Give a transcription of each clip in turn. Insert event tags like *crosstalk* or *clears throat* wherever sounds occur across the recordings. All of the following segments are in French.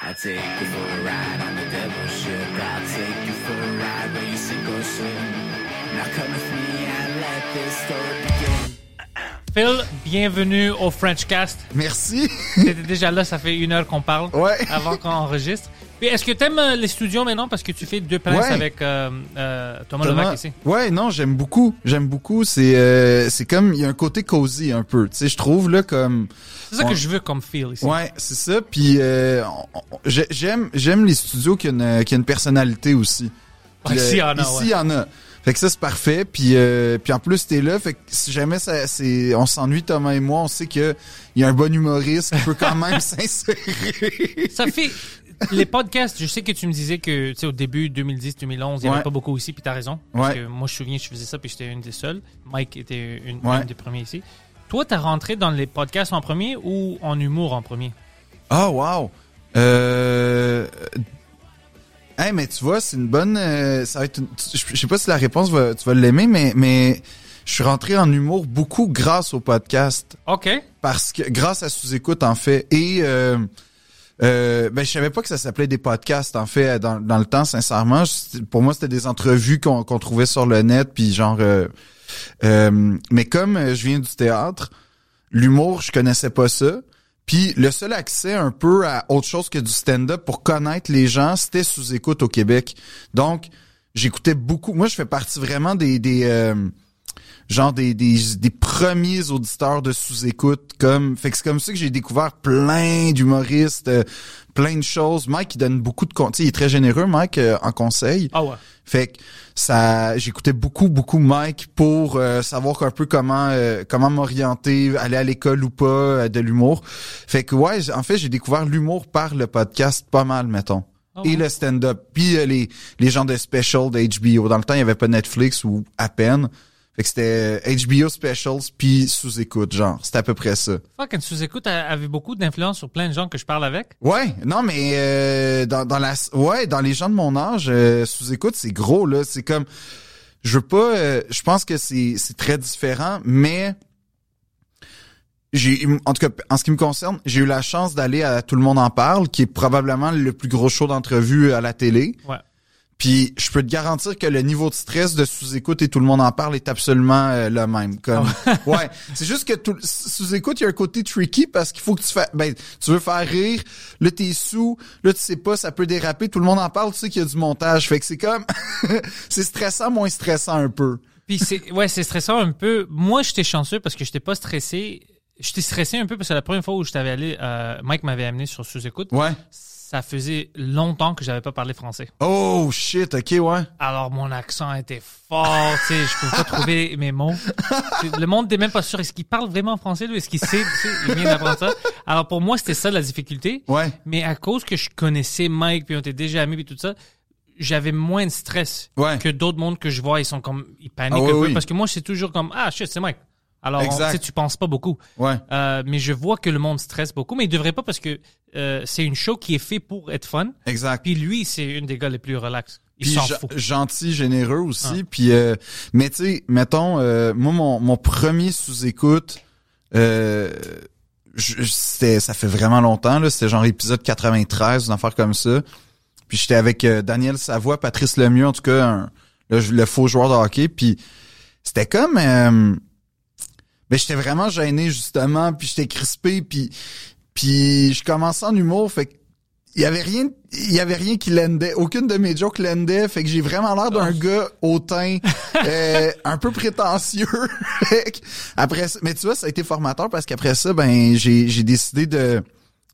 I take you for a ride on the devil's ship. I'll take you for a ride where you sink or swim. Now come with me and let this story begin. Phil, bienvenue au Frenchcast. Merci. T'étais déjà là, ça fait une heure qu'on parle. Ouais. Avant qu'on enregistre. Puis est-ce que t'aimes euh, les studios maintenant? Parce que tu fais deux Ouais. avec euh, euh, Thomas, Levac ici? Ouais, non, j'aime beaucoup. J'aime beaucoup. C'est euh, c'est comme il y a un côté cosy un peu. Tu sais, je trouve là comme C'est ça Ouais. que je veux comme feel ici. ouais, c'est ça. Puis euh, on- on- j'ai- j'aime j'aime les studios qui ont une qui ont une personnalité aussi. Ouais, Puis, ici, il y en a, Ici, ouais. il y en a. Fait que ça c'est parfait. Puis euh, puis en plus t'es là. Fait que si jamais ça c'est on s'ennuie Thomas et moi, on sait que il y a un bon humoriste qui peut quand même *laughs* s'insérer. Ça fait les podcasts. Je sais que tu me disais que tu sais au début 2010, 2011, il y avait Ouais. pas beaucoup ici. Puis t'as raison. Parce Ouais. que moi je me souviens, je faisais ça puis j'étais une des seules. Mike était une, Ouais. une des premiers ici. Toi, t'as rentré dans les podcasts en premier ou en humour en premier? Ah, wow. Euh... Hey, mais tu vois, c'est une bonne... euh, ça va être une- Je sais pas si la réponse, va, tu vas l'aimer, mais, mais je suis rentré en humour beaucoup grâce au podcast. OK. Parce que... Grâce à Sous-Écoute, en fait. Et... Euh, euh, ben, je savais pas que ça s'appelait des podcasts, en fait, dans, dans le temps, sincèrement. Pour moi, c'était des entrevues qu'on qu'on trouvait sur le net, puis genre... euh, euh, mais comme euh, je viens du théâtre, l'humour, je connaissais pas ça. Puis le seul accès un peu à autre chose que du stand-up pour connaître les gens, c'était sous écoute au Québec. Donc, j'écoutais beaucoup. Moi, je fais partie vraiment des des euh, genre des, des des premiers auditeurs de sous-écoute comme fait que c'est comme ça que j'ai découvert plein d'humoristes, euh, plein de choses. Mike il donne beaucoup de con- tu sais, il est très généreux Mike euh, en conseil. Ah ouais. Fait que ça, j'écoutais beaucoup, beaucoup Mike pour euh, savoir un peu comment euh, comment m'orienter, aller à l'école ou pas euh, de l'humour. Fait que ouais, en fait, j'ai découvert l'humour par le podcast pas mal, mettons. Ah Et le stand-up, puis les les gens de special de HBO. Dans le temps, il y avait pas Netflix ou à peine. Fait que c'était euh, HBO specials puis sous écoute, genre. C'était à peu près ça. Fucking sous-écoute avait beaucoup d'influence sur plein de gens que je parle avec. Ouais, non mais euh, dans, dans la ouais, dans les gens de mon âge, euh, sous écoute, c'est gros là, c'est comme je veux pas euh, je pense que c'est c'est très différent mais j'ai en tout cas en ce qui me concerne, j'ai eu la chance d'aller à Tout le monde en parle qui est probablement le plus gros show d'entrevue à la télé. Ouais. Puis je peux te garantir que le niveau de stress de sous-écoute et tout le monde en parle est absolument euh, le même. Comme *laughs* ouais, c'est juste que tout- sous-écoute il y a un côté tricky parce qu'il faut que tu fais ben tu veux faire rire, là t'es sous, là tu sais pas ça peut déraper, tout le monde en parle, tu sais qu'il y a du montage, fait que c'est comme *laughs* c'est stressant moins stressant un peu. Puis c'est ouais, c'est stressant un peu. Moi, j'étais chanceux parce que j'étais pas stressé. J'étais stressé un peu parce que la première fois où je t'avais allé, euh, Mike m'avait amené sur sous-écoute. Ouais. Ça faisait longtemps que j'avais pas parlé français. Oh shit, OK ouais. Alors mon accent était fort, tu sais, je pouvais pas trouver mes mots. Le monde n'est même pas sûr est-ce qu'il parle vraiment français lui, est-ce qu'il sait, tu sais, il vient d'apprendre ça? Alors pour moi, c'était ça la difficulté. Ouais. Mais à cause que je connaissais Mike puis on était déjà amis puis tout ça, j'avais moins de stress Ouais. que d'autres mondes que je vois, ils sont comme ils paniquent Ah oui, un peu oui. parce que moi c'est toujours comme ah shit, c'est Mike. Alors on- tu sais, tu penses pas beaucoup. Ouais. Euh, mais je vois que le monde stresse beaucoup, mais il devrait pas parce que euh, c'est une show qui est fait pour être fun. Exact. Puis lui, c'est une des gars les plus relax. Il Puis s'en gen- fout. gentil, généreux aussi. Ah. Puis, euh, mais tu sais, mettons, euh, moi, mon, mon premier sous-écoute, euh, c'était, ça fait vraiment longtemps, là. C'était genre épisode 93, une affaire comme ça. Puis j'étais avec Daniel Savoie, Patrice Lemieux, en tout cas, un- le, le faux joueur de hockey. Puis c'était comme... Ben, j'étais vraiment gêné, justement. Puis j'étais crispé. Puis, puis je commençais en humour, fait que il y avait rien il y avait rien qui landait aucune de mes jokes landait fait que j'ai vraiment l'air d'un gars hautain *laughs* euh, un peu prétentieux *laughs* après mais tu vois ça a été formateur parce qu'après ça ben j'ai j'ai décidé de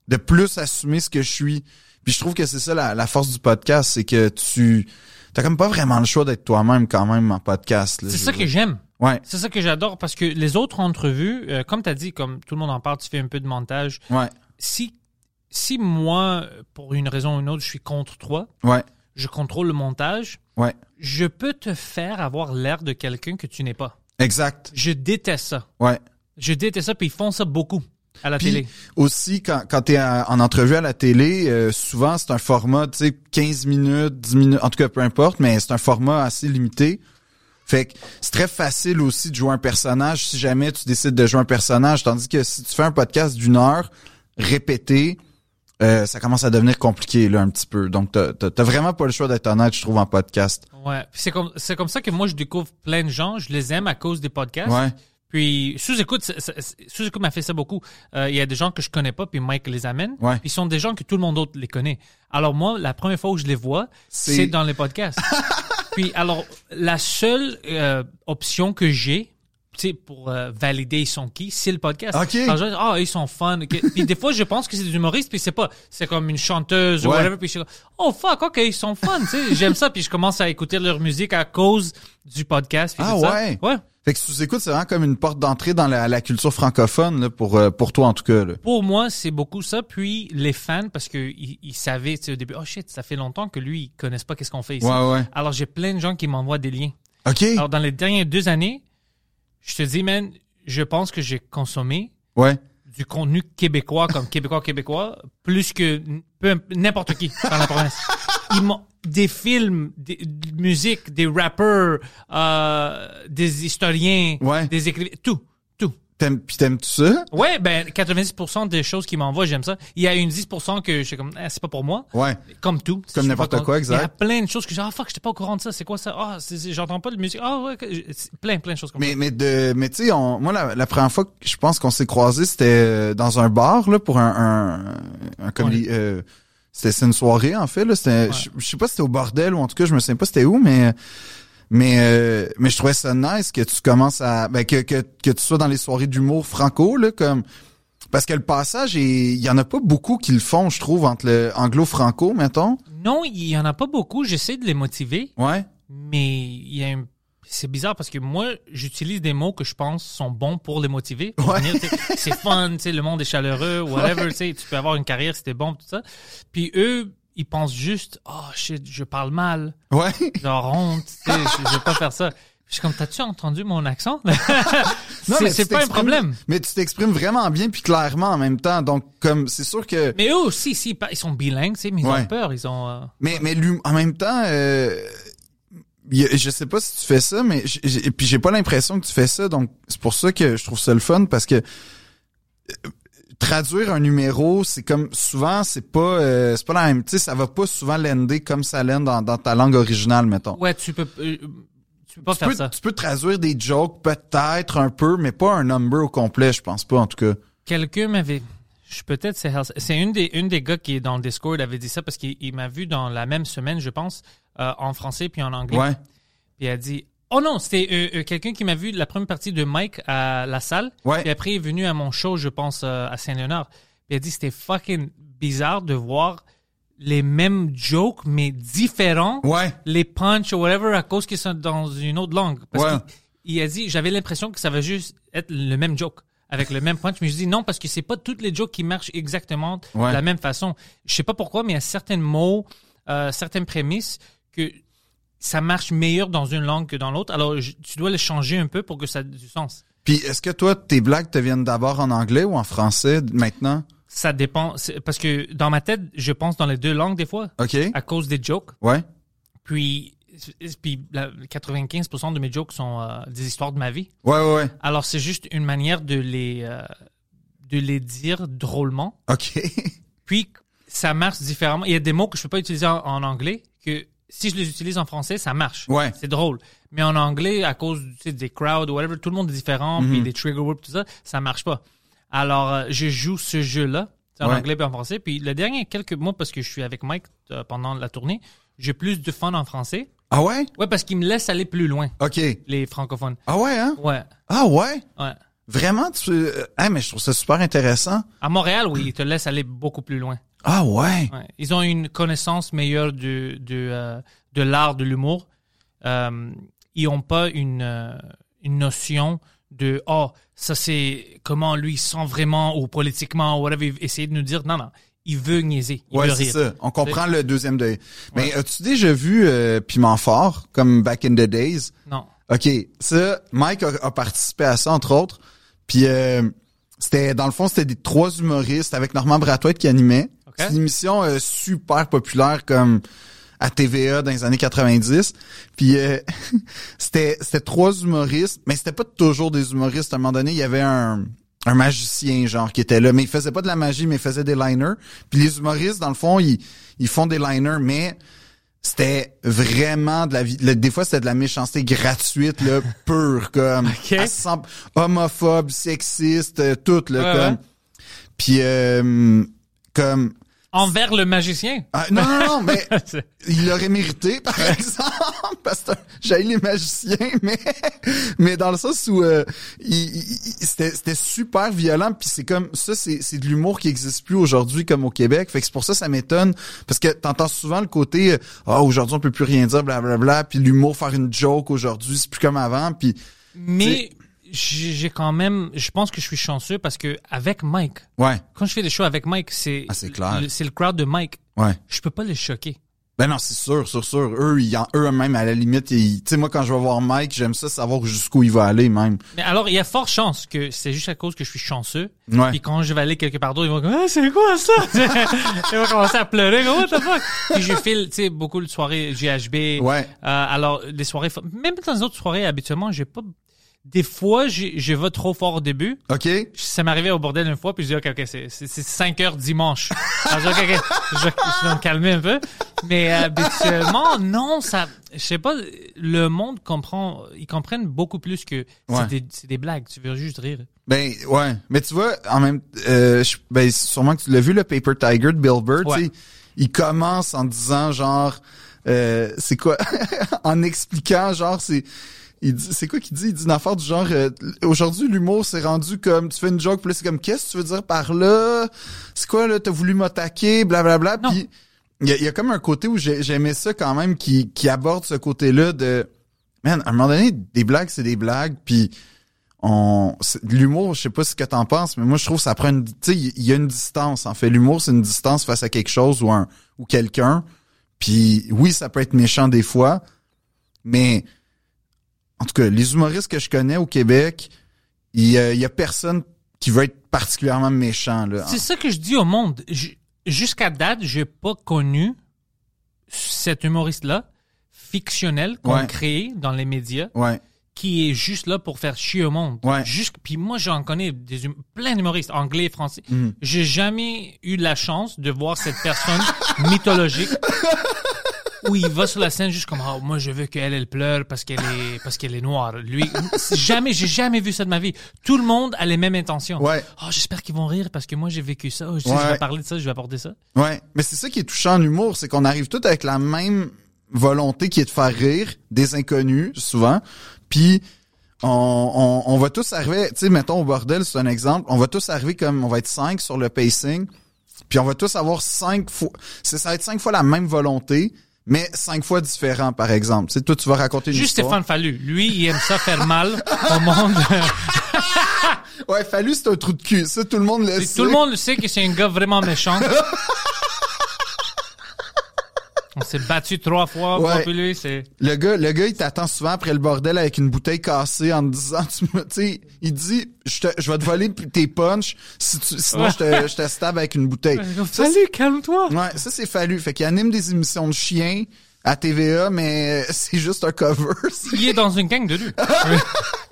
de plus assumer ce que je suis puis je trouve que c'est ça la, la force du podcast c'est que tu t'as comme pas vraiment le choix d'être toi-même quand même en podcast C'est ça que j'aime. Ouais, C'est ça que j'adore parce que les autres entrevues, euh, comme tu as dit, comme tout le monde en parle, tu fais un peu de montage. ouais, Si, si moi, pour une raison ou une autre, je suis contre toi, ouais, je contrôle le montage, ouais. je peux te faire avoir l'air de quelqu'un que tu n'es pas. Exact. Je déteste ça. Ouais. Je déteste ça, puis ils font ça beaucoup à la Puis télé. aussi, quand, quand tu es en entrevue à la télé, euh, souvent c'est un format, tu sais, 15 minutes, 10 minutes, en tout cas peu importe, mais c'est un format assez limité. Fait que c'est très facile aussi de jouer un personnage si jamais tu décides de jouer un personnage, tandis que si tu fais un podcast d'une heure répété, euh, ça commence à devenir compliqué là un petit peu. Donc t'as vraiment pas le choix d'être honnête, je trouve, en podcast. Ouais. Puis c'est comme, c'est comme ça que moi, je découvre plein de gens. Je les aime à cause des podcasts. Ouais. Puis sous-écoute, sous-écoute m'a fait ça beaucoup. Euh, Il y a des gens que je connais pas, puis Mike les amène. Ouais. Puis ils sont des gens que tout le monde d'autre les connaît. Alors moi, la première fois où je les vois, C'est- c'est dans les podcasts. *laughs* puis alors, la seule euh, option que j'ai, pour euh, valider ils sont qui, c'est le podcast. Ok. Alors, je dis, ah, ils sont fun. *laughs* Puis des fois, je pense que c'est des humoristes, puis c'est pas, c'est comme une chanteuse ou Ouais. whatever. Puis je suis oh fuck, ok, ils sont fun, tu sais, j'aime ça. Puis je commence à écouter leur musique à cause du podcast. puis Ah ça. ouais? Ouais. Fait que sous-écoute, c'est vraiment comme une porte d'entrée dans la, la culture francophone là, pour euh, pour toi en tout cas. Là. Pour moi, c'est beaucoup ça. Puis les fans, parce que ils, ils savaient, tu sais, au début, oh shit, ça fait longtemps que lui, ils connaissent pas qu'est-ce qu'on fait ici. Ouais ouais. Alors j'ai plein de gens qui m'envoient des liens. Ok. Alors dans les dernières deux années, je te dis, man, je pense que j'ai consommé Ouais. du contenu québécois comme québécois québécois plus que n'importe qui dans la province. Ils des films, des, de musique, des rappeurs, euh, des historiens, Ouais. des écrivains, tout, tout. T'aimes puis t'aimes-tu ça? Ouais, ben 90% des choses qu'ils m'envoient, j'aime ça. Il y a une 10% que je suis comme, ah, c'est pas pour moi. Ouais. Comme tout. Comme n'importe quoi, exact. Il y a plein de choses que j'ai, ah fuck, j'étais pas au courant de ça. C'est quoi ça? Ah, j'entends pas de musique. Ah ouais, plein, plein de choses comme Mais ça. mais de mais tu sais moi la, la première fois que je pense qu'on s'est croisés c'était euh, dans un bar là pour un un, un comedy- euh, c'était une soirée en fait là c'était je sais pas si c'était au bordel ou en tout cas je me souviens pas c'était où mais mais euh, mais je trouvais ça nice que tu commences à ben que que que tu sois dans les soirées d'humour franco là comme parce que le passage il y en a pas beaucoup qui le font je trouve entre le anglo-franco mettons Non, il y en a pas beaucoup. J'essaie de les motiver. ouais Mais il y a un... C'est bizarre parce que moi, j'utilise des mots que je pense sont bons pour les motiver. Pour Ouais. venir, c'est fun, tu sais, le monde est chaleureux, whatever, *laughs* tu sais, tu peux avoir une carrière si t'es bon, tout ça. Puis eux, ils pensent juste, oh shit, je parle mal, ouais genre honte, tu sais, je, je vais pas faire ça. Je suis comme, t'as-tu entendu mon accent? *laughs* Non, c'est mais c'est pas un problème. Mais tu t'exprimes vraiment bien puis clairement en même temps. Donc comme c'est sûr que Mais eux aussi, si, ils sont bilingues, tu sais, mais ils Ouais. ont peur, ils ont... euh, mais mais en même temps euh, je sais pas si tu fais ça mais j- j- et puis j'ai pas l'impression que tu fais ça donc c'est pour ça que je trouve ça le fun parce que euh, traduire un numéro c'est comme souvent c'est pas euh, c'est pas la même tu sais ça va pas souvent l'ender comme ça l'end dans, dans ta langue originale mettons. Ouais, tu peux... euh, tu peux pas Tu faire peux, ça. tu peux traduire des jokes peut-être un peu mais pas un number au complet je pense pas en tout cas. Quelqu'un m'avait. Je peut-être c'est c'est une des une des gars qui est dans le Discord avait dit ça parce qu'il il m'a vu dans la même semaine je pense euh, en français puis en anglais. Ouais. Puis il a dit oh non c'était euh, euh, quelqu'un qui m'a vu la première partie de Mike à la salle. Ouais. Puis après il est venu à mon show je pense euh, à Saint-Léonard. Puis il a dit c'était fucking bizarre de voir les mêmes jokes mais différents. Ouais. Les punch ou whatever à cause qu'ils sont dans une autre langue. Parce Ouais. qu'il il a dit j'avais l'impression que ça va juste être le même joke avec le même punch mais je dis non parce que c'est pas toutes les jokes qui marchent exactement de la même façon je sais pas pourquoi mais il y a certains mots euh, certaines prémices que ça marche meilleur dans une langue que dans l'autre alors je- tu dois les changer un peu pour que ça ait du sens Puis est-ce que toi tes blagues te viennent d'abord en anglais ou en français maintenant? ça dépend parce que dans ma tête je pense dans les deux langues des fois OK. à cause des jokes Ouais. puis puis la- 95% de mes jokes sont euh, des histoires de ma vie Ouais, ouais, ouais. alors c'est juste une manière de les euh, de les dire drôlement OK. *laughs* Puis ça marche différemment. Il y a des mots que je peux pas utiliser en, en anglais que si je les utilise en français, ça marche. Ouais. C'est drôle. Mais en anglais, à cause tu sais, des crowds ou whatever, tout le monde est différent, puis Mhm. des trigger words, tout ça, ça marche pas. Alors, euh, je joue ce jeu-là, en Ouais. anglais et en français. Puis le dernier quelques mois, parce que je suis avec Mike euh, pendant la tournée, j'ai plus de fun en français. Ah ouais? Ouais, parce qu'il me laisse aller plus loin, OK. les francophones. Ah ouais, hein? Ouais, Ah ouais? ouais. Vraiment? Tu... euh, Ah, mais je trouve ça super intéressant. À Montréal, oui, ils te laissent aller beaucoup plus loin. Ah ouais? Ouais. Ils ont une connaissance meilleure de, de, euh, de l'art de l'humour. Euh, ils ont pas une, euh, une notion de oh ça c'est comment lui sent vraiment ou politiquement ou whatever essayer de nous dire non non il veut niaiser il Ouais, veut c'est rire ça. On comprend le deuxième deuil. Mais as-tu déjà vu euh, Piment Fort, comme Back in the Days? non OK, ça, Mike a, a participé à ça, entre autres. Puis euh, c'était, dans le fond, c'était des trois humoristes avec Normand Brathwaite qui animait. C'est une émission euh, super populaire comme à TVA dans les années 90. Puis euh, *laughs* c'était c'était trois humoristes, mais c'était pas toujours des humoristes. À un moment donné, il y avait un un magicien genre qui était là, mais il faisait pas de la magie, mais il faisait des liners. Puis les humoristes, dans le fond, ils ils font des liners, mais c'était vraiment de la vie. Des fois, c'était de la méchanceté gratuite, là, *laughs* pure, comme Ok. à cent- homophobe, sexiste, euh, tout, là, Ouais, comme. ouais. Puis euh, comme envers le magicien. Ah, non, non, non, mais *laughs* il l'aurait mérité, par exemple, parce que j'ai les magiciens, *laughs* mais mais dans le sens où euh, c'était c'était super violent, puis c'est comme ça, c'est c'est de l'humour qui existe plus aujourd'hui comme au Québec, fait que c'est pour ça ça m'étonne, parce que t'entends souvent le côté euh, ah aujourd'hui on peut plus rien dire, blablabla, puis l'humour faire une joke aujourd'hui c'est plus comme avant, puis mais j'ai quand même je pense que je suis chanceux parce que avec Mike ouais quand je fais des shows avec Mike c'est Ah, c'est clair. le- c'est le crowd de Mike ouais. je peux pas les choquer Ben non, c'est sûr, sûr, sûr. Eux, ils, en- eux-mêmes, à la limite, tu sais, moi, quand je vais voir Mike, j'aime ça savoir jusqu'où il va aller, même. mais alors il y a fort chance que c'est juste à cause que je suis chanceux Ouais. Puis quand je vais aller quelque part d'autre, ils vont comme, ah, c'est quoi ça? *laughs* *laughs* ils vont commencer à pleurer, comme, what the fuck? Puis je file, tu sais, beaucoup de soirées GHB. Ouais. Euh, alors, des soirées, même dans les autres soirées, habituellement, j'ai pas, des fois, je vais trop fort au début. OK? Ça m'est arrivé au bordel une fois, puis je dis, OK, OK, c'est, c'est, c'est 5 heures dimanche. *laughs* Alors, je dis, OK, OK, je, je vais me calmer un peu. Mais euh, habituellement, non, ça, je sais pas, le monde comprend, ils comprennent beaucoup plus que Ouais. c'est, des, des blagues, tu veux juste rire. Ben, ouais. Mais tu vois, en même, euh, je- ben, sûrement que tu l'as vu, le Paper Tiger de Bill Burr, Ouais. il commence en disant, genre, euh, c'est quoi? *laughs* en expliquant, genre, c'est, il dit, c'est quoi qu'il dit? Il dit une affaire du genre, euh, aujourd'hui, l'humour s'est rendu comme, tu fais une joke, puis là, c'est comme, qu'est-ce que tu veux dire par là? C'est quoi, là, t'as voulu m'attaquer, blablabla, Non. puis il y a, y a comme un côté où j'ai- j'aimais ça quand même, qui, qui aborde ce côté-là de, man, à un moment donné, des blagues, c'est des blagues, puis on c'est- l'humour, je sais pas ce que t'en penses, mais moi je trouve que ça prend une tu sais il y a une distance en fait. L'humour c'est une distance face à quelque chose ou un ou quelqu'un. Puis oui, ça peut être méchant des fois, mais en tout cas, les humoristes que je connais au Québec, il y y a personne qui veut être particulièrement méchant là. C'est ça que je dis au monde. Jusqu'à date, j'ai pas connu cet humoriste-là, fictionnel, qu'on Ouais. crée dans les médias, Ouais. qui est juste là pour faire chier au monde. Ouais. Juste, puis moi, j'en connais des hum- plein d'humoristes, anglais, français. Mhm. J'ai jamais eu la chance de voir cette personne *laughs* mythologique où il va sur la scène juste comme Ah, moi je veux qu'elle elle pleure parce qu'elle est parce qu'elle est noire. Lui jamais j'ai jamais vu ça de ma vie. Tout le monde a les mêmes intentions. Ouais. Oh, j'espère qu'ils vont rire parce que moi j'ai vécu ça. Je, sais, Ouais. je vais parler de ça, je vais apporter ça. Ouais, mais c'est ça qui est touchant en humour, c'est qu'on arrive tous avec la même volonté qui est de faire rire des inconnus, souvent. Puis on, on, on va tous arriver, tu sais, mettons au bordel, c'est un exemple, on va tous arriver comme, on va être cinq sur le pacing, puis on va tous avoir cinq fois, c'est- ça va être cinq fois la même volonté, mais cinq fois différent, par exemple. Tu sais, toi, tu vas raconter une Juste histoire. Stéphane Fallu, lui il aime ça faire mal au monde. *laughs* Ouais, Fallu, c'est un trou de cul. Ça, tout le monde le Et sait. Tout le monde le sait que c'est un gars vraiment méchant. *laughs* On s'est battu trois fois Ouais. lui, c'est Le gars, le gars, il t'attend souvent après le bordel avec une bouteille cassée en te disant, tu sais, il dit, je te, je vais te voler tes punch, si tu, sinon Ouais. je te, je te stab avec une bouteille. Ça, Fallu, calme-toi. ouais, ça c'est fallu. Fait qu'il anime des émissions de chiens à TVA, mais c'est juste un cover. Il est dans une gang de rue. *laughs*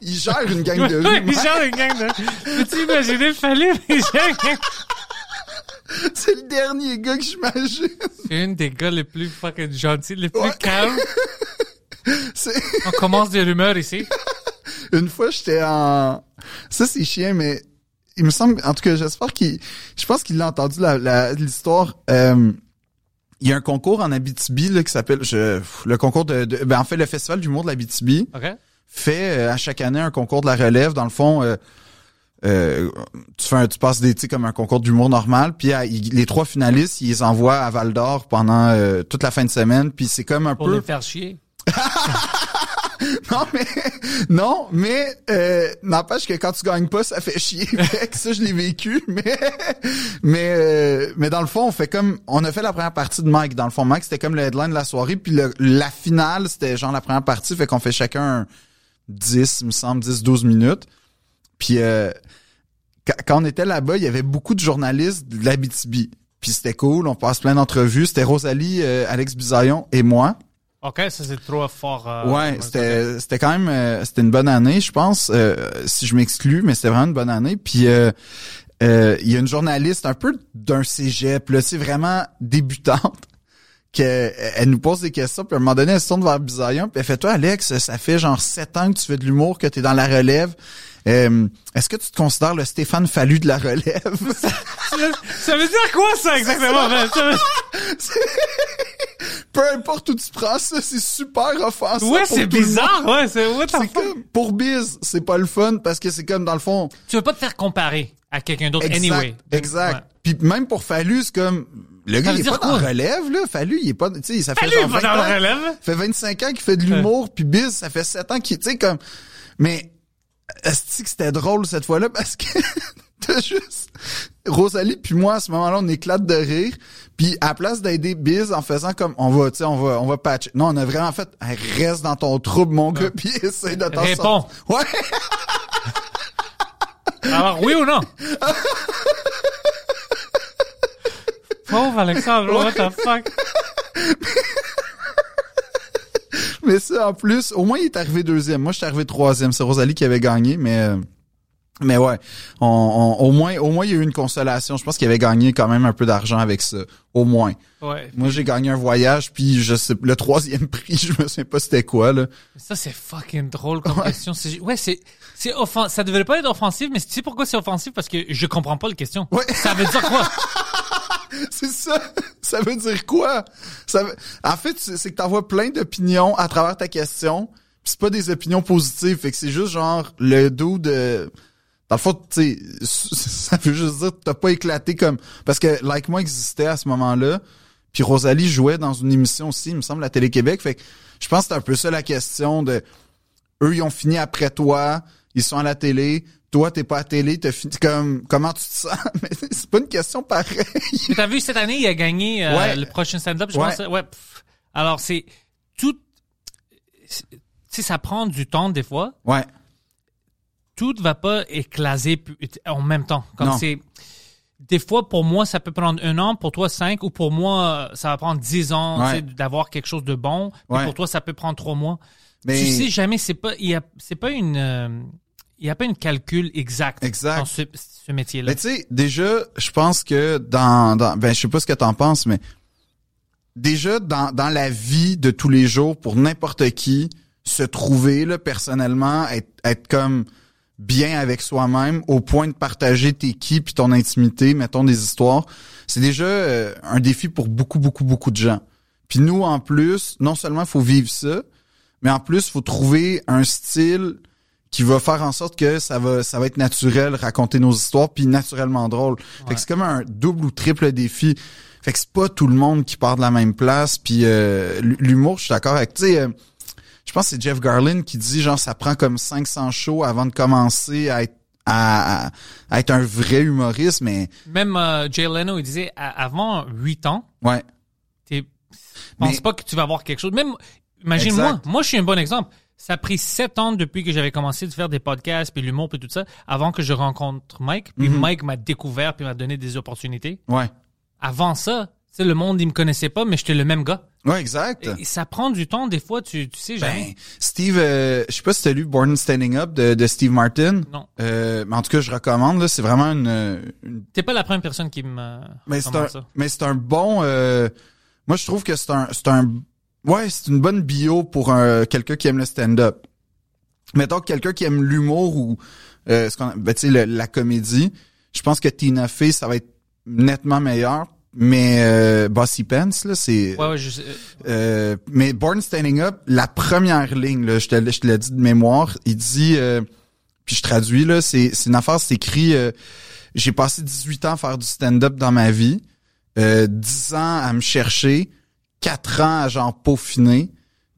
il gère une gang de *laughs* rue. il gère une gang de Peux-tu imaginer le Fallu? Il gère une gang- *laughs* C'est le dernier gars que j'imagine. C'est une des gars les plus fucking gentils, les plus Ouais. calmes. *laughs* On commence des rumeurs ici. *laughs* Une fois, j'étais en... Ça, c'est chien, mais il me semble... En tout cas, j'espère qu'il... Je pense qu'il a entendu la- la- l'histoire. Euh, il y a un concours en Abitibi là, qui s'appelle... Je, le concours de, de- Ben, en fait, le Festival d'humour de l'Abitibi OK? fait euh, à chaque année un concours de la relève. Dans le fond, euh, euh, tu fais un, tu passes des, comme un concours d'humour normal. Puis à- il- les trois finalistes, ils les envoient à Val-d'Or pendant euh, toute la fin de semaine. Puis c'est comme un Pour peu... les faire chier. *laughs* non, mais non, mais euh, n'empêche que quand tu gagnes pas, ça fait chier. *laughs* Ça, je l'ai vécu, mais mais euh, mais dans le fond, on fait comme on a fait la première partie de Mike. Dans le fond, Mike, c'était comme le headline de la soirée, puis le- la finale, c'était genre la première partie, fait qu'on fait chacun 10, il me semble, 10, 12 minutes. Puis euh, quand, on était là-bas, il y avait beaucoup de journalistes de l'Abitibi. Puis c'était cool, on passe plein d'entrevues. C'était Rosalie, euh, Alex Bisaillon et moi. OK, ça c'est trop fort. euh, Ouais, c'était c'était quand même euh, c'était une bonne année, je pense. euh, si je m'exclus, mais c'était vraiment une bonne année. Puis euh, euh, il y a une journaliste un peu d'un cégep, là, c'est vraiment débutante, que elle nous pose des questions. Puis à un moment donné, elle se tourne vers Bisaillon, puis elle fait toi, Alex, ça fait genre sept ans que tu fais de l'humour, que t'es dans la relève. Euh, Est-ce que tu te considères le Stéphane Fallu de la relève? *laughs* Ça, ça veut dire quoi ça exactement? *laughs* man? Ça veut- Peu importe où tu prends ça, c'est super offensant. Ouais, c'est bizarre. Ouais, c'est comme pour biz, c'est pas le fun parce que c'est comme dans le fond. Tu veux pas te faire comparer à quelqu'un d'autre anyway. exact. Puis même pour Fallu, c'est comme le gars il est pas dans relève là, Fallu, il est pas tu sais, ça fait Fallu, genre pas 20 dans le relève. fait 25 ans qu'il fait de l'humour puis biz, ça fait 7 ans qu'il tu sais comme mais est-ce que c'était drôle cette fois-là? Parce que *laughs* t'as juste Rosalie puis moi à ce moment-là on éclate de rire puis à la place d'aider Biz en faisant comme on va tu sais on va on va patcher non on a vraiment fait reste dans ton trouble mon gars puis essaye de t'en Réponds. sortir. ouais Alors, oui ou non? *laughs* Pauvre Alexandre, what the fuck? *laughs* Mais ça, en plus, au moins, il est arrivé deuxième. Moi, je suis arrivé troisième. C'est Rosalie qui avait gagné, mais... euh, mais ouais, on, on- au moins, au moins, il y a eu une consolation. Je pense qu'il avait gagné quand même un peu d'argent avec ça, au moins. Ouais. Moi, j'ai gagné un voyage, puis je sais, le troisième *laughs* prix, je me souviens pas c'était quoi là. Ça, c'est fucking drôle comme question. C'est- Ouais, c'est, c'est offen... ça devrait pas être offensif, mais tu sais pourquoi c'est offensif? Parce que je comprends pas la question. Ouais. Ça veut dire quoi? *laughs* *laughs* C'est ça. Ça veut dire quoi? Ça veut- En fait, c'est que t'envoies plein d'opinions à travers ta question. Puis c'est pas des opinions positives, fait que c'est juste genre le dos de. Dans le fond, tu sais, *laughs* ça veut juste dire que t'as pas éclaté comme parce que Like Moi existait à ce moment-là. Puis Rosalie jouait dans une émission aussi, il me semble, à Télé-Québec. Fait que je pense que c'est un peu ça la question de eux, ils ont fini après toi, ils sont à la télé, toi, t'es pas à télé, t'as fini comme comment tu te sens? *laughs* Mais c'est pas une question pareille. Mais t'as vu, cette année, il a gagné euh, Ouais. le prochain stand-up, je Ouais. pense. Ouais. pff. Alors, c'est tout... Tu sais, ça prend du temps, des fois. Ouais. Tout va pas éclaser en même temps. Comme c'est... Des fois, pour moi, ça peut prendre un an, pour toi, cinq, ou pour moi, ça va prendre dix ans Ouais. tu sais, d'avoir quelque chose de bon. Ouais. pour toi, ça peut prendre trois mois. Mais Tu sais jamais, c'est pas, il y a, c'est pas une, euh, il y a pas une calcul exact, Exact. dans ce, ce métier-là. Mais tu sais, déjà, je pense que dans, dans ben je sais pas ce que t'en penses, mais déjà dans, dans la vie de tous les jours, pour n'importe qui, se trouver là personnellement, être, être comme bien avec soi-même, au point de partager tes qui puis ton intimité, mettons des histoires, c'est déjà euh, un défi pour beaucoup beaucoup beaucoup de gens. Puis nous en plus, non seulement faut vivre ça, mais en plus faut trouver un style qui va faire en sorte que ça va ça va être naturel raconter nos histoires puis naturellement drôle. Fait que c'est comme un double ou triple défi. Fait que c'est pas tout le monde qui part de la même place puis euh, l'humour, je suis d'accord avec tu sais euh, je pense que c'est Jeff Garlin qui dit genre ça prend comme 500 shows avant de commencer à être à, à- être un vrai humoriste mais Même euh, Jay Leno, il disait, avant huit ans, ouais tu penses Mais- pas que tu vas avoir quelque chose. Même, imagine-moi, moi, je suis un bon exemple. Ça a pris sept ans depuis que j'avais commencé de faire des podcasts, puis l'humour, puis tout ça, avant que je rencontre Mike. Puis Mhm. Mike m'a découvert, puis m'a donné des opportunités. ouais Avant ça, tu sais, le monde, il me connaissait pas, mais j'étais le même gars. ouais exact Et ça prend du temps, des fois, tu, tu sais jamais. Ben, Steve, euh, je sais pas si t'as lu Born Standing Up de, de Steve Martin. Non. Euh, mais en tout cas, je recommande. Là, c'est vraiment une. euh, une- T'es pas la première personne qui me mais c'est un, ça. mais c'est un bon. euh, moi, je trouve que c'est un, c'est un. Ouais, c'est une bonne bio pour un quelqu'un qui aime le stand-up. Mettons que quelqu'un qui aime l'humour ou euh, ce qu'on, ben, tu sais, le- la comédie. Je pense que Tina Fey, ça va être nettement meilleur. Mais euh, Bossy Pants, là, c'est. Ouais, ouais, je sais. Euh, mais Born Standing Up, la première ligne, là, je te, je te l'ai dit de mémoire, il dit, euh, puis je traduis, là, c'est, c'est une affaire, c'est écrit, euh, j'ai passé 18 ans à faire du stand-up dans ma vie, euh, 10 ans à me chercher, 4 ans à genre peaufiner,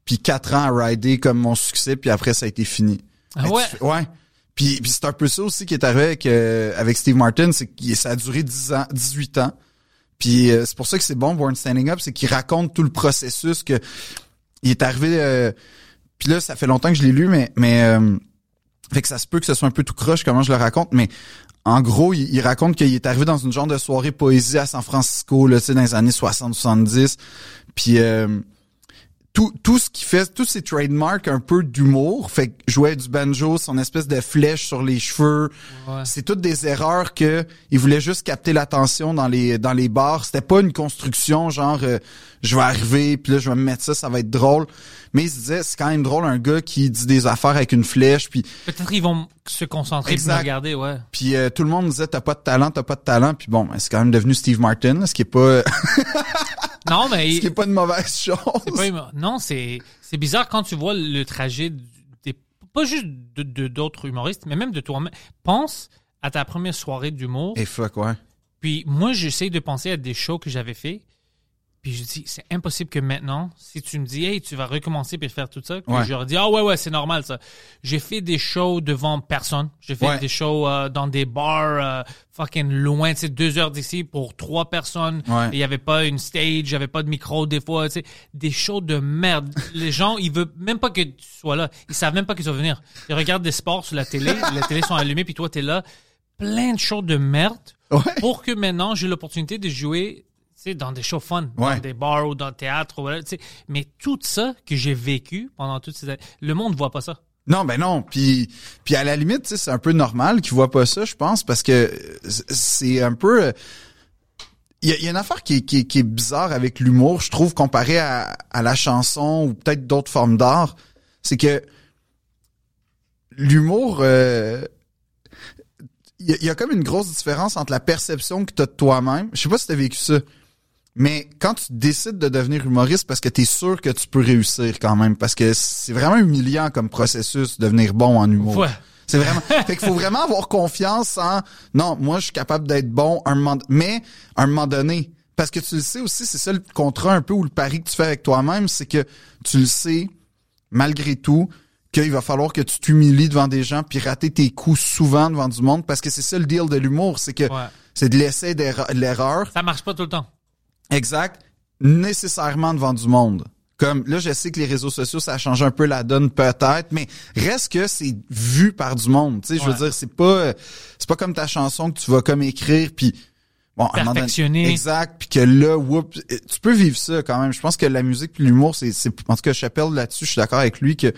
puis quatre ans à rider comme mon succès, puis après ça a été fini. Ah ouais? tu ouais. Puis, puis c'est un peu ça aussi qui est arrivé avec, euh, avec Steve Martin, c'est que ça a duré 10 ans, 18 ans. Puis euh, c'est pour ça que c'est bon, Born Standing Up, c'est qu'il raconte tout le processus que il est arrivé. euh, puis là, ça fait longtemps que je l'ai lu, mais mais euh, fait que ça se peut que ce soit un peu tout croche comment je le raconte, mais en gros, il, raconte qu'il est arrivé dans une genre de soirée poésie à San Francisco, là, tu sais, dans les années 60-70. Puis euh, tout, tout ce qui fait, tous ces trademarks un peu d'humour, fait que jouer du banjo, son espèce de flèche sur les cheveux, Ouais. c'est toutes des erreurs que il voulait juste capter l'attention dans les dans les bars. C'était pas une construction genre euh, je vais arriver puis là je vais me mettre ça, ça va être drôle. Mais il se disait c'est quand même drôle un gars qui dit des affaires avec une flèche puis Peut-être ils vont se concentrer pour regarder, ouais. puis euh, tout le monde disait t'as pas de talent, t'as pas de talent puis bon, ben, c'est quand même devenu Steve Martin, ce qui est pas *laughs* Non, mais ce qui pas une mauvaise chose. pas non, c'est c'est bizarre quand tu vois le trajet des pas juste de de- d'autres humoristes, mais même de toi-même. Pense à ta première soirée d'humour. Et fuck ouais. Puis moi, j'essaie de penser à des shows que j'avais fait. Puis je dis, c'est impossible que maintenant, si tu me dis, hey, tu vas recommencer puis faire tout ça, que Ouais. j'aurais dit, ah ouais, ouais, c'est normal ça. J'ai fait des shows devant personne. J'ai fait Ouais. des shows euh, dans des bars euh, fucking loin, tu sais, deux heures d'ici pour trois personnes. Ouais. Il y avait pas une stage, il y avait pas de micro des fois, tu sais, des shows de merde. *laughs* Les gens, ils veulent même pas que tu sois là. Ils savent même pas tu vas venir. Ils regardent des sports sur la télé, *laughs* les télés sont allumées puis toi t'es là. Plein de shows de merde Ouais. pour que maintenant j'ai l'opportunité de jouer tu dans des shows fun, Ouais. dans des bars ou dans le théâtre. Ou. Mais tout ça que j'ai vécu pendant toutes ces années, le monde voit pas ça. Non, ben non. Puis, puis à la limite, c'est un peu normal qu'ils voient pas ça, je pense, parce que c'est un peu. Il y, a, il y a une affaire qui est, qui est- qui est bizarre avec l'humour, je trouve, comparé à, à la chanson ou peut-être d'autres formes d'art, c'est que l'humour, euh, il y, a, il y a comme une grosse différence entre la perception que tu as de toi-même. Je sais pas si tu as vécu ça. Mais quand tu décides de devenir humoriste parce que tu es sûr que tu peux réussir quand même, parce que c'est vraiment humiliant comme processus de devenir bon en humour. Ouais. C'est vraiment. *laughs* fait qu'il faut vraiment avoir confiance en. Non, moi je suis capable d'être bon un moment, mais à un moment donné, parce que tu le sais aussi, c'est ça le contrat un peu ou le pari que tu fais avec toi-même, c'est que tu le sais malgré tout qu'il va falloir que tu t'humilies devant des gens puis rater tes coups souvent devant du monde parce que c'est ça le deal de l'humour, c'est que Ouais. c'est de l'essai d'erreur- l'erreur Ça marche pas tout le temps. Exact. Nécessairement devant du monde. Comme là, je sais que les réseaux sociaux, ça change un peu la donne peut-être, mais reste que c'est vu par du monde. Tu sais, je veux dire, c'est pas c'est pas comme ta chanson que tu vas comme écrire puis bon, Perfectionner. exact, puis que là, whoop, tu peux vivre ça quand même. Je pense que la musique puis l'humour, c'est en tout cas Chappelle là-dessus, je suis d'accord avec lui que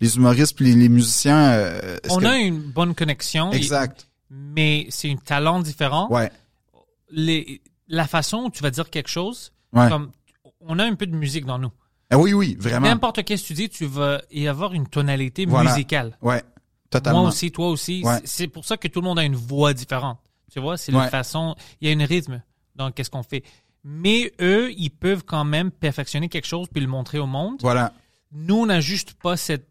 les humoristes puis les, les musiciens. euh, On que- a une bonne connexion. exact. et- mais c'est un talent différent. Ouais. Les, la façon où tu vas dire quelque chose, Ouais. comme on a un peu de musique dans nous. Ah oui, oui, vraiment. N'importe quel que tu dis, tu vas y avoir une tonalité Voilà. musicale. Ouais. Totalement. Moi aussi, toi aussi. Ouais. C'est- pour ça que tout le monde a une voix différente. Tu vois, c'est Ouais. la façon, il y a un rythme dans qu'est-ce qu'on fait. Mais eux, ils peuvent quand même perfectionner quelque chose puis le montrer au monde. Voilà. Nous, on n'a juste pas cette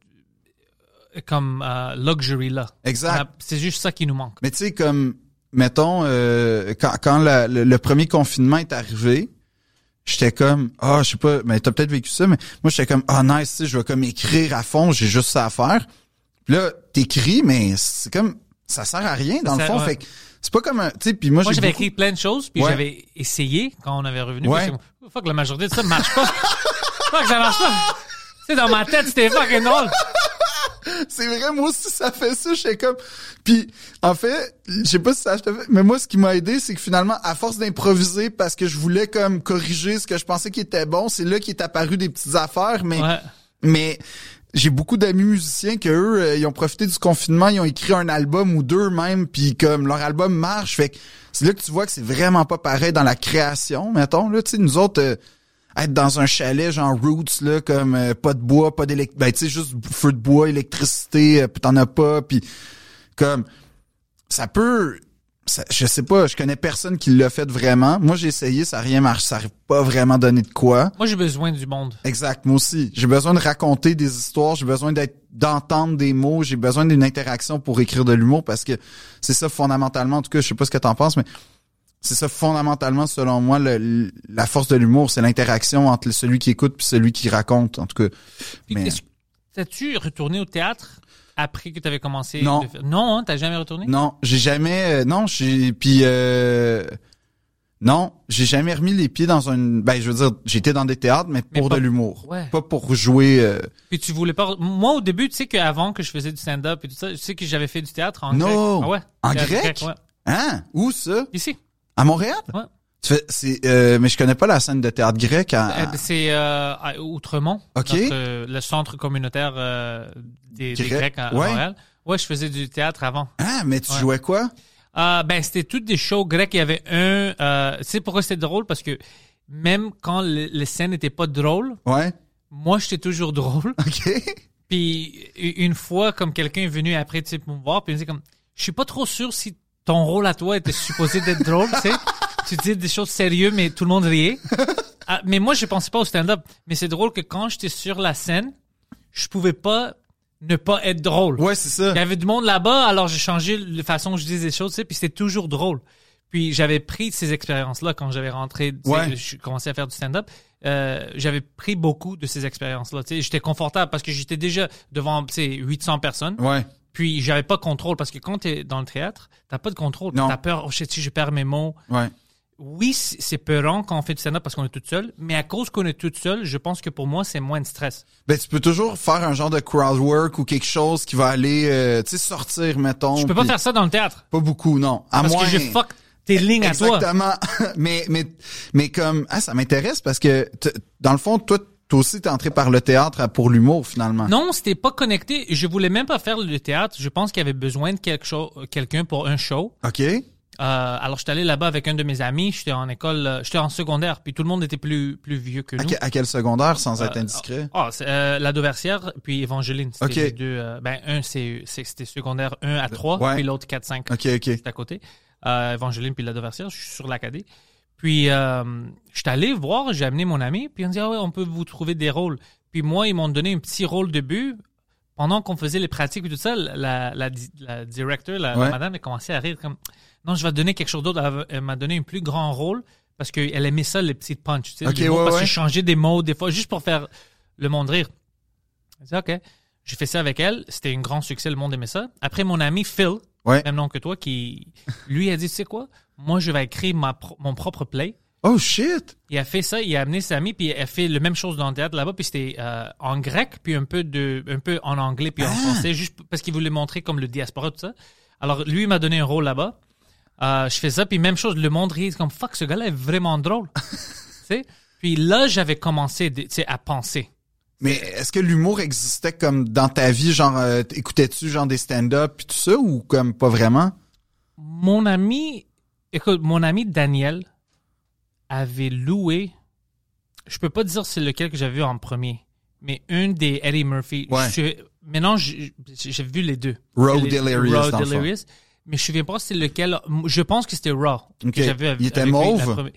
euh, comme euh, luxury là. Exact. C'est juste ça qui nous manque. Mais tu sais, comme, mettons, euh, quand, quand la- le, le premier confinement est arrivé, j'étais comme, ah, je sais pas, mais t'as peut-être vécu ça, mais moi, j'étais comme, ah, nice, tu sais, je vais comme écrire à fond, j'ai juste ça à faire. Puis là, t'écris, mais c'est comme, ça sert à rien, dans Ça- le fond. ouais. Fait que c'est pas comme un, tu sais, puis moi, Moi, j'avais beaucoup- écrit plein de choses, puis Ouais. j'avais essayé quand on avait revenu. Ouais. Fuck, la majorité de ça marche pas. *laughs* fuck, ça marche pas. Tu sais, dans ma tête, c'était fucking drôle. *laughs* C'est vrai, moi aussi, ça fait ça. J'étais comme... Puis, en fait, je sais pas si ça te fait... Mais moi, ce qui m'a aidé, c'est que finalement, à force d'improviser, parce que je voulais comme corriger ce que je pensais qui était bon, c'est là qu'il est apparu des petites affaires, mais... Ouais. Mais j'ai beaucoup d'amis musiciens que eux, euh, ils ont profité du confinement, ils ont écrit un album ou deux même, puis comme leur album marche, fait que c'est là que tu vois que c'est vraiment pas pareil dans la création, mettons. Là, tu sais, nous autres, euh, être dans un chalet genre roots là, comme euh, pas de bois, pas d'électricité, ben tu sais juste feu de bois, électricité, euh, puis t'en as pas, puis comme ça peut. Ça, je sais pas, je connais personne qui l'a fait vraiment. Moi, j'ai essayé, ça rien marché, ça n'a pas vraiment donné de quoi. Moi, j'ai besoin du monde. Exact, moi aussi. J'ai besoin de raconter des histoires, j'ai besoin d'être d'entendre des mots, j'ai besoin d'une interaction pour écrire de l'humour parce que c'est ça fondamentalement. En tout cas, je sais pas ce que t'en penses, mais c'est ça fondamentalement selon moi le- la force de l'humour, c'est l'interaction entre celui qui écoute puis celui qui raconte en tout cas. Mais T'as-tu retourné au théâtre après que tu avais commencé? Non. de Non, hein, t'as jamais retourné? non, j'ai jamais euh, non, j'ai puis euh, non, j'ai jamais remis les pieds dans une ben je veux dire, j'étais dans des théâtres mais Mais pour pas- de l'humour, Ouais. pas pour jouer euh, Puis tu voulais pas. Moi, au début, tu sais qu'avant que je faisais du stand-up et tout ça, tu sais que j'avais fait du théâtre en Non. grec. Ah ouais? En Théâtre grec? ouais. hein, où ça? Ici. À Montréal? Ouais. Tu fais c'est euh, mais je connais pas la scène de théâtre grec à, Euh, C'est euh, à Outremont. Ok. notre, euh, le centre communautaire euh, des, des Grec. Grecs à. Montréal. Ouais, je faisais du théâtre avant. Ah, mais tu Ouais. jouais quoi? Euh, ben, c'était toutes des shows grecs. Il y avait un... Euh, tu sais pourquoi c'était drôle? Parce que même quand le- les scènes n'étaient pas drôles, Ouais. moi, j'étais toujours drôle. *laughs* OK. Puis une fois, comme quelqu'un est venu après, tu sais, pour me voir, puis il me dit comme, je suis pas trop sûr si ton rôle à toi était supposé d'être drôle, tu sais. *laughs* Tu dis des choses sérieuses, mais tout le monde riait. Ah, mais moi, je pensais pas au stand-up. Mais c'est drôle que quand j'étais sur la scène, je pouvais pas ne pas être drôle. Ouais, c'est ça. Il y avait du monde là-bas, alors j'ai changé la façon dont je disais des choses, tu sais, puis c'était toujours drôle. Puis j'avais pris ces expériences-là quand j'avais rentré, tu sais, Ouais. je commençais à faire du stand-up. Euh, j'avais pris beaucoup de ces expériences-là. Tu sais, j'étais confortable parce que j'étais déjà devant, tu sais, 800 personnes. Ouais. Puis j'avais pas de contrôle parce que quand t'es dans le théâtre, t'as pas de contrôle. T'as peur, oh shit, si je perds mes mots. Ouais. Oui, c'est peurant quand on fait du stand-up parce qu'on est tout seul, mais à cause qu'on est tout seul, je pense que pour moi, c'est moins de stress. Ben, tu peux toujours faire un genre de crowd work ou quelque chose qui va aller, euh, tu sais, sortir, mettons. Je peux pas faire ça dans le théâtre Pas beaucoup, non. À parce moins... que je fuck tes lignes à toi. Exactement. *laughs* mais, mais, mais comme, ah, ça m'intéresse parce que, dans le fond, toi, toi aussi, t'es entré par le théâtre pour l'humour, finalement. Non, c'était pas connecté. Je voulais même pas faire le théâtre. Je pense qu'il y avait besoin de quelque chose, quelqu'un pour un show. OK. Euh, alors j'étais allé là-bas avec un de mes amis. J'étais en école, euh, j'étais en secondaire, puis tout le monde était plus plus vieux que À, nous. que- à quel secondaire, sans être Euh, indiscret? Ah, c'est, euh, la Dauversière, puis Évangeline. C'était les deux. euh, ben un c'est c'était secondaire 1 à 3, Ouais. puis l'autre 4 5. OK, OK. C'est à côté. Euh, Évangeline puis la Dauversière, je suis sur l'Acadie. Puis euh, j'étais allé voir, j'ai amené mon ami, puis on dit ah ouais, on peut vous trouver des rôles. Puis moi, ils m'ont donné un petit rôle de but. Pendant qu'on faisait les pratiques et tout ça, la, la, la directeur, la, madame, elle commençait à rire comme non, je vais te donner quelque chose d'autre. Elle, m'a donné un plus grand rôle parce qu'elle aimait ça, les petites punches. Tu sais, Ok, les mots, ouais, parce ouais. que je changeais des mots des fois juste pour faire le monde rire. J'ai dit OK. J'ai fait ça avec elle. C'était un grand succès. Le monde aimait ça. Après, mon ami Phil, Ouais. même nom que toi, qui lui a dit, tu sais quoi, moi je vais écrire ma pro- mon propre play. Oh, shit! Il a fait ça, il a amené ses amis, puis il a fait la même chose dans le théâtre là-bas, puis c'était euh, en grec, puis un peu de, un peu en anglais, puis en Ah! français, juste parce qu'il voulait montrer comme le diaspora tout ça. Alors lui il m'a donné un rôle là-bas. Euh, je fais ça, puis même chose, le monde rit comme fuck, ce gars-là est vraiment drôle. *laughs* tu sais? Puis là j'avais commencé, à penser. Mais est-ce que l'humour existait comme dans ta vie, genre, euh, écoutais-tu genre des stand-up puis tout ça, ou comme pas vraiment? Mon ami, écoute, mon ami Daniel avait loué, je peux pas dire c'est lequel que j'avais vu en premier, mais une des Eddie Murphy. Ouais. Je maintenant, j'ai vu les deux. Road Les- Delirious, Road. Delirious. Mais je ne souviens pas c'est lequel. Je pense que c'était Raw. Ok. que j'avais Il était lui mauve? première-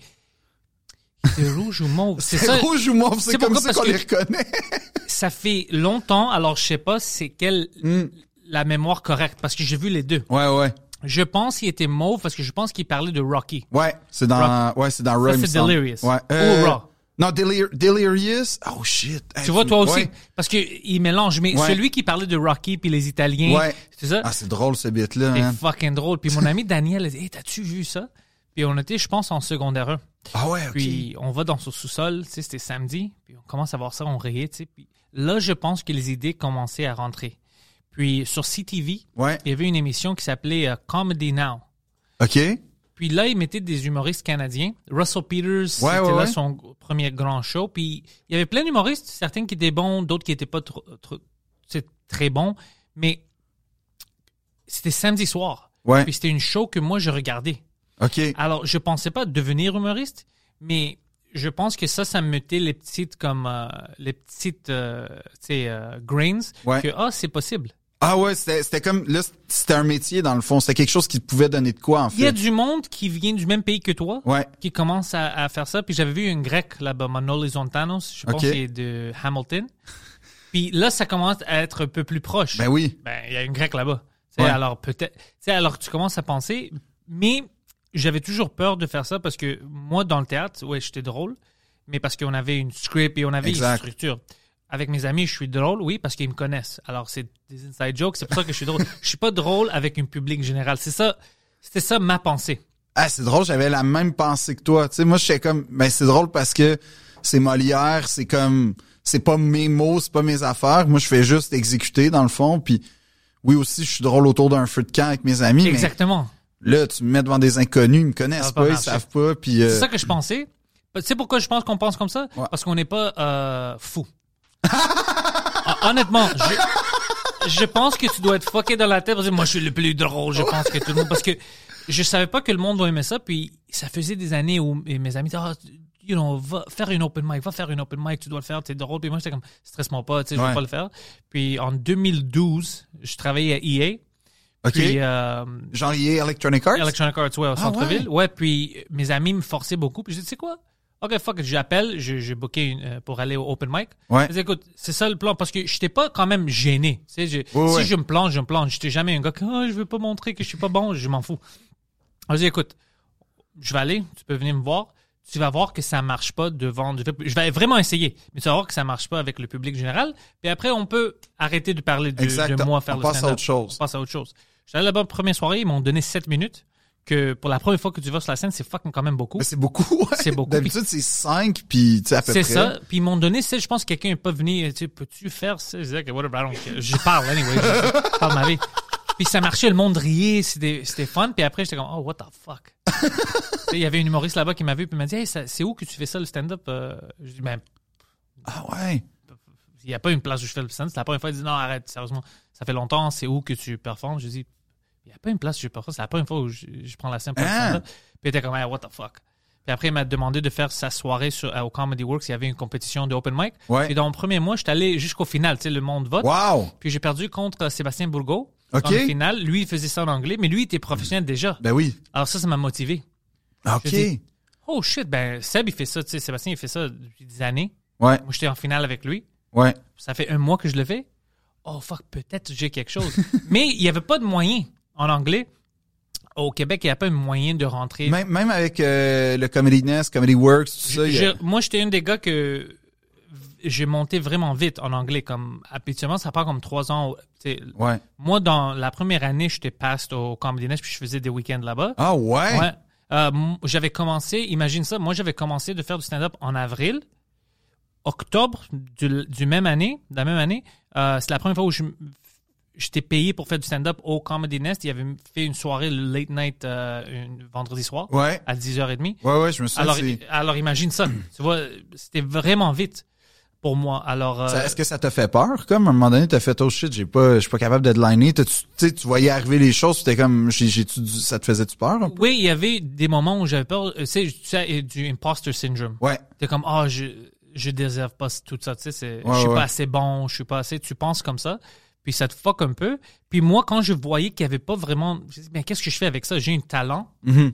C'était rouge ou mauve? C'est C'est ça. rouge ou mauve, c'est c'est comme ça qu'on les reconnaît. *laughs* Ça fait longtemps, alors je sais pas c'est quelle Hmm. la mémoire correcte parce que j'ai vu les deux. Ouais, ouais. Je pense qu'il était mauve parce que je pense qu'il parlait de Rocky. Ouais, c'est dans, ouais, c'est dans c'est. Delirious. Ouais. Ou Raw. Non, Delir- Delirious? Oh, shit. Hey, Tu vois, toi aussi. Ouais. Parce que il mélange. Mais Ouais. celui qui parlait de Rocky puis les Italiens, Ouais. c'est ça? Ah, c'est drôle, ce bit-là, c'est fucking drôle. Puis mon *laughs* ami Daniel a dit, hey, t'as-tu vu ça? Puis on était, je pense, en secondaire 1. Ah ouais, ok. Puis on va dans son sous-sol, tu sais, c'était samedi. Puis on commence à voir ça, on riait, tu sais. Puis là, je pense que les idées commençaient à rentrer. Puis sur CTV, Ouais. il y avait une émission qui s'appelait euh, Comedy Now. OK. Puis là, il mettait des humoristes canadiens. Russell Peters, c'était Ouais, là son premier grand show. Puis il y avait plein d'humoristes, certains qui étaient bons, d'autres qui étaient pas trop, trop- c'est très bons. Mais c'était samedi soir. Ouais. Puis c'était une show que moi, je regardais. OK. Alors, je pensais pas devenir humoriste, mais je pense que ça, ça me mettait les petites comme euh, les petites euh, euh, grains Ouais. que ah c'est possible. Ah ouais, c'était comme, là, c'était un métier, dans le fond. C'était quelque chose qui pouvait donner de quoi, en Il y a fait. du monde qui vient du même pays que toi, Ouais. qui commence à, à faire ça. Puis j'avais vu une grecque là-bas, Manoli Zontanos, je pense Ok. que c'est de Hamilton. Puis là, ça commence à être un peu plus proche. Ben oui. Ben, il y a une grecque là-bas. Ouais. Alors peut-être, alors tu commences à penser, mais j'avais toujours peur de faire ça parce que moi, dans le théâtre, ouais, j'étais drôle, mais parce qu'on avait une script et on avait Exact. une structure. Avec mes amis, je suis drôle, oui, parce qu'ils me connaissent. Alors, c'est des inside jokes, c'est pour ça que je suis drôle. je suis pas drôle avec un public général. C'est ça, c'était ça ma pensée. Ah, c'est drôle, j'avais la même pensée que toi. Tu sais, moi, j'étais comme, ben, c'est drôle parce que c'est Molière, c'est comme, c'est pas mes mots, c'est pas mes affaires. Moi, je fais juste exécuter, dans le fond, puis oui, aussi, je suis drôle autour d'un feu de camp avec mes amis, Exactement. mais là, tu me mets devant des inconnus, ils me connaissent pas pas, ils savent pas, puis euh, C'est ça que je pensais. Tu sais pourquoi je pense qu'on pense comme ça? Ouais. Parce qu'on n'est pas euh, fou. Hon- Honnêtement, je, je pense que tu dois être fucké dans la tête pour dire, moi, je suis le plus drôle, je pense que tout le monde... Parce que je savais pas que le monde va aimer ça, puis ça faisait des années où mes amis disaient, ah, you know, va faire une open mic, va faire une open mic, tu dois le faire, t'es drôle. Puis moi, j'étais comme, stresse-moi pas, tu sais, je Ouais. vais pas le faire. Puis en 2012, je travaillais à EA. ok, Puis, euh, genre est Electronic Arts? Electronic Arts, ouais, au Ah, centre-ville. Ouais. puis mes amis me forçaient beaucoup. Puis j'ai dit, tu sais quoi? OK, fuck, j'appelle, je- j'ai booké une, euh, pour aller au open mic. Ouais. Je dis, écoute, c'est ça le plan, parce que j'étais pas quand même gêné. Tu sais, Ouais, si ouais. je me plante, je me plante. J'étais jamais un gars qui, ah, je veux pas montrer que je suis pas bon, je m'en fous. J'ai dit, écoute, je vais aller, tu peux venir me voir. Tu vas voir que ça marche pas devant. Je vais vraiment essayer, mais tu vas voir que ça marche pas avec le public général. Puis après, on peut arrêter de parler de, moi faire On le passe à autre chose. On passe à autre chose. J'étais là-bas première soirée, ils m'ont donné 7 minutes. Que pour la première fois que tu vas sur la scène, c'est fucking quand même beaucoup. Mais c'est beaucoup, *laughs* ouais. C'est beaucoup. D'habitude, c'est 5, puis tu sais, à peu C'est ça. Puis ils m'ont donné, c'est, je pense que quelqu'un n'est pas venu, tu sais, peux-tu faire ça? Je disais, okay, whatever. Je parle, anyway. Je parle ma vie. Puis ça marchait, le monde riait, c'était, c'était fun. Puis après, j'étais comme, oh, what the fuck? *laughs* Il y avait une humoriste là-bas qui m'a vu, puis m'a dit, hey, c'est où que tu fais ça, le stand-up? Euh, je dis, ben, Ah ouais. il n'y a pas une place où je fais le stand-up. C'est la première fois, il dit, non, arrête, sérieusement, ça fait longtemps, c'est où que tu performes? Je dis, il n'y a pas une place je performe, c'est la première fois où je, je prends la scène pour Ah. Puis il était comme, hey, what the fuck? Puis après, il m'a demandé de faire sa soirée sur, au Comedy Works. Il y avait une compétition de open mic. Ouais. Puis dans mon premier mois, j'étais allé jusqu'au final. Tu sais, le monde vote. Wow. Puis j'ai perdu contre Sébastien Bourgault. OK. Dans le final, lui, il faisait ça en anglais, mais lui, il était professionnel déjà. Ben oui. Alors ça, ça m'a motivé. OK. Je dis- Oh shit, ben Seb, il fait ça. Tu sais, Sébastien, il fait ça depuis des années. Ouais, Moi, j'étais en finale avec lui. ouais. Ça fait un mois que je le fais. Oh fuck, peut-être j'ai quelque chose. *laughs* mais il n'y avait pas de moyen en anglais. Au Québec, il n'y a pas un moyen de rentrer. Même, même avec euh, le Comedy Nest, Comedy Works, tout ça. a- moi, j'étais un des gars que j'ai monté vraiment vite en anglais. Comme habituellement, ça prend comme trois ans. Ouais. Moi, dans la première année, j'étais passed au Comedy Nest, puis je faisais des week-ends là-bas. Ah ouais? Ouais. Euh, j'avais commencé, imagine ça, moi j'avais commencé de faire du stand-up en avril. Octobre du, du même année, de la même année, euh, c'est la première fois où je j'étais payé pour faire du stand-up au Comedy Nest. Il avait fait une soirée le late night euh, vendredi soir Ouais. à 10h30. Ouais, ouais, je me souviens. Alors, alors imagine ça. tu vois, c'était vraiment vite pour moi. Alors, euh, Est-ce que ça t'a fait peur, comme, à un moment donné, t'as fait, oh shit, j'ai pas, je suis pas capable de deadliner. Tu sais, tu voyais arriver les choses, tu t'es comme, j'ai, dû- ça te faisait-tu peur? un peu? oui, il y avait des moments où j'avais peur. euh, Tu sais, tu sais, du imposter syndrome. Ouais. T'es comme, ah, je, je déserve pas tout ça, tu sais, c'est, Ouais, je suis ouais. pas assez bon, je suis pas assez, tu penses comme ça, puis ça te fuck un peu. Puis moi, quand je voyais qu'il y avait pas vraiment, je me mais qu'est-ce que je fais avec ça? J'ai un talent, Mhm.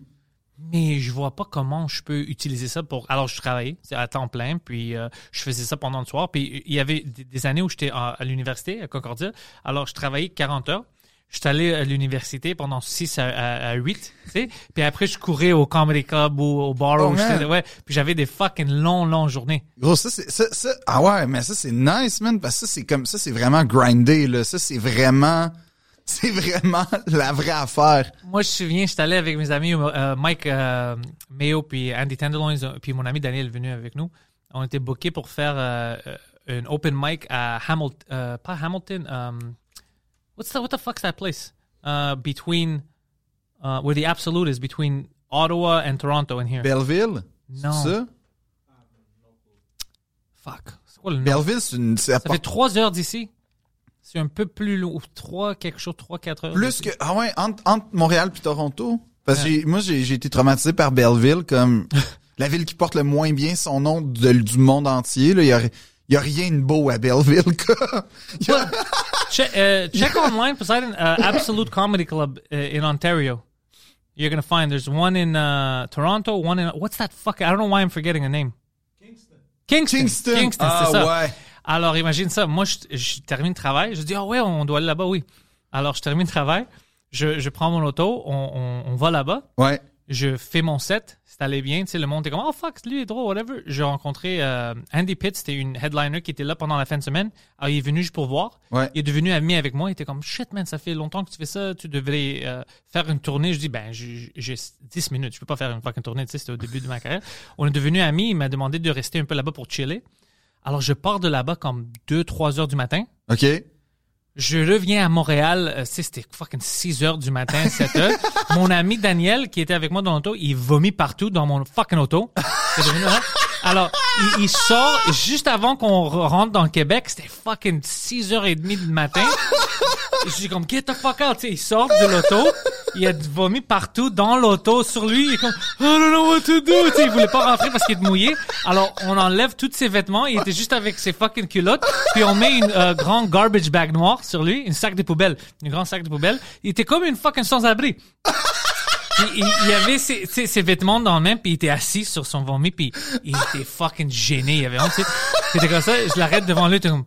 mais je vois pas comment je peux utiliser ça pour. Alors, je travaillais, à temps plein, puis euh, je faisais ça pendant le soir. Puis il y avait des, des années où j'étais à, à l'université, à Concordia, alors je travaillais 40 heures. J'étais allé à l'université pendant 6 à, à, à 8, tu sais. Puis après, je courais au comedy club ou au bar. Oh, où ouais. Puis j'avais des fucking longs, longues journées. Gros, ça, c'est, ça, ça, ah ouais, mais ça, c'est nice, man, parce que ça, c'est comme, ça, c'est vraiment grindé, là. Ça, c'est vraiment, *laughs* c'est vraiment la vraie affaire. Moi, je me souviens, j'étais allé avec mes amis, euh, Mike euh, Mayo puis Andy Tenderloin, puis mon ami Daniel est venu avec nous. On était bookés pour faire euh, euh, un open mic à Hamilton, pas Hamilton, um, what's the, what the fuck's that place? Uh, between, uh, where the absolute is, between Ottawa and Toronto in here. Belleville? Non. C'est ça? Fuck. C'est quoi le nom? Belleville, c'est une, Ça fait trois heures d'ici. C'est un peu plus lourd. Trois, quelque chose, trois, quatre heures. plus que, ah ouais, entre, entre Montréal puis Toronto. Parce que Ouais. moi, j'ai, été traumatisé par Belleville comme *laughs* la ville qui porte le moins bien son nom de- du monde entier, là. Il y a, il y a rien de beau à Belleville, *laughs* y a- Check, uh, check online, Poseidon, uh, Absolute Comedy Club uh, in Ontario. You're gonna find there's one in uh, Toronto, one in what's that fuck? I don't know why I'm forgetting a name. Kingston. Kingston. Kingston. Kingston, Ah, c'est ça. ouais. Alors imagine ça. Moi, je, je termine le travail. Je dis ah ouais, on doit aller là-bas, oui. Alors je termine le travail. Je, je prends mon auto, on, on, on va là-bas. Ouais. Je fais mon set, c'est allé bien, tu sais, le monde était comme, oh fuck, lui est drôle, whatever. J'ai rencontré euh, Andy Pitt, c'était une headliner qui était là pendant la fin de semaine. Alors, il est venu juste pour voir. Ouais. Il est devenu ami avec moi. Il était comme, shit, man, ça fait longtemps que tu fais ça. Tu devrais euh, faire une tournée. Je dis, ben, j'ai j'ai 10 minutes. Je peux pas faire une fucking tournée. Tu sais, c'était au début de ma carrière. On est devenu amis. Il m'a demandé de rester un peu là-bas pour chiller. Alors, je pars de là-bas comme 2, 3 heures du matin. OK. Je reviens à Montréal, euh, tu sais, c'était fucking 6 heures du matin, 7 heures. *laughs* mon ami Daniel, qui était avec moi dans l'auto, il vomit partout dans mon fucking auto. C'est devenu, hein? Alors, il, il sort juste avant qu'on re- rentre dans le Québec. C'était fucking 6 heures et demie du matin. Je suis comme, get the fuck out, tu sais, il sort de l'auto. Il a du vomi partout dans l'auto sur lui. Il est comme, I don't know what to do. Tu sais, il voulait pas rentrer parce qu'il est mouillé. Alors, on enlève tous ses vêtements. Il était juste avec ses fucking culottes. Puis on met une euh, grande garbage bag noire sur lui, une sac de poubelle, une grande sac de poubelle. Il était comme une fucking sans-abri. Il, il avait ses, ses, vêtements dans le même, puis il était assis sur son vomi, puis il était fucking gêné. Il avait honte. C'était comme ça, je l'arrête devant lui, t'es comme,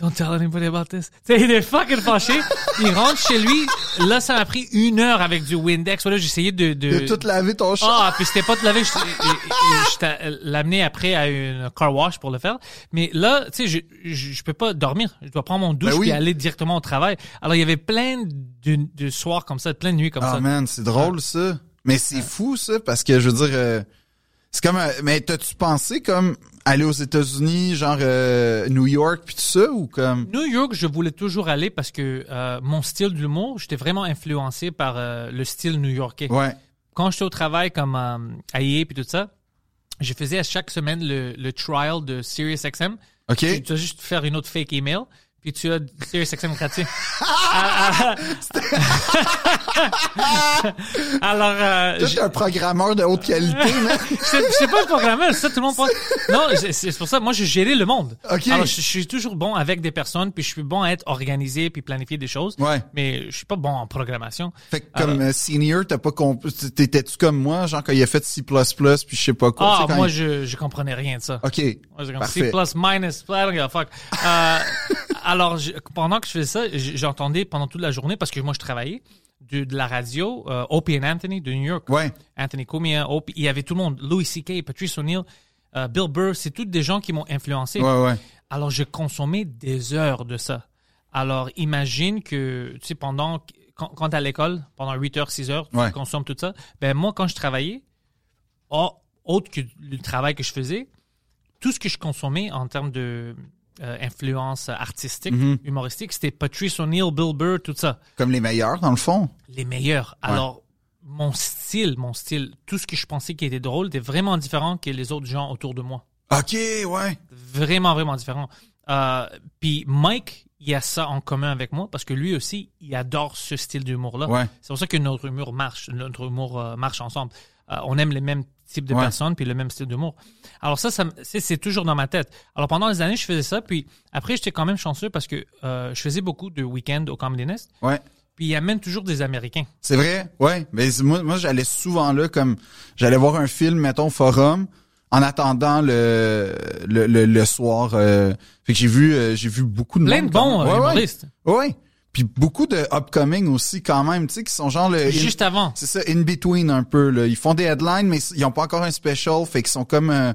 don't tell anybody about this. Tu sais, il est fucking fâché. Il rentre chez lui. Là, ça m'a pris une heure avec du Windex. Voilà, j'ai essayé de... de... De tout laver ton char. Ah, puis c'était pas de laver. Je, je- je- je t'ai l'amené après à une car wash pour le faire. Mais là, tu sais, je, je, je peux pas dormir. Je dois prendre mon douche Ben oui. et aller directement au travail. Alors, il y avait plein de, de soirs comme ça, plein de nuits comme Ah ça. man, c'est drôle ça. Mais c'est fou ça parce que je veux dire euh, c'est comme un- mais t'as-tu pensé comme aller aux États-Unis, genre euh, New York puis tout ça ou comme? New York, je voulais toujours aller parce que euh, mon style d'humour, j'étais vraiment influencé par euh, le style new-yorkais. Ouais. Quand j'étais au travail comme à EA puis tout ça, je faisais à chaque semaine le, le trial de SiriusXM. OK. Tu dois juste faire une autre fake email, puis tu as SiriusXM gratuit. Ah, *laughs* ah. Alors, euh, Toi, je- t'es un programmeur de haute qualité, *laughs* man. c'est c'est pas un programmeur, c'est ça tout le monde pense. Non, c'est pour ça, moi, je gérais le monde. Ok. Alors, je, je suis toujours bon avec des personnes, puis je suis bon à être organisé, puis planifier des choses. Ouais. Mais je suis pas bon en programmation. Fait que comme euh, senior, t'as pas compris t'étais-tu comme moi, genre quand il a fait C++ puis je sais pas quoi. tu Ah, moi, il- je, je comprenais rien de ça. OK. Moi, Parfait. C plus minus, I don't give a fuck. Euh, *laughs* alors, je- pendant que je faisais ça, j'entendais pendant toute la journée, parce que moi, je travaillais, de, de la radio, euh, Opie and Anthony de New York. Ouais. Anthony Cumia, Opie, il y avait tout le monde. Louis C.K., Patrice O'Neill, euh, Bill Burr, c'est tous des gens qui m'ont influencé. Ouais, ouais. Alors, je consommais des heures de ça. Alors, imagine que, tu sais, pendant, quand, à l'école, pendant 8 heures, 6 heures, tu Ouais. consommes tout ça. Ben, moi, quand je travaillais, oh, autre que le travail que je faisais, tout ce que je consommais en termes de influence artistique, Mhm. humoristique, c'était Patrice O'Neill, Bill Burr, tout ça. Comme les meilleurs dans le fond. Les meilleurs. Alors, mon style, mon style, tout ce que je pensais qui était drôle était vraiment différent que les autres gens autour de moi. OK, ouais. Vraiment, vraiment différent. Euh, Puis Mike, il a ça en commun avec moi parce que lui aussi, il adore ce style d'humour-là. Ouais. C'est pour ça que notre humour marche, notre humour euh, marche ensemble. Euh, on aime les mêmes types de Ouais. personnes puis le même style d'humour. Alors ça, ça c'est toujours dans ma tête. Alors pendant des années, je faisais ça. Puis après, j'étais quand même chanceux parce que euh, je faisais beaucoup de week-ends au Comedy Nest. Ouais. Puis il amène toujours des Américains. C'est vrai, ouais. Mais moi, moi j'allais souvent là comme j'allais voir un film, mettons forum, en attendant le le, le, le soir. euh, fait que j'ai vu euh, j'ai vu beaucoup de Plein de monde. bons ouais, ouais. Puis beaucoup de upcoming aussi quand même, tu sais, qui sont genre le in- Juste avant. c'est ça, in between un peu là. Ils font des headlines, mais ils ont pas encore un special, fait qu'ils sont comme euh,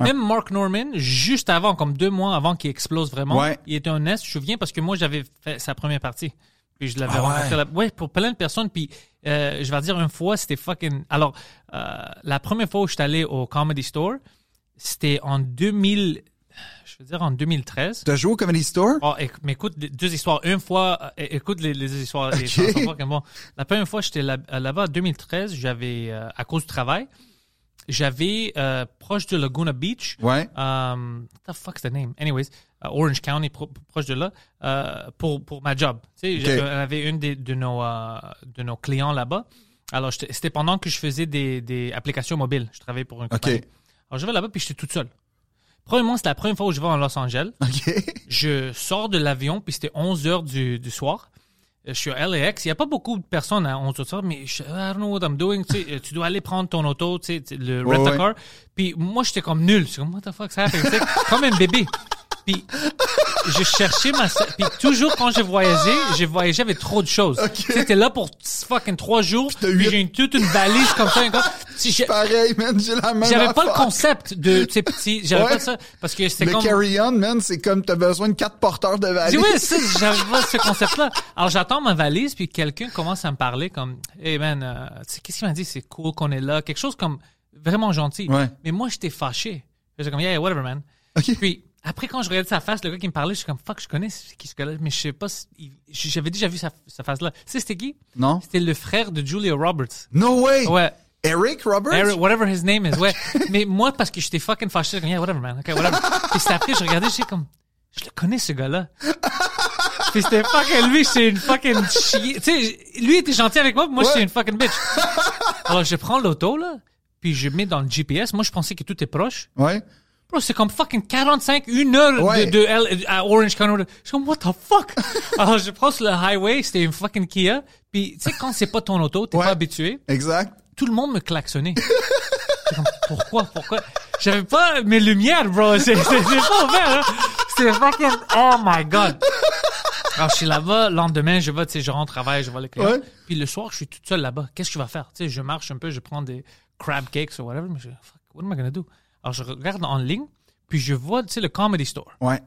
Même Mark Norman, juste avant, comme deux mois avant qu'il explose vraiment, Ouais. il était un nest. Je me souviens parce que moi, j'avais fait sa première partie. Puis je l'avais Ah ouais? Ouais, pour plein de personnes. Puis euh, je vais dire une fois, c'était fucking. Alors, euh, la première fois où je suis allé au Comedy Store, c'était en 2000. Je veux dire en 2013. T'as joué au Comedy Store? Oh, mais écoute, deux histoires. Une fois, euh, écoute les, les histoires. les bon. La première fois, j'étais là- là-bas en 2013. J'avais, euh, à cause du travail, j'avais euh, proche de Laguna Beach. Ouais. Um, what the fuck's the name? Anyways, uh, Orange County, pro- proche de là, euh, pour, pour ma job. Tu sais, Ok. j'avais- une de, nos, euh, de nos clients là-bas. Alors, c'était pendant que je faisais des, des applications mobiles. Je travaillais pour une compagnie. Alors, je vais là-bas, puis j'étais toute seule. Premièrement, c'était la première fois où je vais à Los Angeles. OK. Je sors de l'avion, puis c'était 11 heures du, du soir. Euh, Je suis à LAX. Il n'y a pas beaucoup de personnes à 11 heures du soir, mais je, I don't know what I'm doing. Tu, sais, euh, tu dois aller prendre ton auto, tu sais, tu- le Ouais, rent a ouais. car. Puis moi, j'étais comme nul. Je suis comme, what the? Tu sais, comme un bébé. Puis je cherchais ma puis toujours quand j'ai voyagé, j'ai voyagé avec trop de choses. C'était là pour fucking trois jours. Puis j'ai une, toute une valise comme ça. encore. Si Pareil, man, j'ai la même j'avais pas le concept de, tu sais, petit, j'avais Ouais. pas ça parce que c'était Le comme. carry-on, man, c'est comme t'as besoin de quatre porteurs de valise. oui, j'avais pas ce *laughs* concept-là. Alors, j'attends ma valise, puis quelqu'un commence à me parler comme, hey man, euh, tu sais, qu'est-ce qu'il m'a dit? C'est cool qu'on est là. Quelque chose comme vraiment gentil. Ouais. Mais moi, j'étais fâché. J'étais comme, yeah, whatever, man. Ok. Puis, après, quand je regardais sa face, le gars qui me parlait, je suis comme, fuck, je connais qui ce gars-là, mais je sais pas si, j'avais déjà vu sa, sa face-là. Tu sais, c'était qui? Non? C'était le frère de Julia Roberts. No way! Ouais. Eric Roberts? Eric, whatever his name is, ouais. *laughs* mais moi, parce que j'étais fucking fâché, j'étais comme, yeah, whatever, man. Okay, whatever. Puis c'est après, je regardais, j'étais comme, je le connais, ce gars-là. Puis c'était fucking lui, c'est une fucking chi... Tu sais, lui était gentil avec moi, moi, Ouais. j'étais une fucking bitch. Alors, je prends l'auto, là, puis je mets dans le GPS. Moi, je pensais que tout est proche. Ouais. Bro, c'est comme fucking 45, une heure Ouais. de, de L- à Orange County. Je suis comme, what the fuck? *laughs* Alors, je prends sur le highway, c'était une fucking Kia. Puis, tu sais, quand c'est pas ton auto, t'es Ouais. pas habitué Exact. tout le monde me klaxonnait. *laughs* Comme, pourquoi, pourquoi? J'avais pas mes lumières, bro. C'est, c'est, pas ouvert, hein. C'est fucking, oh my god. Alors, je suis là-bas, le lendemain, je vais, tu sais, je rentre au travail, je vois les clients. Ouais. Puis le soir, je suis toute seule là-bas. Qu'est-ce que je vais faire? Tu sais, je marche un peu, je prends des crab cakes ou whatever, mais je, fuck, what am I gonna do? Alors, je regarde en ligne, puis je vois, tu sais, le comedy store. Ouais.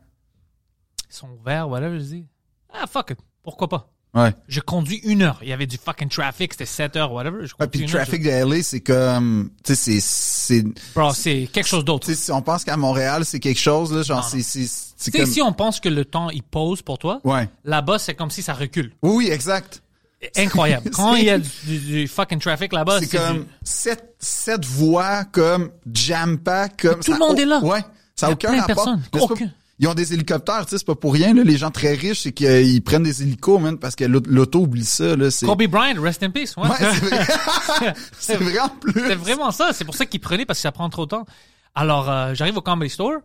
Ils sont ouverts, whatever, je dis, ah, fuck it. Pourquoi pas? Ouais. Je conduis une heure. Il y avait du fucking traffic, c'était 7 heures, whatever. Je Ouais, puis le une heure, trafic de LA, c'est comme, tu sais, c'est, c'est, je- Bro, c'est quelque chose d'autre. tu sais, si on pense qu'à Montréal, c'est quelque chose, là, genre, c'est, c'est, c'est Tu sais, comme, si on pense que le temps, il pose pour toi, ouais. là-bas, c'est comme si ça recule. Oui, oui, exact. Incroyable. *laughs* Quand il y a du, du- du fucking traffic là-bas, c'est comme du- sept, sept voix, comme jam pack, comme tout ça le monde est là. Ouais. Ça a aucun rapport. c'est pas- Aucun. Ils ont des hélicoptères, tu sais, c'est pas pour rien, là. Les gens très riches, c'est qu'ils prennent des hélicos, man, parce que l'au- l'auto oublie ça, là. C'est, Kobe Bryant, rest in peace. Ouais. Ouais, c'est vrai. *laughs* en plus. C'est vraiment ça. C'est pour ça qu'il prenait parce que ça prend trop de temps. Alors, euh, j'arrive au comedy store,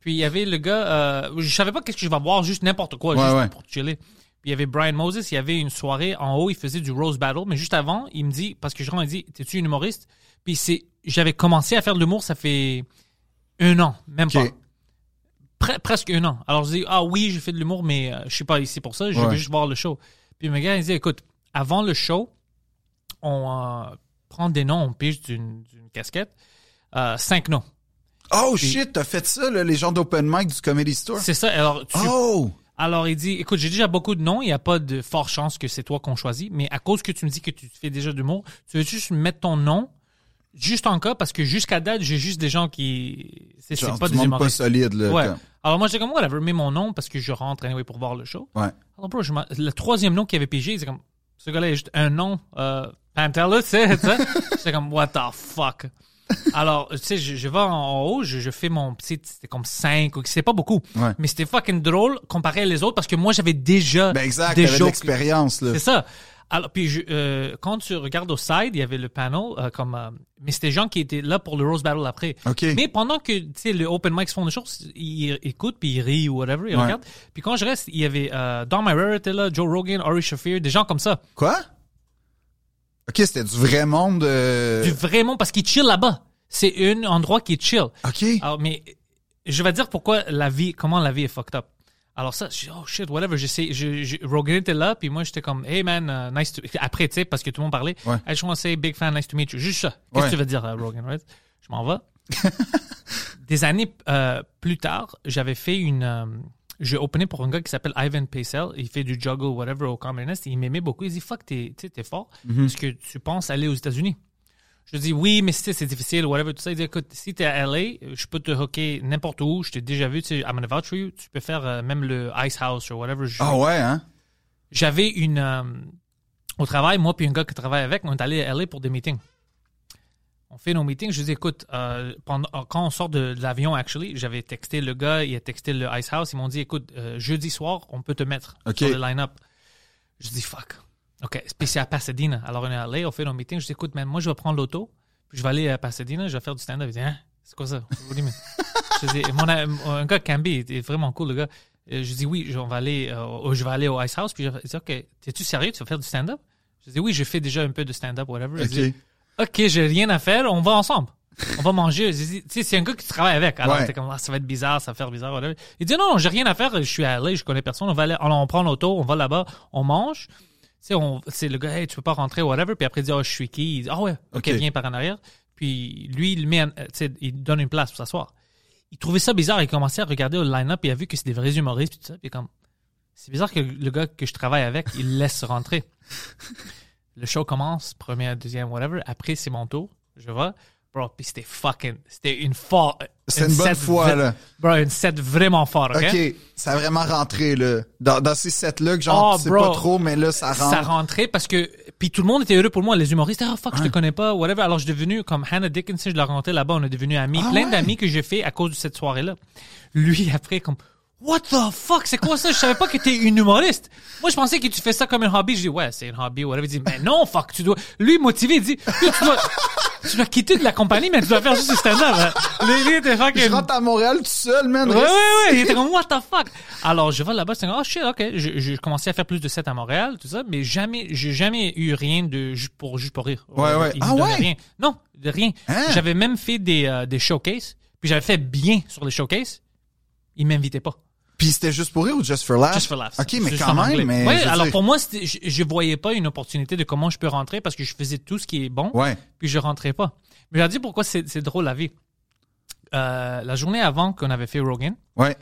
puis il y avait le gars, euh, je savais pas qu'est-ce que je vais voir, juste n'importe quoi, Ouais, juste ouais. pour chiller. Il y avait Brian Moses, il y avait une soirée en haut, il faisait du Rose Battle, mais juste avant, il me dit, parce que je rentre, il dit, t'es-tu une humoriste? Puis c'est, j'avais commencé à faire de l'humour, ça fait un an, même pas. Pre- presque un an. Alors je dis, ah oui, j'ai fait de l'humour, mais euh, je suis pas ici pour ça, je Ouais. veux juste voir le show. Puis le gars, il dit, écoute, avant le show, on euh, prend des noms, on pige d'une d'une casquette, euh, cinq noms. Oh Puis- shit, t'as fait ça, là, les gens d'open mic du Comedy Store? C'est ça. Alors, tu- Oh! Alors il dit, écoute, j'ai déjà beaucoup de noms, il n'y a pas de forte chance que c'est toi qu'on choisit, mais à cause que tu me dis que tu fais déjà de l'humour, tu veux juste mettre ton nom, juste en cas, parce que jusqu'à date, j'ai juste des gens qui... C'est Genre, pas du des monde pas humoristes. solide, là. Ouais. comme- Alors moi, j'étais comme, whatever, mets mon nom parce que je rentre anyway pour voir le show. Ouais. Alors, bro, je m'en- le troisième nom qu'il avait pigé, c'est comme, ce gars-là, il a juste un nom, euh, Pantella, tu sais, tu sais. *laughs* J'étais comme, what the fuck? Alors, tu sais, je, je vais en haut, je, je fais mon petit, c'était comme 5 ou c'est pas beaucoup. Ouais. Mais c'était fucking drôle comparé à les autres parce que moi, j'avais déjà Ben exact, des l'expérience, là. C'est ça. Alors, puis je, euh, quand tu regardes au side, il y avait le panel, euh, comme, euh, mais c'était des gens qui étaient là pour le Rose Battle après. OK. Mais pendant que, tu sais, le open mic font des choses, ils écoutent, puis ils rient ou whatever, ils Ouais. regardent. Puis quand je reste, il y avait euh, Don Myra était là, Joe Rogan, Ari Shafir, des gens comme ça. Quoi? OK, c'était du vrai monde. euh, Du vraiment, parce qu'ils chill là-bas. C'est un endroit qui est chill. OK. Alors, mais je vais dire pourquoi la vie, comment la vie est fucked up. Alors ça, je dis, oh shit, whatever, je sais, je, je- Rogan était là, puis moi j'étais comme, hey man, uh, nice to, après, tu sais, parce que tout le monde parlait, Ouais. I just want to say big fan, nice to meet you. Juste ça. Qu'est-ce Ouais. que tu veux dire, euh, Rogan, right? Je m'en vais. *laughs* Des années euh, plus tard, j'avais fait une, euh, j'ai opené pour un gars qui s'appelle Ivan Pacel, il fait du juggle, whatever, au Nest, il m'aimait beaucoup, il dit, fuck, t'es, fort, est-ce que tu penses aller aux États-Unis? Je dis oui, mais c'est difficile, whatever, tout ça. Il dit écoute, si t'es à LA, je peux te hooker n'importe où. Je t'ai déjà vu, tu sais, I'm gonna vouch for you. Tu peux faire euh, même le Ice House ou whatever. Ah ouais, hein? J'avais une. euh, au travail, moi puis un gars qui travaille avec, on est allé à LA pour des meetings. On fait nos meetings. Je dis écoute, euh, pendant, euh, quand on sort de, de l'avion, actually, j'avais texté le gars, il a texté le Ice House. Ils m'ont dit écoute, euh, jeudi soir, on peut te mettre OK. sur le line-up. Je dis fuck. OK. Puis c'est à Pasadena. Alors on est allé, on fait nos meetings. Je dis écoute, man, moi je vais prendre l'auto, puis je vais aller à Pasadena, je vais faire du stand-up. Il dit hein, c'est quoi ça? Je dis, mon, un gars Camby il est vraiment cool, le gars. Je dis oui, je, on va aller, euh, je vais aller au Ice House. Puis je dit OK, t'es-tu sérieux? Tu vas faire du stand-up? Je dis oui, je fais déjà un peu de stand-up, whatever. OK, j'ai rien à faire, on va ensemble. On va manger. Tu sais, c'est un gars qui travaille avec. Alors, Ouais. t'es comme, ah, ça va être bizarre, ça va faire bizarre. whatever. Il dit, non, j'ai rien à faire. Je suis allé, je connais personne. On va aller, alors, on prend l'auto, on va là-bas, on mange. Tu sais, on, c'est le gars, hey, tu peux pas rentrer, whatever. Puis après, il dit, oh, je suis qui? Il dit, ah ouais, ok, Ok. viens par en arrière. Puis lui, il met, un- tu sais, il donne une place pour s'asseoir. Il trouvait ça bizarre. Il commençait à regarder au line-up. Il a vu que c'est des vrais humoristes. Puis tout ça. Puis comme, c'est bizarre que le gars que je travaille avec, il laisse rentrer. Le show commence, première, deuxième, whatever. Après, c'est mon tour. Je vais. Bro, puis c'était fucking, c'était une fort. C'était une bonne set fois, là. Bro, une set vraiment fort, ok? OK, ça a vraiment rentré, là. Dans, dans ces sets-là, que genre, Oh, tu sais bro. pas trop, mais là, ça rentre. Ça rentrait parce que puis tout le monde était heureux pour moi les humoristes ah fuck je te connais pas whatever alors je suis devenu comme Hannah Dickinson je l'ai rencontré là-bas on est devenu amis Ah plein ouais? d'amis que j'ai fait à cause de cette soirée là lui *laughs* après comme What the fuck, c'est quoi ça? Je savais pas que t'es une humoriste. Moi, je pensais que tu fais ça comme un hobby. Je dis, ouais, c'est un hobby, whatever. Il dit, mais non, fuck, tu dois, lui, motivé, il dit, tu dois, tu dois quitter de la compagnie, mais tu dois faire juste du stand-up. hein. Lui, il était fucking. Je rentre à Montréal tout seul, man. Ouais, ouais, ouais. Il était comme, what the fuck? Alors, je vais là-bas, c'est comme, oh shit, ok. Je- J'ai commencé à faire plus de sets à Montréal, tout ça, mais jamais, j'ai jamais eu rien de juste pour, juste pour rire. Ouais, ouais. Il Ah ouais? Rien. Non, de rien. Hein? J'avais même fait des, euh, des showcases, puis j'avais fait bien sur les showcases. Il m'invitait pas. Puis c'était juste pour rire ou just for laughs? Just for laughs. OK, mais quand même, mais. Ouais, alors dire- pour moi, je, je voyais pas une opportunité de comment je peux rentrer parce que je faisais tout ce qui est bon Ouais. puis je rentrais pas. Mais je vais dire pourquoi c'est drôle la vie. Euh, la journée avant qu'on avait fait Rogan, Ouais.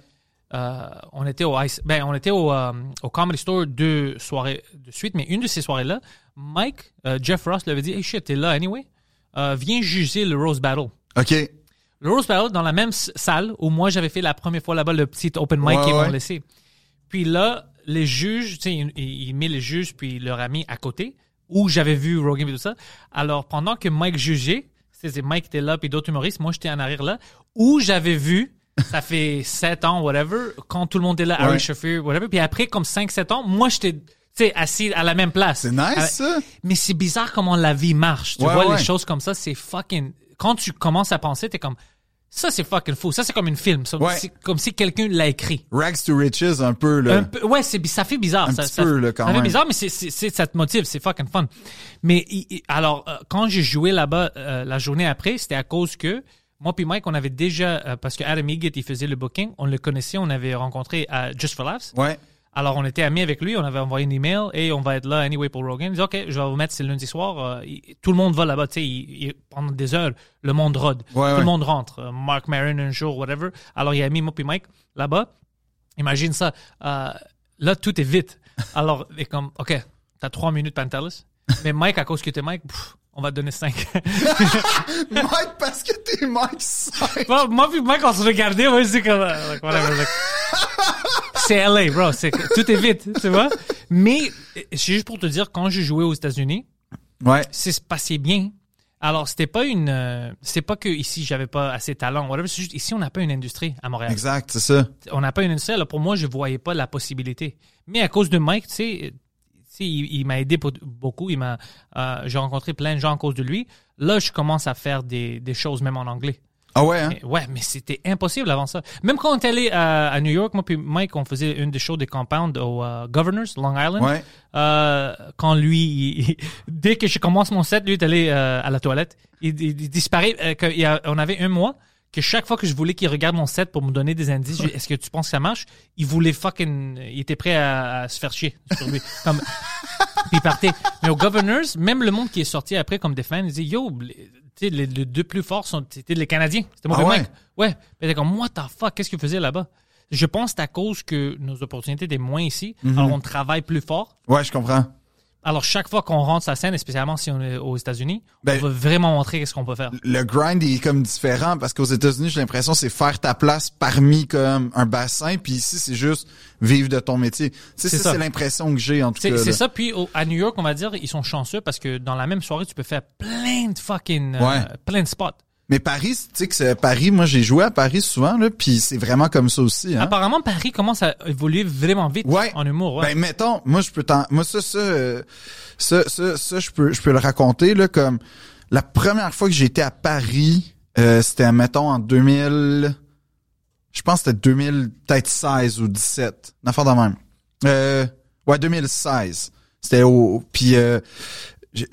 euh, on était au Ice- ben on était au, euh, au Comedy Store deux soirées de suite, mais une de ces soirées-là, Mike, Jeff Ross lui avait dit Hey shit, t'es là anyway, viens juger le Rose Battle. OK. Le Rose Battle dans la même salle où moi j'avais fait la première fois là-bas le petit open mic Ouais, qu'ils ouais. m'ont laissé. Puis là, les juges, tu sais, il, il il met les juges puis leur ami à côté où j'avais vu Rogan et tout ça. Alors pendant que Mike jugeait, c'était Mike était là puis d'autres humoristes, moi j'étais en arrière là où j'avais vu ça fait *laughs* sept ans whatever quand tout le monde est là, Ouais. Harry Shafir whatever. Puis après comme 5 7 ans, moi j'étais tu sais assis à la même place. C'est nice, À- ça. mais c'est bizarre comment la vie marche. Tu Ouais, vois, ouais. les choses comme ça, c'est fucking. Quand tu commences à penser, t'es comme. Ça, c'est fucking fou. Ça, c'est comme une film. Ça, Ouais. Comme si quelqu'un l'a écrit. Rags to riches, un peu, là. Un peu, ouais, c'est, ça fait bizarre. Un ça, petit ça- peu, là, quand ça fait même. bizarre, mais c'est, ça te motive. C'est fucking fun. Mais alors, euh, quand j'ai joué là-bas euh, la journée après, c'était à cause que moi puis Mike, on avait déjà, euh, parce que Adam Egan, il faisait le booking, on le connaissait, on avait rencontré à Just for Laughs. Ouais. Alors, on était amis avec lui, on avait envoyé un email et on va être là anyway pour Rogan. Il dit, OK, je vais vous mettre, c'est lundi soir. euh, il- tout le monde va là-bas, tu sais, pendant des heures, le monde rôde. Ouais, tout ouais. le monde rentre. Euh, Mark Maron un jour, whatever. Alors, il a mis moi puis Mike là-bas. Imagine ça. euh, là, tout est vite. *laughs* Alors, il est comme, OK, t'as trois minutes Pantelis. Mais Mike, à cause que t'es Mike, pff, on va te donner cinq. *laughs* Mike, parce que t'es Mike *laughs* 5. Bon, moi puis Mike, on se regardait, moi, je dis comme, euh, like, whatever, like. C'est LA, bro. C'est, tout est vite, tu vois. Mais, c'est juste pour te dire, quand j'ai joué aux États-Unis, Ouais. c'est passé bien. Alors, c'était pas une, euh, c'est pas que ici, j'avais pas assez de talent, whatever. C'est juste, ici, on n'a pas une industrie à Montréal. Exact, c'est ça. On n'a pas une industrie. Alors, pour moi, je voyais pas la possibilité. Mais à cause de Mike, tu sais, euh, il, il m'a aidé beaucoup. Il m'a, euh, j'ai rencontré plein de gens à cause de lui. Là, je commence à faire des, des choses même en anglais. Ah ouais, hein? Mais- ouais, mais c'était impossible avant ça. Même quand on est allé à, à New York, moi puis Mike, on faisait une des shows des compounds au euh, Governors, Long Island. Ouais. Euh, quand lui, il- il- dès que je commence mon set, lui est allé euh, à la toilette. Il, disparaît. euh, que- a- on avait un mois que chaque fois que je voulais qu'il regarde mon set pour me donner des indices, est-ce que tu penses que ça marche? Il voulait fucking, il était prêt à, à se faire chier sur lui. *laughs* Comme, puis il partait. Mais au Governors, même le monde qui est sorti après comme des fans, il dit, yo, les, tu sais, les, deux plus forts sont, c'était les Canadiens. C'était moi Ah ouais? Mike. Ouais. Était comme, what the fuck, qu'est-ce que vous faisiez là-bas? Je pense que c'est à cause que nos opportunités étaient moins ici. Mhm. Alors on travaille plus fort. Ouais, je comprends. Alors, chaque fois qu'on rentre sur la scène, et spécialement si on est aux États-Unis, Ben- on veut vraiment montrer qu'est-ce qu'on peut faire. Le grind est comme différent parce qu'aux États-Unis, j'ai l'impression c'est faire ta place parmi comme un bassin, puis ici c'est juste vivre de ton métier. Tu sais, C'est ça, ça. c'est l'impression que j'ai en tout cas. c'est ça. Puis au- à New York, on va dire, ils sont chanceux parce que dans la même soirée, tu peux faire plein de fucking, euh, plein de spots. Mais Paris, tu sais que c'est Paris, moi j'ai joué à Paris souvent là, puis c'est vraiment comme ça aussi. Hein? Apparemment, Paris commence à évoluer vraiment vite Ouais. en humour. Ouais. Ben mettons, moi je peux t'en, moi ça ça, euh, ça ça ça je peux je peux le raconter là comme la première fois que j'étais à Paris, euh, c'était mettons en 2000, je pense que c'était 2000 peut-être 16 ou 17, une affaire de même. Euh, ouais 2016. C'était au puis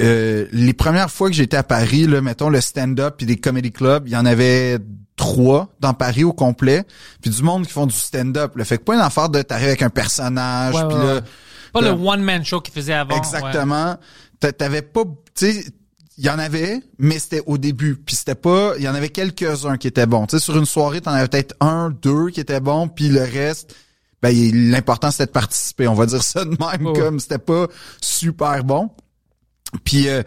euh, les premières fois que j'étais à Paris, là, mettons le stand-up puis des comedy clubs, il y en avait trois dans Paris au complet, puis du monde qui font du stand-up. Le fait que pas une affaire de t'arrives avec un personnage, Ouais, puis ouais, là, ouais. Pas le comme- one-man show qu'il faisait avant. Exactement. T'a- T'avais pas, tu sais, il y en avait, mais c'était au début. Puis c'était pas, il y en avait quelques-uns qui étaient bons. Tu sais, sur une soirée, t'en avais peut-être un, deux qui étaient bons, puis le reste, ben l'important c'était de participer. On va dire ça de même, comme c'était pas super bon. Puis, euh,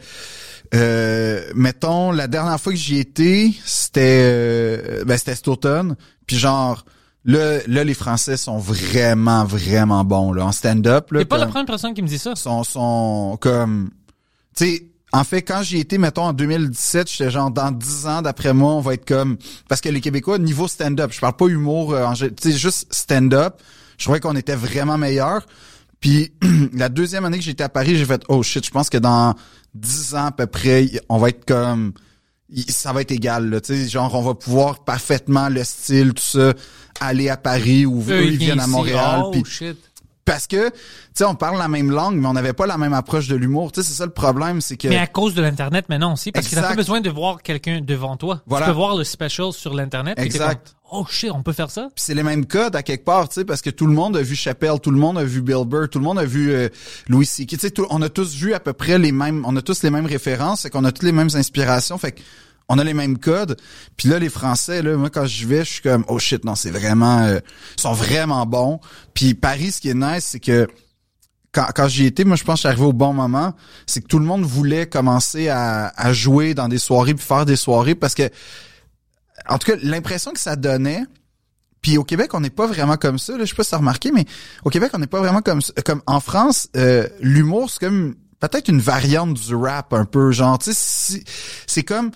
euh, mettons, la dernière fois que j'y étais, c'était, euh, ben c'était cet automne. Puis genre, là, là, les Français sont vraiment, vraiment bons là en stand-up. là, T'es pas la première personne qui me dit ça. sont, sont comme, tu sais, en fait, quand j'y étais, mettons, en 2017, j'étais genre, dans 10 ans, d'après moi, on va être comme, parce que les Québécois, niveau stand-up, je parle pas humour, euh, tu sais, juste stand-up, je trouvais qu'on était vraiment meilleurs. Puis, *clears throat* la deuxième année que j'étais à Paris, j'ai fait, oh shit, je pense que dans 10 ans à peu près, on va être comme, ça va être égal, là, tu sais, genre, on va pouvoir parfaitement, le style, tout ça, aller à Paris ou eux, ils viennent à. Montréal. Oh, puis. Parce que, tu sais, on parle la même langue, mais on n'avait pas la même approche de l'humour. Tu sais, c'est ça le problème, c'est que... Mais à cause de l'Internet maintenant aussi, parce que t'as Exact. pas besoin de voir quelqu'un devant toi. Voilà. Tu peux voir le special sur l'Internet. Exact. comme, oh shit, on peut faire ça? C'est les mêmes codes à quelque part, tu sais, parce que tout le monde a vu Chappelle, tout le monde a vu Bill Burr, tout le monde a vu euh, Louis C.K. Tu sais, on a tous vu à peu près les mêmes, on a tous les mêmes références, c'est qu'on a toutes les mêmes inspirations, fait que on a les mêmes codes. Puis là, les Français, là, moi quand je vais, je suis comme oh shit, non, c'est vraiment, euh, ils sont vraiment bons. Puis Paris, ce qui est nice, c'est que quand, quand j'y étais, moi je pense que arrivé au bon moment, c'est que tout le monde voulait commencer à, jouer dans des soirées puis faire des soirées parce que en tout cas, l'impression que ça donnait, puis au Québec, on n'est pas vraiment comme ça. Là, je sais pas si mais au Québec, on n'est pas vraiment comme. Comme en France, euh, l'humour, c'est comme peut-être une variante du rap un peu. Genre, c'est comme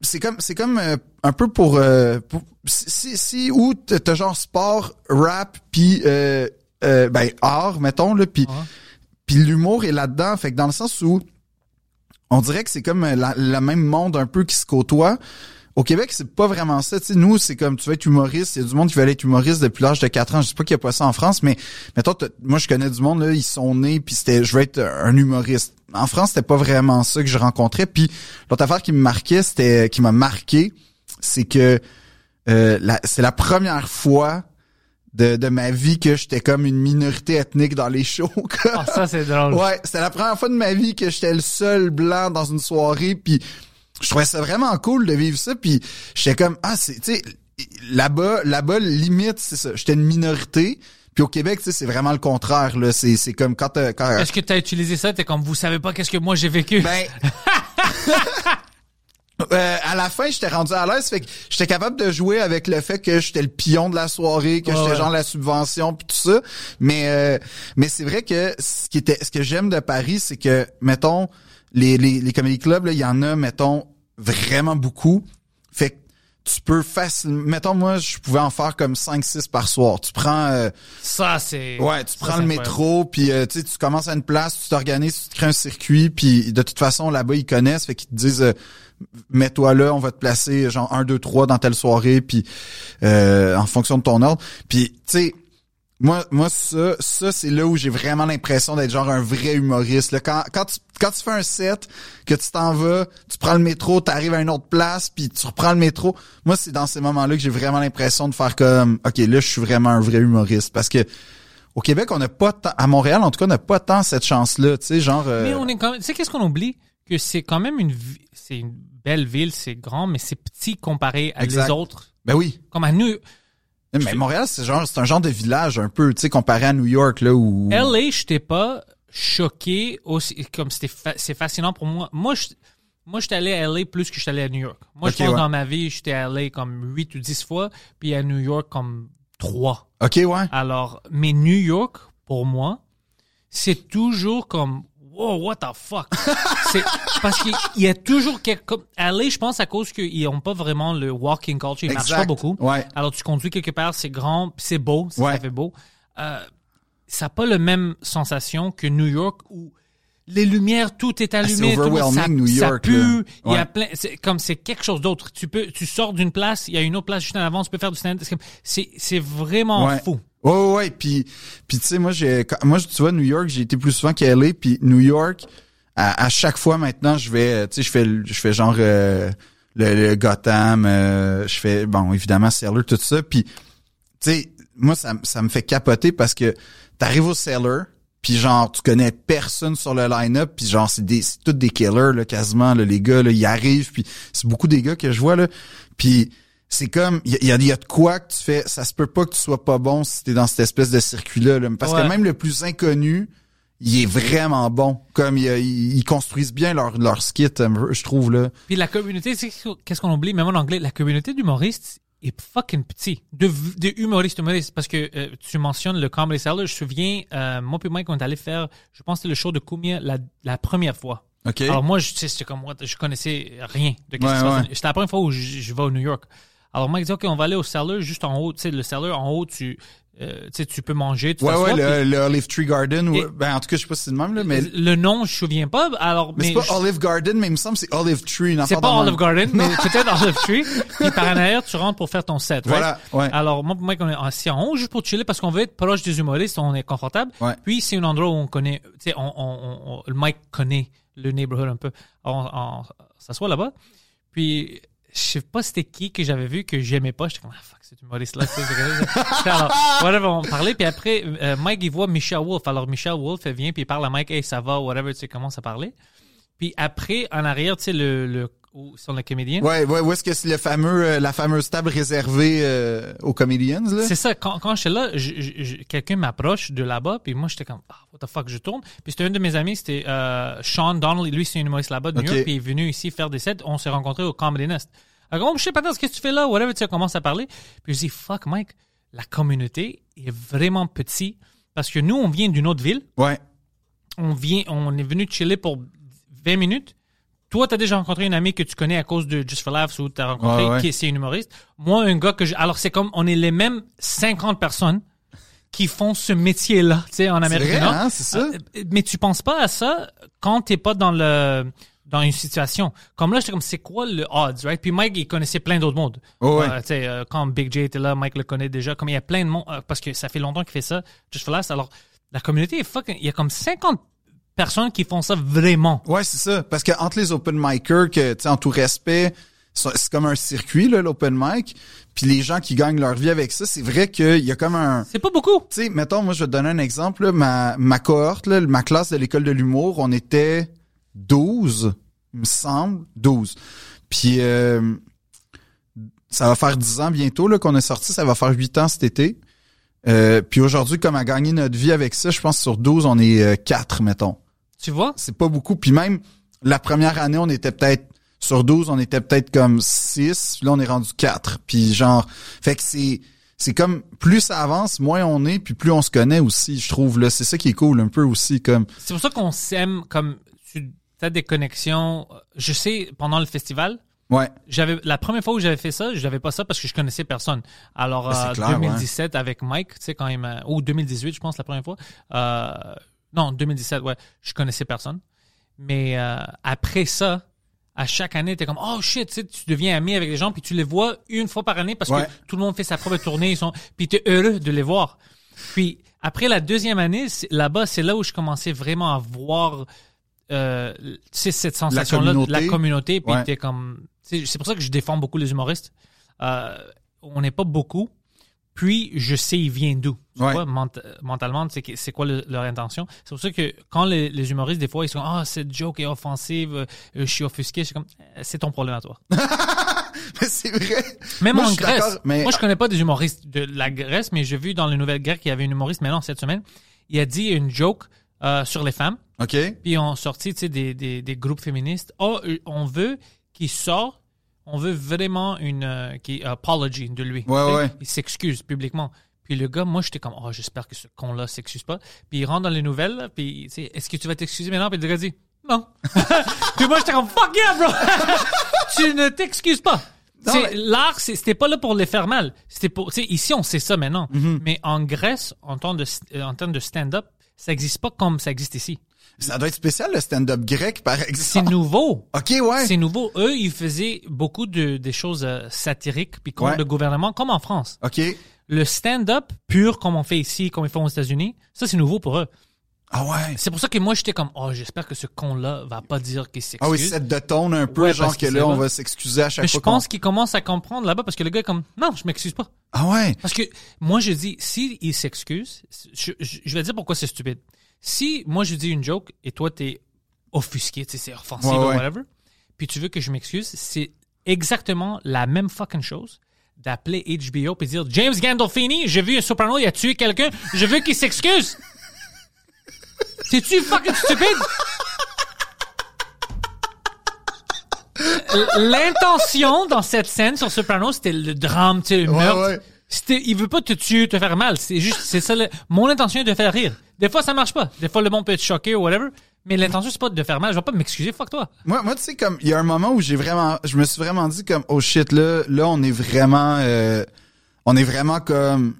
c'est comme c'est comme euh, un peu pour, euh, pour- si si où t'as genre sport rap puis euh, euh, ben art mettons là puis puis l'humour est là-dedans fait que dans le sens où on dirait que c'est comme euh, la, la même monde un peu qui se côtoie au Québec, c'est pas vraiment ça. Tu sais, nous, c'est comme tu veux être humoriste. Il y a du monde qui veut être humoriste depuis l'âge de 4 ans. Je sais pas qu'il y a pas ça en France, mais mettons, moi, je connais du monde, là, ils sont nés, puis c'était, je veux être un humoriste. En France, c'était pas vraiment ça que je rencontrais. Puis l'autre affaire qui me marquait, c'était, qui m'a marqué, c'est que euh, la- c'est la première fois de, de ma vie que j'étais comme une minorité ethnique dans les *laughs* shows. Ah, ça, c'est drôle. Ouais, c'était la première fois de ma vie que j'étais le seul blanc dans une soirée, puis je trouvais ça vraiment cool de vivre ça, puis j'étais comme ah c'est tu sais là-bas là-bas limite c'est ça, j'étais une minorité. Puis au Québec, tu sais, c'est vraiment le contraire là, c'est c'est comme quand t'as- quand Est-ce que t'as utilisé ça? T'es comme, vous savez pas qu'est-ce que moi j'ai vécu? ben *laughs* *laughs* Euh, à la fin, j'étais rendu à l'aise, fait que j'étais capable de jouer avec le fait que j'étais le pion de la soirée, que j'étais ouais. genre la subvention puis tout ça. Mais euh, mais c'est vrai que ce qui était ce que j'aime de Paris, c'est que mettons les les les comedy clubs il y en a mettons vraiment beaucoup. Fait que tu peux facilement mettons moi je pouvais en faire comme 5 6 par soir. Tu prends euh, Ça, c'est... Ouais, tu prends le métro, puis euh, tu tu commences à une place, tu t'organises, tu te crées un circuit, puis de toute façon, là-bas, ils connaissent, fait qu'ils te disent, euh, mets-toi là, on va te placer genre 1, 2, 3 dans telle soirée, puis euh, en fonction de ton ordre. Puis, tu sais, moi, moi ça, ça c'est là où j'ai vraiment l'impression d'être genre un vrai humoriste. Là. Quand, quand, tu, quand tu fais un set, que tu t'en vas, tu prends le métro, tu arrives à une autre place, puis tu reprends le métro. Moi, c'est dans ces moments-là que j'ai vraiment l'impression de faire comme, ok, là, je suis vraiment un vrai humoriste, parce que au Québec, on n'a pas tant, à Montréal, en tout cas, on n'a pas tant cette chance-là, tu sais, genre. euh, Mais on est quand même... Tu sais, qu'est-ce qu'on oublie? Que c'est quand même une... C'est une belle ville, c'est grand, mais c'est petit comparé à Exact. les autres. Ben oui. Comme à New... Mais Montréal, c'est genre, c'est un genre de village un peu, tu sais, comparé à New York, là, où. LA, j'étais pas choqué aussi, comme c'était fa- c'est fascinant pour moi. Moi, je, moi, j'étais allé à LA plus que j'étais allé à New York. Moi, je pense ouais. dans ma vie, j'étais allé comme 8 ou 10 fois, puis à New York comme 3. Ok, ouais. Alors, mais New York, pour moi, c'est toujours comme Wow, what the fuck? *laughs* c'est parce qu'il y a toujours quelque. comme- LA, je pense à cause qu'ils ont pas vraiment le walking culture, ils marchent pas beaucoup. Ouais. Alors tu conduis quelque part, c'est grand, c'est beau, ça, Ouais. ça fait beau. Euh, ça n'a pas la même sensation que New York où les lumières, tout est allumé, monde, ça, overwhelming, New ça York, pue, là. il y a plein, c'est comme c'est quelque chose d'autre. Tu peux, tu sors d'une place, il y a une autre place juste en avant, tu peux faire du stand. c'est C'est, vraiment fou. Ouais, ouais. Puis, puis tu sais, moi, j'ai, moi, tu vois, New York, j'ai été plus souvent qu'à LA, puis New York, à, chaque fois maintenant, je vais, tu sais, je fais, je fais genre euh, le, le Gotham, euh, je fais, bon, évidemment, Sailor, tout ça. Puis, tu sais, moi, ça, ça me fait capoter parce que t'arrives au Sailor, puis genre, tu connais personne sur le line-up, puis genre, c'est des, c'est tous des killers, là, quasiment, là, les gars, là, ils arrivent, puis c'est beaucoup des gars que je vois, là. Puis, c'est comme, il y a, y a- de quoi que tu fais, ça se peut pas que tu sois pas bon si t'es dans cette espèce de circuit-là, là. parce Ouais. que même le plus inconnu, il est vraiment bon. Comme il- ils, construisent bien leur, leur skit, euh, je trouve, là. Puis la communauté, qu'est-ce qu'on oublie, même en anglais, la communauté d'humoristes est fucking petit. De, de humoristes, humoristes. Parce que euh, tu mentionnes le Comedy Cellar. Je me souviens, euh, moi puis Mike, on est allé faire, je pense c'était le show de Koumia la, la première fois. OK? Alors moi, je sais, c'était comme moi, je connaissais rien de Ouais, qui se passe. ouais. C'était la première fois où je, je vais au New York. Alors Mike dit, OK, on va aller au cellar juste en haut. Tu sais, le cellar, en haut, tu, euh, tu peux manger, tu ouais, ouais, le, le Olive Tree Garden. ou- ben, en tout cas, je sais pas si c'est le même, là, mais, Le nom, je me souviens pas. Alors, mais, mais, c'est pas Olive Garden, mais il me semble que c'est Olive Tree. c'est pas. Olive Garden, mais *laughs* peut-être Olive Tree. Puis par en arrière, tu rentres pour faire ton set. right? Voilà, ouais. Alors, moi, Mike, on est assis en haut juste pour chiller parce qu'on veut être proche des humoristes, on est confortable. Ouais. Puis c'est un endroit où on connaît, tu sais, on, on, on- on- le Mike connaît le neighborhood un peu. Alors, on, on s'assoit là-bas. Puis, je sais pas c'était qui que j'avais vu que j'aimais pas. J'étais comme, ah, fuck, cet humoriste-là. alors, whatever, on parlait. Puis après, euh, Mike, il voit Michelle Wolf. Alors, Michelle Wolf, elle vient, puis il parle à Mike, hey, ça va, whatever, tu sais, commence à parler. Puis après, en arrière, tu sais, le, le, où sont les comédiens. Ouais, ouais, où est-ce que c'est le fameux, euh, la fameuse table réservée euh, aux comedians, là? C'est ça, quand, quand j'étais là, quelqu'un m'approche de là-bas, puis moi j'étais comme, ah, what the fuck, je tourne. Puis c'était un de mes amis, c'était euh, Sean Donnelly, lui c'est un humoriste là-bas de New. York, puis il est venu ici faire des sets, on s'est rencontrés au Comedy Nest. Alors, oh, je sais pas, qu'est-ce que tu fais là, whatever, tu sais, commence à parler. Puis je dis, fuck Mike, la communauté est vraiment petite, parce que nous, on vient d'une autre ville, Ouais. on vient, on est venu chiller pour 20 minutes. Toi, t'as déjà rencontré une amie que tu connais à cause de Just for Laughs ou t'as rencontré Ouais, ouais. qui c'est une humoriste. Moi, un gars que je, alors c'est comme, on est les mêmes 50 personnes qui font ce métier-là, tu sais, en Amérique vrai, du Nord. hein, ça. Euh, Mais tu penses pas à ça quand t'es pas dans le, dans une situation. Comme là, j'étais comme, c'est quoi le odds, right? Puis Mike, il connaissait plein d'autres mondes. Oh, ouais. Euh, tu sais, euh, quand Big J était là, Mike le connaît déjà. Comme il y a plein de monde, euh, parce que ça fait longtemps qu'il fait ça, Just for Laughs. Alors, la communauté est fucking, il y a comme 50 personnes qui font ça vraiment. Ouais, c'est ça. Parce que entre les open micers, que, tu sais, en tout respect, c'est comme un circuit, là, l'open mic. Puis les gens qui gagnent leur vie avec ça, c'est vrai qu'il y a comme un... C'est pas beaucoup. Tu sais, mettons, moi, je vais te donner un exemple. là. ma, ma cohorte, là, ma classe de l'école de l'humour, on était 12, il me semble, 12. Puis euh, ça va faire 10 ans bientôt là, qu'on est sorti, ça va faire 8 ans cet été. Euh, puis aujourd'hui, comme à gagner notre vie avec ça, je pense que sur 12, on est euh, 4, mettons. Tu vois? C'est pas beaucoup. Puis même, la première année, on était peut-être... Sur 12, on était peut-être comme 6. Là, on est rendu 4. Puis genre... Fait que c'est... C'est comme plus ça avance, moins on est, puis plus on se connaît aussi, je trouve. là C'est ça qui est cool un peu aussi. comme C'est pour ça qu'on s'aime comme tu as des connexions. Je sais, pendant le festival, Ouais. j'avais la première fois où j'avais fait ça, j'avais pas ça parce que je connaissais personne. Alors Ben, c'est euh, clair, 2017 avec Mike, tu sais quand il m'a ou 2018 je pense la première fois. Euh, non, 2017 ouais, je connaissais personne. Mais euh, après ça, à chaque année, t'es comme oh shit, tu sais, tu deviens ami avec les gens puis tu les vois une fois par année parce Ouais. que tout le monde fait sa propre tournée, ils sont puis t'es heureux de les voir. Puis après la deuxième année, là-bas, c'est là où je commençais vraiment à voir euh, cette sensation-là de la communauté. Puis Ouais. t'es comme, c'est c'est pour ça que je défends beaucoup les humoristes. Euh, on n'est pas beaucoup. Puis je sais ils viennent d'où. Tu Ouais. vois, ment- mentalement, c'est c'est quoi le- leur intention? C'est pour ça que quand les, les humoristes des fois ils sont ah cette joke est offensive, euh, je suis offusqué, suis comme c'est ton problème à toi. *laughs* Mais c'est vrai. Même Moi, en Grèce. mais- Moi, je connais pas des humoristes de la Grèce, mais j'ai vu dans les nouvelles grecques qu'il y avait un humoriste maintenant cette semaine. Il a dit une joke euh, sur les femmes. OK. Puis on sorti des, des, des groupes féministes. Oh, euh, on veut qu'il sorte, on veut vraiment une euh, qui, apology de lui. Ouais, ouais. Il s'excuse publiquement. Puis le gars, moi, j'étais comme, oh, j'espère que ce con-là s'excuse pas. Puis il rentre dans les nouvelles, puis, tu sais, est-ce que tu vas t'excuser maintenant? Puis le gars dit, non. *laughs* puis moi, j'étais comme, fuck yeah, bro! *laughs* tu ne t'excuses pas. C'est- L'art, c'est- c'était pas là pour les faire mal. C'était pour, tu sais, ici, on sait ça maintenant. Mm-hmm. Mais en Grèce, en termes de, euh, en termes de stand-up, ça existe pas comme ça existe ici. Ça doit être spécial, le stand-up grec, par C'est exemple. nouveau. OK, ouais. C'est nouveau. Eux, ils faisaient beaucoup de des choses euh, satiriques puis contre Ouais. le gouvernement, comme en France. OK. Le stand-up pur, comme on fait ici, comme ils font aux États-Unis, ça c'est nouveau pour eux. Ah ouais? C'est pour ça que moi, j'étais comme, oh, j'espère que ce con-là va pas dire qu'il s'excuse. Ah oui, cette de tone un peu, Ouais, genre que là, on va s'excuser à chaque Mais je fois qu'on... pense qu'il commence à comprendre là-bas parce que le gars est comme, non, je m'excuse pas. Ah ouais? Parce que moi, je dis, si il s'excuse, je, je- je vais dire pourquoi c'est stupide. Si moi, je dis une joke et toi, t'es offusqué, tu sais, c'est offensif Ouais, ou ouais. whatever, puis tu veux que je m'excuse, c'est exactement la même fucking chose d'appeler HBO et dire James Gandolfini, j'ai vu un soprano, il a tué quelqu'un, je veux qu'il s'excuse. *laughs* C'est-tu fucking stupide? L'intention dans cette scène sur Soprano, c'était le drame, tu sais, le Ouais, meurtre. ouais. C'était, il veut pas te tuer, te faire mal. C'est juste, c'est ça. le- mon intention est de faire rire. Des fois, ça marche pas. Des fois, le monde peut être choqué ou whatever. Mais l'intention, c'est pas de faire mal. Je vais pas m'excuser. Fuck toi. Moi, moi, tu sais, comme, il y a un moment où j'ai vraiment, je me suis vraiment dit comme, oh shit, là, là, on est vraiment, euh, on est vraiment comme,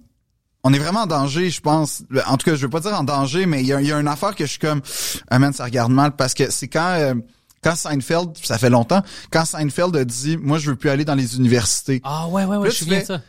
on est vraiment en danger, je pense. En tout cas, je veux pas dire en danger, mais il y a, y a une affaire que je suis comme, ah man, ça regarde mal parce que c'est quand, euh, quand Seinfeld, ça fait longtemps, quand Seinfeld a dit, moi, je veux plus aller dans les universités. Ah ouais, ouais, ouais, Là, je fais- de ça.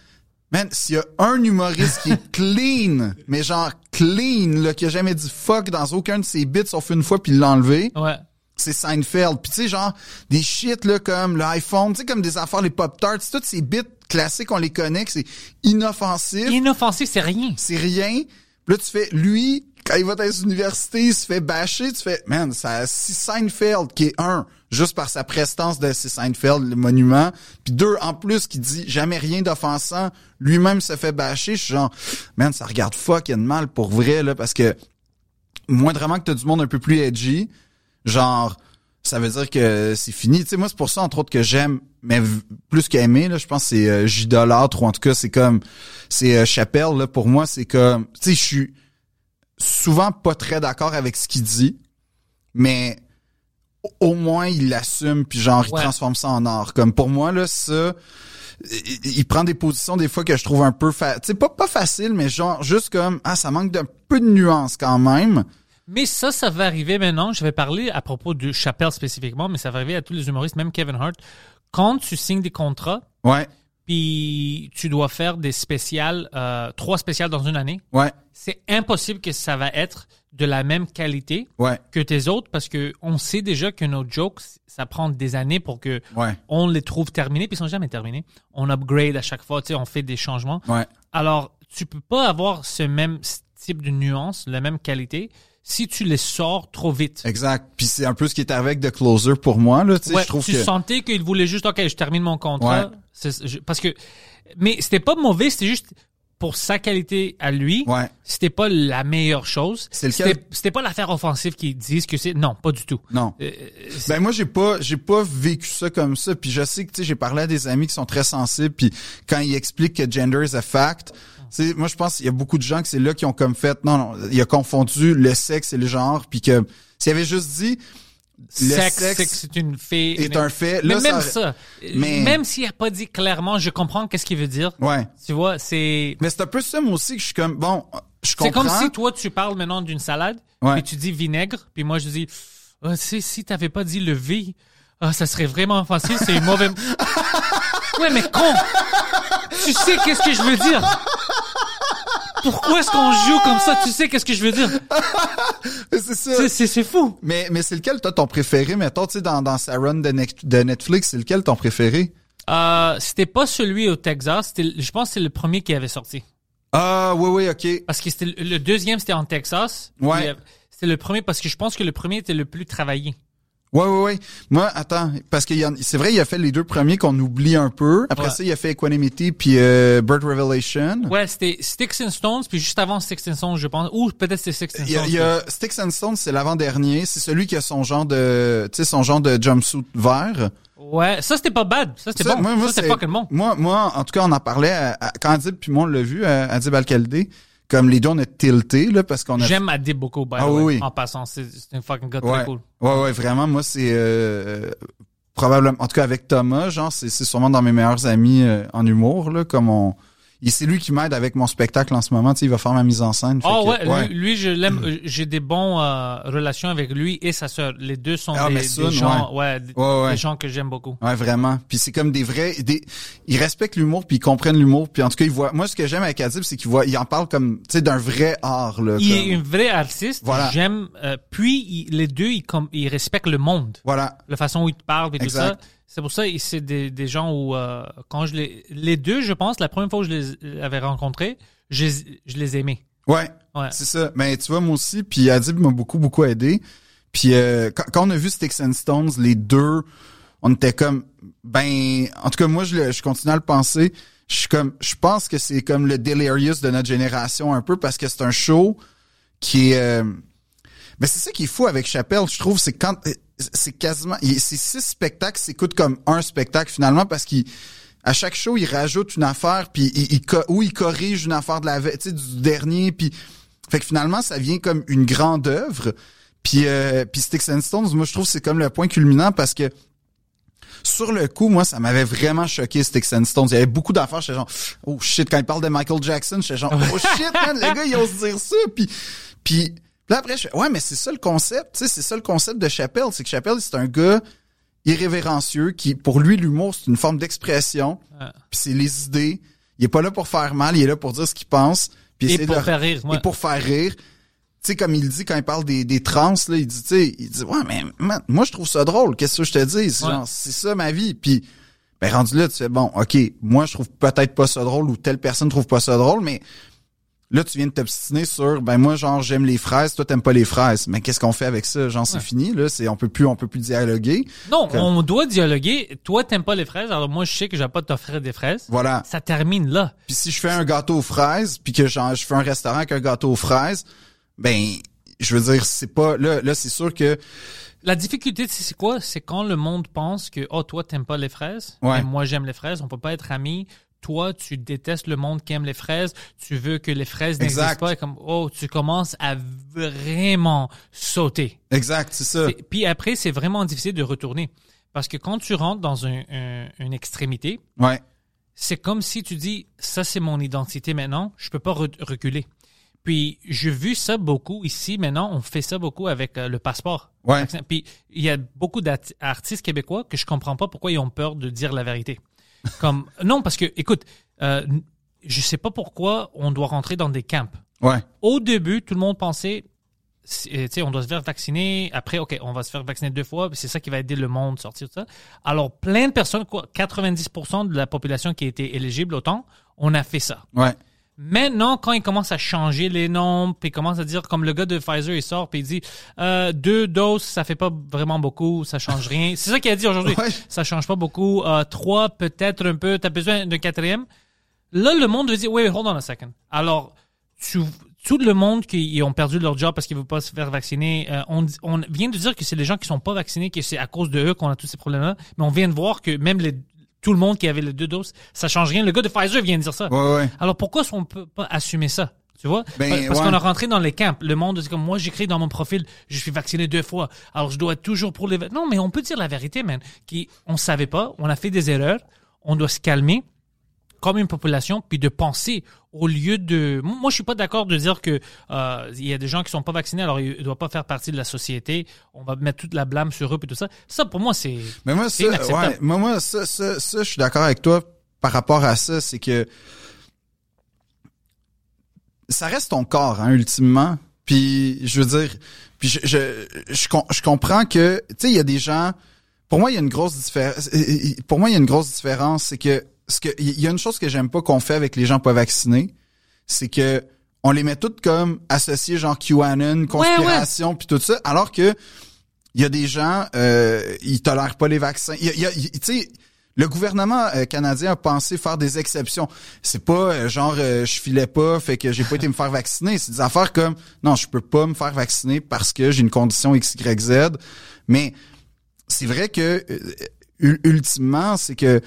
Man, s'il y a un humoriste qui est *laughs* clean, mais genre clean, là, qui a jamais dit fuck dans aucun de ses bits sauf une fois puis il l'a enlevé, Ouais. c'est Seinfeld. Puis tu sais, genre, des shit, là, comme l'iPhone, tu sais, comme des affaires, les Pop-Tarts, toutes ces bits classiques, on les connaît, que c'est inoffensif, Inoffensif, c'est rien. c'est rien. Puis là, tu fais, lui, quand il va dans les universités, il se fait bâcher, tu fais, man, ça, si Seinfeld, qui est un, juste par sa prestance de c'est Seinfeld, le monument, puis deux, en plus, qui dit jamais rien d'offensant, lui-même se fait bâcher, je suis genre, man, ça regarde fucking mal pour vrai, là, parce que, moindrement que t'as du monde un peu plus edgy, genre, ça veut dire que c'est fini. Tu sais, moi, c'est pour ça, entre autres, que j'aime, mais plus qu'aimer, là, je pense c'est euh, j'idolâtre, ou en tout cas, c'est comme, c'est euh, Chappelle, là, pour moi, c'est comme, tu sais, je suis souvent pas très d'accord avec ce qu'il dit, mais au- moins, il l'assume, puis genre, il transforme ça en art. Comme pour moi, là, ça, il, il prend des positions des fois que je trouve un peu, fa- tu sais, pas, pas facile, mais genre, juste comme, ah, ça manque d'un peu de nuance quand même. Mais ça, ça va arriver maintenant. Je vais parler à propos de Chappelle spécifiquement, mais ça va arriver à tous les humoristes, même Kevin Hart. Quand tu signes des contrats, Ouais, puis tu dois faire des spéciales, euh, trois spéciales dans une année, ouais, c'est impossible que ça va être de la même qualité ouais, que tes autres parce que on sait déjà que nos jokes, ça prend des années pour que ouais, on les trouve terminés, puis ils sont jamais terminés. On upgrade à chaque fois, tu sais, on fait des changements. ouais. Alors, tu peux pas avoir ce même type de nuance, la même qualité, si tu les sors trop vite. Exact. Puis c'est un peu ce qui est arrivé avec The Closer pour moi, là, tu sais, je trouve tu que... sentais qu'il voulait juste, OK, je termine mon contrat. Je- parce que, mais c'était pas mauvais, c'était juste pour sa qualité à lui. Ouais. C'était pas la meilleure chose. Lequel- C'était pas l'affaire offensive qui disent que c'est, non, pas du tout. Non. Euh, Ben moi j'ai pas j'ai pas vécu ça comme ça puis je sais que tu sais j'ai parlé à des amis qui sont très sensibles puis quand ils expliquent que gender is a fact tu sais moi je pense qu'il y a beaucoup de gens que c'est là qui ont comme fait non non il a confondu le sexe et le genre puis que s'il avait juste dit le sexe, sexe, c'est c'est une fille. est mais- un fait Mais là même ça, mais- même s'il a pas dit clairement, je comprends qu'est-ce qu'il veut dire. ouais Tu vois, c'est mais c'est un peu ça moi aussi que je suis comme bon je c'est comprends comme si toi tu parles maintenant d'une salade, Ouais. et tu dis vinaigre, puis moi je dis, tu sais, si t'avais pas dit le V, ah, ça serait vraiment facile, c'est une mauvaise. *laughs* ouais, mais con, tu sais qu'est-ce que je veux dire? Pourquoi est-ce qu'on joue comme ça? Tu sais qu'est-ce que je veux dire? *laughs* C'est ça C'est- fou. mais mais c'est lequel toi ton préféré mettons tu sais dans dans sa run de, Netflix c'est lequel ton préféré? Euh, c'était pas celui au Texas, c'était, je pense que c'est le premier qui avait sorti. ah oui oui ok Parce que c'était le- deuxième, c'était en Texas. Ouais. Euh, C'était le premier parce que je pense que le premier était le plus travaillé. Ouais, ouais, ouais. Moi, attends, parce en- c'est vrai, il a fait les deux premiers qu'on oublie un peu. Après Ouais. ça, il a fait Equanimity puis euh, Bird Revelation. Ouais, c'était Sticks and Stones, puis juste avant Sticks and Stones, je pense. Ou peut-être c'était Sticks and Il y, a, Stones. il y a Sticks and Stones, c'est l'avant-dernier. C'est celui qui a son genre de, tu sais, son genre de jumpsuit vert. Ouais, ça c'était pas bad. Ça c'était bon. moi, moi, ça c'était c'est- fucking bon. Moi, moi, en tout cas, on en parlait à, à- quand Adib puis moi on l'a vu, à Adib Al-Khalidé, comme les deux on a tilté là parce qu'on a J'aime Adib beaucoup, by the Ah way, oui, en passant. C'est un fucking gars Ouais. très cool. Ouais, ouais, vraiment. Moi, c'est euh, probablement, en tout cas avec Thomas, genre, c'est c'est sûrement dans mes meilleurs amis euh, en humour, là, comme on. Il- c'est lui qui m'aide avec mon spectacle en ce moment. Tu sais, il va faire ma mise en scène. Ah que, ouais, Lui, lui, je l'aime. euh, J'ai des bons euh, relations avec lui et sa sœur. Les deux sont Ah, des, gens, ouais, des, Ouais, ouais. des gens que j'aime beaucoup. Ouais, vraiment. Puis c'est comme des vrais, des, ils respectent l'humour puis ils comprennent l'humour. Puis en tout cas, ils voient. Moi, ce que j'aime avec Adib, c'est qu'il voit, il en parle comme, tu sais, d'un vrai art là. Il comme- est un vrai artiste. Voilà. J'aime. euh, puis il- les deux, ils, com- ils respectent le monde. Voilà. la façon où ils te parlent et tout ça. C'est pour ça, c'est des, des gens où, euh, quand je les, les deux, je pense, la première fois où je les avais rencontrés, je, les- je les aimais. Ouais. Ouais. C'est ça. Mais tu vois, moi aussi, puis Adib m'a beaucoup, beaucoup aidé. Puis euh, quand, quand on a vu Sticks and Stones, les deux, on était comme, ben, en tout cas, moi, je, je continue à le penser. Je suis comme, je pense que c'est comme le Delirious de notre génération un peu parce que c'est un show qui est, euh, ben c'est ça qui est fou avec Chappelle, je trouve, c'est quand, c'est quasiment, c'est six spectacles, s'écoute comme un spectacle finalement parce qu'il à chaque show, il rajoute une affaire, puis il, ou il corrige une affaire de la tu sais, du dernier, puis fait que finalement, ça vient comme une grande œuvre. Puis, euh, puis Sticks and Stones, moi, je trouve que c'est comme le point culminant parce que sur le coup, moi, ça m'avait vraiment choqué Sticks and Stones. Il y avait beaucoup d'affaires, j'étais genre, oh shit, quand il parle de Michael Jackson, j'étais genre, oh shit, man, les gars, ils osent dire ça. Puis, puis là, après, je fais, ouais, mais c'est ça le concept, tu sais, c'est ça le concept de Chappelle, c'est que Chappelle, c'est un gars irrévérencieux qui, pour lui, l'humour, c'est une forme d'expression, Ouais. puis c'est les idées. Il est pas là pour faire mal, il est là pour dire ce qu'il pense. Puis Et pour de- faire rire, ouais. Et pour faire rire. Tu sais, comme il dit quand il parle des, des trans, là, il dit, tu sais, il dit, ouais, mais man, moi, je trouve ça drôle. Qu'est-ce que je te dis? C'est Ouais. genre, c'est ça ma vie. Puis, ben, rendu là, tu fais, bon, OK, moi, je trouve peut-être pas ça drôle ou telle personne trouve pas ça drôle, mais là, tu viens de t'obstiner sur, ben, moi, genre, j'aime les fraises, toi, t'aimes pas les fraises. Mais qu'est-ce qu'on fait avec ça? Genre, c'est Ouais. fini, là, c'est, on peut plus, on peut plus dialoguer. Non, Comme- on doit dialoguer. Toi, t'aimes pas les fraises, alors moi, je sais que je vais pas t'offrir des fraises. Voilà. Ça termine là. Puis si je fais un gâteau aux fraises, puis que genre, je fais un restaurant avec un gâteau aux fraises, ben je veux dire c'est pas là là c'est sûr que La difficulté, c'est quoi? C'est quand le monde pense que, oh, toi, t'aimes pas les fraises. Ouais. Moi, j'aime les fraises. On peut pas être amis. Toi, tu détestes le monde qui aime les fraises. Tu veux que les fraises n'existent pas. Et comme, oh, tu commences à vraiment sauter. exact, c'est ça. Puis après, c'est vraiment difficile de retourner. Parce que quand tu rentres dans un- un- une extrémité, Ouais. c'est comme si tu dis, ça c'est mon identité maintenant, je peux pas re- reculer. Puis j'ai vu ça beaucoup ici maintenant, on fait ça beaucoup avec euh, le passeport. Ouais. Puis il y a beaucoup d'artistes québécois que je comprends pas pourquoi ils ont peur de dire la vérité. Comme non parce que écoute, euh, je sais pas pourquoi on doit rentrer dans des camps. Ouais. Au début, tout le monde pensait sais, on doit se faire vacciner. Après, OK, on va se faire vacciner deux fois. C'est ça qui va aider le monde à sortir de ça. Alors, plein de personnes, quoi, 90% de la population qui était éligible au temps, on a fait ça. Ouais. Maintenant, quand ils commencent à changer les noms, puis ils commencent à dire, comme le gars de Pfizer, il sort, puis il dit, euh, deux doses, ça fait pas vraiment beaucoup, ça change rien. C'est ça qu'il a dit aujourd'hui. Ouais. Ça change pas beaucoup. Euh, trois, peut-être un peu. T'as besoin d'un quatrième? Là, le monde veut dire, wait, hold on a second. Alors, tu, tout le monde qui ont perdu leur job parce qu'ils ne veulent pas se faire vacciner, euh, on, on vient de dire que c'est les gens qui sont pas vaccinés, que c'est à cause de eux qu'on a tous ces problèmes-là. Mais on vient de voir que même les, tout le monde qui avait les deux doses, ça change rien. Le gars de Pfizer vient de dire ça. Ouais, ouais. Alors pourquoi qu'on peut pas assumer ça? Tu vois? Ben, Parce- ouais. qu'on a rentré dans les camps. Le monde, c'est comme moi, j'écris dans mon profil, je suis vacciné deux fois. Alors je dois être toujours pour les. Non, mais on peut dire la vérité, man. Qui, on savait pas, on a fait des erreurs, on doit se calmer comme une population, puis de penser au lieu de. Moi, je suis pas d'accord de dire que euh, il y a des gens qui sont pas vaccinés, alors ils ne doivent pas faire partie de la société. On va mettre toute la blâme sur eux et tout ça. Ça, pour moi, c'est. Mais moi, ça, ouais, moi, moi, ça, ça, ça, je suis d'accord avec toi par rapport à ça, c'est que ça reste ton corps, hein, ultimement. Puis, je veux dire, puis je, je, je, je comprends que, tu sais, il y a des gens, pour moi, il y a une grosse différence, pour moi, il y a une grosse différence, c'est que, ce que, il y a une chose que j'aime pas qu'on fait avec les gens pas vaccinés, c'est que, on les met toutes comme associés genre QAnon, conspiration, puis tout ça, alors que il y a des gens, euh, ils tolèrent pas les vaccins. Il y a, tu sais, le gouvernement euh, canadien a pensé faire des exceptions. C'est pas euh, genre euh, je filais pas, fait que j'ai pas été me faire vacciner. C'est des affaires comme non, je peux pas me faire vacciner parce que j'ai une condition X, Y, Z. Mais c'est vrai que ul- ultimement, c'est que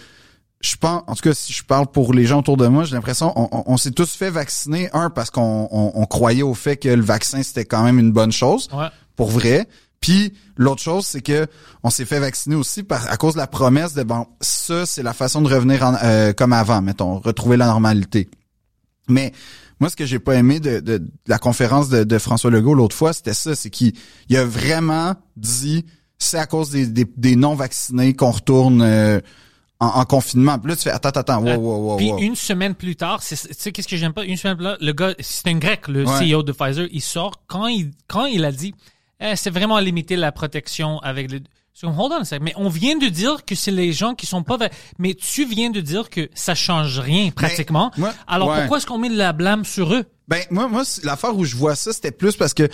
je pense, en tout cas, si je parle pour les gens autour de moi, j'ai l'impression on, on, on s'est tous fait vacciner un parce qu'on on, on croyait au fait que le vaccin c'était quand même une bonne chose Ouais. pour vrai. Puis l'autre chose, c'est que on s'est fait vacciner aussi par, à cause de la promesse de bon, ça c'est la façon de revenir en- euh, comme avant, mettons, retrouver la normalité. Mais moi, ce que j'ai pas aimé de, de- de la conférence de, de François Legault l'autre fois, c'était ça, c'est qu'il il a vraiment dit c'est à cause des, des, des non-vaccinés qu'on retourne euh, en, en confinement. Puis là, tu fais attends, attends, wow, wow, wow, Puis wow. une semaine plus tard, c'est- tu sais qu'est-ce que j'aime pas? Une semaine plus tard, le gars, c'est un grec, le Ouais. CEO de Pfizer, il sort quand il quand il a dit, eh, c'est vraiment limiter la protection avec les. Comme, hold on a. Mais on vient de dire que c'est les gens qui sont pas. Mais tu viens de dire que ça change rien pratiquement. moi- Alors ouais. pourquoi est-ce qu'on met la blâme sur eux? Ben moi, moi, l'affaire où je vois ça, c'était plus parce que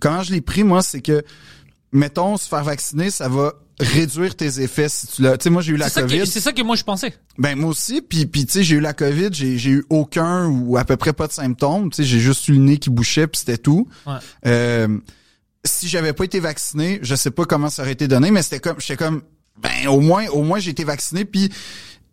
comment je l'ai pris, moi, c'est que mettons se faire vacciner, ça va réduire tes effets si tu l'as. Tu sais, moi j'ai eu la COVID. c'est ça que moi je pensais. Ben moi aussi, puis puis tu sais j'ai eu la Covid, j'ai j'ai eu aucun ou à peu près pas de symptômes, tu sais j'ai juste eu le nez qui bouchait puis c'était tout. Ouais. Euh, si j'avais pas été vacciné, je sais pas comment ça aurait été donné, mais c'était comme j'étais comme ben au moins au moins j'ai été vacciné puis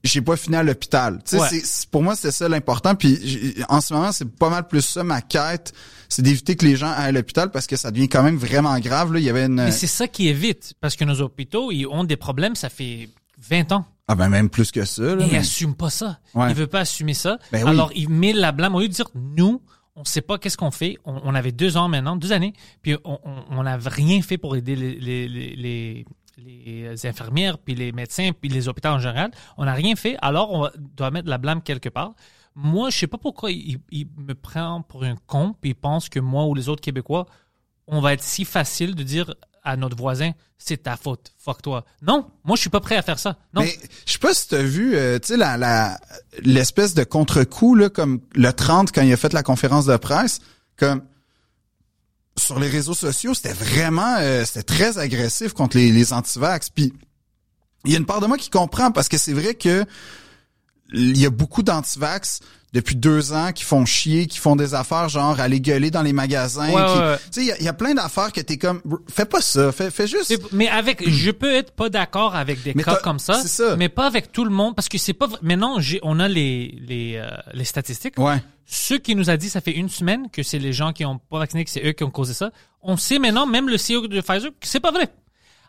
j'ai pas fini à l'hôpital. Tu sais Ouais. c'est- c'est- pour moi c'était ça l'important puis en ce moment c'est pas mal plus ça ma quête, c'est d'éviter que les gens aillent à l'hôpital parce que ça devient quand même vraiment grave là, il y avait une Mais c'est ça qui évite. Parce que nos hôpitaux, ils ont des problèmes, ça fait 20 ans. ah ben même plus que ça là. Mais il mais- assume pas ça. Ouais. Il veut pas assumer ça. Ben oui. Alors, il met la blâme. Au lieu de dire, nous, on sait pas qu'est-ce qu'on fait. On, on avait deux ans maintenant, deux années, puis on on- on n'avait rien fait pour aider les, les, les, les- infirmières, puis les médecins, puis les hôpitaux en général. On n'a rien fait, alors on doit mettre la blâme quelque part. Moi, je sais pas pourquoi il, me prend pour un con, puis il pense que moi ou les autres Québécois, on va être si facile de dire à notre voisin, c'est ta faute, fuck toi. Non, moi, je suis pas prêt à faire ça. Non. Mais je sais pas si t'as vu, euh, tu sais, la, l'espèce de contre-coup, comme le 30, quand il a fait la conférence de presse, comme sur les réseaux sociaux, c'était vraiment, euh, c'était très agressif contre les, les antivax. Puis il y a une part de moi qui comprend parce que c'est vrai que il y a beaucoup d'antivax depuis deux ans qui font chier, qui font des affaires genre aller gueuler dans les magasins. Ouais, qui- ouais, ouais. Tu sais, il y a- il y, a plein d'affaires que t'es comme, fais pas ça, fais, fais juste. Mais avec, *clears throat* je peux être pas d'accord avec des Mais cas comme ça, ça. mais pas avec tout le monde, parce que c'est pas. vrai. Maintenant, on a les les euh, les statistiques. Ouais. Ceux qui nous a dit ça fait une semaine que c'est les gens qui ont pas vacciné, que c'est eux qui ont causé ça. On sait maintenant, même le CEO de Pfizer, que c'est pas vrai.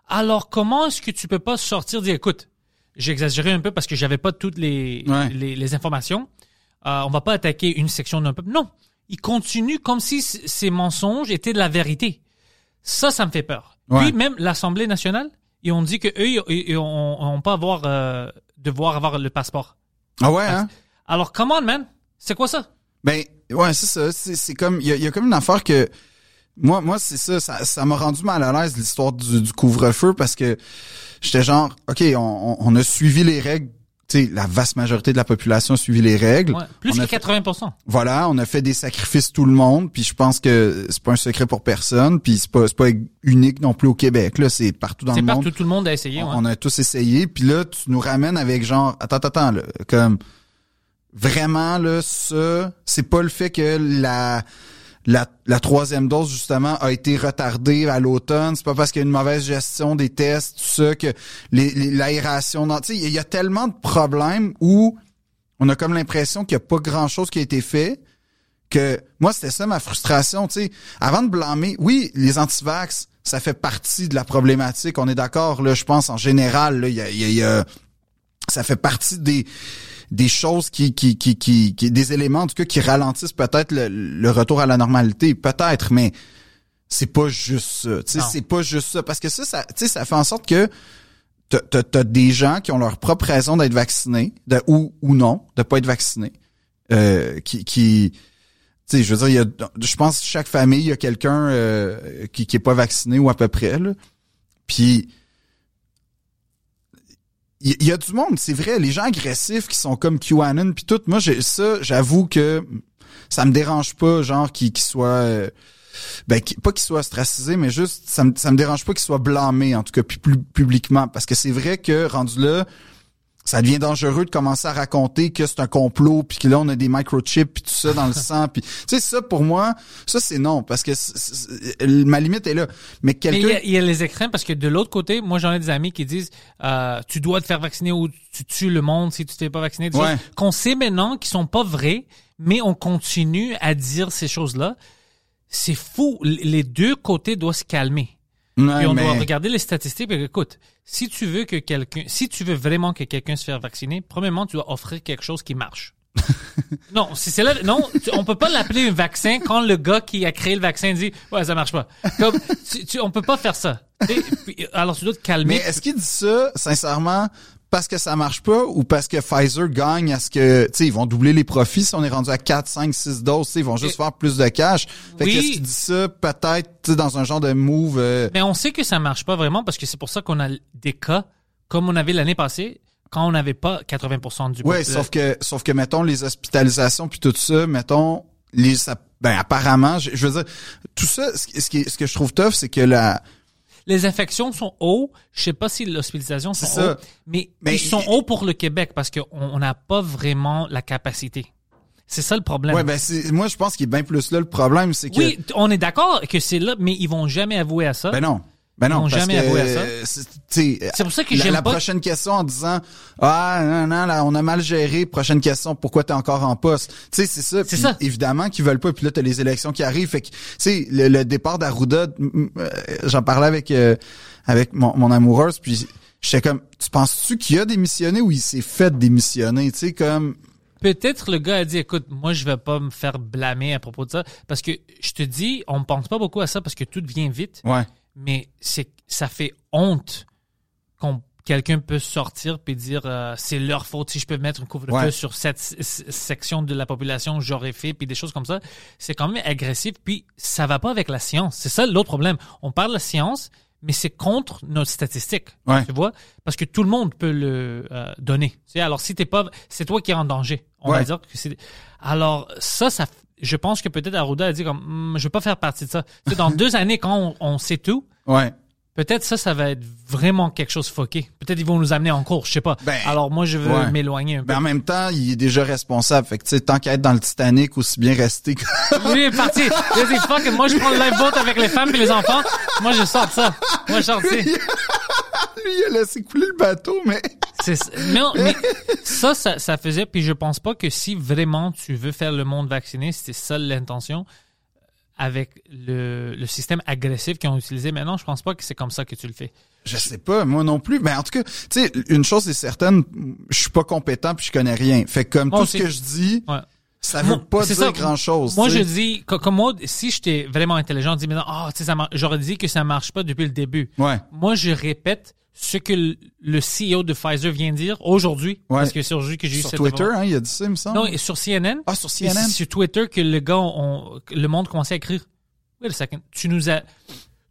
Alors comment est-ce que tu peux pas sortir dire, écoute, j'ai exagéré un peu parce que j'avais pas toutes les les, les informations. Euh, on va pas attaquer une section d'un peuple. Non, il continue comme si ces mensonges étaient de la vérité. Ça, ça me fait peur. Ouais. Puis même l'Assemblée nationale, ils ont dit que eux, ils, ils ont, ont pas avoir euh, devoir avoir le passeport. Ah ouais, hein? Alors, come on, man, c'est quoi ça? Ben ouais, c'est ça. C'est, comme il y a, il y a comme une affaire que moi, moi c'est ça. Ça, ça m'a rendu mal à l'aise l'histoire du, du couvre-feu parce que j'étais genre, ok, on a suivi les règles. Tu sais, la vaste majorité de la population a suivi les règles. Ouais, Plus On que a fait- 80% Voilà, on a fait des sacrifices tout le monde, puis je pense que c'est pas un secret pour personne, puis c'est pas c'est pas unique non plus au Québec là, c'est partout dans C'est le monde. partout, tout le monde a essayé. ouais. On a tous essayé, puis là tu nous ramènes avec genre attends attends attends là, comme vraiment là ça, c'est pas le fait que la la, la troisième dose justement a été retardée à l'automne, c'est pas parce qu'il y a une mauvaise gestion des tests, tout ça que les- les- l'aération, tu sais, il y a tellement de problèmes où on a comme l'impression qu'il y a pas grand chose qui a été fait que moi c'était ça ma frustration, sais, avant de blâmer, oui, les antivax, ça fait partie de la problématique, on est d'accord là, je pense en général là, y a, y a- y a- ça fait partie des des choses qui qui qui qui, qui- des éléments en tout cas qui ralentissent peut-être le, le retour à la normalité, peut-être, mais c'est pas juste ça, tu sais, c'est pas juste ça parce que ça ça tu sais ça fait en sorte que t'as, t'as, t'as des gens qui ont leur propre raison d'être vaccinés, de, ou, ou non, de pas être vaccinés, euh, qui, qui tu sais, je veux dire, il y a, je pense que chaque famille, il y a quelqu'un euh, qui, qui est pas vacciné ou à peu près, là. Puis, il y, a du monde, c'est vrai, les gens agressifs qui sont comme QAnon puis tout. Moi, j'ai ça, j'avoue que ça me dérange pas, genre, qu'ils qu'ils soient... euh, ben, pas qu'ils soient ostracisés, mais juste, ça me, ça me dérange pas qu'ils soient blâmés, en tout cas, puis plus publiquement. Parce que c'est vrai que, rendu là, ça devient dangereux de commencer à raconter que c'est un complot, puis que là, on a des microchips, puis tout ça dans le *laughs* sang. Puis, tu sais, ça, pour moi, ça, c'est non, parce que ma limite est là. Mais Mais il y, quelqu'un... a, il y a les extrêmes parce que de l'autre côté, moi j'en ai des amis qui disent euh, tu dois te faire vacciner ou tu tues le monde si tu t'es pas vacciné. Des Ouais. choses Qu'on sait maintenant qui sont pas vraies, mais on continue à dire ces choses-là. C'est fou. Les deux côtés doivent se calmer. Ouais, Puis on mais- doit regarder les statistiques. Et écoute, si tu veux que quelqu'un, si tu veux vraiment que quelqu'un se fasse vacciner, premièrement, tu dois offrir quelque chose qui marche. *laughs* Non, si c'est là, non, tu- on peut pas l'appeler un vaccin quand le gars qui a créé le vaccin dit ouais ça marche pas. Comme tu, tu- on peut pas faire ça. Et puis, alors tu dois te Mais calmer. est-ce qu'il dit ça, sincèrement, parce que ça marche pas ou parce que Pfiser gagne à ce que, tu sais, ils vont doubler les profits si on est rendu à 4, 5, 6 doses, ils vont juste Et- faire plus de cash. Fait Oui. que est-ce qu'il dit ça peut-être, dans un genre de move, euh, Mais on sait que ça marche pas vraiment parce que c'est pour ça qu'on a des cas comme on avait l'année passée quand on n'avait pas 80% du Ouais, pop- sauf que, sauf que, mettons, les hospitalisations puis tout ça, mettons, les, ça- ben, apparemment, je, je veux dire, tout ça, ce, qui- ce, qui, ce que je trouve tough, c'est que la, Les infections sont hauts. Je sais pas si l'hospitalisation sont C'est ça. hauts, mais, Mais ils sont hauts pour le Québec parce qu'on on n'a pas vraiment la capacité. C'est ça le problème. ouais, ben, c'est, moi, je pense qu'il est bien plus là le problème, c'est que, oui, on est d'accord que c'est là, mais ils vont jamais avouer à ça. ben non. Ben non, Ils vont parce jamais que, avouer à ça. c'est- pour ça que la, j'aime la pas- prochaine question en disant ah non non là on a mal géré prochaine question pourquoi t'es encore en poste? Tu sais c'est ça C'est ça. évidemment qu'ils veulent pas puis là t'as les élections qui arrivent fait que tu sais le, le départ d'Arruda euh, j'en parlais avec euh, avec mon, mon amoureuse puis j'étais comme tu penses-tu qu'il a démissionné ou il s'est fait démissionner? Tu sais comme Peut-être le gars a dit, écoute, moi, je vais pas me faire blâmer à propos de ça. Parce que je te dis, on ne pense pas beaucoup à ça parce que tout vient vite. ouais Mais c'est, ça fait honte qu'on quelqu'un peut sortir puis dire euh, c'est leur faute si je peux mettre un couvre-feu Ouais. sur cette section de la population j'aurais fait puis des choses comme ça c'est quand même agressif puis ça va pas avec la science c'est ça l'autre problème on parle de science mais c'est contre notre statistique Ouais. tu vois parce que tout le monde peut le euh, donner tu sais alors si t'es pas c'est toi qui es en danger on Ouais. va dire que c'est alors ça ça je pense que peut-être Arruda a dit comme Hum, je veux pas faire partie de ça Tu sais, dans deux années quand on, on sait tout ouais Peut-être ça, ça va être vraiment quelque chose foqué. Peut-être ils vont nous amener en cours, je sais pas. Ben, Alors moi, je veux ouais. m'éloigner un peu. ben en même temps il est déjà responsable fait que tu sais tant qu'à être dans le Titanic aussi bien rester Lui est parti. Il a dit, fuck, moi je prends le lifeboat avec les femmes et les enfants. Moi je sors de ça. Moi je sors de ça. *laughs* lui il a laissé couler le bateau mais *laughs* Non, mais ça, ça, ça faisait, puis je pense pas que si vraiment tu veux faire le monde vacciné, c'était ça l'intention, avec le, le système agressif qu'ils ont utilisé maintenant, je pense pas que c'est comme ça que tu le fais. Je sais pas, moi non plus. Mais en tout cas, tu sais, une chose est certaine, je suis pas compétent puis je connais rien. Fait que comme Moi tout aussi. ce que je dis, Ouais. Ça veut Moi, pas dire ça. grand chose. Moi, je dis, co- comme moi, si j'étais vraiment intelligent, je dis maintenant, ah, tu sais, ça j'aurais dit que ça marche pas depuis le début. Ouais. Moi, je répète ce que le, le CEO de Pfizer vient de dire aujourd'hui, Ouais. parce que c'est aujourd'hui que j'ai eu Sur cette Twitter, information. hein, il a dit ça, il me semble. Non, et sur CNN. ah, sur CNN. c'est sur Twitter que le gars, on- le monde commençait à écrire. Wait a second. Tu nous as,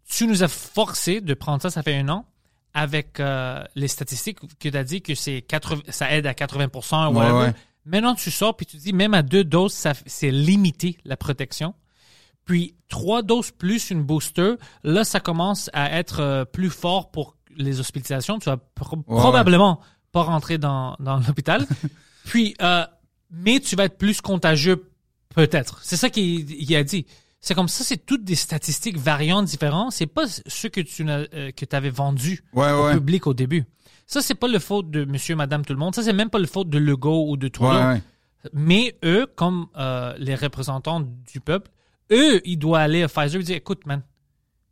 tu nous as forcé de prendre ça, ça fait un an, avec euh, les statistiques que tu as dit que c'est 80, ça aide à 80%, Ouais, whatever. ouais. Maintenant, tu sors puis tu dis même à deux doses, ça, c'est limité la protection. Puis trois doses plus une booster, là, ça commence à être euh, plus fort pour les hospitalisations. Tu vas pro- Ouais, probablement pas rentrer dans, dans l'hôpital. *laughs* Puis, euh, mais tu vas être plus contagieux, peut-être. C'est ça qu'il il a dit. C'est comme ça, c'est toutes des statistiques variantes différentes. C'est pas ce que tu euh, que avais vendu Ouais, au public au début. Ça, c'est pas le faute de monsieur, madame, tout le monde. Ça, c'est même pas le faute de Legault ou de Trudeau. Ouais, ouais. Mais eux, comme euh, les représentants du peuple, eux, ils doivent aller à Pfizer et dire, écoute, man,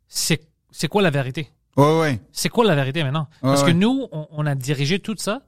c'est c'est quoi la vérité? Ouais, ouais. C'est quoi la vérité maintenant? Parce que nous, on, on a dirigé tout ça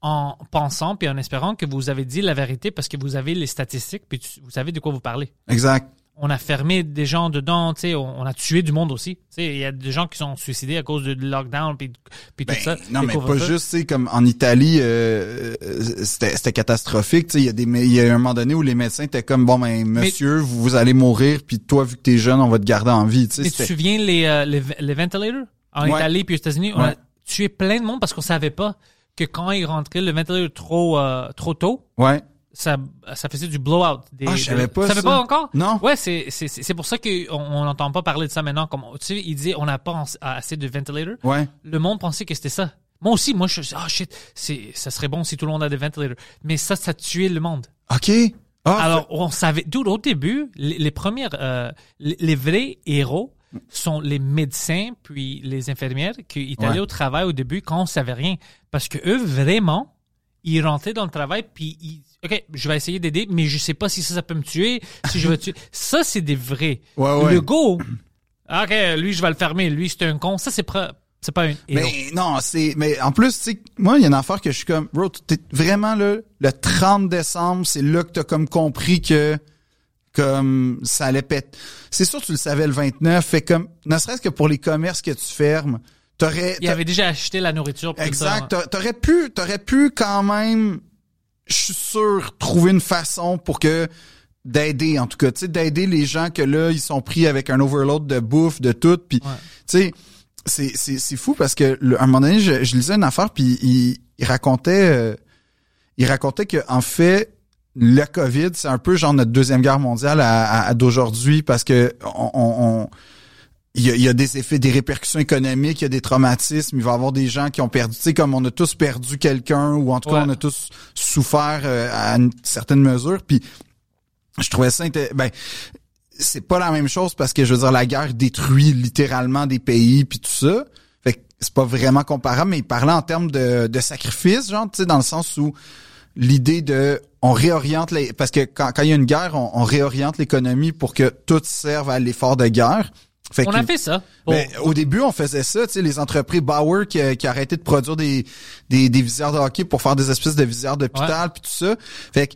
en pensant puis en espérant que vous avez dit la vérité parce que vous avez les statistiques puis tu- vous savez de quoi vous parlez. Exact. On a fermé des gens dedans, tu sais, on, on a tué du monde aussi. Tu sais, il y a des gens qui sont suicidés à cause du lockdown puis, puis Ben, tout ça. non, mais pas juste, tu sais, comme en Italie, euh, euh, c'était catastrophique. Tu sais, il y a des, il y a un moment donné où les médecins étaient comme, bon, ben, monsieur, vous, vous allez mourir, puis toi, vu que t'es jeune, on va te garder en vie. Mais tu te souviens les, euh, les, les ventilators? En Ouais. Italie puis aux États-Unis, on a tué plein de monde parce qu'on savait pas que quand ils rentraient le ventilateur trop euh, trop tôt, ouais. Ça ça faisait du blowout. Des, Ah, je savais pas savais ça. pas encore? Non. Ouais, c'est c'est c'est pour ça que on on n'entend pas parler de ça maintenant. Comme tu sais, il disait on n'a pas assez de ventilators. Ouais. Le monde pensait que c'était ça. Moi aussi, moi je ah shit, c'est ça serait bon si tout le monde a des ventilators. Mais ça, ça tuait le monde. OK. Ah, Alors, on savait, dude, au début, les, les premières, euh, les, les vrais héros sont les médecins puis les infirmières qui étaient Ouais. allés au travail au début quand on savait rien. Parce que eux, vraiment, ils rentraient dans le travail puis ils, OK, je vais essayer d'aider, mais je sais pas si ça, ça peut me tuer, si je vais tuer. *laughs* Ça, c'est des vrais. Ouais, ouais. Le go, OK, lui, je vais le fermer. Lui, c'est un con. Ça, c'est C'est pas une héros. Mais non, c'est mais en plus, tu sais, moi il y a une affaire que je suis comme bro, t'es vraiment là le 30 décembre, c'est là que t'as comme compris que comme ça allait péter. C'est sûr tu le savais le 29, fait comme ne serait-ce que pour les commerces que tu fermes, t'aurais Il avait déjà acheté la nourriture. pour Exact, t'aurais pu t'aurais pu quand même je suis sûr trouver une façon pour que d'aider en tout cas, tu sais d'aider les gens que là ils sont pris avec un overload de bouffe, de tout puis Ouais. tu sais c'est c'est c'est fou parce que le- à un moment donné je, je lisais une affaire puis il, il racontait euh, il racontait que en fait le Covid c'est un peu genre notre deuxième guerre mondiale à, à- à d'aujourd'hui parce que on, on- on- il y, a, il y a des effets, des répercussions économiques, il y a des traumatismes, il va y avoir des gens qui ont perdu, tu sais, comme on a tous perdu quelqu'un, ou en tout cas, on a tous souffert euh, à une certaine mesure, puis je trouvais ça, ben, c'est pas la même chose parce que, je veux dire, la guerre détruit littéralement des pays, puis tout ça, fait que c'est pas vraiment comparable, mais il parlait en termes de, de sacrifice, genre, tu sais, dans le sens où l'idée de on réoriente les parce que quand, quand il y a une guerre on, on réoriente l'économie pour que tout serve à l'effort de guerre fait On que- a fait ça. Ben, au début, on faisait ça, tu sais, les entreprises Bauer qui, a- qui a arrêté de produire des, des, des visières de hockey pour faire des espèces de visières d'hôpital puis tout ça. Fait que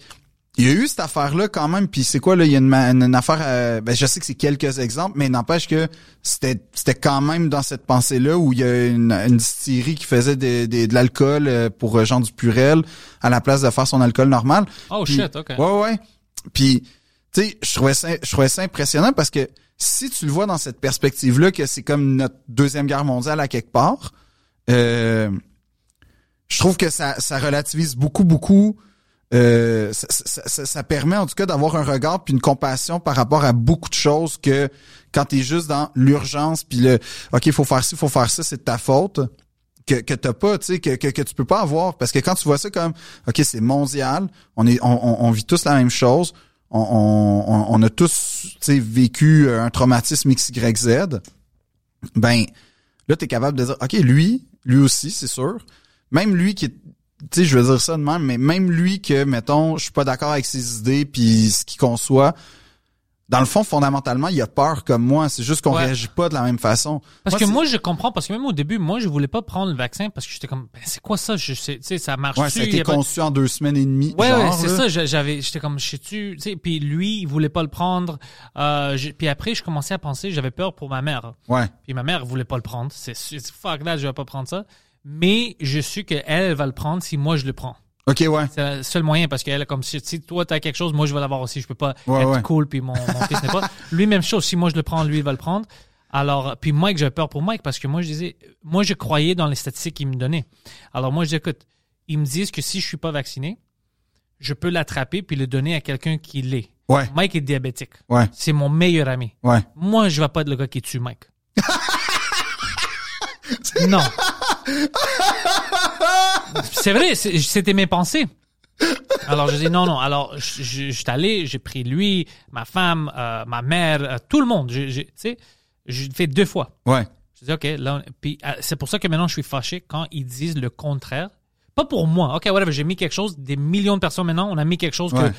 il y a eu cette affaire-là quand même, puis c'est quoi là, il y a une, une, une affaire, euh, ben je sais que c'est quelques exemples, mais n'empêche que c'était c'était quand même dans cette pensée-là où il y a une, une distillerie qui faisait des- des- de l'alcool euh, pour euh, genre du purel à la place de faire son alcool normal. Oh shit, ok. Ouais, ouais. Puis, tu sais, je trouvais ça, je trouvais ça impressionnant parce que si tu le vois dans cette perspective-là, que c'est comme notre deuxième guerre mondiale à quelque part, euh, je trouve que ça, ça relativise beaucoup, beaucoup. Euh, ça, ça- ça- permet en tout cas d'avoir un regard puis une compassion par rapport à beaucoup de choses que quand t'es juste dans l'urgence puis le ok faut faire ci faut faire ça c'est de ta faute que que t'as pas tu sais que, que que tu peux pas avoir parce que quand tu vois ça comme ok c'est mondial on est on, on vit tous la même chose on, a tous tu vécu euh, un traumatisme XYZ ben là t'es capable de dire ok lui lui aussi c'est sûr. Même lui qui tu sais je veux dire ça de même mais même lui que mettons je suis pas d'accord avec ses idées puis ce qu'il conçoit dans le fond fondamentalement il a peur comme moi c'est juste qu'on Ouais. réagit pas de la même façon Parce que moi, je comprends, parce que même au début, moi, je voulais pas prendre le vaccin parce que j'étais comme, ben, c'est quoi ça? Je sais, tu sais, ça marche ouais ça a été pas- conçu en deux semaines et demie Ouais, genre, ouais, c'est là. ça. j'a- J'avais, j'étais comme, je sais-tu, tu sais, puis lui, il voulait pas le prendre. Euh, puis après, je commençais à penser, j'avais peur pour ma mère. ouais Puis ma mère voulait pas le prendre. C'est c'est- fuck that, je vais pas prendre ça. Mais je suis qu'elle, elle va le prendre si moi je le prends. Ok ouais C'est le seul moyen parce qu'elle comme si, si toi t'as quelque chose, moi je vais l'avoir aussi. Je peux pas Ouais, être ouais. cool puis mon, mon fils n'est pas. *laughs* Lui même chose. Si moi je le prends, lui il va le prendre. Alors puis Mike j'ai peur pour Mike parce que moi je disais, moi je croyais dans les statistiques qu'il me donnait. Alors moi je dis écoute, ils me disent que si je suis pas vacciné, je peux l'attraper puis le donner à quelqu'un qui l'est. ouais Mike est diabétique. ouais C'est mon meilleur ami. ouais Moi, je vais pas être le gars qui tue Mike. *laughs* non. *laughs* C'est vrai, c'était mes pensées. Alors, je dis non, non. Alors, je, je, je suis allé, j'ai pris lui, ma femme, euh, ma mère, euh, tout le monde. Tu sais, je l'ai fait deux fois. ouais Je dis, OK, là, puis euh, c'est pour ça que maintenant je suis fâché quand ils disent le contraire. Pas pour moi. OK, whatever, j'ai mis quelque chose, des millions de personnes maintenant, on a mis quelque chose Ouais. que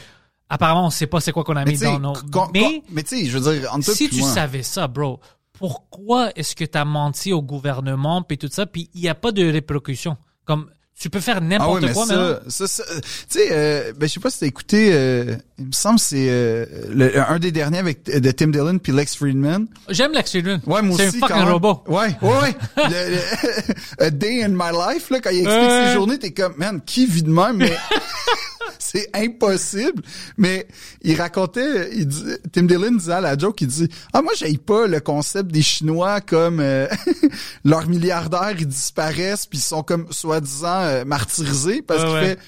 apparemment on sait pas c'est quoi qu'on a mais mis dans nos... Mais mais tu sais je veux dire entre si tu moi, savais ça, bro, pourquoi est-ce que tu as menti au gouvernement puis tout ça, puis il n'y a pas de répercussions? Comme, tu peux faire Ah n'importe oui, mais quoi ça, ça, ça, tu sais, euh, ben je sais pas si t'as écouté, euh, il me semble c'est euh, le- un des derniers avec de Tim Dillon puis Lex Friedman. J'aime Lex Friedman. Ouais, moi C'est aussi. un fucking robot. Ouais, ouais, ouais. Le- le- *laughs* A Day in My Life, là, quand il explique ses journées, t'es comme, man, qui vit de même, mais *laughs* *laughs* c'est impossible. Mais il racontait, il dit, Tim Dillon disait à la joke, il dit, ah, moi, j'aille pas le concept des Chinois comme euh, *laughs* leurs milliardaires, ils disparaissent puis ils sont comme soi-disant euh, martyrisés parce Ouais, qu'il ouais. fait, tu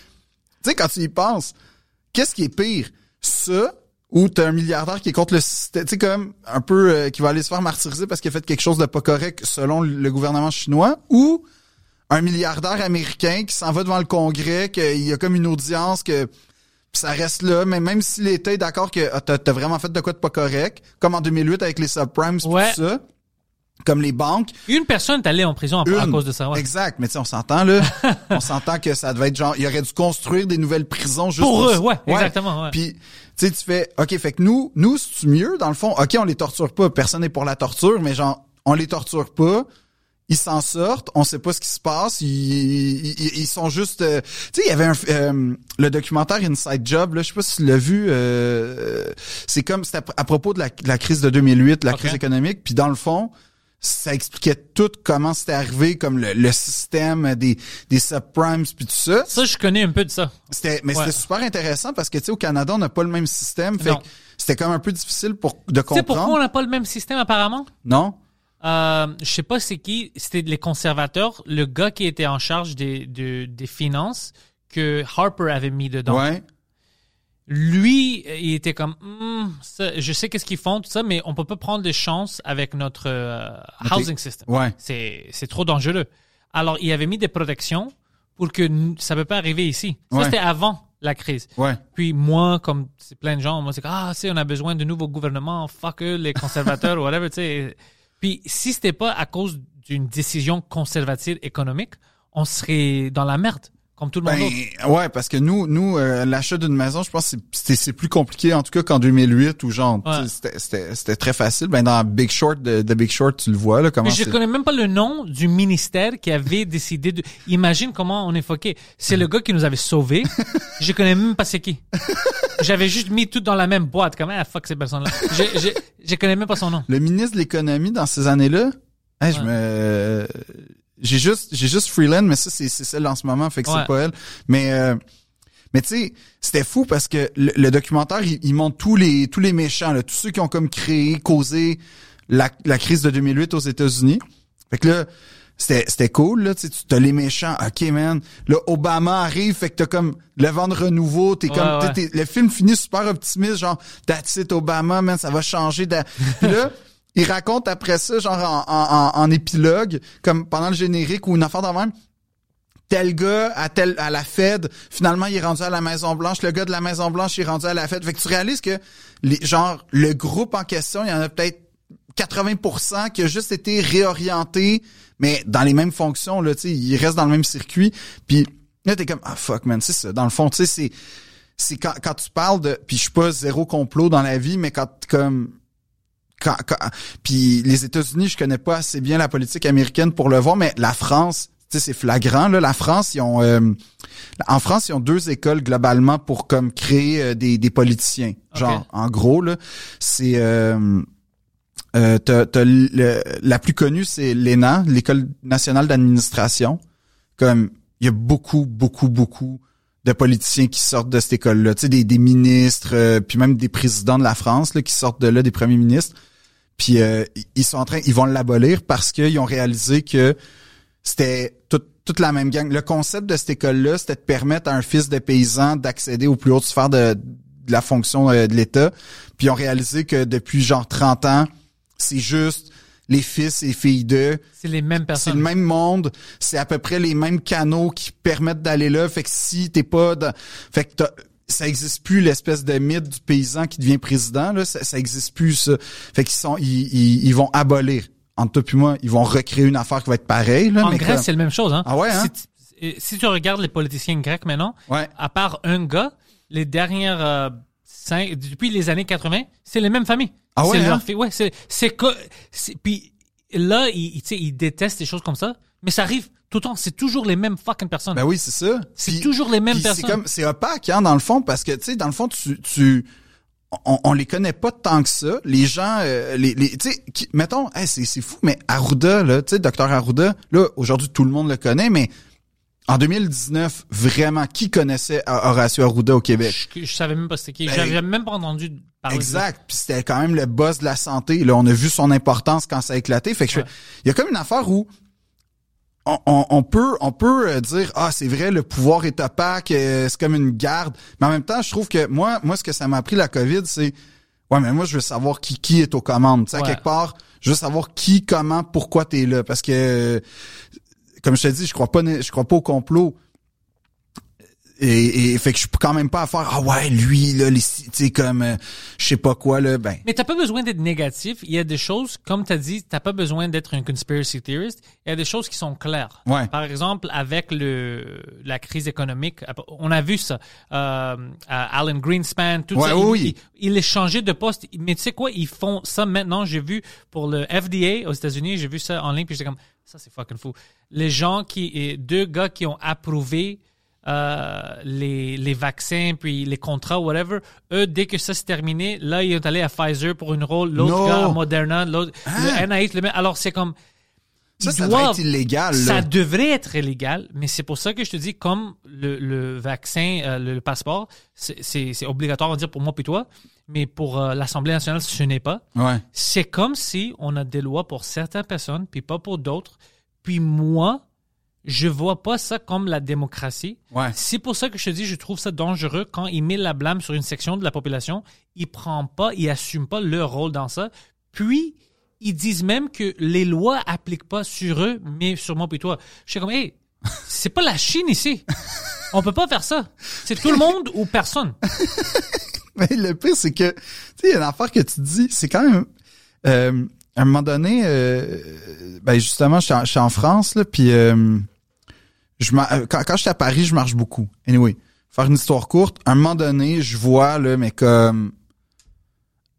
sais, quand tu y penses, qu'est-ce qui est pire? Ça, ou t'as un milliardaire qui est contre le système, tu sais, comme un peu, euh, qui va aller se faire martyriser parce qu'il a fait quelque chose de pas correct selon le gouvernement chinois, ou un milliardaire américain qui s'en va devant le Congrès, qu'il y a comme une audience, que puis ça reste là, mais même si l'État est d'accord que ah, t'as as vraiment fait de quoi de pas correct, comme en 2008 avec les subprimes, Ouais. tout ça, comme les banques, Une personne est allée en prison à, à une. cause de ça. ouais. Exact, mais tu sais, on s'entend là. *laughs* on s'entend que ça devait être genre, il aurait dû construire des nouvelles prisons juste Pour eux, ça. ouais, exactement, ouais. Puis, tu sais, tu fais, ok, fait que nous, nous, c'est mieux dans le fond? Ok, on les torture pas, personne n'est pour la torture, mais genre, on les torture pas. Ils s'en sortent, on sait pas ce qui se passe, ils, ils, ils sont juste... euh, tu sais, il y avait un, euh, le documentaire Inside Job, là, je sais pas si tu l'as vu, euh, c'est comme, c'était à, à propos de la, de la crise de 2008, la crise économique, puis dans le fond, ça expliquait tout comment c'était arrivé, comme le, le système des, des subprimes puis tout ça. Ça, je connais un peu de ça. C'était, mais Ouais. c'était super intéressant parce que, tu sais, au Canada, on n'a pas le même système, fait c'était comme un peu difficile pour, de Tu sais pourquoi on comprendre. n'a pas le même système apparemment? Non? Euh, je sais pas c'est qui, c'était les conservateurs, le gars qui était en charge des, de- des finances que Harper avait mis dedans. Ouais. Lui, euh, il était comme, Hmm, ça, je sais qu'est-ce qu'ils font, tout ça, mais on peut pas prendre des chances avec notre euh, housing system. Ouais. C'est, c'est trop dangereux. Alors, il avait mis des protections pour que ça peut pas arriver ici. Ça, Ouais. c'était avant la crise. Ouais. Puis moi, comme c'est plein de gens, moi c'est ah, sais, on a besoin de nouveaux gouvernements, fuck eux, les conservateurs, ou *laughs* whatever, tu sais. Puis si c'était pas à cause d'une décision conservative économique, on serait dans la merde, comme tout le monde Ben, d'autre. ouais, parce que nous, nous, euh, l'achat d'une maison, je pense c'est- c'est plus compliqué, en tout cas, qu'en 2008, où genre, Ouais. c'était- c'était c'était très facile. Ben, dans Big Short, de, de Big Short, tu le vois, là, comment Mais je connais même pas le nom du ministère qui avait décidé de. Imagine comment on est foqué. C'est le gars qui nous avait sauvés. *laughs* je connais même pas c'est qui. J'avais juste mis tout dans la même boîte. Comment ah, fuck ces personnes-là. Je, je, je connais même pas son nom. Le ministre de l'économie dans ces années-là, hey, je me... J'ai juste, j'ai juste Freeland, mais ça, c'est c'est celle en ce moment, fait que Ouais. c'est pas elle. Mais, euh, mais tu sais, c'était fou parce que le, le documentaire, il, il montre tous les, tous les méchants, là, tous ceux qui ont comme créé, causé la, la crise de 2008 aux États-Unis. Fait que là, c'était c'était cool là tu sais, tu as les méchants ok man là Obama arrive fait que t'as comme le vent de renouveau t'es Ouais, comme t'es- ouais. t'es- le film finit super optimiste genre that's it Obama man ça va changer. *laughs* Puis là il raconte après ça genre en, en, en, épilogue comme pendant le générique ou une affaire de tel gars à tel à la Fed finalement il est rendu à la Maison Blanche le gars de la Maison Blanche il est rendu à la Fed. Fait que tu réalises que les genre le groupe en question il y en a peut-être 80% qui a juste été réorienté mais dans les mêmes fonctions là tu sais il reste dans le même circuit. Puis là t'es comme ah fuck man c'est ça. Dans le fond tu sais c'est c'est quand, quand tu parles de puis je suis pas zéro complot dans la vie mais quand comme quand, quand- puis les États-Unis, je connais pas assez bien la politique américaine pour le voir, mais la France, tu sais, c'est flagrant là. La France, ils ont, euh, en France, ils ont deux écoles globalement pour comme créer euh, des, des politiciens. Genre, en gros là, c'est euh, euh, t'as- t'as le- la plus connue, c'est l'ENA, l'école nationale d'administration. Comme il y a beaucoup, beaucoup, beaucoup de politiciens qui sortent de cette école-là. Tu sais, des, des ministres, euh, puis même des présidents de la France là, qui sortent de là, des premiers ministres. Puis euh, ils sont en train, ils vont l'abolir parce qu'ils ont réalisé que c'était tout- toute la même gang. Le concept de cette école-là, c'était de permettre à un fils de paysan d'accéder aux plus hautes sphères de, de la fonction euh, de l'État. Puis ils ont réalisé que depuis genre 30 ans, c'est juste les fils et filles d'eux. C'est les mêmes C'est personnes. le même monde, c'est à peu près les mêmes canaux qui permettent d'aller là. Fait que si t'es pas dans... Fait que t'as- ça existe plus l'espèce de mythe du paysan qui devient président là, ça, ça existe plus ça. Fait qu'ils sont ils, ils, ils vont abolir entre toi puis moi, ils vont recréer une affaire qui va être pareille là, En mais Grèce, comme- c'est la même chose. Hein? Ah ouais, hein? Si, tu- si tu regardes les politiciens grecs maintenant, Ouais. à part un gars, les dernières euh, cinq, depuis les années 80, c'est les mêmes familles. Ah ouais, C'est hein? ouais, c'est c'est- puis là, ils, ils détestent des choses comme ça, mais ça arrive tout le temps. C'est toujours les mêmes fucking personnes. Ben oui, c'est ça. C'est Puis- toujours les mêmes puis personnes. C'est comme c'est opaque hein, dans le fond parce que tu sais dans le fond tu tu on, on les connaît pas tant que ça. Les gens, euh, les, les tu sais, qui- mettons, hey, c'est c'est fou, mais Arruda là, tu sais, docteur Arruda, là aujourd'hui tout le monde le connaît, mais en 2019, vraiment, qui connaissait Horacio Arruda au Québec? Je, je savais même pas c'était qui. Ben, J'avais même pas entendu parler de. Exact. Puis c'était quand même le boss de la santé. Là, on a vu son importance quand ça a éclaté. Fait que je- il y a comme une affaire où on, on- on peut on peut euh, dire ah c'est vrai le pouvoir est opaque euh, c'est comme une garde. Mais en même temps je trouve que moi moi ce que ça m'a appris la Covid c'est ouais mais moi je veux savoir qui qui est aux commandes. Tu sais Ouais. quelque part je veux savoir qui comment pourquoi t'es là. Parce que comme je te dis je crois pas je crois pas au complot et, et fait que je peux quand même pas à faire ah ouais lui là les tu sais comme euh, je sais pas quoi là ben Mais t'as pas besoin d'être négatif. Il y a des choses, comme t'as dit, t'as pas besoin d'être un conspiracy theorist. Il y a des choses qui sont claires. Ouais. Par exemple, avec le la crise économique, on a vu ça. Euh, Alan Greenspan, tout Ouais, ça. oui, il, oui. il, il est changé de poste. Mais tu sais quoi, ils font ça maintenant. J'ai vu pour le FDA aux États-Unis, j'ai vu ça en ligne, puis j'étais comme, Ça, c'est fucking fou. Les gens qui, deux gars qui ont approuvé euh, les, les vaccins, puis les contrats, whatever, eux, dès que ça s'est terminé, là, ils sont allés à Pfizer pour une rôle, l'autre Non. gars à Moderna, l'autre, Hein? le NIH, le même. Alors, c'est comme. Ça, ça devrait doivent- être illégal. là. Ça devrait être illégal, mais c'est pour ça que je te dis, comme le, le vaccin, euh, le, le passeport, c'est- obligatoire, on va dire, pour moi puis toi, mais pour euh, l'Assemblée nationale, ce n'est pas. Ouais. C'est comme si on a des lois pour certaines personnes, puis pas pour d'autres. Puis moi, je vois pas ça comme la démocratie. Ouais. C'est pour ça que je te dis, je trouve ça dangereux quand il met la blâme sur une section de la population. Il prend pas, il assume pas leur rôle dans ça. Puis, ils disent même que les lois appliquent pas sur eux, mais sur moi puis toi. Je suis comme, hey, *laughs* c'est pas la Chine ici. On peut pas faire ça. C'est tout le monde ou personne. *laughs* Mais le pire, c'est que, tu sais, il y a une affaire que tu dis, c'est quand même, euh, à un moment donné, euh, ben justement, je suis en, je suis en France, là, puis euh, je euh, quand, quand j'étais à Paris, je marche beaucoup. Anyway, faire une histoire courte, à un moment donné, je vois, là, mais comme,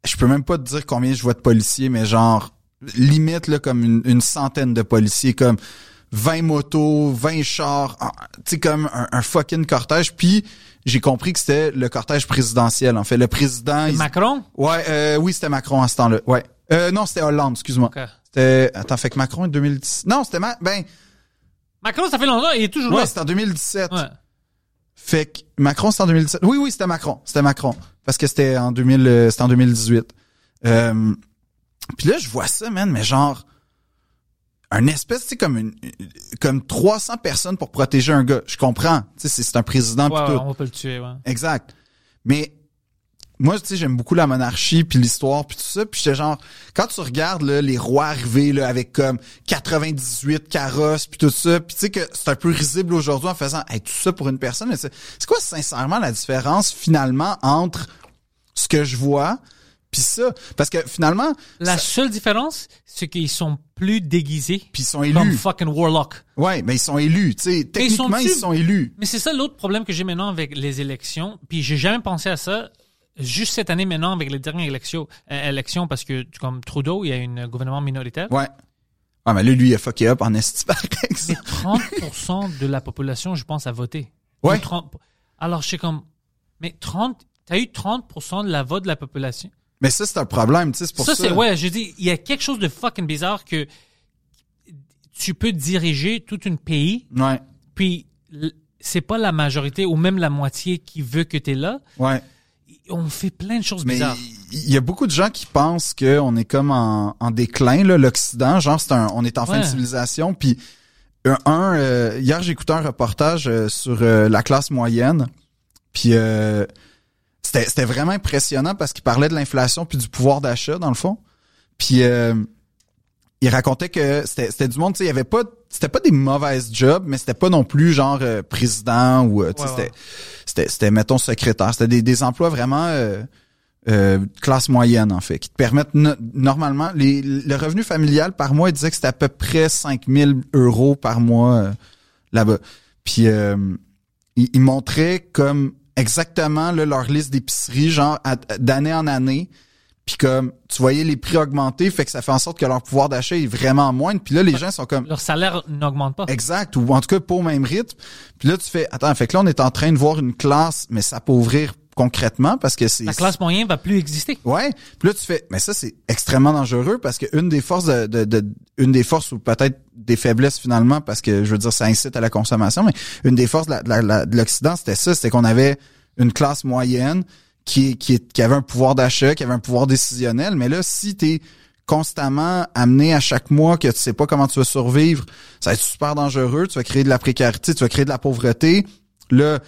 je peux même pas te dire combien je vois de policiers, mais genre, limite, là, comme une, une centaine de policiers, comme 20 motos, 20 chars, ah, tu sais, comme un, un fucking cortège, puis j'ai compris que c'était le cortège présidentiel. En fait, le président... il- Macron? Ouais, euh, oui, c'était Macron à ce temps-là. Ouais. Euh, non, c'était Hollande, excuse-moi. Ok. C'était... Attends, fait que Macron en 2010... Non, c'était... Ma... Ben, Macron, ça fait longtemps, il est toujours ouais, là. c'était en 2017. Ouais. Fait que Macron, c'était en 2017. Oui, oui, c'était Macron. C'était Macron. Parce que c'était en 2000... euh, C'était en 2018. Euh... Puis là, je vois ça, man, mais genre... Un espèce, tu sais, comme une... Comme 300 personnes pour protéger un gars. Je comprends. Tu sais, c'est- c'est un président pis Ouais, tout. ouais, on peut le tuer, ouais. Exact. Mais moi, tu sais, j'aime beaucoup la monarchie puis l'histoire puis tout ça. Puis j'étais genre, quand tu regardes là, les rois arrivés là, avec comme 98 carrosses puis tout ça, puis tu sais que c'est un peu risible aujourd'hui en faisant hey, tout ça pour une personne. Mais c'est c'est quoi sincèrement la différence finalement entre ce que je vois puis ça? Parce que finalement, La seule différence, c'est qu'ils sont plus déguisés puis ils sont comme élus. fucking Warlock. Ouais, mais ils sont élus. Tu sais, techniquement, ils sont-tu- sont élus. Mais c'est ça l'autre problème que j'ai maintenant avec les élections. Puis j'ai jamais pensé à ça. Juste cette année maintenant avec les dernières élections, euh, élections parce que comme Trudeau, il y a un gouvernement minoritaire. Ouais. Ah, mais là, lui, il a fucké up en esti, par Mais exemple. 30% de la population, je pense, a voté. Ouais. Ou 30 Alors je suis comme, mais 30, t'as eu 30% de la vote de la population? Mais ça, c'est un problème, tu sais, c'est pour ça. ça, c'est ouais, je dis, il y a quelque chose de fucking bizarre que tu peux diriger tout un pays, Ouais, puis c'est pas la majorité ou même la moitié qui veut que tu es là. ouais. On fait plein de choses Mais bizarres. il y a beaucoup de gens qui pensent qu'on est comme en, en déclin, là, l'Occident. Genre, c'est un, on est en fin de civilisation. Puis, un, un, euh, hier, j'ai écouté un reportage euh, sur euh, la classe moyenne. Puis, euh, c'était c'était vraiment impressionnant parce qu'il parlait de l'inflation puis du pouvoir d'achat, dans le fond. Puis, euh, il racontait que c'était c'était du monde, tu sais, il y avait pas... C'était pas des mauvaises jobs, mais c'était pas non plus genre euh, président ou... euh, tu sais, Ouais, c'était ouais. c'était, c'était, mettons, secrétaire. C'était des, des emplois vraiment euh, euh, classe moyenne, en fait, qui te permettent no- normalement... Les, le revenu familial par mois, il disait que c'était à peu près 5000 euros par mois euh, là-bas. Puis, euh, il, il montrait comme exactement là, leur liste d'épicerie, genre d'année en année. Puis comme, tu voyais les prix augmenter, fait que ça fait en sorte que leur pouvoir d'achat est vraiment moindre. Puis là, les gens sont comme... Leur salaire n'augmente pas. Exact, ou en tout cas pas au même rythme. Puis là, tu fais, attends, fait que là, on est en train de voir une classe, mais s'appauvrir concrètement parce que c'est... La classe moyenne va plus exister. Ouais. Puis là, tu fais, mais ça, c'est extrêmement dangereux parce que une des forces de, de, de- une des forces ou peut-être des faiblesses finalement, parce que je veux dire, ça incite à la consommation, mais une des forces de la- de la- la- de l'Occident, c'était ça, c'était qu'on avait une classe moyenne qui, qui, qui avait un pouvoir d'achat, qui avait un pouvoir décisionnel. Mais là, si t'es constamment amené à chaque mois que tu sais pas comment tu vas survivre, ça va être super dangereux. Tu vas créer de la précarité, tu vas créer de la pauvreté. Là,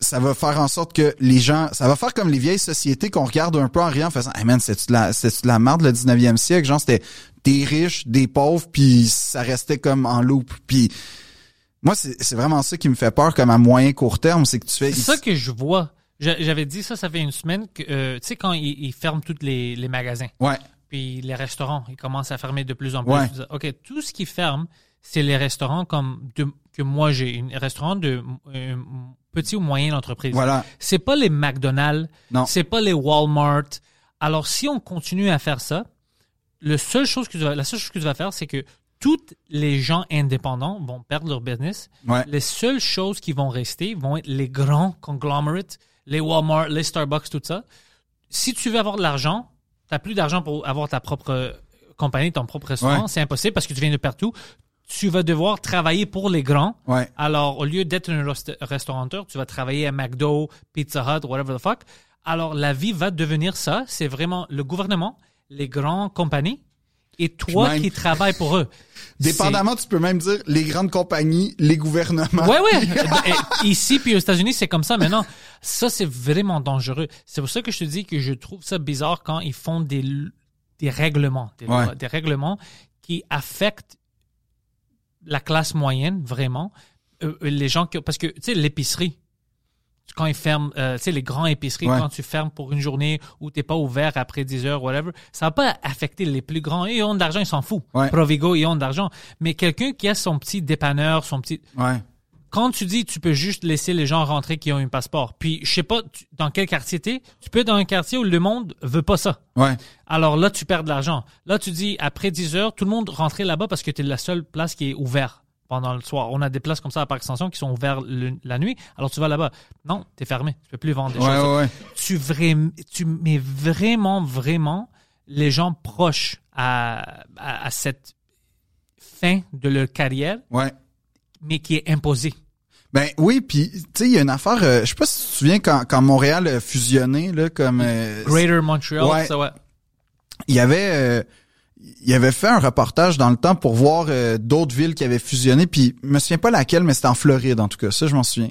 ça va faire en sorte que les gens, ça va faire comme les vieilles sociétés qu'on regarde un peu en riant, en faisant, hey man, c'est de la, c'est de la merde le 19e siècle? Genre, c'était des riches, des pauvres, puis ça restait comme en loop. Puis moi, c'est c'est vraiment ça qui me fait peur, comme à moyen court terme, c'est que tu fais. C'est ça que je vois. J'a- J'avais dit ça, ça fait une semaine que, euh, tu sais, quand ils, ils ferment tous les, les magasins, Ouais, puis les restaurants, ils commencent à fermer de plus en plus. Ouais. OK, tout ce qui ferme, c'est les restaurants comme de, que moi j'ai, un restaurant de euh, petit ou moyenne entreprise. voilà. C'est pas les McDonald's, Non. c'est pas les Walmart. Alors si on continue à faire ça, le seul chose que tu vas, la seule chose que tu vas faire, c'est que toutes les gens indépendants vont perdre leur business. Ouais. Les seules choses qui vont rester vont être les grands conglomerates, les Walmart, les Starbucks, tout ça. Si tu veux avoir de l'argent, tu n'as plus d'argent pour avoir ta propre compagnie, ton propre restaurant. Ouais. C'est impossible parce que tu viens de partout. Tu vas devoir travailler pour les grands. Ouais. Alors, au lieu d'être un rest- restaurateur, tu vas travailler à McDo, Pizza Hut, whatever the fuck. Alors, la vie va devenir ça. C'est vraiment le gouvernement, les grandes compagnies et toi qui travailles pour eux. *laughs* Dépendamment, tu peux même dire les grandes compagnies, les gouvernements. Ouais, ouais. *laughs* Ici, puis aux États-Unis, c'est comme ça maintenant. Ça, c'est vraiment dangereux. C'est pour ça que je te dis que je trouve ça bizarre quand ils font des, des règlements, des, Ouais. lois, des règlements qui affectent la classe moyenne, vraiment. Euh, euh, les gens qui, parce que, tu sais, l'épicerie, quand ils ferment, euh, tu sais, les grands épiceries, Ouais. quand tu fermes pour une journée où t'es pas ouvert après 10 heures, whatever, ça va pas affecter les plus grands. Ils ont de l'argent, ils s'en foutent. Ouais. Provigo, ils ont de l'argent. Mais quelqu'un qui a son petit dépanneur, son petit, Ouais. quand tu dis tu peux juste laisser les gens rentrer qui ont un passeport, puis je sais pas tu- dans quel quartier t'es, tu peux être dans un quartier où le monde veut pas ça. Ouais. Alors là, tu perds de l'argent. Là, tu dis après 10 heures, tout le monde rentrer là-bas parce que tu es la seule place qui est ouverte pendant le soir. On a des places comme ça à Parc Extension qui sont ouvertes le- la nuit. Alors tu vas là-bas. Non, t'es fermé. Tu peux plus vendre des Ouais, choses. ouais, ouais. Tu, tu mets vraiment, vraiment les gens proches à, à, à cette fin de leur carrière, Ouais. mais qui est imposée. Ben oui, puis tu sais, il y a une affaire, euh, je sais pas si tu te souviens quand, quand Montréal a fusionné, là, comme euh, Greater Montreal, Ouais. ça ouais. il y avait euh, il avait fait un reportage dans le temps pour voir euh, d'autres villes qui avaient fusionné, puis je me souviens pas laquelle, mais c'était en Floride en tout cas, ça je m'en souviens.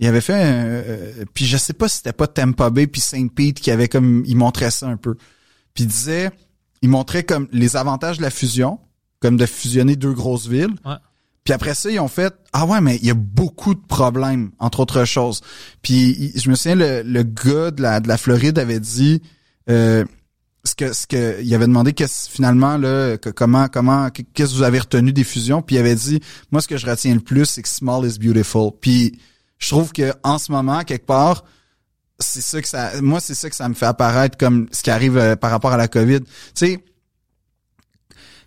Il avait fait, euh, euh, puis je sais pas si c'était pas Tampa Bay puis Saint Pete qui avait comme, il montrait ça un peu, puis il disait, il montrait comme les avantages de la fusion, comme de fusionner deux grosses villes. Ouais. Puis après ça, ils ont fait ah ouais mais il y a beaucoup de problèmes entre autres choses. Puis je me souviens le, le gars de la de la Floride avait dit euh, ce que ce que il avait demandé qu'est-ce finalement là comment comment que- qu'est-ce que vous avez retenu des fusions puis il avait dit moi ce que je retiens le plus c'est que small is beautiful. Puis je trouve que en ce moment quelque part c'est ça que ça moi c'est ça que ça me fait apparaître comme ce qui arrive euh, par rapport à la Covid. Tu sais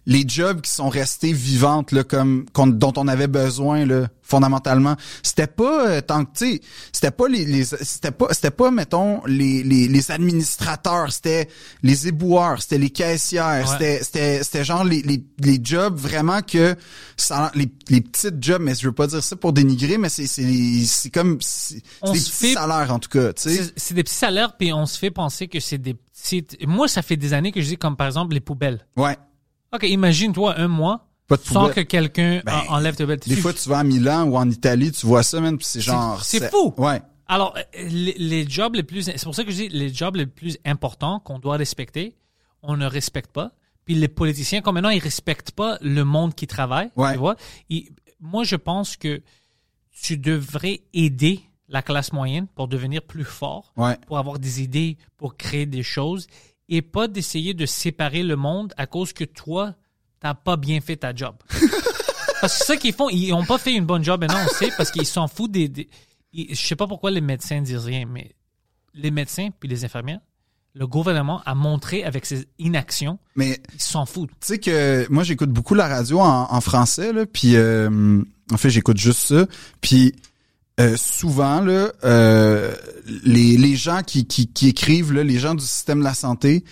les jobs qui sont restés vivantes là comme dont on avait besoin là fondamentalement c'était pas euh, tant que tu sais c'était pas les, les c'était pas c'était pas mettons les, les, les administrateurs c'était les éboueurs c'était les caissières Ouais. c'était c'était c'était genre les, les, les jobs vraiment que ça les, les petites jobs mais je veux pas dire ça pour dénigrer mais c'est c'est c'est comme c'est des petits fait- salaires en tout cas tu sais C'est des petits salaires, puis on se fait penser que c'est des petits... Moi, ça fait des années que je dis, comme par exemple, les poubelles. ouais OK, imagine-toi un mois sans que quelqu'un Ben, en- enlève tes poubelles. des fois tu vas à Milan ou en Italie tu vois ça man puis c'est genre c'est fou. ouais Alors, euh, les, les jobs les plus... C'est pour ça que je dis, les jobs les plus importants qu'on doit respecter, on ne respecte pas. Puis les politiciens, comme maintenant, ils respectent pas le monde qui travaille. Ouais. Tu vois? Moi, je pense que tu devrais aider la classe moyenne pour devenir plus fort. ouais pour avoir des idées, pour créer des choses, et pas d'essayer de séparer le monde à cause que toi, t'as pas bien fait ta job. *laughs* parce que c'est ça qu'ils font, ils ont pas fait une bonne job, et non, on sait, parce qu'ils s'en foutent des... je sais pas pourquoi les médecins disent rien, mais les médecins puis les infirmières, le gouvernement a montré avec ses inactions, mais ils s'en foutent. Tu sais que moi j'écoute beaucoup la radio en, en français là, puis euh, en fait j'écoute juste ça, puis euh, souvent là, euh, les, les gens qui, qui, qui écrivent là, les gens du système de la santé,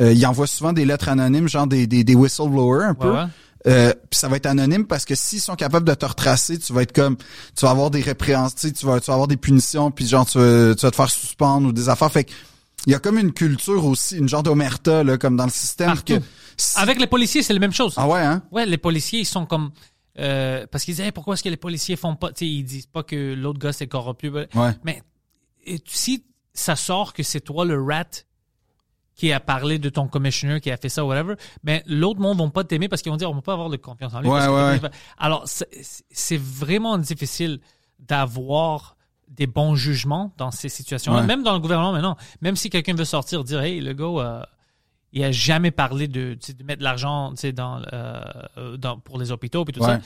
euh, ils envoient souvent des lettres anonymes, genre des, des, des whistleblowers un peu. Ouais, ouais. Euh, puis ça va être anonyme parce que s'ils sont capables de te retracer, tu vas être comme tu vas avoir des répréhensions, tu vas tu vas avoir des punitions puis genre tu vas, tu vas te faire suspendre ou des affaires fait que il y a comme une culture aussi, une genre d'omerta là comme dans le système Partout. que si- Avec les policiers, c'est la même chose. Ah ouais hein? Ouais, les policiers, ils sont comme. Euh, parce qu'ils Hey, pourquoi est-ce que les policiers font pas. Tu sais, ils disent pas que l'autre gars c'est corrompu. Ouais. Mais et si ça sort que c'est toi le rat qui a parlé de ton commissioner, qui a fait ça, whatever, ben l'autre monde vont pas t'aimer parce qu'ils vont dire, on va pas avoir de confiance en lui. Ouais, que- ouais, ouais. Alors, c'est- vraiment difficile d'avoir des bons jugements dans ces situations-là, Ouais. même dans le gouvernement maintenant. Même si quelqu'un veut sortir dire, hey, le gars, euh, il a jamais parlé de, tu de mettre de l'argent tu dans, euh, euh, dans, pour les hôpitaux et tout Ouais. ça.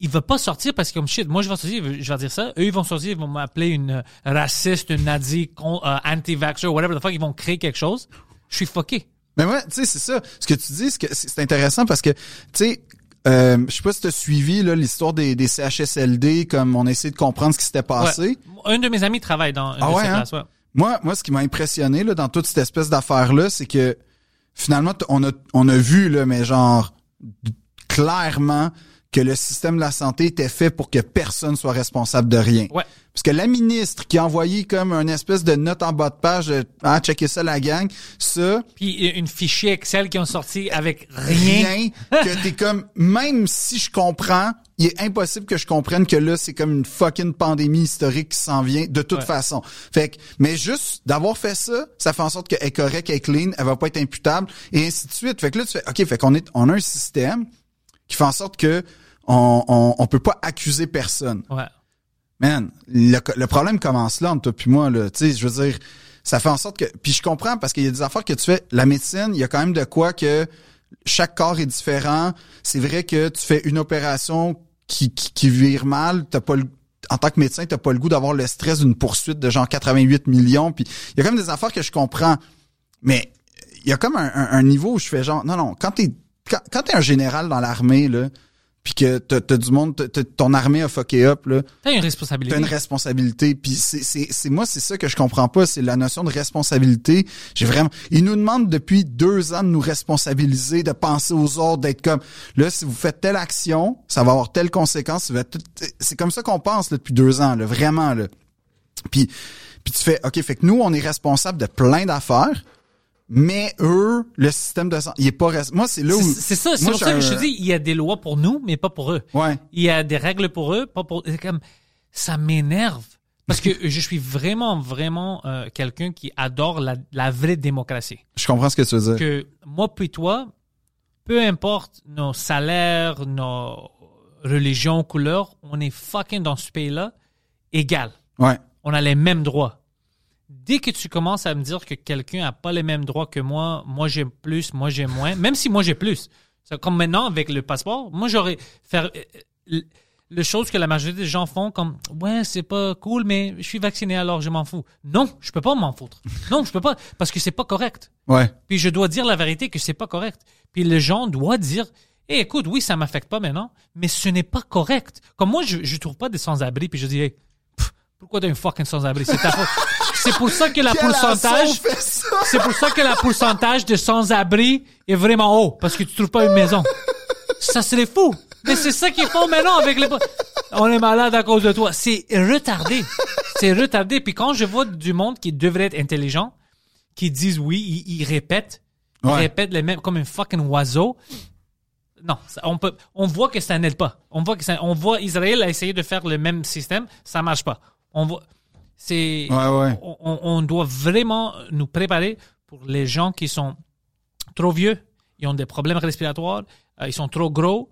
Il va pas sortir parce que comme shit, moi je vais sortir, je vais dire ça. Eux ils vont sortir, ils vont m'appeler une raciste, une nazi, euh, anti-vaxxer, whatever the fuck, ils vont créer quelque chose. Je suis fucké. Mais ouais, tu sais, c'est ça. Ce que tu dis, c'est intéressant parce que, tu sais, euh, je sais pas si t'as suivi là l'histoire des, des CHSLD, comme on essaie de comprendre ce qui s'était passé. Ouais. Un de mes amis travaille dans une Ah de ouais, ces hein? ouais. Moi, moi, ce qui m'a impressionné là, dans toute cette espèce d'affaire-là, c'est que finalement, on a, on a vu, là, mais genre clairement que le système de la santé était fait pour que personne soit responsable de rien. Ouais. Parce que la ministre qui a envoyé comme une espèce de note en bas de page, de, ah, checker ça la gang, ça, Puis une fichier Excel qui ont sorti avec rien. rien, que t'es comme, même si je comprends, il est impossible que je comprenne que là, c'est comme une fucking pandémie historique qui s'en vient de toute Ouais. façon. Fait que, mais juste d'avoir fait ça, ça fait en sorte qu'elle est correcte, elle est clean, elle va pas être imputable, et ainsi de suite. Fait que là, tu fais, OK, fait qu'on est, on a un système qui fait en sorte que on, on, on peut pas accuser personne. Ouais. Man, le, le problème commence là entre toi puis moi là. Tu sais, je veux dire, ça fait en sorte que. Puis je comprends parce qu'il y a des affaires que tu fais. La médecine, il y a quand même de quoi que chaque corps est différent. C'est vrai que tu fais une opération qui, qui, qui vire mal, t'as pas le en tant que médecin, t'as pas le goût d'avoir le stress d'une poursuite de genre 88 millions. Puis il y a quand même des affaires que je comprends. Mais il y a comme un, un- niveau où je fais genre non non quand t'es quand t'es un général dans l'armée là puis que t'as, t'as du monde t'as- ton armée a fucké up là T'as une responsabilité. T'as une responsabilité. Puis c'est, c'est, c'est moi, c'est ça que je comprends pas, c'est la notion de responsabilité. J'ai vraiment. Ils nous demandent depuis deux ans de nous responsabiliser, de penser aux autres, d'être comme là, si vous faites telle action, ça va avoir telle conséquence. ça va être tout- C'est comme ça qu'on pense là, depuis deux ans, là, vraiment. Là. Puis, puis tu fais, OK, fait que nous, on est responsable de plein d'affaires. Mais eux, le système de santé, il est pas res- Moi, c'est là où. C'est ça, c'est pour ça que je te dis, il y a des lois pour nous, mais pas pour eux. Ouais. Il y a des règles pour eux, pas pour. c'est comme ça m'énerve parce que je suis vraiment, vraiment euh, quelqu'un qui adore la, la vraie démocratie. Je comprends ce que tu veux dire. Que moi puis toi, peu importe nos salaires, nos religions, couleurs, on est fucking dans ce pays-là égal. Ouais. On a les mêmes droits. Dès que tu commences à me dire que quelqu'un a pas les mêmes droits que moi, moi j'ai plus, moi j'ai moins, même si moi j'ai plus. Comme maintenant avec le passeport, moi j'aurais faire euh, euh, le chose que la majorité des gens font comme ouais c'est pas cool mais je suis vacciné alors je m'en fous. Non, je peux pas m'en foutre. Non, je peux pas parce que c'est pas correct. Ouais. Puis je dois dire la vérité que c'est pas correct. Puis les gens doivent dire Eh, écoute, oui, ça m'affecte pas maintenant, mais ce n'est pas correct. Comme moi, je, je trouve pas des sans-abri, puis je dis, Hey, pff, pourquoi t'as un fucking sans-abri? C'est ta faute. C'est pour ça que la pourcentage, c'est pour ça que la pourcentage de sans-abri est vraiment haut, parce que tu trouves pas une maison. Ça serait fou. Mais c'est ça qu'ils font maintenant avec les... On est malade à cause de toi. C'est retardé. C'est retardé. Puis quand je vois du monde qui devrait être intelligent, qui disent oui, ils, ils répètent, ils Ouais. répètent les mêmes comme un fucking oiseau. Non, ça- on peut, on voit que ça n'aide pas. On voit que ça, on voit Israël a essayé de faire le même système, ça marche pas. On voit, c'est, Ouais, ouais. on, on- doit vraiment nous préparer pour les gens qui sont trop vieux, ils ont des problèmes respiratoires, euh, ils sont trop gros.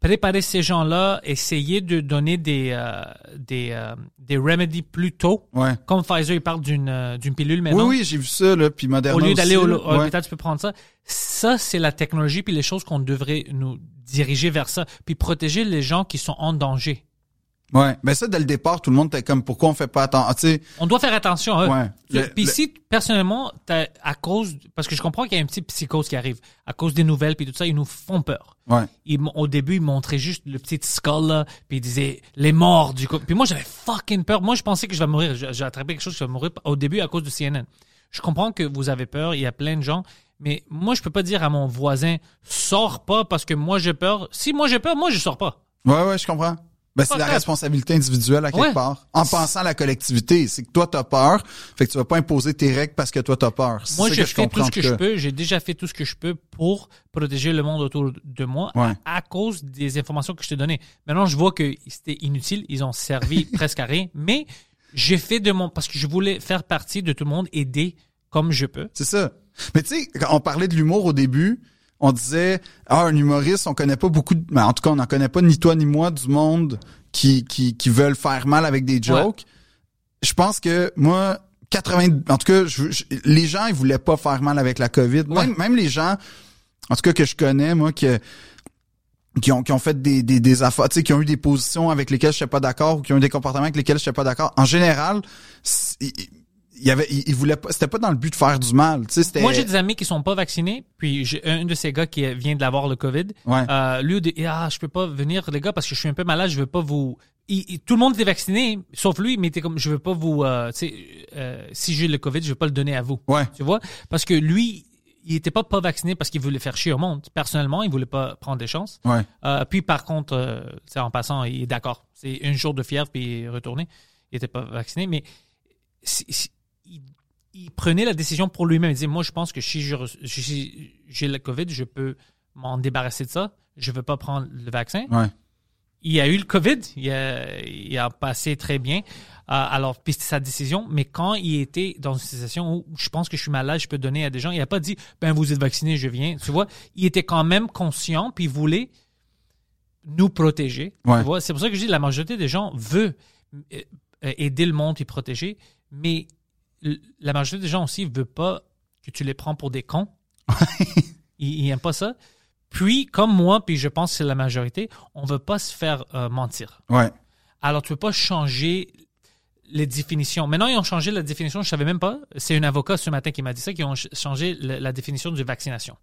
Préparer ces gens-là, essayer de donner des euh, des euh, des remedies plus tôt. Ouais. Comme Pfizer, il parle d'une euh, d'une pilule Oui, maintenant. oui, j'ai vu ça, là, puis Moderna Au lieu d'aller au, au hôpital, tu peux prendre ça. Ça, c'est la technologie puis les choses qu'on devrait nous diriger vers ça, puis protéger les gens qui sont en danger. Ouais. Ben ça, dès le départ, tout le monde était comme, pourquoi on fait pas attention? Ah, tu sais, On doit faire attention à eux. Ouais. Puis si, personnellement, t'as- à cause, parce que je comprends qu'il y a une petite psychose qui arrive, à cause des nouvelles puis tout ça, ils nous font peur. ouais. Ils au début, ils montraient juste le petit skull, là, puis ils disaient les morts du coup. Puis moi, j'avais fucking peur. Moi, je pensais que je vais mourir. J'ai j'ai attrapé quelque chose, je vais mourir au début à cause de CNN. Je comprends que vous avez peur, il y a plein de gens, mais moi, je peux pas dire à mon voisin, sors pas parce que moi, j'ai peur. Si moi, j'ai peur, moi, je sors pas. Ouais, ouais, je comprends. Ben, c'est la responsabilité individuelle à quelque Ouais. part. En pensant à la collectivité. C'est que toi, t'as peur. Fait que tu vas pas imposer tes règles parce que toi, t'as peur. Moi, que fais tout ce que je peux. J'ai déjà fait tout ce que je peux pour protéger le monde autour de moi Ouais. à, à cause des informations que je t'ai données. Maintenant, je vois que c'était inutile. Ils ont servi *laughs* presque à rien. Mais j'ai fait de mon... Parce que je voulais faire partie de tout le monde, aider comme je peux. C'est ça. Mais tu sais, quand on parlait de l'humour au début, on disait ah un humoriste, on connaît pas beaucoup de ben, en tout cas, on n'en connaît pas ni toi ni moi du monde qui qui qui veulent faire mal avec des jokes. Je pense que moi 80 en tout cas, je- je- les gens ils voulaient pas faire mal avec la Covid. Même même les gens en tout cas que je connais moi que qui ont, qui ont fait des, des, des affaires, tu sais, qui ont eu des positions avec lesquelles je suis pas d'accord ou qui ont eu des comportements avec lesquels je suis pas d'accord. En général, il y avait, il, il voulait pas, c'était pas dans le but de faire du mal, tu sais. Moi, j'ai des amis qui sont pas vaccinés, puis j'ai un de ces gars qui vient de l'avoir le COVID. Ouais. Euh, lui, il dit, ah, je peux pas venir, les gars, parce que je suis un peu malade, je veux pas vous. Il- il- tout le monde était vacciné, sauf lui, mais il était comme, je veux pas vous, euh, tu sais, euh, si j'ai le COVID, je veux pas le donner à vous. Ouais. Tu vois? Parce que lui, il était pas pas vacciné parce qu'il voulait faire chier au monde. Personnellement, il voulait pas prendre des chances. Ouais. Euh, puis par contre, euh, tu sais, en passant, il est d'accord. C'est un jour de fièvre puis il est retourné. Il était pas vacciné, mais si- si- il, prenait la décision pour lui-même. Il disait, moi, je pense que si re- si j'ai le COVID, je peux m'en débarrasser de ça. Je veux pas prendre le vaccin. Ouais. Il a eu le COVID. Il a, il a passé très bien. Euh, alors, puis c'était sa décision. Mais quand il était dans une situation où je pense que je suis malade, je peux donner à des gens, il a pas dit, ben, vous êtes vacciné, je viens. Tu vois, il était quand même conscient puis il voulait nous protéger. Ouais. Tu vois, c'est pour ça que je dis, la majorité des gens veut euh, aider le monde et protéger. Mais la majorité des gens aussi ne veut pas que tu les prends pour des cons. ils n'aiment pas ça. Puis, comme moi, puis je pense que c'est la majorité, on veut pas se faire euh, mentir. Ouais. Alors, tu peux pas changer les définitions. Maintenant, ils ont changé la définition, je savais même pas. C'est un avocat ce matin qui m'a dit ça, qui ont ch- changé la définition de vaccination.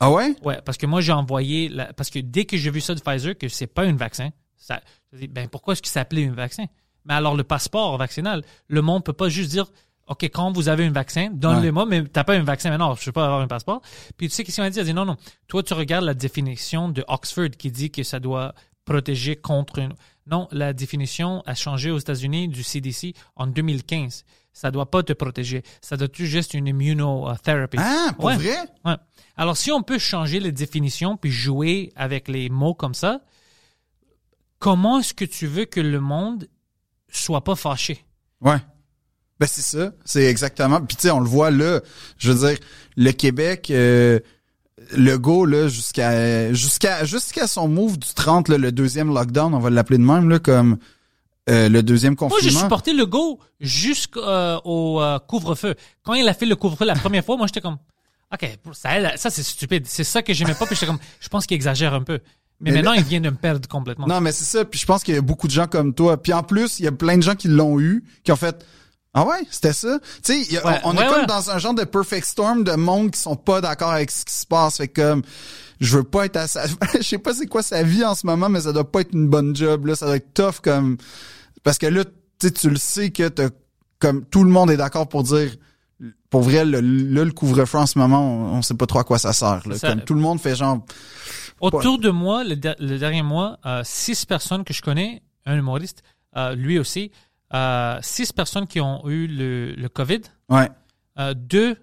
Ah ouais? Ouais, parce que moi, j'ai envoyé, la- parce que dès que j'ai vu ça de Pfizer, que c'est pas un vaccin, ça, ben, pourquoi est-ce que ça s'appelait un vaccin? Mais alors, le passeport vaccinal, le monde peut pas juste dire, OK, quand vous avez un vaccin, donne-le-moi, mais t'as pas un vaccin maintenant, je peux pas avoir un passeport. Puis tu sais qu'est-ce m'a dit? Il a dit, non, non, toi, tu regardes la définition de Oxford qui dit que ça doit protéger contre une... Non, la définition a changé aux États-Unis du CDC en 2015. Ça doit pas te protéger. Ça doit être juste une immunotherapy. Ah, pour Ouais. vrai? Ouais. Alors, si on peut changer les définitions puis jouer avec les mots comme ça, comment est-ce que tu veux que le monde soit pas fâché? Ouais. Ben c'est ça, c'est exactement. Puis tu sais, on le voit là. Je veux dire, le Québec, euh, le go là jusqu'à jusqu'à jusqu'à son move du 30, là, le deuxième lockdown, on va l'appeler de même là comme euh, le deuxième Moi, j'ai confinement. supporté le go jusqu'au euh, couvre-feu. Quand il a fait le couvre-feu la première fois, moi, j'étais comme, OK, ça, ça c'est stupide. C'est ça que j'aimais pas. Puis j'étais comme, je pense qu'il exagère un peu. Mais, Mais maintenant, là- il vient de me perdre complètement. Non, mais c'est ça. Puis je pense qu'il y a beaucoup de gens comme toi. Puis en plus, il y a plein de gens qui l'ont eu, qui ont fait. Ah ouais, c'était ça? Tu sais, Ouais, on, on ouais, est comme ouais. dans un genre de perfect storm de monde qui sont pas d'accord avec ce qui se passe. Fait que comme, je veux pas être à sa... *laughs* je sais pas c'est quoi sa vie en ce moment, mais ça doit pas être une bonne job, là. Ça doit être tough comme, parce que là, tu sais, tu le sais que t'as, comme, tout le monde est d'accord pour dire, pour vrai, là, le couvre-feu en ce moment, on, on sait pas trop à quoi ça sert, là. Ça- Comme tout le monde fait genre, Autour de moi, le dernier mois, euh, six personnes que je connais, un humoriste, euh, lui aussi, euh, six personnes qui ont eu le, le COVID, ouais. Euh, deux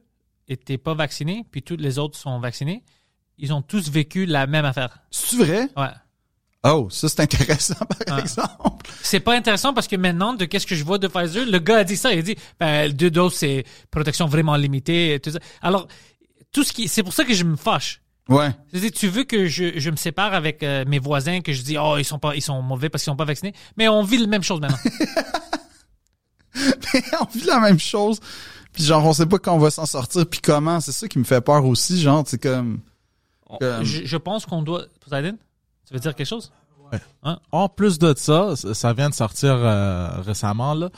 étaient pas vaccinés, puis tous les autres sont vaccinés. Ils ont tous vécu la même affaire. C'est vrai? Ouais. Oh, ça c'est intéressant, par Ah. exemple. C'est pas intéressant parce que maintenant, de qu'est-ce que je vois de Pfizer, le gars a dit ça. Il a dit, ben, deux doses, c'est protection vraiment limitée. et Tout ça. Alors, tout ce qui, c'est pour ça que je me fâche. Ouais. C'est-à-dire, tu veux que je, je me sépare avec euh, mes voisins, que je dis, oh, ils sont pas, ils sont mauvais parce qu'ils sont pas vaccinés? Mais on vit la même chose maintenant. *laughs* *laughs* on vit la même chose. Puis genre, on sait pas quand on va s'en sortir, puis comment. C'est ça qui me fait peur aussi, genre, c'est comme... Comme- je, je pense qu'on doit, Poseidon, tu veux dire quelque chose? En plus de ça, ça vient de sortir euh, récemment là.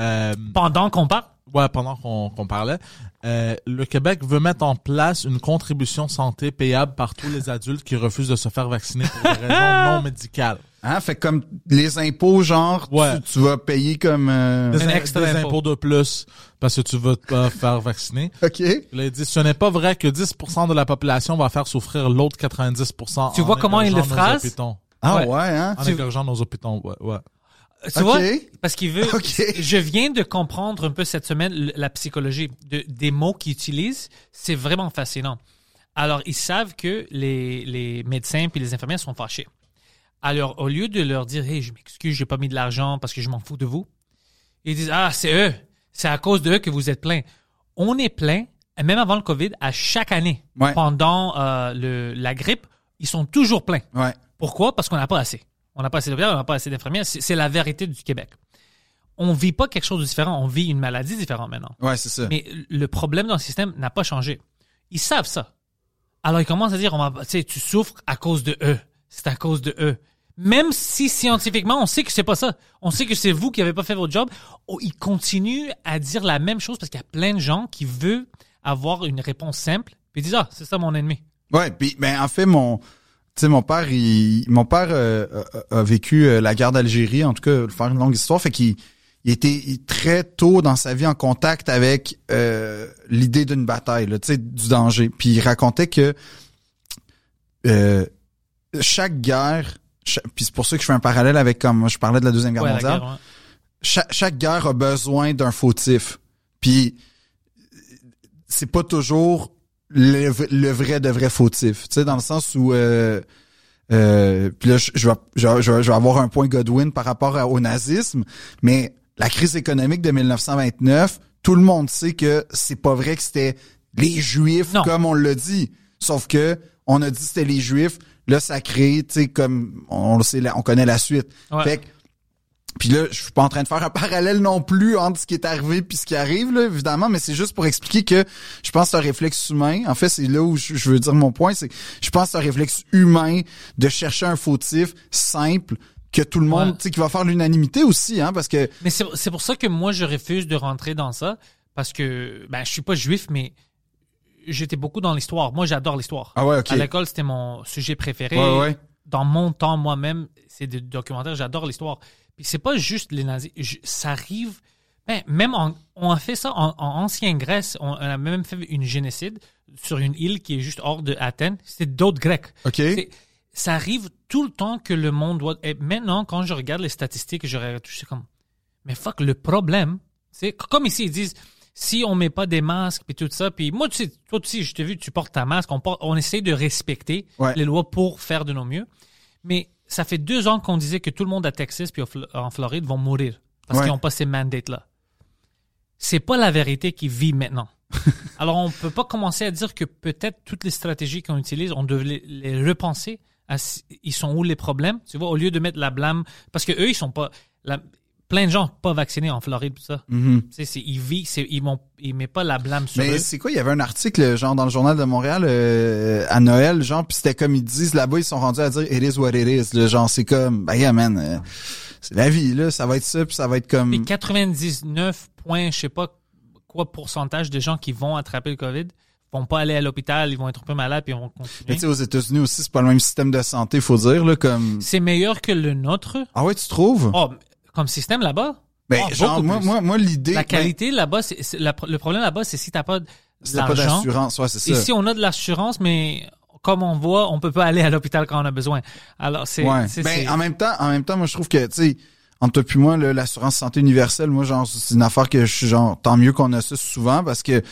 Euh, Pendant qu'on parle? ouais, pendant qu'on qu'on parlait, euh, le Québec veut mettre en place une contribution santé payable par tous les adultes qui refusent de se faire vacciner pour des raisons *laughs* non médicales. Hein, fait comme les impôts, genre, Ouais. tu, tu vas payer comme... euh, Des, Un extra des impôts de plus parce que tu veux te faire vacciner. *laughs* OK. Là, il dit, ce n'est pas vrai que 10% de la population va faire souffrir l'autre 90%. Tu en vois comment il le phrase? hôpitaux. Ah Ouais. ouais, hein? En Tu- nos hôpitaux, ouais, ouais. Tu vois? Parce qu'il veut. *laughs* Ok. Je viens de comprendre un peu cette semaine la psychologie de, des mots qu'ils utilisent. C'est vraiment fascinant. Alors, ils savent que les, les médecins puis les infirmières sont fâchés. Alors, au lieu de leur dire, hey, je m'excuse, j'ai pas mis de l'argent parce que je m'en fous de vous, ils disent, ah, c'est eux. C'est à cause d'eux que vous êtes plein. On est plein, même avant le COVID, à chaque année. Ouais. Pendant euh, le, la grippe, ils sont toujours pleins. Ouais. Pourquoi? Parce qu'on n'a pas assez. On n'a pas assez d'hôpitaux, on n'a pas assez d'infirmières. C'est la vérité du Québec. On vit pas quelque chose de différent, on vit une maladie différente maintenant. Ouais, c'est ça. Mais le problème dans le système n'a pas changé. Ils savent ça. Alors ils commencent à dire, on va, tu souffres à cause de eux. C'est à cause de eux. Même si scientifiquement, on sait que c'est pas ça. On sait que c'est vous qui avez pas fait votre job. Oh, il continue à dire la même chose parce qu'il y a plein de gens qui veulent avoir une réponse simple. Puis ils disent, ah, c'est ça mon ennemi. Ouais, puis ben en fait mon tu sais mon père il mon père euh, a, vécu euh, la guerre d'Algérie en tout cas faire une longue histoire fait qu'il il était très tôt dans sa vie en contact avec euh, l'idée d'une bataille tu sais du danger puis il racontait que euh, chaque guerre cha- puis c'est pour ça que je fais un parallèle avec comme je parlais de la deuxième guerre Ouais, mondiale guerre, ouais. chaque, chaque guerre a besoin d'un fautif. Puis c'est pas toujours le, le vrai de vrai fautif. Tu sais, dans le sens où euh, euh, puis là, je, je vais, je, je avoir un point Godwin par rapport au nazisme, mais la crise économique de 1929, tout le monde sait que c'est pas vrai que c'était les Juifs Non. comme on l'a dit. Sauf que on a dit que c'était les Juifs. Là, ça crée, tu sais, comme on, le sait, on connaît la suite. Ouais. Fait que puis là, je suis pas en train de faire un *laughs* parallèle non plus entre ce qui est arrivé puis ce qui arrive, là, évidemment, mais c'est juste pour expliquer que je pense que c'est un réflexe humain. En fait, c'est là où je, veux dire mon point, c'est que je pense que c'est un réflexe humain de chercher un fautif simple que tout le monde, Ouais. tu sais, qui va faire l'unanimité aussi, hein, parce que Mais c'est c'est pour ça que moi, je refuse de rentrer dans ça. Parce que, ben, je suis pas juif, mais j'étais beaucoup dans l'histoire. Moi, j'adore l'histoire. ah ouais, ok, À l'école, c'était mon sujet préféré. ouais, ouais, Dans mon temps, moi-même, c'est des documentaires, j'adore l'histoire. Puis c'est pas juste les nazis. Je- ça arrive. Ben, même en- on a fait ça en, en ancienne Grèce. On, on a même fait une génocide sur une île qui est juste hors de Athènes. C'était d'autres Grecs. ok, C'est- Ça arrive tout le temps que le monde doit. Et maintenant, quand je regarde les statistiques, je regarde tout, je suis comme. Mais fuck, le problème, c'est comme ici, ils disent si on met pas des masques puis tout ça, puis moi, tu sais, toi aussi, je t'ai vu, tu portes ta masque, on, porte- on essaie de respecter Ouais. les lois pour faire de nos mieux. Mais ça fait deux ans qu'on disait que tout le monde à Texas puis en Floride vont mourir parce Ouais. qu'ils n'ont pas ces mandates-là. C'est pas la vérité qui vit maintenant. *laughs* Alors, on peut pas commencer à dire que peut-être toutes les stratégies qu'on utilise, on devait les, repenser. À, ils sont où les problèmes? Tu vois, au lieu de mettre la blâme, parce que eux, ils sont pas, la- plein de gens pas vaccinés en Floride, tout ça. Tu sais, c'est, ils vivent, c'est, ils m'ont, ils mettent pas la blâme sur Mais eux. c'est quoi, il y avait un article, genre, dans le journal de Montréal, euh, à Noël, genre, puis c'était comme ils disent, là-bas, ils sont rendus à dire « it is what it is », là, genre, c'est comme, ben yeah, man, euh, c'est la vie, là, ça va être ça, puis ça va être comme... Puis 99 points, je sais pas quoi pourcentage de gens qui vont attraper le COVID vont pas aller à l'hôpital, ils vont être un peu malades puis ils vont Mais continuer. tu sais, aux États-Unis aussi, c'est pas le même système de santé, faut dire, là, comme... C'est meilleur que le nôtre. Ah ouais, tu trouves? Oh, comme système là-bas. ben, oh, genre, beaucoup moi, plus. moi, moi, l'idée... La ben, qualité là-bas, c'est, c'est- la- le problème là-bas, c'est si t'as pas de si t'as pas d'assurance, ouais, c'est ça. Ici, on a de l'assurance, mais comme on voit, on peut pas aller à l'hôpital quand on a besoin. Alors, c'est, ouais. c'est- Ben, c'est- en même temps, en même temps, moi, je trouve que, tu sais, entre toi moi, l'assurance santé universelle, moi, genre, c'est une affaire que je suis genre, tant mieux qu'on a ça souvent parce que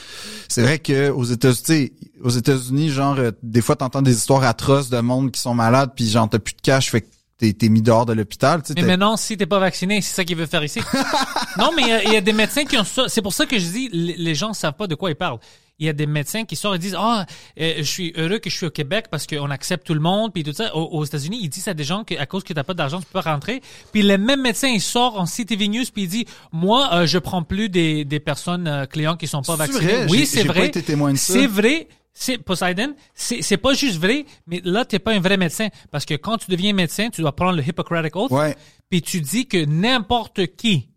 c'est vrai que aux États-Unis, tu sais, aux États-Unis, genre, euh, des fois, t'entends des histoires atroces de monde qui sont malades puis genre, t'as plus de cash, fait que t'es, t'es mis dehors de l'hôpital, tu sais. Mais t'es- maintenant, si t'es pas vacciné, c'est ça qu'il veut faire ici. *laughs* non, mais il y y, a des médecins qui ont ça. C'est pour ça que je dis, les gens savent pas de quoi ils parlent. Il y a des médecins qui sortent et disent, ah, euh, je suis heureux que je suis au Québec parce qu'on accepte tout le monde, puis tout ça. Aux, aux États-Unis, ils disent à des gens qu'à cause que t'as pas d'argent, tu peux pas rentrer. Puis le même médecin, il sort en CTV News puis il dit, moi, euh, je prends plus des, des personnes euh, clients qui sont pas vaccinées. vrai? Oui, c'est vrai. C'est vrai. C'est Poseidon, c'est c'est pas juste vrai, mais là t'es pas un vrai médecin. Parce que quand tu deviens médecin, tu dois prendre le Hippocratic Oath. Puis tu dis que n'importe qui,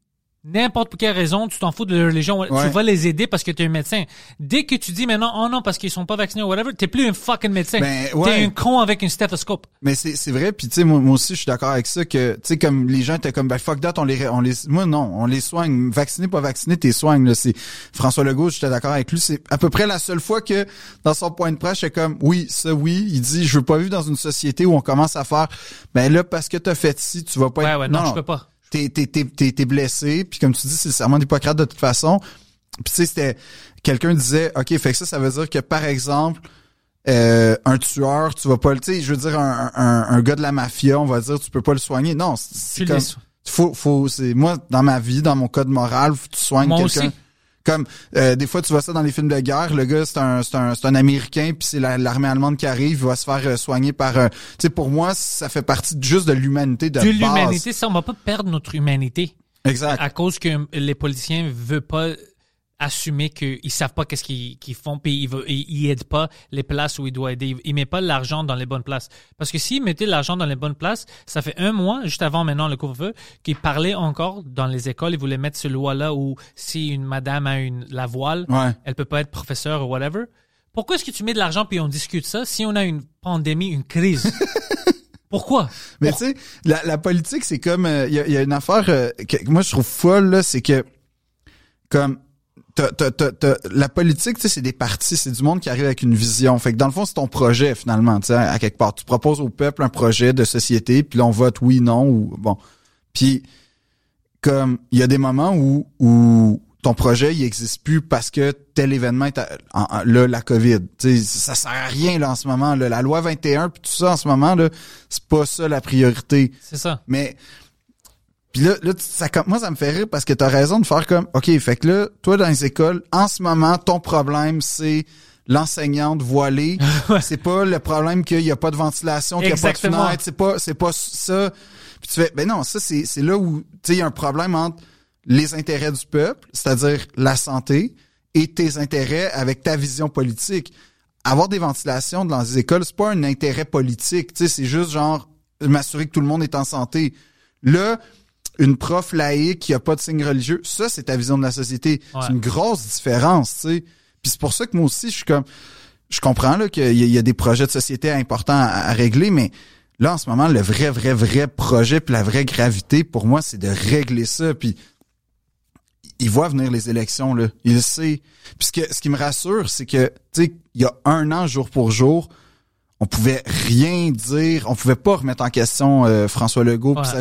n'importe pour quelle raison, tu t'en fous de la religion, Ouais. tu vas les aider parce que tu es un médecin. Dès que tu dis maintenant, oh non, parce qu'ils sont pas vaccinés ou whatever, t'es plus un fucking médecin. Ben, ouais. T'es un con avec un stéthoscope. Mais c'est c'est vrai puis tu sais moi, moi aussi je suis d'accord avec ça que tu sais comme les gens étaient comme ben fuck that on les on les moi non on les soigne vacciné pas vacciné t'es soignes là c'est François Legault j'étais d'accord avec lui c'est à peu près la seule fois que dans son point de presse c'est comme oui ça oui il dit je veux pas vivre dans une société où on commence à faire ben là parce que t'as fait ci tu vas pas Ouais, être ouais, non, je peux pas. T'es t'es t'es t'es t'es blessé puis comme tu dis c'est le serment d'Hippocrate de toute façon. Puis tu sais c'était quelqu'un disait ok fait que ça ça veut dire que par exemple euh, un tueur tu vas pas le tu sais je veux dire un, un, un gars de la mafia on va dire tu peux pas le soigner. Non c'est- comme faut faut c'est moi dans ma vie dans mon code moral faut que tu soignes quelqu'un. Comme euh, des fois tu vois ça dans les films de guerre. Le gars c'est un c'est un c'est un américain puis c'est la- l'armée allemande qui arrive il va se faire euh, soigner par euh, tu sais pour moi ça fait partie juste de l'humanité de, De l'humanité, ça, on va pas perdre notre humanité. Exact. À cause que les politiciens veulent pas assumer qu'ils savent pas qu'est-ce qu'ils qu'ils font puis ils, veulent- ils, aident pas les places où ils doivent aider. Ils, mettent pas l'argent dans les bonnes places. Parce que s'ils mettaient l'argent dans les bonnes places, ça fait un mois, juste avant maintenant le couvre-feu, qu'ils parlaient encore dans les écoles, ils voulaient mettre ce loi-là où si une madame a une, la voile, Ouais. elle peut pas être professeure ou whatever. Pourquoi est-ce que tu mets de l'argent puis on discute ça si on a une pandémie, une crise? *laughs* Pourquoi? Mais tu sais, la, la politique, c'est comme il y, a, y a une affaire euh, que moi je trouve folle là, c'est que comme t'as- t'as- t'as- t'as- la politique, c'est des partis, c'est du monde qui arrive avec une vision. Fait que dans le fond, c'est ton projet finalement, à quelque part. Tu proposes au peuple un projet de société, puis là on vote oui, non ou bon. Puis comme il y a des moments où où ton projet il existe plus parce que tel événement est à- en- en- là la Covid. Ça sert à rien là en ce moment là. La loi 21 puis tout ça en ce moment là, c'est pas ça la priorité. C'est ça. Mais puis là, là ça, moi ça me fait rire parce que t'as raison de faire comme OK, fait que là, toi dans les écoles, en ce moment, ton problème c'est l'enseignante voilée. *laughs* c'est pas le problème qu'il y a pas de ventilation, qu'il y a pas de fenêtre, c'est pas c'est pas ça. Puis tu fais ben non, ça c'est c'est là où tu sais il y a un problème entre les intérêts du peuple, c'est-à-dire la santé et tes intérêts avec ta vision politique. Avoir des ventilations dans les écoles, c'est pas un intérêt politique, tu sais, c'est juste genre m'assurer que tout le monde est en santé. Là, une prof laïque qui a pas de signe religieux, ça c'est ta vision de la société. Ouais. C'est une grosse différence, tu sais. Puis c'est pour ça que moi aussi je suis comme je comprends là qu'il y, y a des projets de société importants à, à régler, mais là en ce moment le vrai vrai vrai projet puis la vraie gravité pour moi c'est de régler ça puis il voit venir les élections là, il le sait. Puis ce, que- ce qui me rassure c'est que tu sais il y a un an jour pour jour on pouvait rien dire, on pouvait pas remettre en question euh, François Legault. Ouais. ça,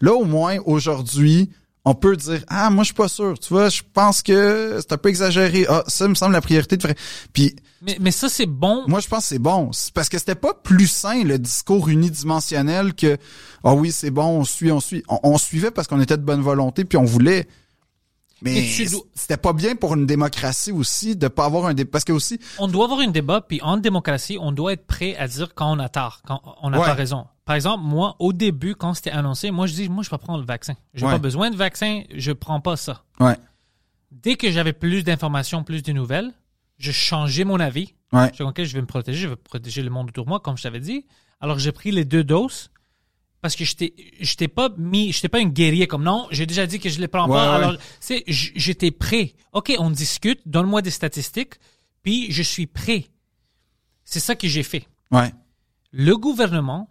là au moins aujourd'hui, on peut dire ah moi je suis pas sûr, tu vois, je pense que c'est un peu exagéré. Ah ça me semble la priorité de vrai. Puis Mais, mais ça, c'est bon. moi je pense que c'est bon, parce que c'était pas plus sain le discours unidimensionnel que ah oui c'est bon, on suit, on suit. On, on suivait parce qu'on était de bonne volonté puis on voulait. Mais dois- c'était pas bien pour une démocratie aussi de pas avoir un dé... parce que aussi on doit avoir un débat, puis en démocratie, on doit être prêt à dire quand on a tort, quand on n'a Ouais. pas raison. Par exemple, moi, au début, quand c'était annoncé, moi, je dis, moi, je vais prendre le vaccin. J'ai Ouais. pas besoin de vaccin, je prends pas ça. ouais Dès que j'avais plus d'informations, plus de nouvelles, je changeais mon avis. ouais Je dis, OK, je vais me protéger, je vais protéger le monde autour de moi, comme je t'avais dit. Alors, j'ai pris les deux doses parce que j'étais j'étais pas mis j'étais pas un guerrier comme non j'ai déjà dit que je les prends Ouais, pas ouais. alors c'est j'étais prêt ok on discute donne-moi des statistiques puis je suis prêt c'est ça que j'ai fait ouais le gouvernement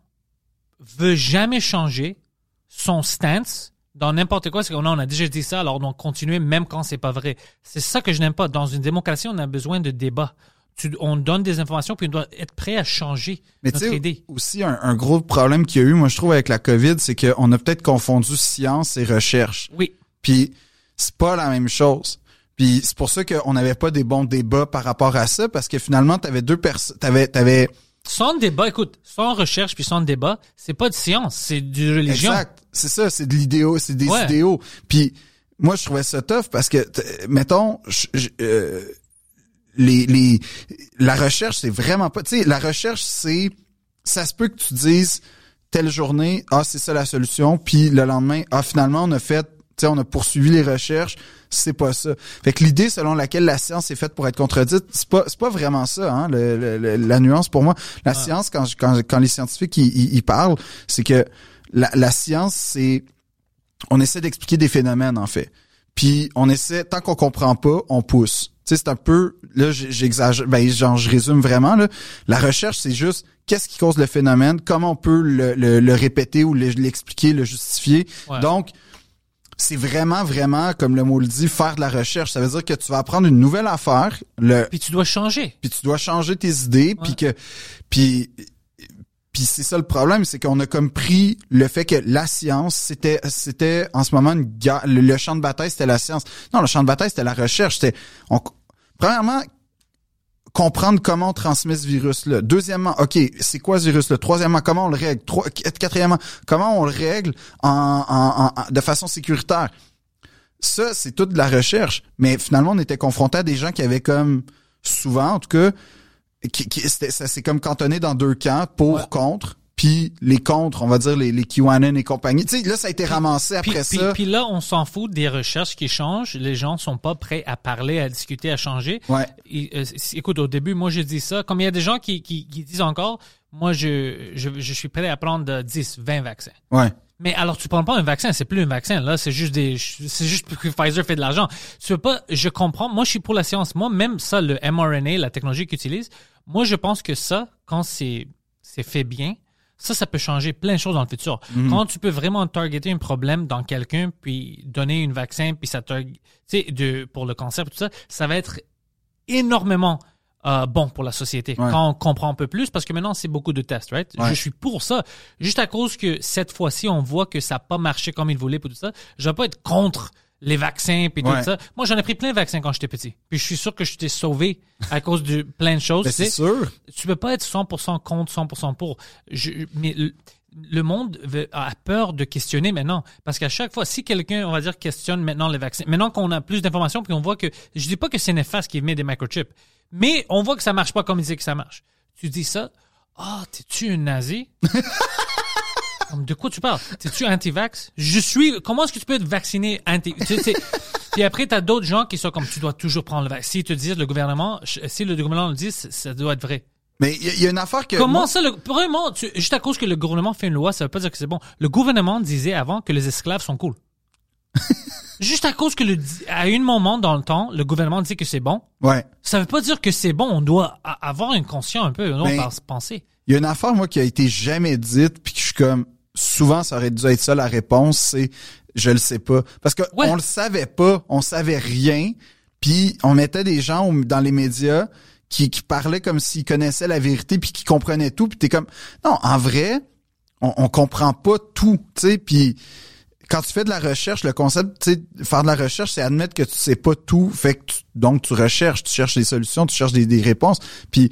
veut jamais changer son stance dans n'importe quoi. C'est qu'on a, on a déjà dit ça, alors on continue même quand c'est pas vrai. C'est ça que je n'aime pas. Dans une démocratie, on a besoin de débat. Tu- on donne des informations, puis on doit être prêt à changer Mais notre idée. aussi, un, un gros problème qu'il y a eu, moi, je trouve, avec la COVID, c'est qu'on a peut-être confondu science et recherche. Oui. Puis, c'est pas la même chose. Puis, c'est pour ça qu'on n'avait pas des bons débats par rapport à ça, parce que finalement, t'avais deux personnes, t'avais, t'avais, Sans débat, écoute, sans recherche puis sans débat, c'est pas de science, c'est de religion. exact. C'est ça, c'est de l'idéo, c'est des Ouais. idéaux. Puis, moi, je trouvais ça tough parce que, mettons, je- je- euh, les, les, la recherche, c'est vraiment pas, tu sais, la recherche, c'est, ça se peut que tu dises, telle journée, ah, c'est ça la solution, puis le lendemain, ah, finalement, on a fait, tu sais, on a poursuivi les recherches, c'est pas ça. Fait que l'idée selon laquelle la science est faite pour être contredite, c'est pas, c'est pas vraiment ça, hein, le- le- le- la nuance pour moi. La science, quand, quand, quand les scientifiques, ils, ils- ils parlent, c'est que la, la science, c'est, on essaie d'expliquer des phénomènes, en fait. Puis on essaie, tant qu'on comprend pas, on pousse. Sais, c'est un peu, là, j'exagère, ben, genre, je résume vraiment, là. La recherche, c'est juste, qu'est-ce qui cause le phénomène, comment on peut le, le- le répéter ou le- l'expliquer, le justifier? Ouais. Donc, c'est vraiment, vraiment, comme le mot le dit, faire de la recherche. Ça veut dire que tu vas apprendre une nouvelle affaire, le, Puis tu dois changer. puis tu dois changer tes idées, puis que, puis, puis c'est ça le problème, c'est qu'on a comme pris le fait que la science, c'était, c'était en ce moment une guerre, le, le champ de bataille, c'était la science. Non, le champ de bataille, c'était la recherche. C'était, on, premièrement, comprendre comment on transmet ce virus-là. Deuxièmement, ok, c'est quoi ce virus-là? Troisièmement, comment on le règle? Trois, quatrièmement, comment on le règle en, en- en- en- de façon sécuritaire? Ça, c'est toute de la recherche. Mais finalement, on était confronté à des gens qui avaient comme, souvent, en tout cas, qui, qui- ça s'est comme cantonné dans deux camps, pour, Ouais. contre. Puis les contre, on va dire les, les QAnon et compagnie. Tu sais, là, ça a été ramassé après puis- ça. puis là, on s'en fout des recherches qui changent. Les gens sont pas prêts à parler, à discuter, à changer. Ouais. Et, euh, écoute, au début, moi, je dis ça. Comme il y a des gens qui, qui, qui disent encore, moi, je, je, je suis prêt à prendre euh, 10, 20 vaccins. Ouais. Mais alors, tu prends pas un vaccin, c'est plus un vaccin. Là, c'est juste des, c'est juste que *laughs* Pfizer fait de l'argent. Tu veux pas, je comprends. Moi, je suis pour la science. Moi, même ça, le mRNA, la technologie qu'ils utilisent, moi, je pense que ça, quand c'est, c'est fait bien, ça, ça peut changer plein de choses dans le futur. Quand tu peux vraiment targeter un problème dans quelqu'un, puis donner un vaccin, puis ça tu sais, de, pour le cancer, tout ça, ça va être énormément euh, bon pour la société Ouais. quand on comprend un peu plus parce que maintenant c'est beaucoup de tests, right? Ouais. Je suis pour ça. Juste à cause que cette fois-ci on voit que ça n'a pas marché comme il voulait pour tout ça, je vais pas être contre les vaccins puis tout ça. Moi j'en ai pris plein de vaccins quand j'étais petit. Puis je suis sûr que je t'ai sauvé à cause de plein de choses. Ben, c'est sûr. Tu peux pas être 100% contre, 100% pour. Je, mais le, le monde a peur de questionner maintenant. Parce qu'à chaque fois, si quelqu'un, on va dire, questionne maintenant les vaccins, maintenant qu'on a plus d'informations, puis on voit que, je dis pas que c'est néfaste qu'il met des microchips, mais on voit que ça marche pas comme il dit que ça marche. Tu dis ça, ah, t'es-tu un nazi? Comme, De quoi tu parles? T'es-tu anti-vax? Je suis. Comment est-ce que tu peux être vacciné anti? tu sais, c'est- Puis après, t'as d'autres gens qui sont comme tu dois toujours prendre le vaccin. S'ils te disent le gouvernement, si le gouvernement le dit, ça doit être vrai. Mais il y, a- il y a une affaire que. Comment moi- ça, le, vraiment, tu- juste à cause que le gouvernement fait une loi, ça veut pas dire que c'est bon. Le gouvernement disait avant que les esclaves sont cool. *laughs* juste à cause que le, à un moment dans le temps, le gouvernement dit que c'est bon, Ouais. ça veut pas dire que c'est bon. On doit avoir une conscience un peu, penser. Il y a une affaire, moi, qui a été jamais dite, puis que je suis comme, souvent, ça aurait dû être ça la réponse, c'est, je le sais pas. Parce que Ouais. on le savait pas, on savait rien, puis on mettait des gens dans les médias qui, qui parlaient comme s'ils connaissaient la vérité, puis qui comprenaient tout, puis t'es comme, non, en vrai, on, on comprend pas tout, tu sais, puis quand tu fais de la recherche, le concept, tu sais, faire de la recherche, c'est admettre que tu sais pas tout, fait que tu- donc tu recherches, tu cherches des solutions, tu cherches des, des réponses, puis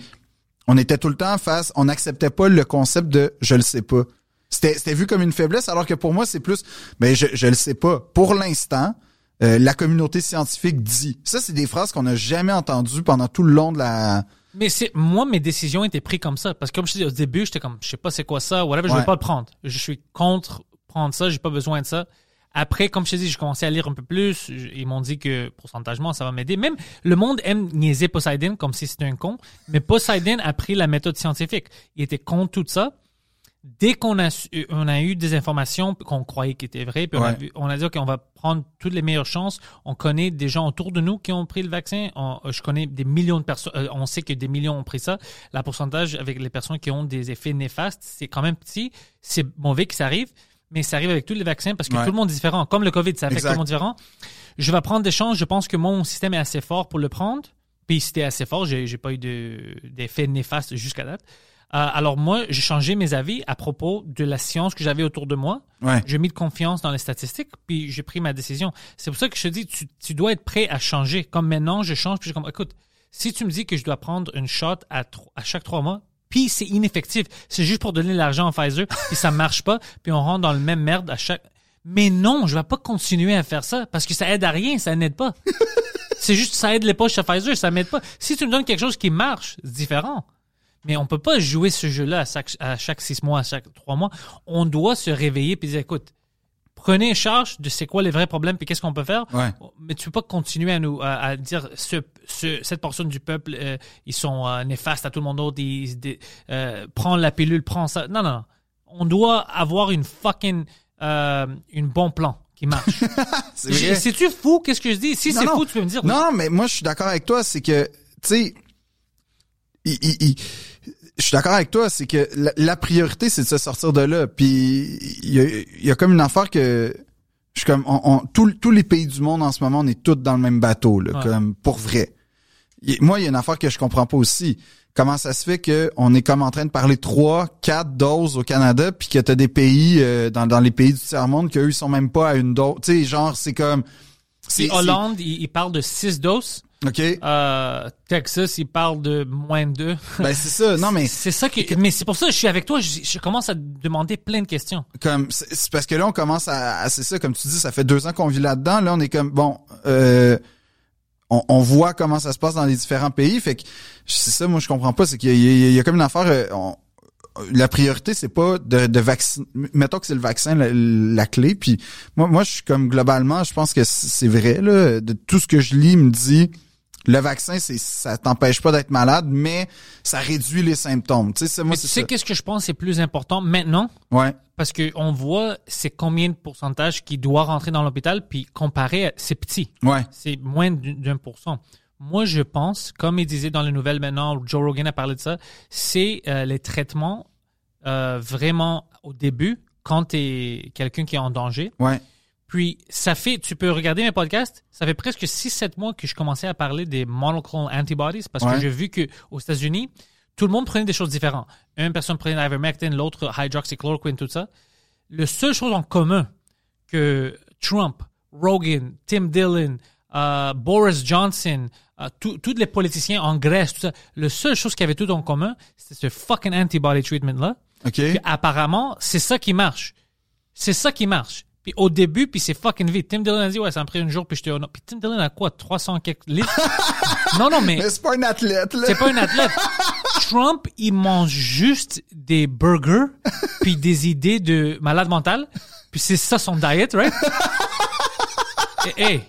on était tout le temps face, on n'acceptait pas le concept de je le sais pas. C'était c'était vu comme une faiblesse, alors que pour moi c'est plus, mais je je le sais pas. Pour l'instant, euh, la communauté scientifique dit. Ça c'est des phrases qu'on n'a jamais entendues pendant tout le long de la. Mais c'est moi mes décisions étaient prises comme ça parce que comme je te dis au début j'étais comme je sais pas c'est quoi ça whatever je Ouais. vais pas le prendre je suis contre prendre ça j'ai pas besoin de ça après comme je te dis j'ai commencé à lire un peu plus ils m'ont dit que pourcentagement ça va m'aider même le monde aime niaiser Poseidon comme si c'était un con mais Poseidon a pris la méthode scientifique il était contre tout ça dès qu'on a su- on a eu des informations qu'on croyait qui étaient vraies puis on, a vu- on a dit qu'on va prendre toutes les meilleures chances. On connaît des gens autour de nous qui ont pris le vaccin. On- je connais des millions de personnes euh, on sait que des millions ont pris ça. La pourcentage avec les personnes qui ont des effets néfastes c'est quand même petit. C'est mauvais que ça arrive mais ça arrive avec tous les vaccins parce que Ouais. tout le monde est différent. Comme le covid ça affecte Exact. tout le monde différent. Je vais prendre des chances. Je pense que mon système est assez fort pour le prendre. Puis c'était assez fort j'ai j'ai pas eu de d'effets néfastes jusqu'à date. Euh, alors moi, j'ai changé mes avis à propos de la science que j'avais autour de moi. Ouais. J'ai mis de confiance dans les statistiques, puis j'ai pris ma décision. C'est pour ça que je te dis, tu, tu dois être prêt à changer. Comme maintenant, je change, puis je comme, écoute, si tu me dis que je dois prendre une shot à, à chaque trois mois, puis c'est ineffectif, c'est juste pour donner l'argent à Pfizer, *laughs* puis ça marche pas, puis on rentre dans le même merde à chaque... Mais non, je vais pas continuer à faire ça, parce que ça aide à rien, ça n'aide pas. *laughs* c'est juste, ça aide les poches à Pfizer, ça m'aide pas. Si tu me donnes quelque chose qui marche, c'est différent. Mais on peut pas jouer ce jeu-là à chaque, à chaque six mois, à chaque trois mois. On doit se réveiller puis dire, écoute, prenez charge de c'est quoi les vrais problèmes puis qu'est-ce qu'on peut faire. Ouais. Mais tu peux pas continuer à nous à, à dire ce, ce- cette portion du peuple euh, ils sont euh, néfastes à tout le monde d'autre. Ils, des- euh, prends la pilule, prends ça. Non non non. On doit avoir une fucking euh, une bon plan qui marche. *laughs* C'est. C'est-tu fou qu'est-ce que je dis? Si c'est fou, tu peux me dire. oui. Non, mais moi, je suis d'accord avec toi, c'est que, tu sais, il- il- il- je suis d'accord avec toi, c'est que la, la priorité, c'est de se sortir de là. Puis, il y a, il y a comme une affaire que, je suis comme, on, on- tous- tous les pays du monde en ce moment, on est tous dans le même bateau, là, Ouais. comme pour vrai. Moi, il y a une affaire que je comprends pas aussi. Comment ça se fait que on est comme en train de parler trois, quatre doses au Canada, puis que t'as des pays euh, dans, dans les pays du tiers monde qu'eux ils sont même pas à une dose. Tu sais, genre c'est comme. Si c'est- Hollande, il, il parle de 6 doses? Ok. Euh, Texas, il parle de moins de 2. Ben c'est ça. *laughs* Non mais c'est ça que. Mais c'est pour ça que je suis avec toi. Je, je commence à te demander plein de questions. comme c'est parce que là on commence à, à- c'est ça comme tu dis ça fait deux ans qu'on vit là-dedans là on est comme bon euh, on, on voit comment ça se passe dans les différents pays fait que c'est ça moi je comprends pas c'est qu'il y, y y a comme une affaire euh, on, la priorité c'est pas de, de vacciner. Mettons que c'est le vaccin la, la clé. Puis moi, moi, je suis comme globalement, je pense que c'est vrai là. De tout ce que je lis me dit le vaccin, c'est ça t'empêche pas d'être malade, mais ça réduit les symptômes. Tu sais, c'est- moi tu sais qu'est-ce que je pense c'est plus important maintenant? Ouais. Parce que on voit c'est combien de pourcentage qui doit rentrer dans l'hôpital, puis comparé, c'est petit. Ouais. C'est moins d'un d'un pour cent. Moi, je pense, comme il disait dans les nouvelles maintenant, Joe Rogan a parlé de ça, c'est euh, les traitements euh, vraiment au début, quand tu es quelqu'un qui est en danger. Ouais. Puis, ça fait, tu peux regarder mes podcasts, ça fait presque 6-7 mois que je commençais à parler des monoclonal antibodies parce Ouais. que j'ai vu que aux États-Unis, tout le monde prenait des choses différentes. Une personne prenait l'ivermectin, l'autre hydroxychloroquine, tout ça. Le seule chose en commun que Trump, Rogan, Tim Dillon, euh, Boris Johnson, euh, tous les politiciens en Grèce, tout ça, la seule chose qu'ils avaient tout en commun, c'était ce fucking antibody treatment-là. OK. Puis apparemment, c'est ça qui marche. C'est ça qui marche. Puis au début, puis c'est fucking vite. Tim Dillon a dit, ouais, ça m'a pris un jour, puis j'étais au Puis Tim Dillon a quoi, 300 quelques litres? *laughs* non, non, mais Mais c'est pas un athlète là. c'est pas un athlète. Trump, il mange juste des burgers, *laughs* puis des idées de malade mental. Puis c'est ça son diet, right? *laughs* Et, hey,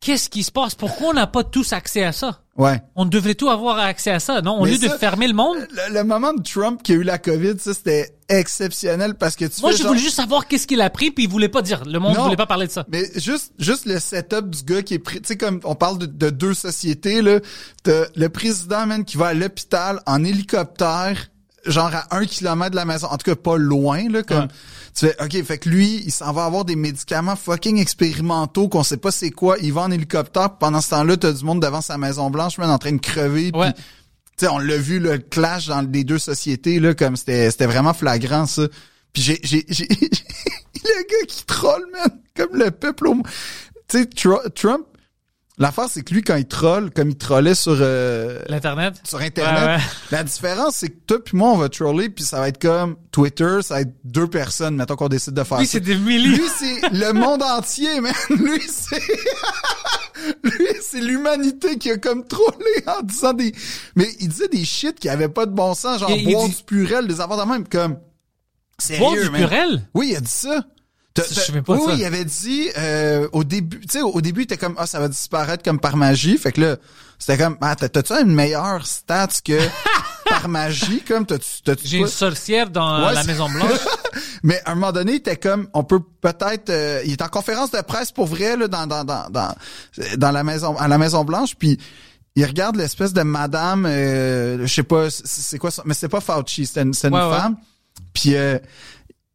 qu'est-ce qui se passe? Pourquoi on n'a pas tous accès à ça? Ouais. On devrait tout avoir accès à ça, non? Au lieu de fermer le monde? Le, le moment de Trump qui a eu la COVID, ça c'était exceptionnel parce que tu Moi, je genre- voulais juste savoir qu'est-ce qu'il a pris, puis il voulait pas dire. Le monde Non. voulait pas parler de ça. Mais juste, juste le setup du gars qui est pris, tu sais, comme on parle de, de deux sociétés, là, t'as le président, man, qui va à l'hôpital en hélicoptère, genre à un kilomètre de la maison, en tout cas pas loin, là, comme, Ouais. tu fais, ok, fait que lui, il s'en va avoir des médicaments fucking expérimentaux qu'on sait pas c'est quoi, il va en hélicoptère, pendant ce temps-là, t'as du monde devant sa Maison Blanche, man, en train de crever, Ouais. tu sais, on l'a vu, le clash dans les deux sociétés, là, comme c'était, c'était vraiment flagrant, ça. Puis j'ai, j'ai, j'ai, *laughs* le gars qui troll, man, comme le peuple au... Tu sais, Tru- Trump, l'affaire, c'est que lui, quand il troll, comme il trollait sur, euh, L'Internet? sur Internet, Ouais, ouais. la différence, c'est que toi puis moi, on va troller, puis ça va être comme Twitter, ça va être deux personnes, mettons qu'on décide de faire Lui, ça. c'est des milliers. Lui, c'est le monde entier, man. *laughs* Lui, c'est... *laughs* Lui, c'est l'humanité qui a comme trollé en disant des... Mais il disait des shit qui avaient pas de bon sens, genre boire dit- du purel, des affaires de même, comme... Boire du man. purel? Oui, il a dit ça. T'as- Je t'as- savais pas oui, ça. il avait dit euh, au début, tu sais, au début, il était comme ah ça va disparaître comme par magie, fait que là, c'était comme ah t'as- t'as-tu une meilleure stats que *laughs* par magie, comme t'as-tu t'as-tu J'ai une sorcière dans Ouais, la c'est- Maison Blanche. *laughs* Mais à un moment donné, il était comme, on peut peut-être, euh, il est en conférence de presse pour vrai là dans dans dans dans, dans la maison à la Maison Blanche, puis il regarde l'espèce de madame, euh, je sais pas, c'est c'est quoi ça, mais c'est pas Fauci, c'était une, ouais. femme, puis euh,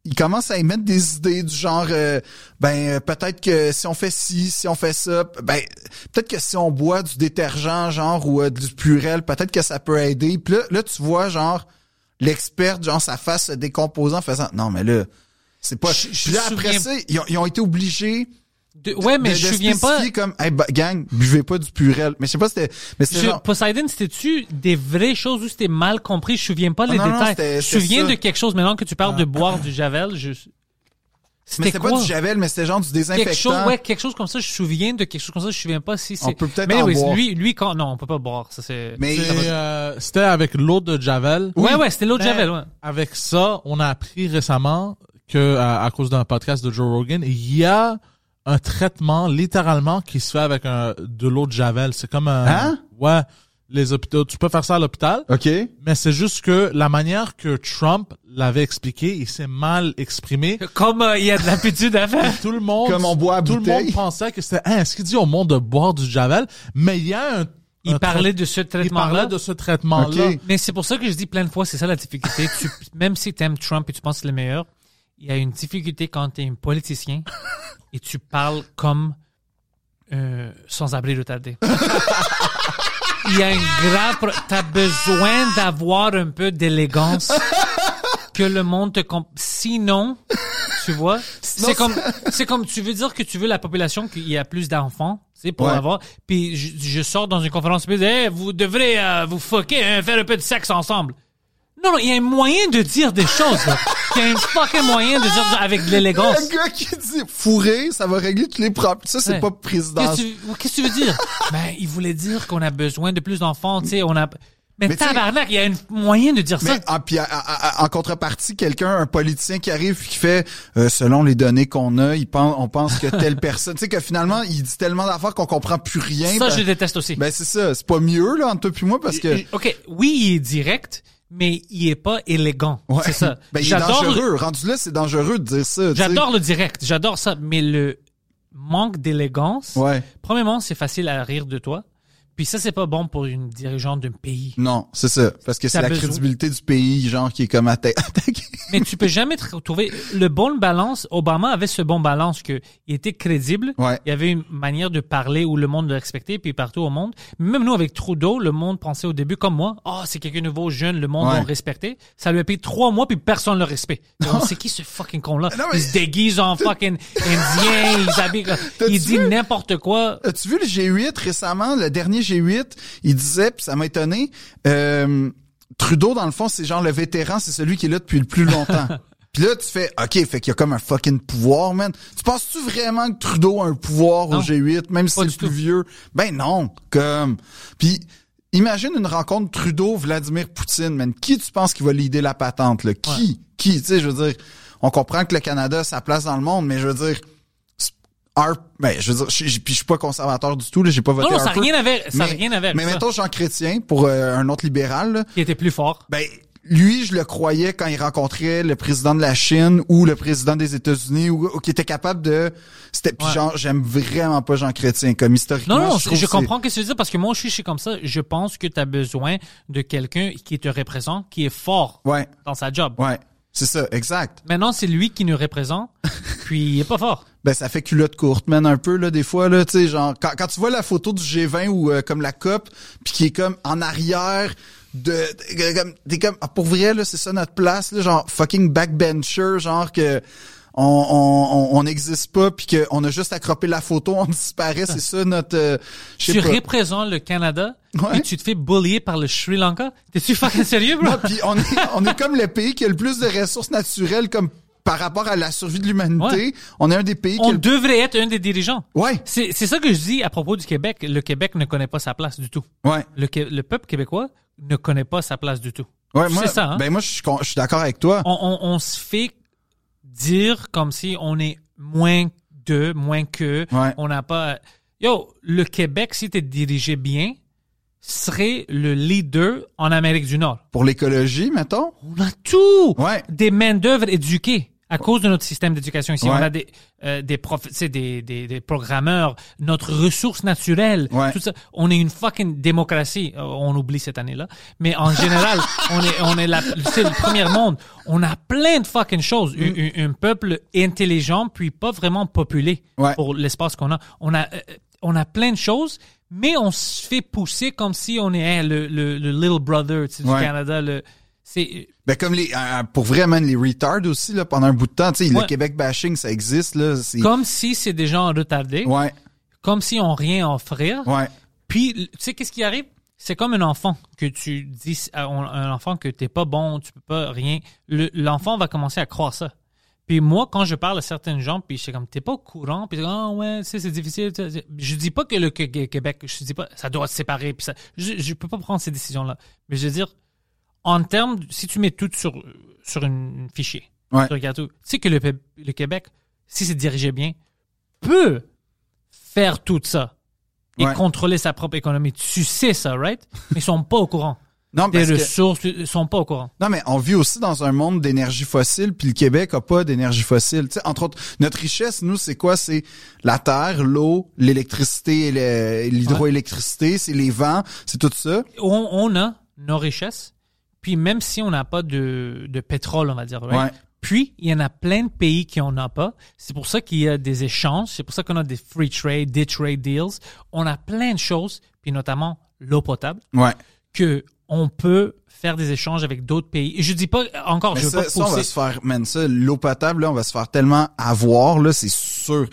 il commence à émettre des idées du genre, euh, ben euh, peut-être que si on fait ci, si on fait ça, ben peut-être que si on boit du détergent genre ou euh, du purel, peut-être que ça peut aider. Puis là, là tu vois genre l'expert, genre sa face se décomposant, en faisant non mais là c'est pas. Je- je là après ça, ils ont, ils ont été obligés. De- ouais, mais de, je de me souviens pas. comme, hey, bah, gang, buvez pas du purel. Mais je sais pas, c'était, mais c'était genre, Poseidon, c'était-tu des vraies choses ou c'était mal compris? Je me souviens pas les Ah, non, non, détails. c'était- je me souviens ça. Ah. de quelque chose maintenant que tu parles de boire du Javel. Je... mais C'était pas du javel, mais c'était genre du désinfectant. quelque chose, ouais, quelque chose comme ça. Je me souviens de quelque chose comme ça. Je me souviens pas si c'est. On peut peut-être Mais en boire. lui, lui, quand, non, on peut pas boire. Ça, c'est. Mais- euh, C'était avec l'eau de Javel. Ouais, ouais, c'était l'autre Mais Javel, ouais. Avec ça, on a appris récemment que à, à cause d'un podcast de Joe Rogan, il y a un traitement littéralement qui se fait avec un, de l'eau de Javel. C'est comme un Hein? ouais, les hôpitaux, tu peux faire ça à l'hôpital, Ok. mais c'est juste que la manière que Trump l'avait expliqué, il s'est mal exprimé. Comme euh, il y a de l'habitude à faire. *laughs* Tout le monde Comme on boit à tout le monde pensait que c'était hein, est-ce qu'il dit au monde de boire du Javel, mais il y a un Il parlait de ce il traitement-là. parlait de ce traitement-là. Mais c'est pour ça que je dis plein de fois, c'est ça la difficulté. Tu, même si tu aimes Trump et tu penses que c'est le meilleur, il y a une difficulté quand tu es un politicien *laughs* et tu parles comme euh, sans-abri retardé. *laughs* il y a une grave... Tu as besoin d'avoir un peu d'élégance que le monde te... comp- Sinon, tu vois, c'est comme, *laughs* c'est comme tu veux dire que tu veux la population qu'il y a plus d'enfants, c'est pour Ouais. avoir. Puis je, je sors dans une conférence et je dis, Hey, vous devrez euh, vous fucker, hein, faire un peu de sexe ensemble. Non, non, il y a un moyen de dire des choses. là. Il y a un fucking moyen de dire avec de l'élégance. Un gars qui dit fourrer, ça va régler tous les problèmes. Ça, c'est Ouais. pas Qu'est-ce président. que tu, qu'est-ce que tu veux dire? *laughs* ben, il voulait dire qu'on a besoin de plus d'enfants, tu sais, on a, Mais, Mais tu sais- tabarnak, il y a un moyen de dire Mais ça. en, puis, à- à- à- en contrepartie, quelqu'un, un politicien qui arrive et qui fait, euh, selon les données qu'on a, il pense, on pense que telle *laughs* personne, tu sais que finalement, il dit tellement d'affaires qu'on comprend plus rien. Ça, Ben- je déteste aussi. Ben c'est ça, c'est pas mieux là entre toi puis moi parce que OK, oui, il est direct, mais il est pas élégant. Ouais. C'est ça. *laughs* Ben, il est le- dangereux. Rendu là, c'est dangereux de dire ça. J'adore le direct, j'adore ça, mais le manque d'élégance, Ouais. premièrement, c'est facile à rire de toi. Puis ça, c'est pas bon pour une dirigeante d'un pays. Non, c'est ça. Parce que c'est la besoin- crédibilité du pays, genre, qui est comme atta- *laughs* attaqué. Mais tu peux jamais tr- trouver le bon balance. Obama avait ce bon balance que il était crédible. Ouais. Il y avait une manière de parler où le monde le respectait, puis partout au monde. Même nous, avec Trudeau, le monde pensait au début, comme moi, oh, c'est quelqu'un de nouveau, jeune, le monde Ouais. le respecter. Ça lui a pris trois mois, puis personne le respecte. *laughs* C'est qui ce fucking con-là? Non, mais- Il se déguise en *laughs* fucking indien, il *laughs* s'habille, il dit vu? n'importe quoi. As-tu vu le G8 récemment, le dernier G8, il disait, puis ça m'a étonné, euh, Trudeau, dans le fond, c'est genre le vétéran, c'est celui qui est là depuis le plus longtemps. *laughs* Puis là, tu fais, OK, fait qu'il y a comme un fucking pouvoir, man. Tu penses-tu vraiment que Trudeau a un pouvoir Non. au G8, même si c'est le plus tout. vieux? Ben non, comme... Puis imagine une rencontre Trudeau-Vladimir Poutine, man. Qui tu penses qui va leader la patente, là? Qui? Qui? Tu sais, je veux dire, on comprend que le Canada a sa place dans le monde, mais je veux dire... Ben, je veux dire, je, je- puis je suis pas conservateur du tout, là, j'ai pas voté Non, non, ça n'a rien à voir, ça Mais- rien à voir Mais ça. mettons Jean Chrétien, pour euh, un autre libéral, là, Qui était plus fort. ben lui, je le croyais quand il rencontrait le président de la Chine ou le président des États-Unis ou, ou qui était capable de c'était puis Ouais. genre j'aime vraiment pas Jean Chrétien comme historiquement. Non, non, je, je comprends ce que tu veux dire parce que moi, je suis comme ça. Je pense que tu as besoin de quelqu'un qui te représente, qui est fort Ouais, dans sa job. ouais, c'est ça, exact. Maintenant, c'est lui qui nous représente, *laughs* puis il est pas fort. Ben ça fait culotte courte, man, un peu là des fois là, tu sais genre quand, quand tu vois la photo du G20 ou euh, comme la COP puis qui est comme en arrière de, de- comme t'es comme ah, pour vrai là, c'est ça notre place là, genre fucking backbencher, genre que on on on- on n'existe pas puis que on a juste cropper la photo, on disparaît, c'est ça notre euh, Tu pas. représentes le Canada Ouais. et tu te fais bullier par le Sri Lanka? T'es-tu fucking sérieux, bro? Puis on est on est comme le pays qui a le plus de ressources naturelles comme par rapport à la survie de l'humanité, Ouais. on est un des pays qui On le... devrait être un des dirigeants. Ouais, C'est c'est ça que je dis à propos du Québec. Le Québec ne connaît pas sa place du tout. ouais. Le, le peuple québécois ne connaît pas sa place du tout. Ouais, moi, c'est ça, hein? ben moi je suis con- je suis d'accord avec toi. on, on, on se fait dire comme si on est moins d'eux, moins que, Ouais. on n'a pas... Yo, le Québec, si t'es dirigé bien, serait le leader en Amérique du Nord. Pour l'écologie, mettons? On a tout! Ouais. Des main-d'œuvre éduquées à cause de notre système d'éducation ici. Ouais. On a des, euh, des, prof, des, des, des programmeurs, notre ressource naturelle, Ouais. tout ça. On est une fucking démocratie. Euh, On oublie cette année-là. Mais en général, *laughs* on est, on est la, c'est le premier monde. On a plein de fucking choses. Mm. Un, peuple intelligent, puis pas vraiment populé Ouais. pour l'espace qu'on a. On a, euh, on a plein de choses, mais on se fait pousser comme si on est hein, le, le, le little brother tu sais, du. Canada. Le, c'est, Ben comme les euh, pour vrai man, les retards aussi là pendant un bout de temps, tu sais, Ouais. le Québec bashing ça existe là, c'est comme si c'est des gens retardés, Ouais, comme si on rien à offrir. ouais. Puis, tu sais, qu'est-ce qui arrive? C'est comme un enfant que tu dis à un un enfant que t'es pas bon, tu peux pas rien. Le- L'enfant va commencer à croire ça. Puis moi, quand je parle à certaines gens, puis je suis comme, t'es pas au courant, puis ah ouais, tu sais, c'est difficile. Je dis pas que le Qué- Qué- Québec, je dis pas, ça doit se séparer, puis ça, je, je peux pas prendre ces décisions-là. Mais je veux dire, en termes, si tu mets tout sur, sur un fichier, Ouais. tu regardes tout, tu sais que le, le Québec, si c'est dirigé bien, peut faire tout ça et Ouais. contrôler sa propre économie. Tu sais ça, right? *laughs* Mais ils sont pas au courant. Non, que- ressources, ils sont pas au courant. non mais on vit aussi dans un monde d'énergie fossile, puis le Québec a pas d'énergie fossile. Tu sais, entre autres, notre richesse, nous, c'est quoi? C'est la terre, l'eau, l'électricité, le- l'hydroélectricité, c'est les vents, c'est tout ça. On, on a nos richesses, puis même si on n'a pas de, de pétrole, on va dire, right? Ouais. Puis, il y en a plein de pays qui en ont pas. C'est pour ça qu'il y a des échanges. C'est pour ça qu'on a des free trade, des trade deals. On a plein de choses, puis notamment l'eau potable, Ouais. que on peut faire des échanges avec d'autres pays. Je dis pas, encore, Mais je veux ça, pas ça, on va se faire, man, ça, l'eau potable, là, on va se faire tellement avoir, là, c'est sûr.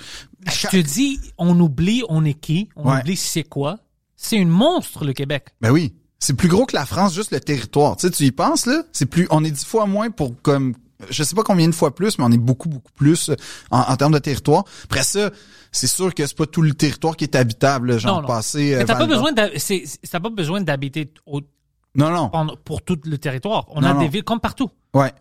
Je te dis, on oublie on est qui, on Ouais. oublie c'est quoi? C'est une monstre, le Québec. Ben oui. C'est plus gros que la France, juste le territoire. Tu sais, tu y penses, là? C'est plus, on est dix fois moins pour comme, je sais pas combien de fois plus, mais on est beaucoup, beaucoup plus euh, en, en termes de territoire. Après ça, c'est sûr que c'est pas tout le territoire qui est habitable, là, genre Non, non. passer, euh, Mais t'as pas besoin t'as pas besoin d'habiter au- Non, non. pour tout le territoire. On Non, a des villes comme partout. Ouais.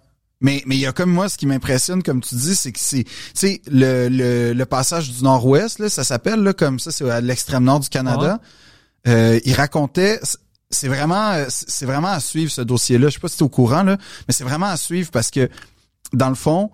Mais mais il y a comme moi ce qui m'impressionne comme tu dis c'est que c'est tu sais le, le le passage du nord-ouest là ça s'appelle là comme ça c'est à l'extrême nord du Canada. Euh, il racontait c'est- vraiment euh, c'est vraiment à suivre ce dossier là, je sais pas si tu es au courant là, mais c'est vraiment à suivre parce que dans le fond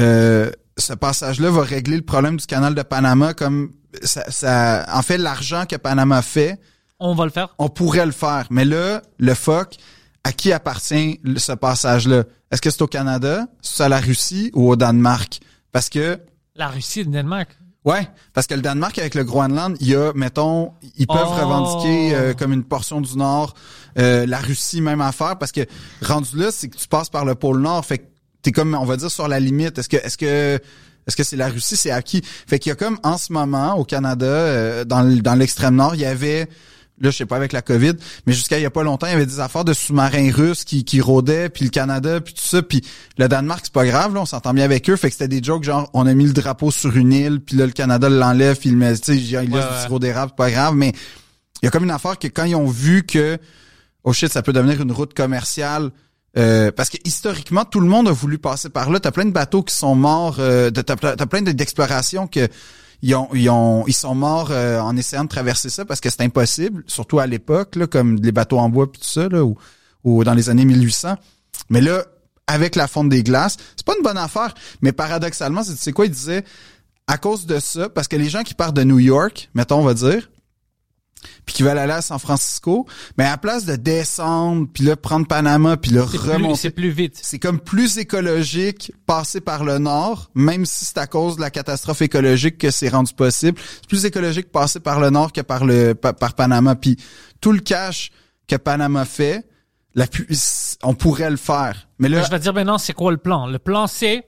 euh, ce passage-là va régler le problème du canal de Panama comme ça, ça en fait l'argent que Panama fait On va le faire. on pourrait le faire. Mais là, le fuck, à qui appartient ce passage-là? Est-ce que c'est au Canada, c'est à la Russie ou au Danemark? Parce que, La Russie, le Danemark. Ouais, parce que le Danemark avec le Groenland, il y a, mettons, ils peuvent Oh. revendiquer euh, comme une portion du Nord, euh, la Russie même affaire, parce que rendu là, c'est que tu passes par le pôle Nord, fait que t'es comme, on va dire, sur la limite. Est-ce que, est-ce que, est-ce que c'est la Russie, c'est à qui? Fait qu'il y a comme, en ce moment, au Canada, euh, dans, dans l'extrême Nord, il y avait, là, je sais pas avec la COVID, mais jusqu'à il y a pas longtemps, il y avait des affaires de sous-marins russes qui, qui rôdaient, puis le Canada, puis tout ça, puis le Danemark, c'est pas grave, là, on s'entend bien avec eux, fait que c'était des jokes genre, on a mis le drapeau sur une île, puis là, le Canada l'enlève, puis il met, tu sais, il laisse Ouais, du sirop d'érable, c'est pas grave, mais il y a comme une affaire que quand ils ont vu que, oh shit, ça peut devenir une route commerciale, euh, parce que historiquement, tout le monde a voulu passer par là. T'as plein de bateaux qui sont morts. Euh, t'as plein d'explorations que ils ont, ils ont, ils sont morts euh, en essayant de traverser ça parce que c'est impossible, surtout à l'époque, comme les bateaux en bois puis tout ça, ou dans les années 1800. Mais là, avec la fonte des glaces, c'est pas une bonne affaire. Mais paradoxalement, c'est tu sais quoi, il disait à cause de ça, parce que les gens qui partent de New York, mettons, on va dire, puis qui veulent aller à San Francisco, mais à la place de descendre, puis là prendre Panama, puis là remonter, c'est plus vite. c'est comme plus écologique passer par le nord, même si c'est à cause de la catastrophe écologique que c'est rendu possible. C'est plus écologique passer par le nord que par le pa- par Panama. Puis tout le cash que Panama fait, la pu- on pourrait le faire. Mais là, Je vais te dire maintenant, c'est quoi le plan? Le plan, c'est...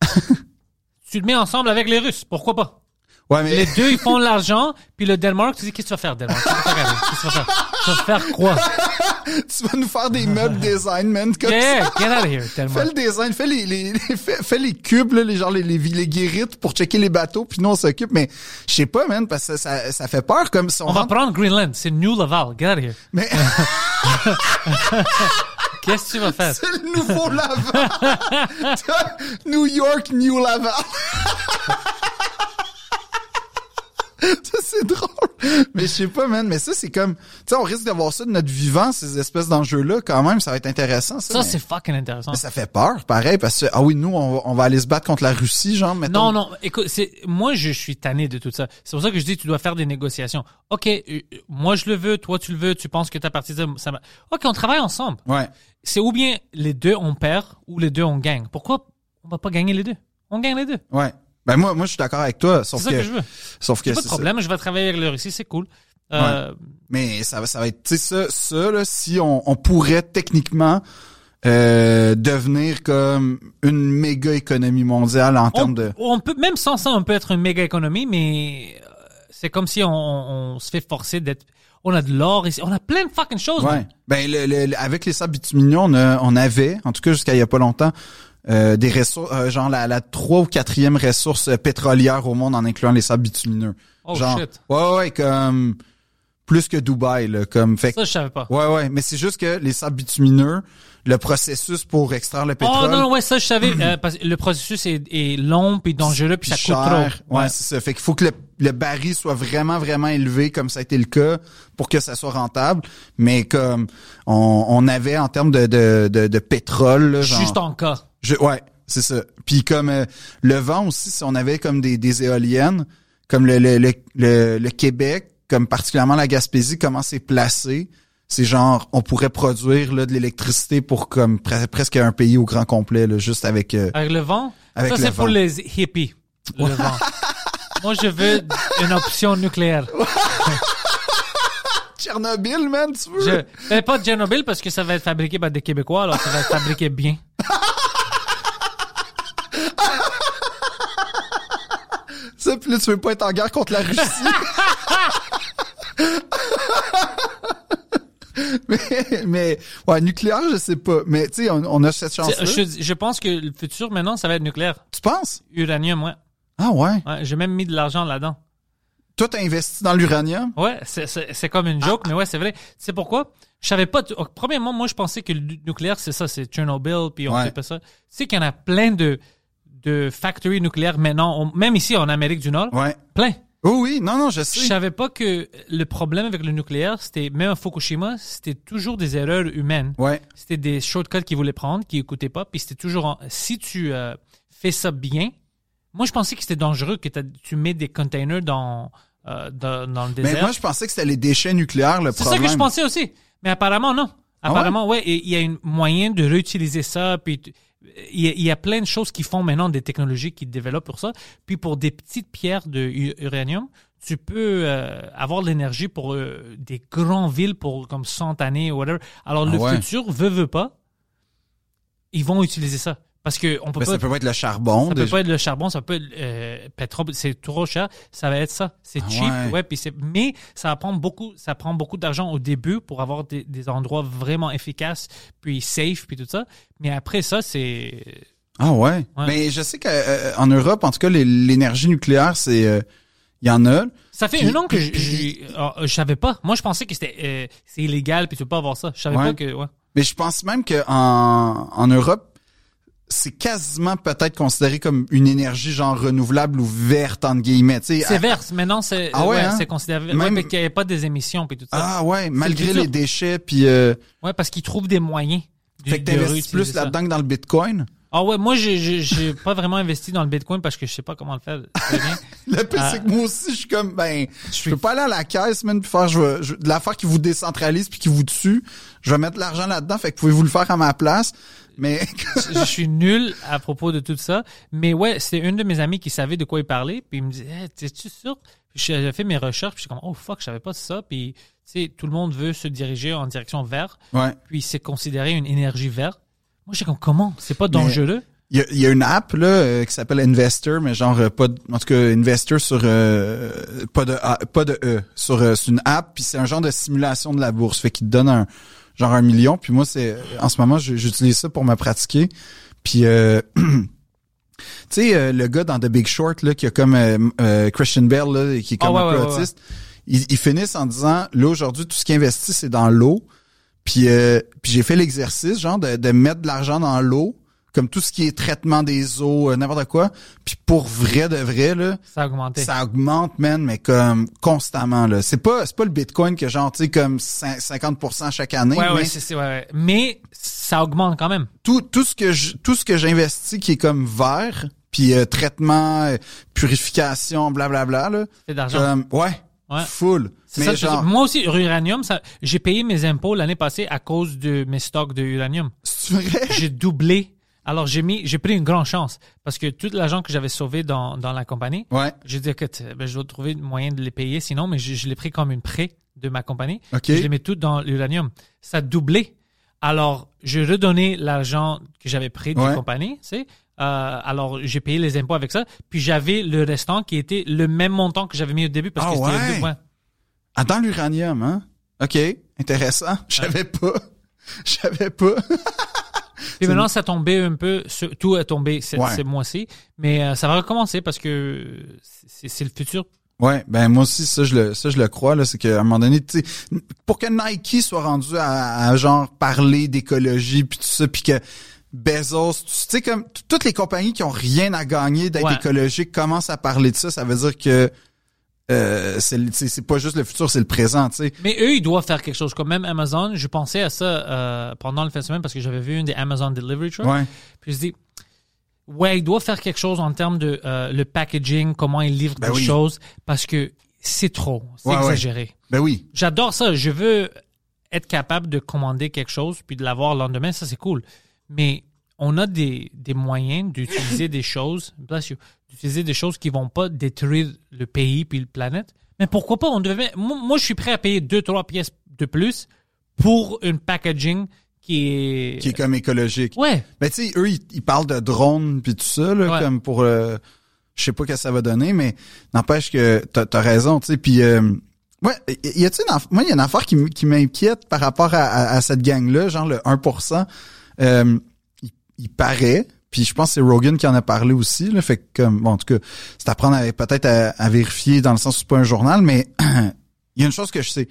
*laughs* tu le mets ensemble avec les Russes. Pourquoi pas? Ouais, mais Les deux, ils font de l'argent, puis le Danemark, tu dis, qu'est-ce que tu vas faire, Danemark? Qu'est-ce que tu vas faire? Tu vas faire? Quoi? *laughs* tu vas nous faire des meubles design, man, comme Yeah, ça. get out of here, Fais Danemark. le design, fais les, les, les- fais, fais les cubes, là, les genre les, les, les guérites pour checker les bateaux, puis nous on s'occupe. Mais je sais pas, man, parce que ça, ça, ça fait peur comme si on, On va prendre Greenland. C'est New Laval. Get out of here. Mais *laughs* *laughs* Qu'est-ce que tu vas faire? c'est le nouveau Laval. New York, New Laval. Ça c'est drôle. Mais je sais pas, man. Mais ça c'est comme, tu sais, on risque d'avoir ça de notre vivant, ces espèces d'enjeux-là. Quand même, ça va être intéressant. Ça, Ça, c'est fucking intéressant. mais ça fait peur, pareil, parce que ah oui, nous on va, on va aller se battre contre la Russie, genre. Mettons. Non, non, écoute, c'est, moi, je suis tanné de tout ça. C'est pour ça que je dis, tu dois faire des négociations. OK, euh, euh, moi, je le veux, toi, tu le veux, tu penses que ta partie, ça va. OK, on travaille ensemble. Ouais. C'est ou bien les deux, on perd, ou les deux, on gagne. Pourquoi on va pas gagner les deux? On gagne les deux. Ouais. Ben moi, moi je suis d'accord avec toi, sauf C'est ça que, que je veux. sauf que Pas de problème, je vais travailler avec le Russie, c'est cool. Euh, ça. Mais ça va, ça va être, tu sais, ça, ça là, si on, on pourrait techniquement euh, devenir comme une méga économie mondiale en on, termes de. on peut, même sans ça, on peut être une méga économie, mais euh, c'est comme si on, on se fait forcer d'être, on a de l'or ici, on a plein de fucking choses. Ouais. Ben le, le- le- avec les sables bitumineux, on, a- on avait, en tout cas jusqu'à il y a pas longtemps, euh, des ressources, euh, genre la, la trois ou quatrième ressource euh, pétrolière au monde en incluant les sables bitumineux. Oh, genre, shit. Ouais, ouais, comme plus que Dubaï, là, comme fait. Ça, je savais pas. Ouais, ouais, mais c'est juste que les sables bitumineux, le processus pour extraire le pétrole, Oh non, non, ouais, ça je savais. euh, parce que le processus est, est long puis dangereux puis ça coûte cher. trop. Ouais, c'est ça. Fait qu'il faut que le, le baril soit vraiment, vraiment élevé, comme ça a été le cas, pour que ça soit rentable. Mais comme on, on avait en termes de, de, de, de pétrole, là, genre, Juste en cas. Je, ouais, c'est ça. Puis comme euh, le vent aussi, si on avait comme des, des éoliennes, comme le, le, le, le, le Québec, comme particulièrement la Gaspésie, comment c'est placé, c'est genre on pourrait produire là, de l'électricité pour comme pre- presque un pays au grand complet, là, juste avec. euh, Avec le vent? Avec ça c'est pour les hippies. Le vent. *laughs* Moi je veux une option nucléaire. *laughs* Tchernobyl, man, tu veux? Je, ben, pas de Tchernobyl parce que ça va être fabriqué par des Québécois alors ça va être fabriqué bien. *laughs* Ça, puis là, tu veux pas être en guerre contre la Russie. *laughs* mais, mais, ouais, nucléaire, je sais pas. Mais, tu sais, on, on a cette chance C'est- Je, je pense que le futur maintenant ça va être nucléaire. Tu penses? Uranium, ouais. Ah ouais? ouais J'ai même mis de l'argent là-dedans. toi, t'as investi dans l'uranium? Ouais, c'est- comme une joke, mais ouais, c'est vrai. C'est pourquoi? Je savais pas. oh, Premièrement, moi, je pensais que le nu- nucléaire, c'est ça, c'est Chernobyl, puis on Ouais. fait pas ça. Tu sais qu'il y en a plein de, de factories nucléaires maintenant, on- même ici en Amérique du Nord. Ouais. Plein. Oh oui, non, non, je Je sais. savais pas que le problème avec le nucléaire, c'était, même à Fukushima, c'était toujours des erreurs humaines. Ouais. C'était des shortcuts qu'ils voulaient prendre, qu'ils écoutaient pas, puis c'était toujours en- si tu euh, fais ça bien. Moi, je pensais que c'était dangereux que t'as- tu mets des containers dans, euh, dans, dans le Mais désert. moi, je pensais que c'était les déchets nucléaires, le C'est problème. ça que je pensais aussi. Mais apparemment, non. Ah? Apparemment, ouais, et il y a un moyen de réutiliser ça. Puis tu- il y, a, il y a plein de choses qui font maintenant des technologies qui développent pour ça. Puis pour des petites pierres de u- uranium, tu peux euh, avoir de l'énergie pour euh, des grandes villes pour comme 100 années ou whatever. Alors Ah le ouais? futur, veut, veut pas, ils vont utiliser ça. Parce que on peut Ben, pas ça peut pas être le charbon. ça peut déjà. pas être le charbon, ça peut être euh, pétrole, c'est trop cher, ça va être ça, c'est Ah cheap, ouais. ouais, puis c'est mais ça prend beaucoup ça prend beaucoup d'argent au début pour avoir des, des endroits vraiment efficaces, puis safe puis tout ça, mais après ça c'est Ah ouais. Ouais. Mais je sais qu'en Europe, en tout cas, l'énergie nucléaire, c'est euh, il y en a. ça fait Puis- un an que puis- je, puis- je, euh, je savais pas. Moi je pensais que c'était euh, c'est illégal puis tu peux pas avoir ça. Je savais Ouais. pas que ouais. Mais je pense même que en, en Europe, c'est quasiment peut-être considéré comme une énergie genre renouvelable ou verte entre guillemets. C'est Ah, vert, maintenant c'est Ah ouais, hein? c'est considéré Même- ouais, qu'il y avait pas des émissions puis tout ça. Ah ouais, malgré les déchets, puis euh, Ouais, parce qu'ils trouvent des moyens. fait que t'investis plus là-dedans que dans le Bitcoin? Ah ouais, moi j'ai j'ai j'ai *laughs* pas vraiment investi dans le Bitcoin parce que je sais pas comment le faire. *laughs* Le pire, Ah. c'est que moi aussi, je suis comme, ben, je peux pas aller à la caisse, man, puis faire, je veux, je- de l'affaire qui vous décentralise puis qui vous tue. Je vais mettre l'argent là-dedans, fait que pouvez-vous le faire à ma place? Mais, *laughs* je suis nul à propos de tout ça. Mais ouais, c'est une de mes amis qui savait de quoi il parlait. Puis il me disait, hey, t'es-tu sûr? J'ai fait mes recherches. Puis je suis comme, oh fuck, je savais pas ça. Puis, tu sais, tout le monde veut se diriger en direction vert. ouais. Puis c'est considéré une énergie verte. Moi, j'ai comme, comment? C'est pas dangereux? Il y a, il y a une app, là, euh, qui s'appelle Investor, mais genre, euh, pas de- en tout cas, Investor sur, euh, pas de A, pas de E, sur, euh, c'est une app, puis c'est un genre de simulation de la bourse, fait qu'il te donne un, genre un million, puis moi, c'est, en ce moment, j'utilise ça pour me pratiquer, puis, euh, *clears throat* tu sais, euh, le gars dans The Big Short, là, qui a comme euh, euh, Christian Bell, là, qui est comme Ah, un peu ouais, ouais, autiste, Ils, ils finissent en disant, là, aujourd'hui, tout ce qui investit, c'est dans l'eau, puis, euh, puis j'ai fait l'exercice, genre, de, de mettre de l'argent dans l'eau, comme tout ce qui est traitement des eaux, euh, n'importe quoi. Puis pour vrai de vrai, là, Ça a augmenté. ça augmente, man, mais comme constamment, là. C'est pas, c'est pas le Bitcoin que genre, tu sais, comme cin- 50% chaque année, ouais, mais ouais, c'est, c'est- ouais. Mais ça augmente quand même. tout, tout ce que je, tout ce que j'investis qui est comme vert, puis euh, traitement, euh, purification, blablabla, là. C'est d'argent. Ouais, Ouais. full. C'est Mais ça, je- genre, moi aussi, l'uranium, ça, j'ai payé mes impôts l'année passée à cause de mes stocks de uranium. c'est vrai? J'ai doublé. Alors, j'ai mis, j'ai pris une grande chance parce que tout l'argent que j'avais sauvé dans, dans la compagnie, Ouais, j'ai dit que ben, je dois trouver un moyen de les payer sinon, mais je, je l'ai pris comme une prêt de ma compagnie. Je les mets tout dans l'uranium. Ça a doublé. Alors, j'ai redonné l'argent que j'avais pris de la Ouais. compagnie, tu sais. Euh, alors, j'ai payé les impôts avec ça. Puis j'avais le restant qui était le même montant que j'avais mis au début parce Ah que c'était ouais? ouais. Ah, dans l'uranium, hein? OK, intéressant. Je savais pas. Je savais pas. *laughs* Puis maintenant, ça tombé un peu, sur- tout a tombé cette, Ouais. ce mois-ci, mais euh, ça va recommencer parce que c'est c'est le futur. Ouais, ben moi aussi ça je le ça je le crois là, c'est qu'à un moment donné, tu sais, pour que Nike soit rendu à, à genre parler d'écologie puis tout ça, puis que Bezos, tu sais comme toutes les compagnies qui ont rien à gagner d'être Ouais. écologiques commencent à parler de ça, ça veut dire que euh, c'est pas juste le futur, c'est le présent, tu sais. Mais eux, ils doivent faire quelque chose. Comme même Amazon, je pensais à ça euh, pendant le fin de semaine parce que j'avais vu une des Amazon Delivery Trucks. Ouais. Puis je dis, ouais, ils doivent faire quelque chose en termes de euh, le packaging, comment ils livrent Ben des oui. choses, parce que c'est trop, c'est Ouais, ouais. exagéré. Ben oui. J'adore ça. Je veux être capable de commander quelque chose puis de l'avoir le lendemain. Ça, c'est cool. Mais on a des, des moyens d'utiliser des choses, d'utiliser des choses qui vont pas détruire le pays puis la planète. Mais pourquoi pas? On devait, moi, moi, je suis prêt à payer deux, trois pièces de plus pour une packaging qui est... Qui est comme écologique. Ouais. Ben tu sais, eux, ils, ils parlent de drones puis tout ça, là, Ouais. comme pour euh, je sais pas ce que ça va donner, mais n'empêche que t'as as raison, tu sais. Puis euh, ouais, y une aff- moi il y a une affaire qui, m'inquiète par rapport à, à- à cette gang-là, genre le 1%. Euh, il, paraît, puis je pense que c'est Rogan qui en a parlé aussi. Là, fait que bon, en tout cas, c'est à prendre peut-être à, à vérifier dans le sens où c'est pas un journal, mais *clears throat* il y a une chose que je sais.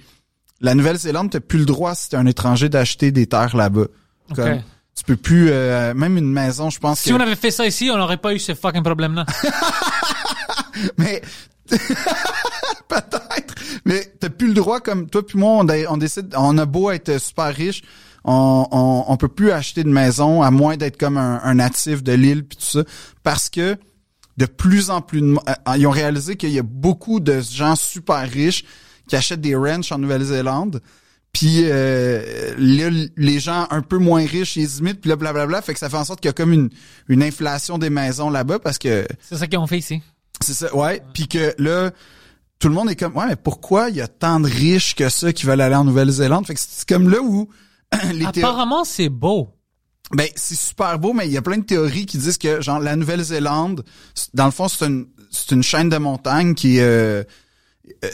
La Nouvelle-Zélande, t'as plus le droit si t'es un étranger d'acheter des terres là-bas. Comme, Ok. Tu peux plus euh, même une maison, je pense Si que on avait fait ça ici, on n'aurait pas eu ce fucking problème-là. *laughs* mais *laughs* peut-être mais t'as plus le droit comme toi puis moi on décide on a beau être super riche on, on, on peut plus acheter de maison à moins d'être comme un, un natif de l'île puis tout ça parce que de plus en plus de mo- euh, ils ont réalisé qu'il y a beaucoup de gens super riches qui achètent des ranchs en Nouvelle-Zélande puis euh, là, les gens un peu moins riches ils imitent puis là blablabla fait que ça fait en sorte qu'il y a comme une, une inflation des maisons là-bas parce que C'est ça qu'ils ont fait ici. c'est ça, ouais. Puis que là, tout le monde est comme, ouais, mais pourquoi il y a tant de riches que ça qui veulent aller en Nouvelle-Zélande? Fait que c'est comme là où les *clears throat* Apparemment, c'est beau. ben, c'est super beau, mais il y a plein de théories qui disent que, genre, la Nouvelle-Zélande, dans le fond, c'est une, c'est une chaîne de montagnes qui, euh,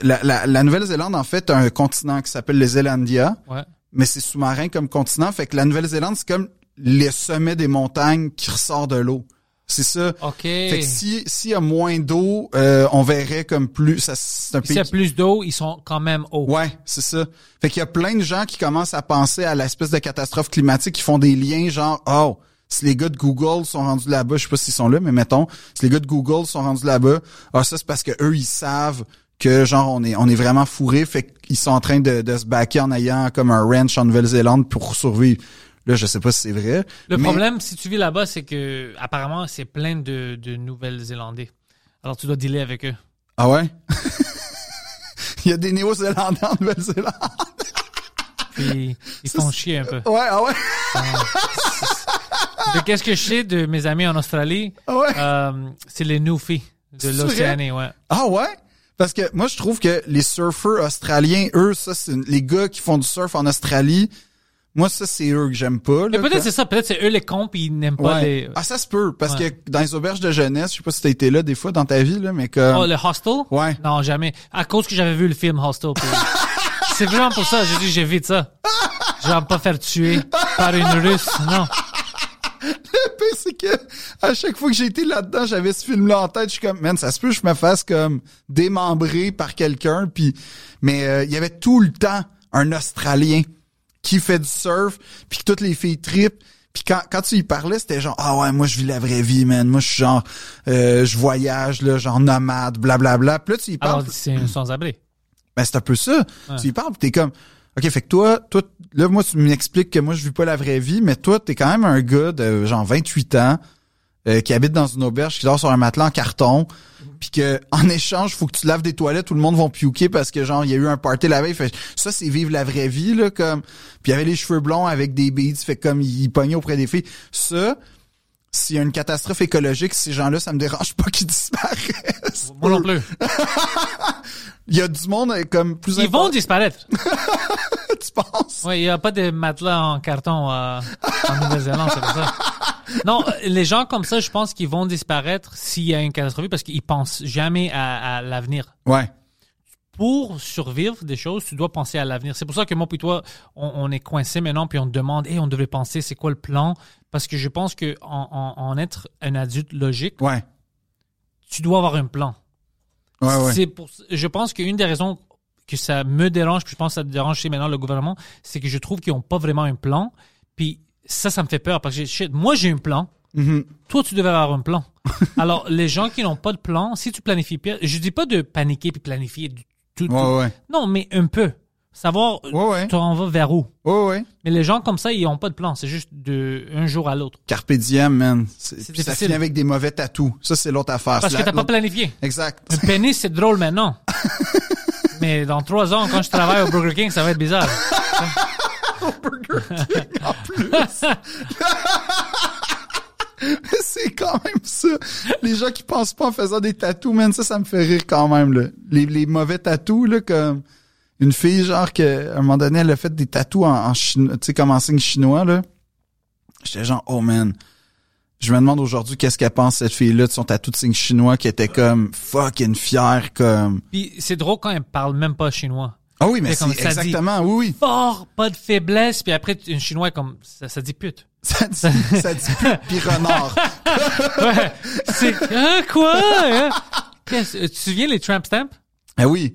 la, la, la Nouvelle-Zélande, en fait, a un continent qui s'appelle les Zélandia, Ouais. mais c'est sous-marin comme continent. Fait que la Nouvelle-Zélande, c'est comme les sommets des montagnes qui ressort de l'eau. C'est ça. OK. Fait que si s'il y a moins d'eau, euh, on verrait comme plus. Ça, c'est un S'il y a plus d'eau, ils sont quand même hauts. Ouais, c'est ça. Fait qu'il y a plein de gens qui commencent à penser à l'espèce de catastrophe climatique, qui font des liens genre oh. Si les gars de Google sont rendus là-bas, je sais pas s'ils sont là, mais mettons, si les gars de Google sont rendus là-bas, ah ça c'est parce que eux ils savent que genre on est on est vraiment fourrés, fait qu'ils sont en train de, de se baquer en ayant comme un ranch en Nouvelle-Zélande pour survivre. Là, je sais pas si c'est vrai. Le mais- problème, si tu vis là-bas, c'est que apparemment, c'est plein de, de Nouvelles-Zélandais. Alors, tu dois dealer avec eux. Ah ouais? *laughs* Il y a des Néo-Zélandais en Nouvelle-Zélande. Puis, ils font chier un peu. Ouais, ah ouais? De qu'est-ce que je sais de mes amis en Australie, Ah ouais? euh, c'est les Newfies de l'Océanie, ouais. Ah ouais? Parce que moi, je trouve que les surfeurs australiens, eux, ça, c'est les gars qui font du surf en Australie. Moi, ça, c'est eux que j'aime pas. Mais là, peut-être quand- c'est ça, peut-être c'est eux les cons, puis ils n'aiment pas Ouais. les... Ah, ça se peut. Parce Ouais. que dans les auberges de jeunesse, je sais pas si t'as été là des fois dans ta vie, là, mais comme... Oh, le Hostel? Ouais. Non, jamais. À cause que j'avais vu le film Hostel. puis- *laughs* c'est vraiment pour ça, j'ai dit, j'évite ça. Je vais me pas faire tuer par une russe, non. Le pire, c'est que à chaque fois que j'ai été là-dedans, j'avais ce film-là en tête. Je suis comme, man, ça se peut que je me fasse comme démembré par quelqu'un. Puis, mais euh, il y avait tout le temps un Australien qui fait du surf, puis que toutes les filles tripent. Puis quand, quand tu y parlais, c'était genre ah ouais, moi je vis la vraie vie, man. Moi je suis genre euh, je voyage là, genre nomade, blablabla. Puis là tu y parles, Alors, c'est un sans-abri. ben c'est un peu ça. Tu y parles, pis t'es comme, ok, fait que toi, toi, là moi tu m'expliques que moi je vis pas la vraie vie, mais toi t'es quand même un gars de genre 28 ans euh, qui habite dans une auberge, qui dort sur un matelas en carton, puis que en échange faut que tu laves des toilettes, tout le monde va piouquer parce que genre il y a eu un party la veille. Ça c'est vivre la vraie vie là, comme. Puis il y avait les cheveux blonds avec des beads, fait comme il pognait auprès des filles. Ça. S'il y a une catastrophe écologique, ces gens-là, ça me dérange pas qu'ils disparaissent. Moi non plus. *laughs* Il y a du monde euh, comme plus Ils vont disparaître. *laughs* tu penses? Oui, il n'y a pas de matelas en carton euh, en Nouvelle-Zélande, c'est pour ça. Non, les gens comme ça, je pense qu'ils vont disparaître s'il y a une catastrophe parce qu'ils pensent jamais à, à l'avenir. Ouais. Pour survivre des choses, tu dois penser à l'avenir. C'est pour ça que moi puis toi, on, on est coincés maintenant puis on te demande, et on devrait penser, c'est quoi le plan? Parce que je pense que en, en- en être un adulte logique, Ouais. tu dois avoir un plan. Ouais, ouais. C'est pour, je pense qu'une des raisons que ça me dérange, puis je pense que ça dérange chez maintenant le gouvernement, c'est que je trouve qu'ils n'ont pas vraiment un plan. Puis ça, ça me fait peur parce que shit, moi j'ai un plan. Mhm. Toi, tu devais avoir un plan. *laughs* Alors, les gens qui n'ont pas de plan, si tu planifies je dis pas de paniquer puis planifier tout. Ouais. Non, mais un peu. Savoir, Ouais, ouais. tu en vas vers où. Ouais, ouais. Mais les gens comme ça, ils n'ont pas de plan. C'est juste de un jour à l'autre. Carpe diem, man. C'est- ça finit avec des mauvais tatous. Ça, c'est l'autre affaire. Parce que t'as pas planifié. Exact. Un pénis, c'est drôle maintenant. *laughs* Mais dans trois ans, quand je travaille au Burger King, ça va être bizarre. *laughs* *laughs* *laughs* c'est quand même ça. Les gens qui pensent pas en faisant des tatous, man, ça, ça me fait rire quand même, là. Les, les mauvais tatous, là, comme une fille, genre, que, à un moment donné, elle a fait des tatous en, en chinois, tu sais, comme en signe chinois, là. J'étais genre, oh man. Je me demande aujourd'hui qu'est-ce qu'elle pense, cette fille-là, de son tatou de signe chinois, qui était comme fucking fière, comme. Puis c'est drôle quand elle parle même pas chinois. Ah oui, mais C'est dit. exactement, oui, oui. Fort, pas de faiblesse, puis après, un chinois comme, ça, ça dit pute. Ça dit, ça dit *laughs* plus renard. Ouais. C'est, hein, quoi? hein? Qu'est-ce- tu te souviens les tramp stamps? Ah oui.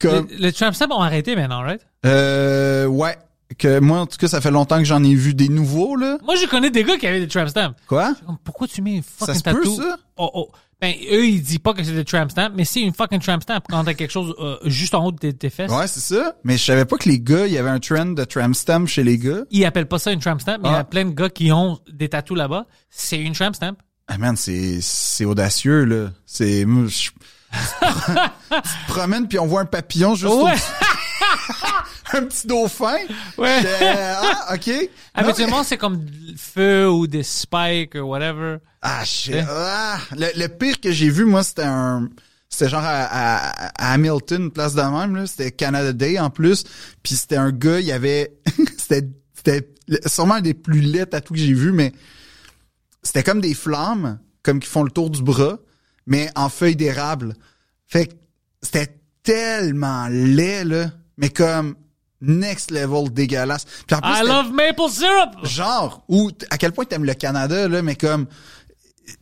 Comme, Les, les tramp stamps ont arrêté maintenant, right? euh, ouais. Que moi, en tout cas, ça fait longtemps que j'en ai vu des nouveaux, là. Moi, je connais des gars qui avaient des tramp stamps. Quoi? Pourquoi tu mets une fucking se peut, tattoo? ça? Oh, oh. Ben, eux, ils disent pas que c'est des tramp stamps, mais c'est une fucking tramp stamp quand t'as quelque chose euh, juste en haut de tes, tes fesses. Ouais, c'est ça. Mais je savais pas que les gars, il y avait un trend de tramp stamp chez les gars. Ils appellent pas ça une tramp stamp, mais il y Ah. a plein de gars qui ont des tatous là-bas. C'est une tramp stamp. Ah man, c'est c'est audacieux là. C'est je- tu *laughs* te promènes puis on voit un papillon juste Ouais. au- *laughs* un petit dauphin. Ouais. Ah, OK. Habituellement, c'est comme feu ou des spikes ou whatever. Ah, shit. Ouais. Ah, le, le pire que j'ai vu, moi, c'était un... C'était genre à, à- à Hamilton, place de même, là. C'était Canada Day, en plus. Puis c'était un gars, il y avait... *laughs* c'était c'était sûrement un des plus laids tatous que j'ai vu, mais c'était comme des flammes, comme qui font le tour du bras, mais en feuilles d'érable. Fait que c'était tellement laid, là. Mais comme next level dégueulasse. Puis en plus, I love maple syrup! genre ou à quel point t'aimes le Canada là mais comme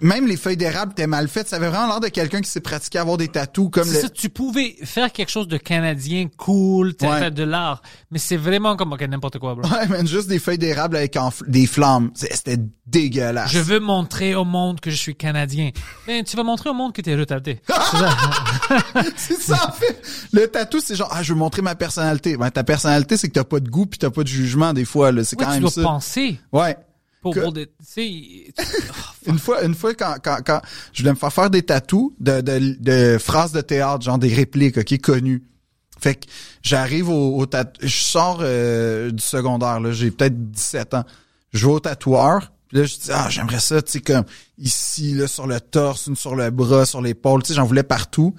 même les feuilles d'érable étaient mal faites ça avait vraiment l'air de quelqu'un qui s'est pratiqué à avoir des tatous comme le ça, tu pouvais faire quelque chose de canadien cool, Ouais. fait de l'art, mais c'est vraiment comme ok n'importe quoi, bro. ouais man juste des feuilles d'érable avec des flammes c'était dégueulasse Je veux montrer au monde que je suis canadien. Ben, tu vas montrer au monde que t'es retardé. *laughs* C'est ça. c'est ça en fait le tatou c'est genre ah je veux montrer ma personnalité ben ta personnalité c'est que t'as pas de goût puis t'as pas de jugement des fois là c'est Ouais, quand tu même dois ça penser ouais pour, Que- pour des, tu sais, une fois une fois quand quand quand je voulais me faire faire des tatous de de, de phrases de théâtre genre des répliques ok connues. Fait que j'arrive au, au je sors euh, du secondaire là j'ai peut-être 17 ans. Je vais au tatoueur puis là je dis ah j'aimerais ça tu sais comme ici là sur le torse une sur le bras sur l'épaule tu sais j'en voulais partout.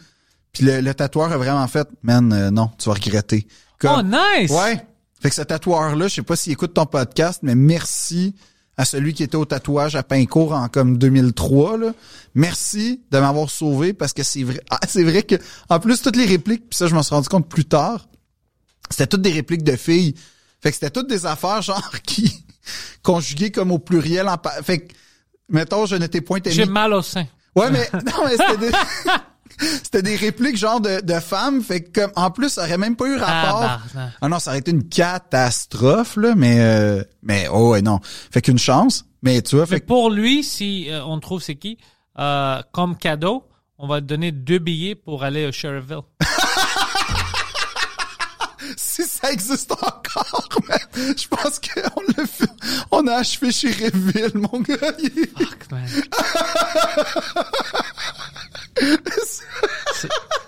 Puis le, le tatoueur a vraiment fait man euh, non tu vas regretter. Comme- oh nice! Ouais. Fait que ce tatoueur-là, je sais pas s'il écoute ton podcast, mais merci à celui qui était au tatouage à Pincourt en comme 2003. Là. Merci de m'avoir sauvé parce que c'est vrai. *laughs* Ah, c'est vrai que en plus toutes les répliques, puis ça je m'en suis rendu compte plus tard, c'était toutes des répliques de filles. Fait que c'était toutes des affaires *laughs* genre qui conjuguées comme au pluriel. En Fait que mettons je n'étais point aimé. J'ai mal au sein. Ouais, mais non, mais c'était des *laughs* *laughs* c'était des répliques genre de, de femmes, fait que comme en plus ça aurait même pas eu rapport. Ah non, ça aurait été une catastrophe là, mais euh, mais oh ouais non, fait qu'une chance. Mais tu vois, fait que pour lui, si euh, on trouve c'est qui, euh, comme cadeau, on va te donner deux billets pour aller au Sheriffville. *laughs* si ça existe encore, *laughs* man, je pense qu'on l'a fait, on a achevé chez Réville, mon gars. Fuck, man.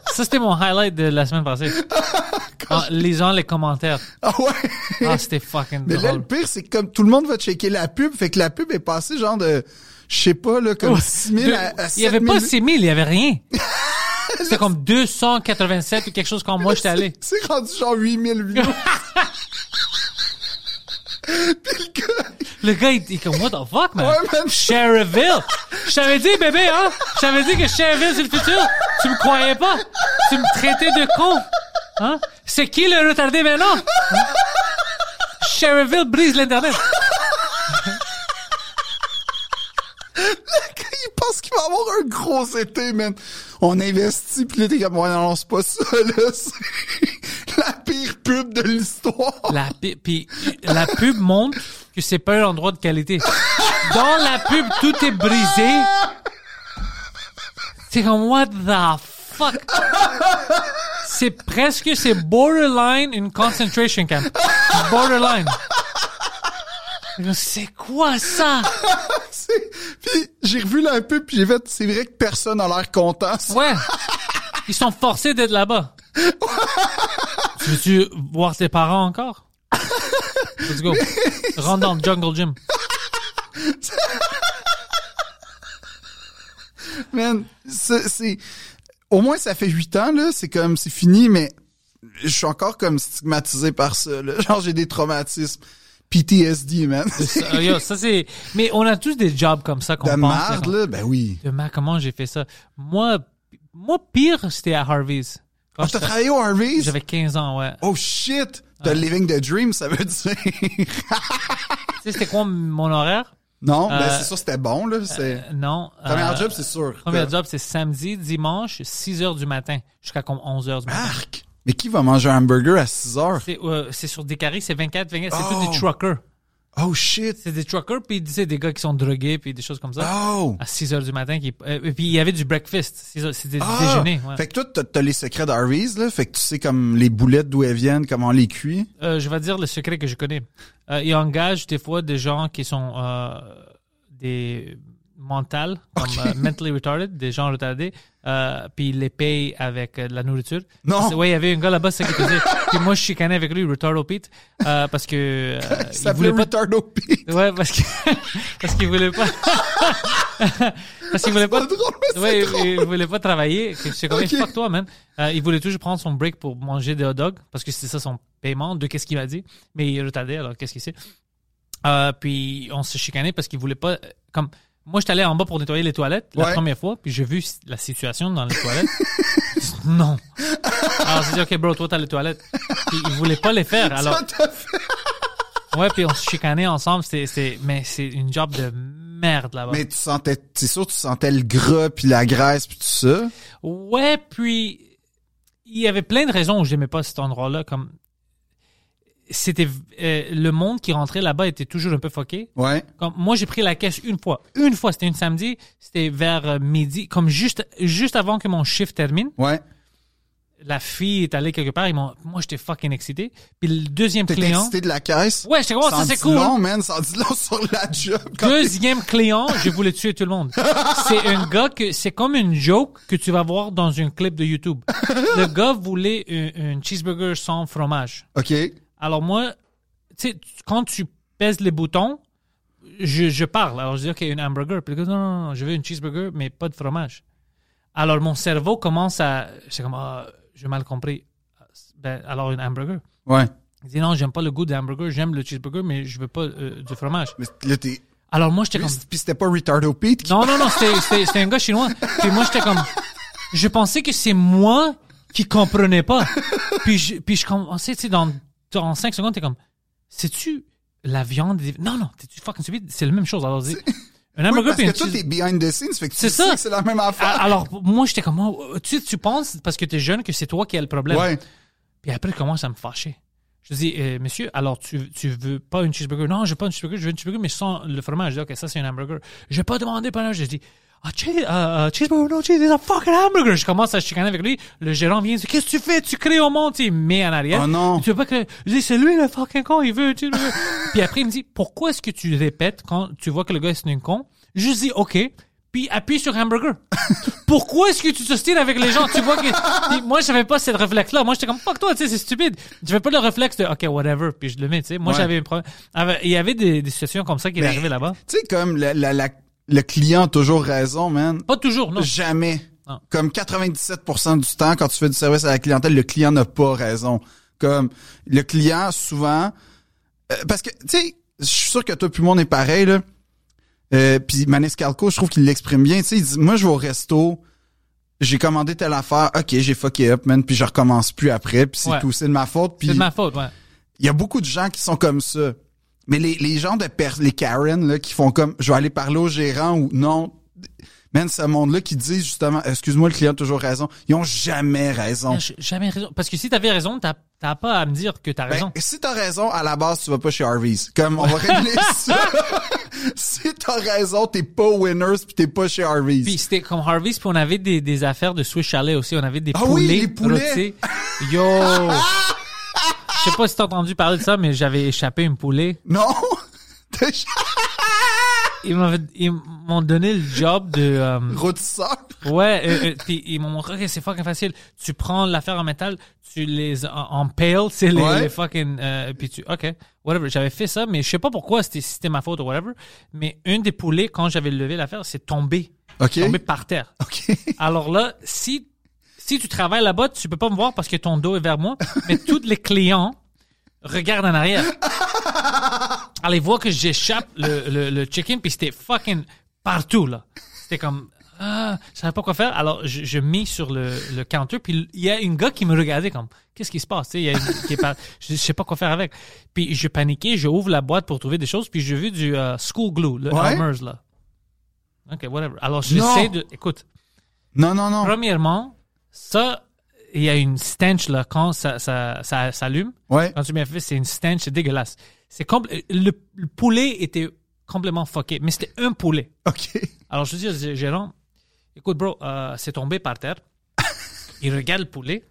Ça, c'était mon highlight de la semaine passée. *laughs* En lisant les commentaires. Ah ouais. Ah, c'était fucking Mais là, le drôle. pire, c'est que comme tout le monde va checker la pub, fait que la pub est passée genre de, je sais pas, là, comme Ouais. 6 000 De- à, à il y avait 7 pas 000. 6 000, il y avait rien. *laughs* C'était comme 287 ou quelque chose quand moi j'étais allé. C'est rendu genre 8000 views. *laughs* Puis le gars, Le gars, il est comme, what the fuck, man? Ouais, man. Sheriffville. Je t'avais dit, bébé, hein? Je t'avais dit que Sheriffville, c'est le futur. Tu me croyais pas? Tu me traitais de con. Hein? C'est qui le retardé maintenant? Hein? Sheriffville brise l'Internet. Il pense qu'il va avoir un gros été, man. On investit, puis là, t'es comme, ouais, non, pas ça, là. *laughs* C'est la pire pub de l'histoire. La, pi- puis la pub montre que c'est pas un endroit de qualité. Dans la pub, tout est brisé. C'est comme, what the fuck? C'est presque, c'est borderline une concentration camp. Borderline. *laughs* C'est quoi ça? *laughs* Puis j'ai revu la pub, puis j'ai fait, c'est vrai que personne a l'air content. ça. Ouais. Ils sont forcés d'être là-bas. tu *laughs* veux-tu voir tes parents encore? Let's go. Rentre dans le jungle gym. Man, c'est, c'est- au moins ça fait huit ans là, c'est comme c'est fini, mais je suis encore comme stigmatisé par ça. Là. Genre j'ai des traumatismes, PTSD, man. Ça, yo, ça c'est. Mais on a tous des jobs comme ça qu'on De pense. merde là, ben oui. De merde, comment j'ai fait ça? Moi, moi pire, c'était à Harvey's. Quand Ah, t'as travaillé au Harvey's? J'avais 15 ans, ouais. Oh shit! The living the dream, ça veut dire. *laughs* sais, c'était quoi mon horaire? Non, ben Euh, c'est sûr, c'était bon, là. Euh, non. Premier euh, job, c'est sûr. Premier job, c'est samedi, dimanche, 6 heures du matin, jusqu'à comme 11 heures du matin. Arc! Mais qui va manger un hamburger à 6 heures? C'est, euh, c'est sur des carrés, c'est 24, 24, c'est Oh. tous des truckers. Oh shit! C'est des truckers, puis sais, des gars qui sont drogués, puis des choses comme ça. Oh! À 6 heures du matin. Qui, euh, et puis il y avait du breakfast. C'est- C'était du Ah! déjeuner. Ouais. Fait que toi, t'as, t'as les secrets d'Harvey's, là. Fait que tu sais comme les boulettes d'où elles viennent, comment on les cuit. Euh, je vais dire le secret que je connais. Euh, ils engagent des fois des gens qui sont euh, des comme euh, mentally retarded, des gens retardés, euh, puis ils les payent avec euh, de la nourriture. Non. Oui, il y avait un gars là-bas, c'est ça qu'il faisait. *laughs* puis moi, je chicanais avec lui, Retardo Pete, parce que Ça *laughs* il voulait pas Retardo Pete. Ouais, parce que *laughs* parce qu'il voulait pas parce qu'il voulait pas drôle, ouais, il- drôle. il, voulait pas travailler. C'est comme Ok. fuck toi man. Euh, il voulait toujours prendre son break pour manger des hot dogs parce que c'est ça son paiement de qu'est-ce qu'il m'a dit. Mais il est retardé alors qu'est-ce qu'il sait? Puis on se chicanait parce qu'il voulait pas comme moi j'étais allé en bas pour nettoyer les toilettes la Ouais. première fois puis j'ai vu la situation dans les toilettes. *laughs* non. Alors j'ai dit ok bro toi t'as les toilettes. Puis il voulait pas les faire alors Ça t'a fait- Ouais, puis on se chicanait ensemble. C'était, c'était, mais c'est une job de merde là-bas. Mais tu sentais, c'est sûr, tu sentais le gras puis la graisse puis tout ça. Ouais, puis il y avait plein de raisons où j'aimais pas cet endroit-là. Comme c'était euh, le monde qui rentrait là-bas était toujours un peu foqué. Ouais. Comme moi, j'ai pris la caisse une fois. Une fois, c'était une samedi. C'était vers euh, midi, comme juste juste avant que mon shift termine. Ouais. La fille est allée quelque part. Ils moi, j'étais fucking excité. Puis le deuxième client. excité de la caisse? Ouais, j'étais oh, Ça c'est cool. long, man. Ça dit long sur la job. Deuxième client, je voulais tuer tout le monde. C'est un gars que c'est comme une joke que tu vas voir dans un clip de YouTube. Le gars voulait un, un cheeseburger sans fromage. OK. Alors moi, tu sais, quand tu pèses les boutons, je, je parle. Alors je dis ok, un hamburger. Puis non, non, non, je veux une cheeseburger mais pas de fromage. Alors mon cerveau commence à, c'est comme ah, j'ai mal compris. Ben, alors un hamburger. Ouais. Il dit non, j'aime pas le goût des hamburgers, j'aime le cheeseburger mais je veux pas euh, du fromage. Mais là, t'es... Alors moi j'étais comme Puis c'était pas Retardo Pete qui... non, non, non, c'était- c'était c'était un gars chinois. Puis moi, j'étais comme... Je pensais que c'est moi qui comprenais pas. Puis je, puis je commençais, tu sais, dans, dans 5 secondes, t'es comme... C'est-tu la viande? des- Non, non, t'es-tu fucking stupide? C'est la même chose. Alors, dis, un Oui, hamburger parce puis que un toi, cheese- t'es behind the scenes, fait que tu C'est sais ça. que c'est la même affaire. Alors, moi, j'étais comme... oh, tu sais, tu penses, parce que t'es jeune, que c'est toi qui as le problème. Ouais. Puis après, il commence à me fâcher. Je dis, euh, monsieur, alors tu, tu veux pas une cheeseburger? Non, je veux pas une cheeseburger, je veux une cheeseburger, mais sans le fromage. Je dis, OK, ça, c'est un hamburger. Je vais pas demander pendant. Je dis, ah, cheese, euh, cheeseburger, no cheese, it's a fucking hamburger. Je commence à chicaner avec lui. Le gérant vient, il dit, qu'est-ce que tu fais? Tu crées au monde, tu il me met en arrière. Oh non. Tu veux pas que, je dis, c'est lui le fucking con, il veut un cheeseburger. *laughs* Puis après, il me dit, pourquoi est-ce que tu répètes quand tu vois que le gars, c'est un con? Je dis, OK. Puis appuie sur hamburger. *laughs* Pourquoi est-ce que tu t'ostines avec les gens? Tu vois que, moi, j'avais pas cette réflexe-là. Moi, j'étais comme, fuck toi, tu sais, c'est stupide. J'avais pas le réflexe de, OK, whatever, puis je le mets, tu sais. Moi, Ouais. j'avais un problème. Avec- Il y avait des, des situations comme ça qui arrivaient là-bas. Tu sais, comme la, la, la- le client a toujours raison, man. Pas toujours, non. Jamais. Non. Comme 97% du temps, quand tu fais du service à la clientèle, le client n'a pas raison. Comme le client, souvent... euh, parce que, tu sais, je suis sûr que toi puis moi, on est pareil, là. Euh, puis Maniscalco, je trouve qu'il l'exprime bien. Tu sais, il dit, moi, je vais au resto, j'ai commandé telle affaire, ok, j'ai fucké up, man, puis je recommence plus après, puis c'est Ouais. tout, c'est de ma faute. Puis C'est de ma faute, ouais. il y a beaucoup de gens qui sont comme ça. Mais les, les gens de per les Karen là, qui font comme je vais aller parler au gérant ou non. Man, ce monde-là qui dit justement excuse-moi, le client a toujours raison. Ils ont jamais raison. Jamais raison. Parce que si t'avais raison, t'as t'as pas à me dire que t'as Ben, raison. si t'as raison, à la base, tu vas pas chez Harvey's. Comme on va régler *laughs* ça. *laughs* si t'as raison, t'es pas winners puis t'es pas chez Harvey's. Puis c'était comme Harvey's, puis on avait des, des affaires de Swiss Chalet aussi. On avait des Ah oui, poulets. les poulets. Yo! *laughs* Je sais pas si t'as entendu parler de ça, mais j'avais échappé un poulet. non. *laughs* Ils m'ont donné le job de... euh, Rôtisseur. ouais, euh, euh, puis ils m'ont montré que c'est fucking facile. Tu prends l'affaire en métal, tu les en, en pale, c'est les, Ouais. les fucking... euh, puis tu... OK, whatever. J'avais fait ça, mais je sais pas pourquoi, c'était si c'était ma faute ou whatever. Mais un des poulets, quand j'avais levé l'affaire, c'est tombé. OK. Tombé par terre. OK. *laughs* Alors là, si si tu travailles là-bas, tu peux pas me voir parce que ton dos est vers moi, *laughs* mais tous les clients regardent en arrière. Alors ils voient que j'échappe le, le, le chicken puis c'était fucking partout là. C'était comme ah, je savais pas quoi faire. Alors, je, je mis sur le, le counter, puis il y a un gars qui me regardait comme, qu'est-ce qui se passe? Tu sais, il y a une- qui je, je sais pas quoi faire avec. Puis je paniquais, je ouvre la boîte pour trouver des choses, puis j'ai vu du euh, school glue, le Ouais. Elmer's, là. OK, whatever. Alors, j'essaie de, écoute, Non, non, non. premièrement, ça, il y a une stench, là, quand ça, ça, ça s'allume. Ouais. Quand tu m'as fait, c'est une stench, c'est dégueulasse. C'est le, le poulet était complètement fucké, mais c'était un poulet. OK. Alors, je dis au gérant, écoute, bro, euh, c'est tombé par terre. Il regarde le poulet.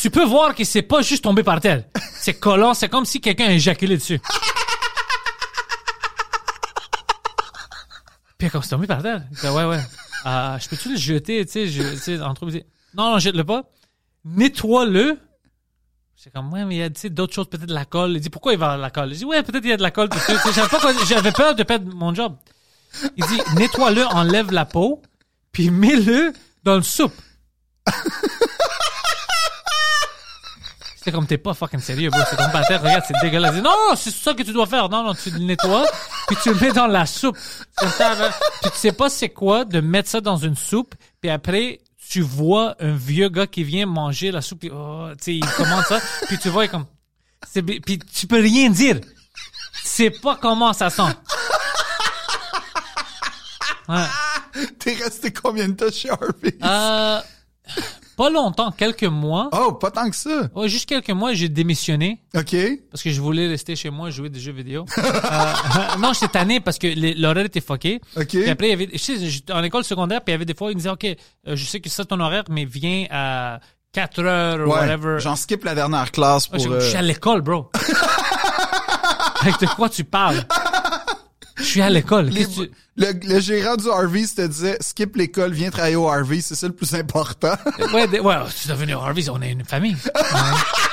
Tu peux voir que c'est pas juste tombé par terre. C'est collant, c'est comme si quelqu'un a éjaculé dessus. Puis comme c'est tombé par terre. Ouais, ouais. Euh, je peux-tu le jeter, tu sais, je- entre Non, non, jette-le pas. Nettoie-le. C'est comme, ouais, mais il y a, d'autres choses, peut-être de la colle. Il dit, pourquoi il va de la colle? Je dis, ouais, peut-être il y a de la colle J'avais pas peur de perdre mon job. Il dit, nettoie-le, enlève la peau, puis mets-le dans le soupe. C'était comme, t'es pas fucking sérieux, bro. C'est comme par terre, regarde, c'est dégueulasse. Il dit, non, c'est ça que tu dois faire. Non, non, tu le nettoies, puis tu le mets dans la soupe. Là. Puis tu sais pas c'est quoi de mettre ça dans une soupe, puis après, tu vois un vieux gars qui vient manger la soupe, puis oh, tu sais, il commande ça, *laughs* puis tu vois, il est comme, c'est, puis tu peux rien dire. Tu sais pas comment ça sent. Ouais. *laughs* T'es resté combien de temps chez Harvey? Euh, pas longtemps, quelques mois. Oh, pas tant que ça. Ouais, juste quelques mois, j'ai démissionné OK. parce que je voulais rester chez moi jouer des jeux vidéo. *laughs* Euh, non, j'étais tanné parce que les- l'horaire était fucké. OK. Puis après, il y avait, je sais, j'étais en école secondaire, puis il y avait des fois, ils me disaient, OK, euh, je sais que c'est ça ton horaire, mais viens à 4 heures ou Ouais. whatever. J'en skip la dernière classe Ouais, pour... je, je suis à l'école, bro. *laughs* Avec de quoi tu parles? Je suis à l'école. les- tu- le, le gérant du Harvey te disait skip l'école, viens travailler au Harvey, c'est ça le plus important. *laughs* Ouais, de- ouais, tu es devenu Harvey, on est une famille. Ouais. *laughs*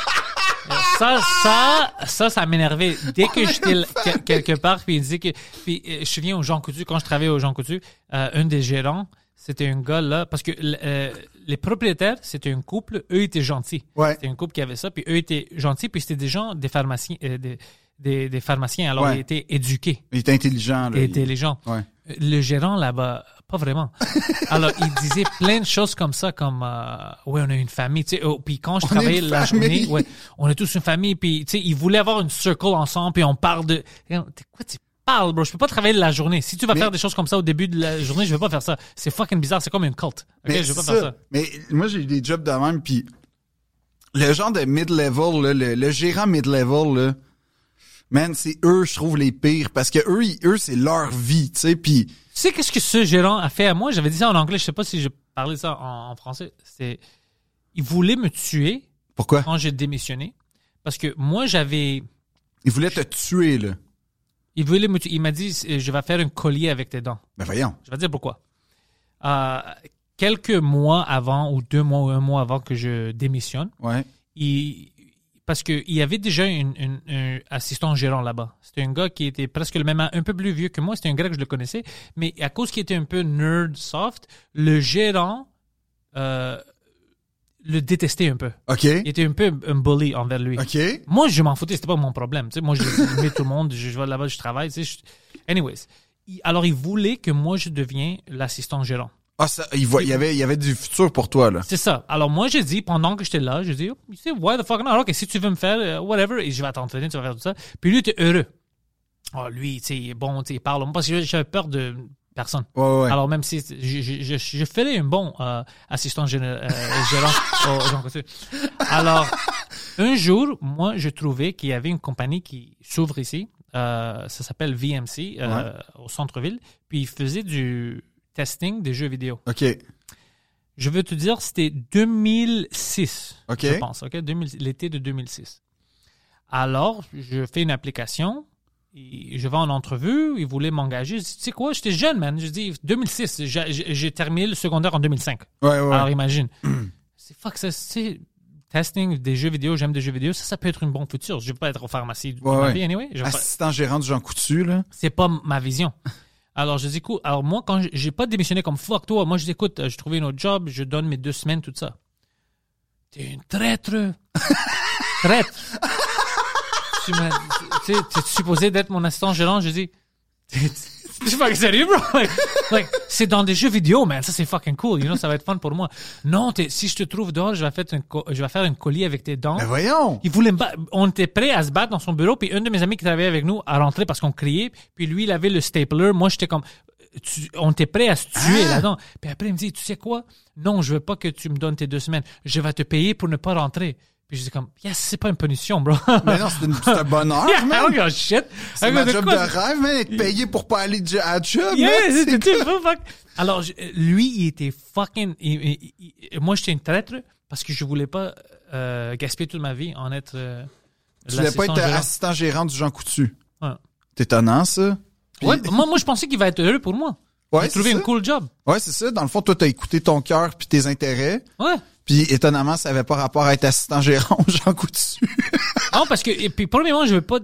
Ça, ça, ça, ça m'énervait. Dès que j'étais quelque part, puis il disait que, puis euh, je viens au Jean Coutu, quand je travaillais au Jean Coutu, euh, un des gérants, c'était un gars là, parce que euh, les propriétaires, c'était un couple, eux étaient gentils. Ouais. C'était un couple qui avait ça, puis eux étaient gentils, puis c'était des gens, des pharmaciens, euh, des, des, des pharmaciens, alors Ouais. ils étaient éduqués Il est intelligent, là. et Il- intelligents. Ouais. Le gérant là-bas, pas vraiment. *laughs* Alors, il disait plein de choses comme ça, comme euh, ouais, on a une famille, tu sais. oh, puis quand je On travaillais la famille. journée, ouais, on est tous une famille. Puis tu sais, il voulait avoir une circle ensemble, puis on parle de. T'es quoi tu parles, bro? Je peux pas travailler la journée. Si tu vas Mais- faire des choses comme ça au début de la journée, je vais pas faire ça. C'est fucking bizarre. C'est comme une culte. Mais je vais pas c'est faire ça. Mais moi, j'ai eu des jobs de même, puis le genre de mid-level, là, le, le gérant mid-level, là, man, c'est eux, je trouve, les pires, parce que eux, ils- eux c'est leur vie, tu sais, puis Tu sais qu'est-ce que ce gérant a fait à moi? J'avais dit ça en anglais. Je sais pas si je parlais ça en, en français. C'est, il voulait me tuer pourquoi? quand j'ai démissionné parce que moi j'avais Ils voulaient te tuer, là. Il voulait me tu- Il m'a dit, je vais faire un collier avec tes dents. Ben voyons. Je vais te dire pourquoi. Euh, quelques mois avant, ou deux mois ou un mois avant que je démissionne, Ouais. il, parce qu'il y avait déjà une- une- un assistant gérant là-bas. C'était un gars qui était presque le même un peu plus vieux que moi. C'était un gars que je le connaissais. Mais à cause qu'il était un peu nerd soft, le gérant euh, le détestait un peu. OK. Il était un peu un bully envers lui. OK. Moi, je m'en foutais, c'était pas mon problème. Tu sais, moi, je mets tout le monde, je, je vais là-bas, je travaille. Tu sais, je- Anyways. Alors, il voulait que moi, je devienne l'assistant gérant. Ah, ça, il, voit, il, y avait, il y avait du futur pour toi, là. C'est ça. Alors, moi, j'ai dit, pendant que j'étais là, j'ai dit, oh, you say, why the fuck not? Ok, si tu veux me faire, euh, whatever, et je vais t'entraîner, tu vas faire tout ça. Puis lui, il était heureux. Oh, lui, tu sais, il est bon, tu sais, il parle. Parce que j'avais peur de personne. Ouais, ouais. ouais. Alors, même si je, je, je, je ferais un bon euh, assistant euh, gérant au, *laughs* au Jean Coutu. Alors, un jour, moi, je trouvais qu'il y avait une compagnie qui s'ouvre ici. Euh, ça s'appelle VMC, euh, au centre-ville. Puis, ils faisaient du testing des jeux vidéo. OK. Je veux te dire, c'était 2006, OK. je pense, ok, 2000 l'été de 2006. Alors, je fais une application, et je vais en entrevue, ils voulaient m'engager. Je dis, tu sais quoi, j'étais jeune, man. Je dis, 2006, j'ai- terminé le secondaire en 2005. Ouais, ouais. Alors, imagine. *clears throat* c'est fuck, ça, c'est testing des jeux vidéo, j'aime des jeux vidéo, ça, ça peut être une bonne future. Je vais pas être au pharmacie Ouais, ouais. anyway. Vais pas- Assistant gérant du Jean Coutu, là. c'est pas ma vision. *laughs* Alors, je dis, écoute, alors moi, quand j'ai- pas démissionné comme fuck toi, moi, je dis, écoute, euh, j'ai trouvé un autre job, je donne mes deux semaines, tout ça. T'es une traître. *laughs* traître. tu m'as, tu t'es supposé d'être mon assistant gérant, je dis, *laughs* C'est fucking sérieux, bro? Like, *laughs* like, c'est dans des jeux vidéo, man. Ça, c'est fucking cool. You know, ça va être fun pour moi. Non, t'es- si je te trouve dehors, je vais faire un, co- je vais faire un collier avec tes dents. Mais voyons. Il voulait me battre. On était prêts à se battre dans son bureau, puis un de mes amis qui travaillait avec nous a rentré parce qu'on criait, puis lui, il avait le stapler. Moi, j'étais comme, tu- on était prêts à se tuer Ah. là-dedans. Puis après, il me dit, tu sais quoi? Non, je veux pas que tu me donnes tes deux semaines. Je vais te payer pour ne pas rentrer. Puis je dis comme, yes, c'est pas une punition, bro. *laughs* Mais non, c'est un bonheur, Yeah, man. a shit. C'est ma job de rêve, man. Être payé pour pas aller à job, Yeah, man. fuck. Alors, lui, il était fucking. il- il- il- moi, j'étais une traître parce que je voulais pas euh, gaspiller toute ma vie en être. euh, Tu voulais pas être gérant. assistant gérant du Jean Coutu. Ouais. C'est étonnant, ça. Puis- Ouais, moi, moi, je pensais qu'il va être heureux pour moi. Ouais, J'ai trouvé un cool job. Ouais, c'est ça. Dans le fond, toi, t'as écouté ton cœur puis tes intérêts. Ouais. Puis étonnamment, ça avait pas rapport à être assistant gérant Jean Coutu. Non, parce que, et puis, premièrement, je veux pas,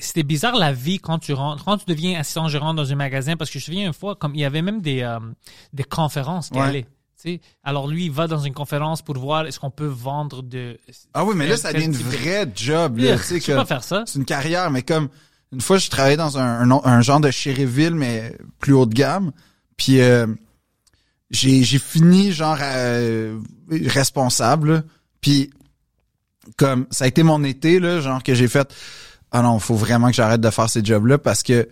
c'était bizarre la vie quand tu rentres, quand tu deviens assistant gérant dans un magasin, parce que je me souviens une fois, comme, il y avait même des, euh, des conférences qui Ouais. allaient. Tu sais, alors lui, il va dans une conférence pour voir est-ce qu'on peut vendre de. Ah oui, mais là, ça devient une de- vraie job, là. Tu sais, pas faire ça. c'est une carrière, mais comme une fois, je travaillais dans un, un, genre de Cherryville, mais plus haut de gamme. Puis euh, j'ai j'ai fini genre euh, responsable. là. Puis comme ça a été mon été là, genre que j'ai fait ah non, faut vraiment que j'arrête de faire ces jobs là parce que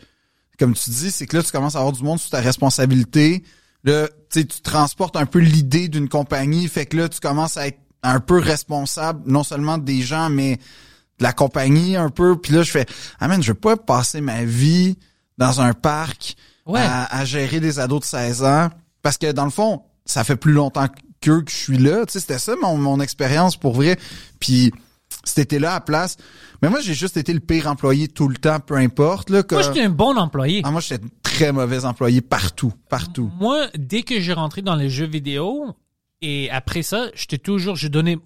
comme tu dis, c'est que là tu commences à avoir du monde sous ta responsabilité. Là, tu sais, tu transportes un peu l'idée d'une compagnie, fait que là tu commences à être un peu responsable non seulement des gens mais de la compagnie un peu. Puis là je fais ah man, je veux pas passer ma vie dans un parc Ouais. à, à gérer des ados de 16 ans parce que dans le fond, ça fait plus longtemps qu'eux que je suis là, tu sais, c'était ça mon, mon expérience pour vrai. Puis cet été-là à place, mais moi j'ai juste été le pire employé tout le temps, peu importe là. que- Moi, j'étais un bon employé. ah, moi j'étais un très mauvais employé partout, partout. Moi, dès que j'ai rentré dans les jeux vidéo, et après ça, j'étais toujours, je donnais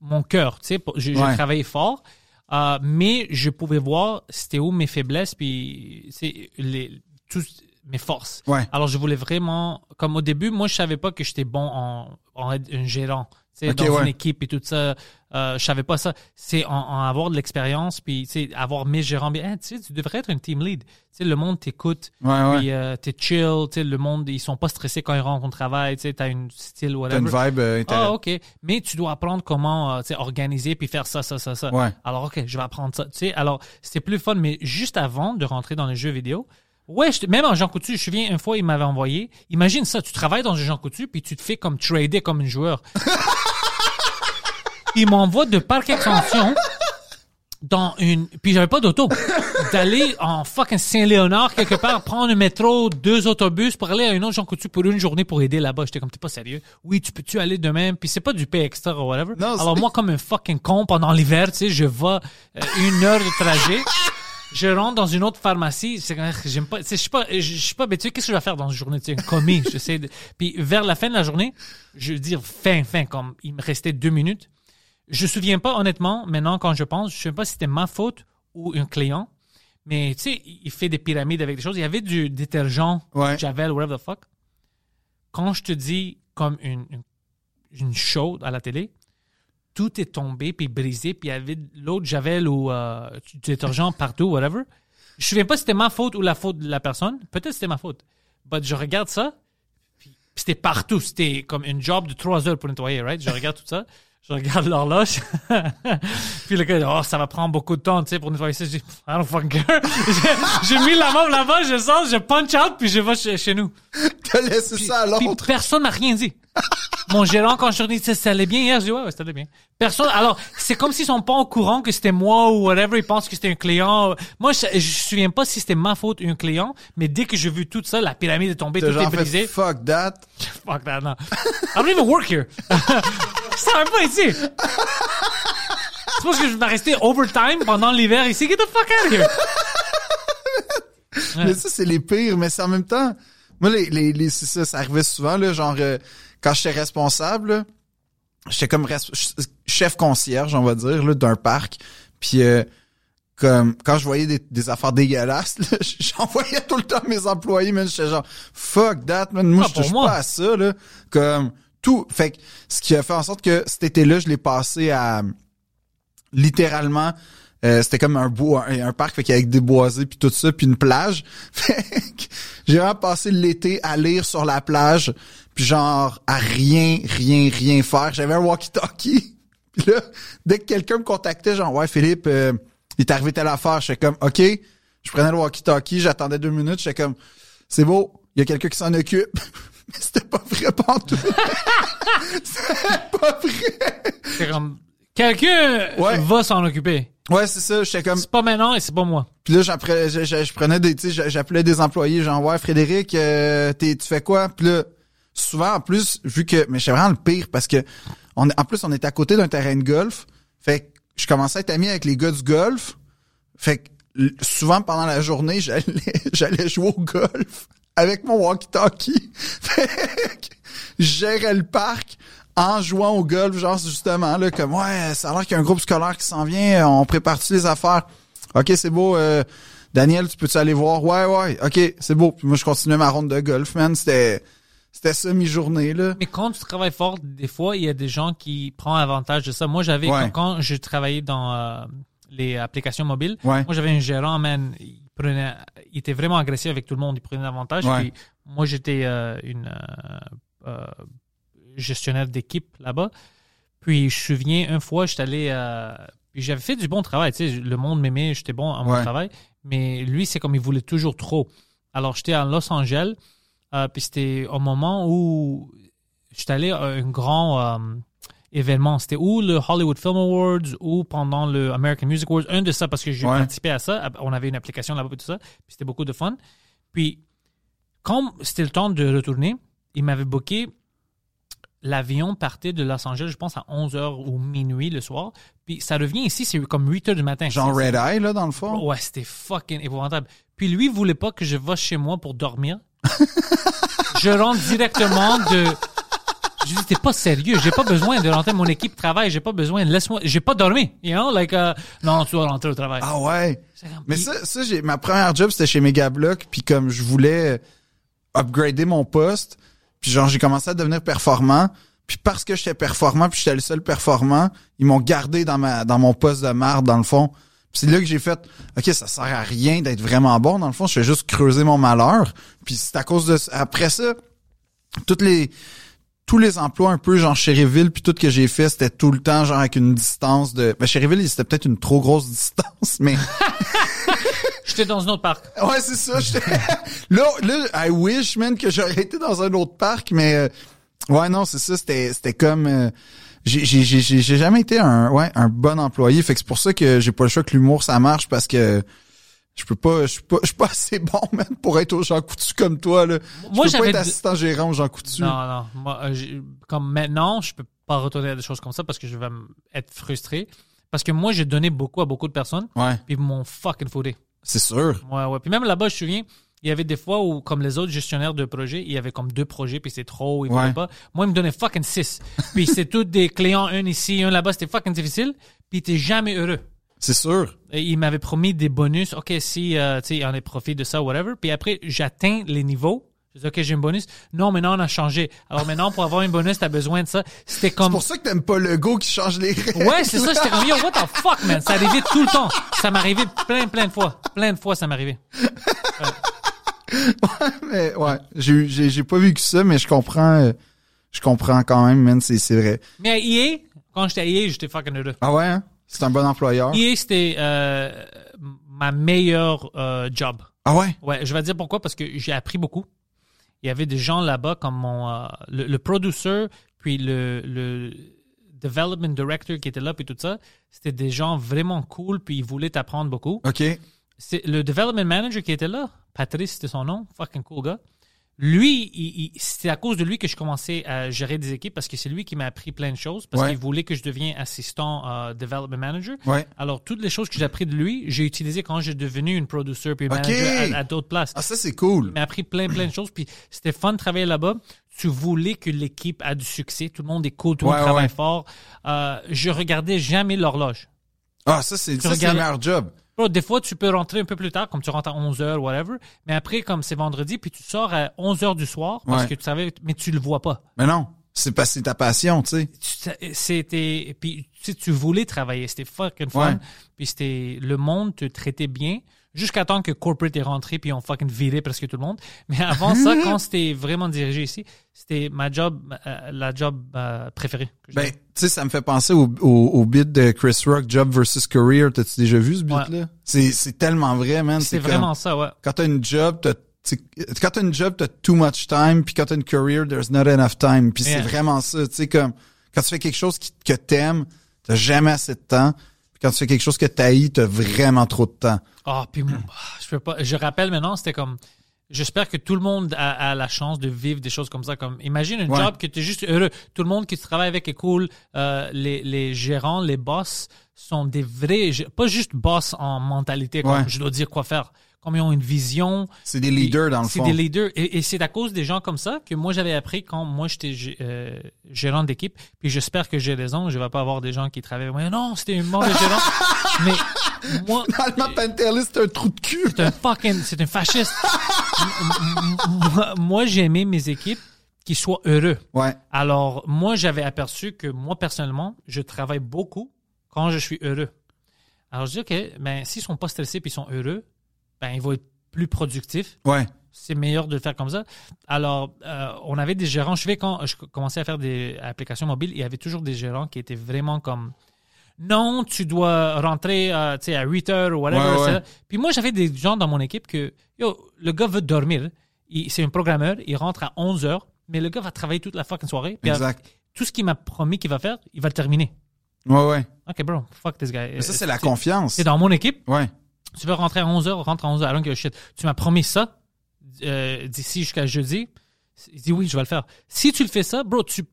mon cœur, tu sais, Ouais. travaillais fort, euh, mais je pouvais voir c'était où mes faiblesses, puis c'est les tous mes forces. Ouais. Alors je voulais vraiment, comme au début, moi je savais pas que j'étais bon en, en être un gérant, tu sais, Ok, dans ouais. une équipe et tout ça. Euh, je savais pas ça. C'est en, en avoir de l'expérience, puis avoir mes gérants. bien, Hey, tu devrais être un team lead. Le monde t'écoute. Ouais. Puis euh, t'es chill, le monde, ils sont pas stressés quand ils rentrent au travail, tu t'as une style, T'as whatever. une vibe euh, Ah, ok. Mais tu dois apprendre comment, euh, organiser puis faire ça, ça, ça, ça. Ouais. Alors, ok, je vais apprendre ça. Tu sais, alors, c'était plus fun, mais juste avant de rentrer dans les jeux vidéo, ouais, même en Jean Coutu, je me souviens, une fois, il m'avait envoyé, imagine ça, tu travailles dans un Jean Coutu puis tu te fais comme trader comme un joueur. *laughs* il m'envoie de parc extension dans une puis j'avais pas d'auto d'aller en fucking Saint-Léonard quelque part prendre un métro deux autobus pour aller à une autre Jean Coutu pour une journée pour aider là-bas. J'étais comme t'es pas sérieux? Oui tu peux-tu aller demain? Puis c'est pas du pay extra ou whatever. Non, alors moi comme un fucking con pendant l'hiver tu sais je vais euh, une heure de trajet *laughs* je rentre dans une autre pharmacie, c'est quand j'aime pas, tu sais, je suis pas, je je suis pas habitué. Qu'est-ce que je vais faire dans une journée, tu sais, un commis, *laughs* j'essaie de, puis vers la fin de la journée, je veux dire fin, fin, comme il me restait deux minutes. Je me souviens pas, honnêtement, maintenant, quand je pense, je sais pas si c'était ma faute ou un client, mais tu sais, il fait des pyramides avec des choses. Il y avait du détergent, Ouais. Javel, whatever the fuck. Quand je te dis comme une, une, une chaude à la télé, tout est tombé puis brisé puis il y avait l'autre Javel ou euh, du détergent partout, whatever. Je me souviens pas si c'était ma faute ou la faute de la personne. Peut-être c'était ma faute. But je regarde ça, puis c'était partout. C'était comme une job de trois heures pour nettoyer, right? Je regarde tout ça. Je regarde l'horloge. *laughs* puis le gars, dit, oh, ça va prendre beaucoup de temps, tu sais, pour nettoyer ça. Je dis, I don't fucking care. *laughs* J'ai- mis la main là-bas, je sors, je punch out, puis je vais chez, chez nous. *laughs* T'as laissé Puis, ça à puis l'autre. personne m'a rien dit. Mon gérant, quand je lui ai dit, ça allait bien hier, je dis, ouais, ouais, ça allait bien. Personne, alors, c'est comme s'ils sont pas au courant que c'était moi ou whatever, ils pensent que c'était un client. Moi, je, je me souviens pas si c'était ma faute ou un client, mais dès que j'ai vu tout ça, la pyramide est tombée, tout est brisé. fuck that. Fuck that, non. I don't even work here. Ça va pas ici. C'est parce que je vais rester overtime pendant l'hiver ici. Get the fuck out of here. Ouais. Mais ça, c'est les pires, mais c'est en même temps. Moi, les, les, les- c'est ça, ça arrivait souvent, là, genre, euh, quand j'étais responsable, là, j'étais comme res- chef concierge, on va dire, là, d'un parc. Puis, euh, comme, quand je voyais des, des affaires dégueulasses, *laughs* là, j'envoyais tout le temps mes employés, mais j'étais genre, fuck that, man. Moi, Ah, je touche moi. pas à ça, là. Comme, tout. Fait que, ce qui a fait en sorte que cet été-là, je l'ai passé à, littéralement, euh, c'était comme un bois, un, parc fait qu'avec des boisés puis tout ça, puis une plage. *laughs* Fait que J'ai vraiment passé l'été à lire sur la plage, puis genre à rien, rien, rien faire. J'avais un walkie-talkie. *laughs* Puis là, dès que quelqu'un me contactait, genre ouais Philippe, euh, il est arrivé telle affaire, j'étais comme ok. Je prenais le walkie-talkie, j'attendais deux minutes, j'étais comme c'est beau, il y a quelqu'un qui s'en occupe. *laughs* Mais c'était pas vrai pantoute. *laughs* c'était pas vrai. C'est comme, quelqu'un Ouais. va s'en occuper. Ouais, c'est ça, j'étais comme C'est pas maintenant et c'est pas moi. Puis là, j'apprenais- je, je- je prenais des, tu sais, j'appelais des employés, genre ouais, Frédéric, euh, t'es- tu fais quoi Puis là, souvent en plus, vu que, mais c'est vraiment le pire parce que, on, en plus, on était à côté d'un terrain de golf, fait que je commençais à être ami avec les gars du golf, fait que souvent pendant la journée, j'allais, *laughs* j'allais jouer au golf avec mon walkie-talkie. *laughs* Je gérais le parc en jouant au golf, genre justement là, comme ouais, ça a l'air qu'il y a un groupe scolaire qui s'en vient, on prépare-tu les affaires? Ok, c'est beau. euh, Daniel, tu peux-tu aller voir? Ouais, ouais. Ok, c'est beau. Puis moi, je continuais ma ronde de golf, man. C'était, c'était ça mi-journée, là. Mais quand tu travailles fort, des fois, il y a des gens qui prennent avantage de ça. Moi, j'avais, Ouais. quand, quand je travaillais dans euh, les applications mobiles, Ouais. moi, j'avais un gérant, man, prenait, il était vraiment agressif avec tout le monde, il prenait avantage. Ouais. Puis moi, j'étais euh, une euh, euh, gestionnaire d'équipe là-bas. Puis je me souviens, une fois, j'étais allé... euh, puis j'avais fait du bon travail, tu sais, le monde m'aimait, j'étais bon à mon Ouais. travail. Mais lui, c'est comme il voulait toujours trop. Alors, j'étais à Los Angeles, euh, puis c'était au moment où j'étais allé à un grand euh, événement. C'était ou le Hollywood Film Awards ou pendant le American Music Awards. Un de ça, parce que j'ai Ouais. participé à ça. On avait une application là-bas et tout ça. Puis c'était beaucoup de fun. Puis, quand c'était le temps de retourner, il m'avait booké l'avion partait de Los Angeles, je pense, à 11h ou minuit le soir. Puis ça revient ici, c'est comme 8h du matin. Genre Red Eye, là, dans le fond? Ouais, c'était fucking épouvantable. Puis lui, il voulait pas que je va chez moi pour dormir. *laughs* je rentre directement de. Je dis, t'es pas sérieux. J'ai pas besoin de rentrer mon équipe travail. J'ai pas besoin. Laisse-moi. J'ai pas dormi. You know, like, uh, non, tu vas rentrer au travail. Ah ouais. Mais ça, ça j'ai, ma première job, c'était chez Megablock, puis comme je voulais upgrader mon poste, puis genre, j'ai commencé à devenir performant, puis parce que j'étais performant, puis j'étais le seul performant, ils m'ont gardé dans ma, dans mon poste de marde, dans le fond. Puis c'est là que j'ai fait, OK, ça sert à rien d'être vraiment bon, dans le fond, je fais juste creuser mon malheur. Puis c'est à cause de, après ça, toutes les, tous les emplois un peu genre Cherryville puis tout que j'ai fait c'était tout le temps genre avec une distance de ben Cherryville c'était peut-être une trop grosse *laughs* distance mais *laughs* J'étais dans un autre parc. Ouais, c'est ça. *laughs* là, là, I wish, man, que j'aurais été dans un autre parc, mais euh, ouais, non, c'est ça. C'était, c'était comme. euh, j'ai, j'ai, j'ai, j'ai j'ai jamais été un, ouais, un bon employé. Fait que c'est pour ça que j'ai pas le choix que l'humour ça marche parce que je peux pas, je suis pas, je suis pas assez bon, *laughs* man, pour être au Jean Coutu comme toi là. Moi, je peux pas être assistant gérant au Jean Coutu. Non, non. Moi, euh, comme maintenant, je peux pas retourner à des choses comme ça parce que je vais être frustré. Parce que moi, j'ai donné beaucoup à beaucoup de personnes, Ouais, puis ils m'ont fucking foudé. c'est sûr. Ouais, ouais. Puis même là-bas, je me souviens, il y avait des fois où, comme les autres gestionnaires de projets, il y avait comme deux projets, puis c'est trop, ils Ouais. voulaient pas. Moi, ils me donnaient fucking six. *laughs* puis c'est tous des clients, un ici, un là-bas, c'était fucking difficile, puis t'es jamais heureux. C'est sûr. Et il m'avait promis des bonus. OK, si, euh, tu sais, il en est profit de ça, whatever. Puis après, j'atteins les niveaux. Je dis, OK, j'ai un bonus. Non, maintenant, on a changé. Alors maintenant, pour avoir un bonus, t'as besoin de ça. C'était C'est comme... pour ça que t'aimes pas le go qui change les règles. Ouais, c'est ça. J'étais comme, yo, what the fuck, man? Ça arrivait tout le temps. Ça m'arrivait plein, plein de fois. Plein de fois, ça m'arrivait. mais ouais, j'ai, j'ai, j'ai pas vécu ça, mais je comprends, euh, je comprends quand même, man. C'est, c'est vrai. Mais à EA, quand j'étais à EA, j'étais fucking heureux. Ah ouais, hein? C'est un bon employeur. EA, c'était euh, ma meilleure euh, job. Ah ouais? Ouais, je vais dire pourquoi, parce que j'ai appris beaucoup. Il y avait des gens là-bas comme mon, euh, le, le producer, puis le, le development director qui était là, puis tout ça. C'était des gens vraiment cool, puis ils voulaient t'apprendre beaucoup. OK. C'est le development manager qui était là, Patrice, c'était son nom, fucking cool gars. Lui, il- il- c'était à cause de lui que je commençais à gérer des équipes parce que c'est lui qui m'a appris plein de choses parce Ouais. qu'il voulait que je devienne assistant euh, development manager. Ouais. Alors, toutes les choses que j'ai appris de lui, j'ai utilisé quand j'ai devenu une producer puis manager à, à d'autres places. Ah, ça, c'est cool. Il m'a appris plein, plein de choses. Puis c'était fun de travailler là-bas. Tu voulais que l'équipe a du succès. Tout le monde est cool, tout le Ouais, monde travaille fort. Euh, je regardais jamais l'horloge. Ah, ça, c'est, ça, c'est le regardes- meilleur job. Des fois, tu peux rentrer un peu plus tard, comme tu rentres à 11h, whatever. Mais après, comme c'est vendredi, puis tu sors à 11h du soir, parce Ouais. que tu savais, mais tu le vois pas. Mais non. C'est parce que c'est ta passion, tu sais. C'était, puis tu sais, tu voulais travailler, c'était fucking fun. Ouais. Puis c'était, le monde te traitait bien jusqu'à temps que corporate est rentré puis on fucking viré presque tout le monde. Mais avant *laughs* ça, quand c'était vraiment dirigé ici, c'était ma job, euh, la job euh, préférée. que Ben, tu sais, ça me fait penser au, au, au bit de Chris Rock, Job versus Career. T'as-tu déjà vu ce bit-là? C'est, c'est tellement vrai, man. c'est comme- vraiment ça, ouais. quand t'as une job, t'as, quand t'as une job, t'as too much time, puis quand t'as une career, there's not enough time. Puis Yeah. c'est vraiment ça, tu sais, comme, quand tu fais quelque chose qui, que t'aimes, t'as jamais assez de temps. Quand tu fais quelque chose que t'haïs, t'as vraiment trop de temps. Ah, puis moi, je peux pas. Je rappelle maintenant, c'était comme. J'espère que tout le monde a, a la chance de vivre des choses comme ça. Comme imagine un Ouais. job que tu es juste heureux. Tout le monde qui travaille avec est cool. Euh, les, les gérants, les boss sont des vrais, pas juste boss en mentalité. Comme Ouais. je dois dire quoi faire. Comme ils ont une vision. C'est des leaders, dans le C'est fond. des leaders. Et, et c'est à cause des gens comme ça que moi, j'avais appris quand moi, j'étais euh, gérant d'équipe. Puis j'espère que j'ai raison. Je vais pas avoir des gens qui travaillent. moi. Non, c'était un mauvais gérant. *laughs* Mais moi, Allemand Pantelis, c'est un trou de cul. c'est un fucking, c'est un fasciste. Moi, moi, j'ai aimé mes équipes qui soient heureux. Ouais. Alors, moi, j'avais aperçu que moi, personnellement, je travaille beaucoup quand je suis heureux. Alors, je dis, OK, ben, s'ils sont pas stressés puis ils sont heureux, ben, ils vont être plus productifs. Ouais. C'est meilleur de le faire comme ça. Alors, euh, on avait des gérants. Je vais quand je commençais à faire des applications mobiles, il y avait toujours des gérants qui étaient vraiment comme non, tu dois rentrer euh, à 8 heures ou whatever. Ouais, ouais. c'est- Puis moi, j'avais des gens dans mon équipe que, yo, le gars veut dormir. Il- C'est un programmeur, il rentre à 11 heures, mais le gars va travailler toute la fucking soirée. Puis Exact. tout ce qu'il m'a promis qu'il va faire, il va le terminer. Ouais, ouais. OK, bro, fuck this guy. Mais ça, Euh, c'est la confiance. C'est dans mon équipe, Ouais. Tu veux rentrer à 11h, rentre à 11h. I don't give a shit. Tu m'as promis ça euh, d'ici jusqu'à jeudi. Il dit oui, je vais le faire. Si tu le fais ça, bro, tu,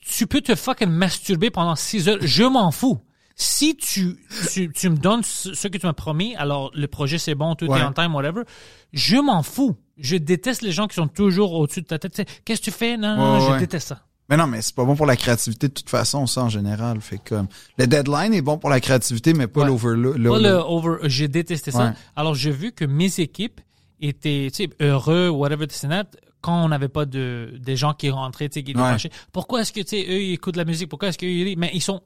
tu peux te fucking masturber pendant 6 heures. Je m'en fous. Si tu, tu, tu me donnes ce que tu m'as promis, alors le projet c'est bon, tout Ouais. est en time, whatever, je m'en fous. Je déteste les gens qui sont toujours au-dessus de ta tête. Tu sais, Qu'est-ce que tu fais? Non, non, Ouais, je ouais. déteste ça. Mais non, mais c'est pas bon pour la créativité de toute façon, ça, en général. Fait comme, le deadline est bon pour la créativité, mais pas Ouais. l'overload. Pas le over, j'ai détesté ça. Ouais. Alors, j'ai vu que mes équipes étaient, tu sais, heureux, whatever and that, quand on n'avait pas de, des gens qui rentraient, tu sais, qui Ouais. Pourquoi est-ce que, tu sais, eux, ils écoutent de la musique? Pourquoi est-ce qu'eux, ils rient? Mais ils sont,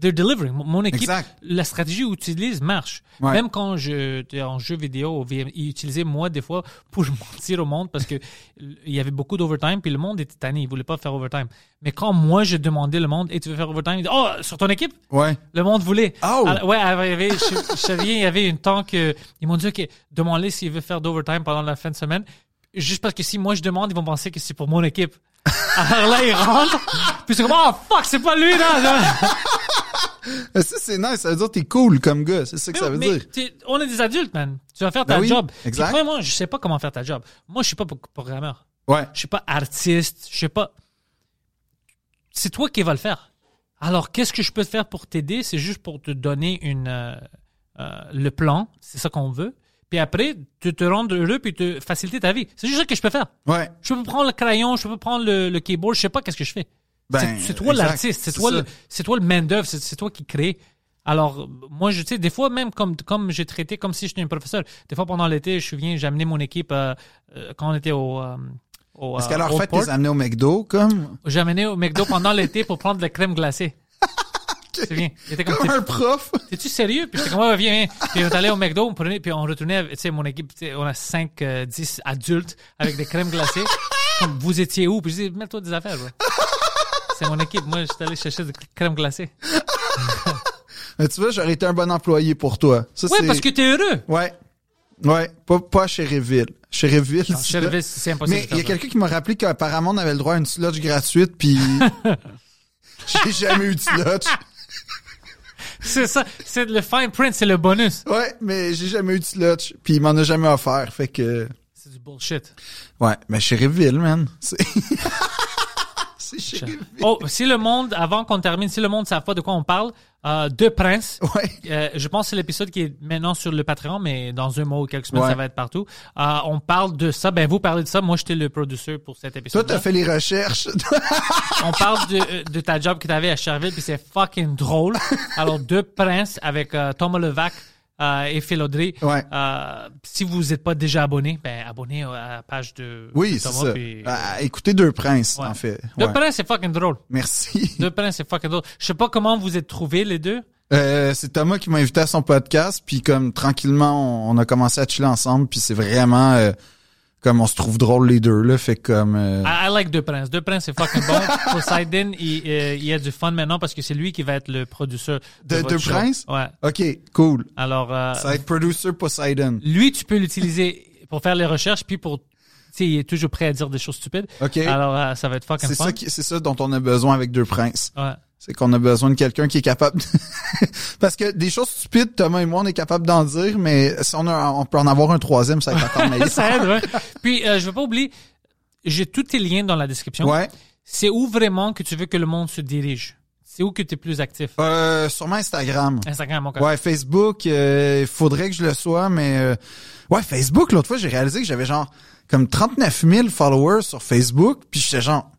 they're delivering. Mon- équipe, Exact. la stratégie qu'ils utilisent marche. Ouais. Même quand je, j'étais en jeu vidéo, ils utilisaient moi, des fois, pour *laughs* mentir au monde parce que il y avait beaucoup d'overtime, puis le monde était tanné. Ils voulaient pas faire overtime. Mais quand moi, je demandais le monde, et tu veux faire overtime? Disaient, oh, sur ton équipe? Ouais. Le monde voulait. Oh! Alors, ouais, il y avait, je, bien, il y avait une temps que ils m'ont dit OK, demande-les s'il veut faire d'overtime pendant la fin de semaine. Juste parce que si moi je demande, ils vont penser que c'est pour mon équipe. Alors là, ils rentrent. Puis c'est comme oh fuck, c'est pas lui là. Mais *laughs* ça, c'est nice. Ça veut dire que t'es cool comme gars. C'est ça que ça veut Mais dire. on est des adultes, man. Tu vas faire ta Ben oui, job. exact. Moi, je sais pas comment faire ta job. Moi, je suis pas pro- programmeur. Ouais. Je suis pas artiste. Je sais pas. C'est toi qui vas le faire. Alors, qu'est-ce que je peux te faire pour t'aider? C'est juste pour te donner une, euh, euh, le plan. C'est ça qu'on veut. Puis après, te, te rendre heureux puis te faciliter ta vie. C'est juste ça que je peux faire. Ouais. Je peux prendre le crayon, je peux prendre le, le keyboard, je sais pas qu'est-ce que je fais. Ben, c'est, c'est toi l'artiste, c'est toi, c'est toi le main d'œuvre, c'est, toi qui crée. Alors, moi, je tu sais, des fois, même comme, comme j'ai traité comme si j'étais un professeur, des fois pendant l'été, je me souviens, j'ai amené mon équipe euh, euh, quand on était au. euh, au Est-ce euh, qu'à leur Old fait, Port. les amener au McDo, comme, J'ai amené au McDo pendant l'été pour prendre de la crème glacée. *laughs* C'est bien. J'étais comme, comme un prof? *laughs* T'es-tu sérieux? Puis j'étais comme, ouais, viens, viens. Puis on est allé au McDo, on prenait, puis on retournait, tu sais, mon équipe, on a 5, 10 adultes avec des crèmes glacées. *laughs* Comme, vous étiez où? Puis je dis, mets-toi des affaires, bro. C'est mon équipe. Moi, j'étais allé chercher des crèmes glacées. *laughs* Mais tu vois, j'aurais été un bon employé pour toi. Ça, Ouais, parce que t'es heureux. Ouais. Ouais. Pas, pas à Sheriffville. Sheriffville. Non, c'est impossible. Mais il y a quelqu'un qui m'a rappelé qu'apparemment on avait le droit à une sludge gratuite, puis j'ai jamais eu de sludge. C'est ça. C'est le fine print, c'est le bonus. Ouais, mais j'ai jamais eu de sludge, puis il m'en a jamais offert, fait que C'est du bullshit. ouais, mais Sheriffville, man, c'est. *laughs* Oh, si le monde, avant qu'on termine, si le monde ne savent pas de quoi on parle, euh, Deux Princes. Ouais. Euh, je pense que c'est l'épisode qui est maintenant sur le Patreon, mais dans un mois ou quelques semaines, Ouais. ça va être partout. Euh, on parle de ça. Ben, vous parlez de ça. Moi, j'étais le producer pour cet Toi, épisode. t'as fait les recherches. On *laughs* parle de, euh, de ta job que t'avais à Cherville, puis c'est fucking drôle. *laughs* Alors, Deux Princes avec Thomas Levac euh, et Phil Audrey. Ouais. Euh, si vous n'êtes pas déjà abonné, ben, abonnez à la page de oui, c'est ça. puis- Ah, écoutez Deux Princes, Ouais. en fait. Deux. Princes, c'est fucking drôle. Merci. *laughs* Deux Princes, c'est fucking drôle. Je sais pas comment vous êtes trouvés, les deux. Euh, c'est Thomas qui m'a invité à son podcast, puis comme tranquillement, on, on a commencé à chiller ensemble, puis c'est vraiment comme on se trouve drôle les deux là, fait comme euh, I, I like Deux Princes. Deux Princes, c'est fucking bon. *laughs* Poseidon, il, euh, il a du fun maintenant parce que c'est lui qui va être le producteur de, De Deux. Princes? Ouais. ok, cool. Alors, euh, Ça va être producer Poseidon. lui, tu peux l'utiliser pour faire les recherches, puis pour... Tu sais, il est toujours prêt à dire des choses stupides. Ok. Alors, euh, ça va être fucking C'est fun. ça, qui- c'est ça dont on a besoin avec Deux Princes. Ouais. C'est qu'on a besoin de quelqu'un qui est capable. de- *laughs* Parce que des choses stupides, Thomas et moi, on est capable d'en dire, mais si on, a, on peut en avoir un troisième, ça va encore *laughs* ça aide, ouais. Puis, euh, je veux pas oublier, j'ai tous tes liens dans la description. Ouais. C'est où vraiment que tu veux que le monde se dirige? C'est où que tu es plus actif? Euh, sûrement Instagram. Instagram, mon gars. Ouais, Facebook, euh, il faudrait que je le sois, mais euh, ouais, Facebook, l'autre fois, j'ai réalisé que j'avais genre comme 39 000 followers sur Facebook, puis j'étais genre,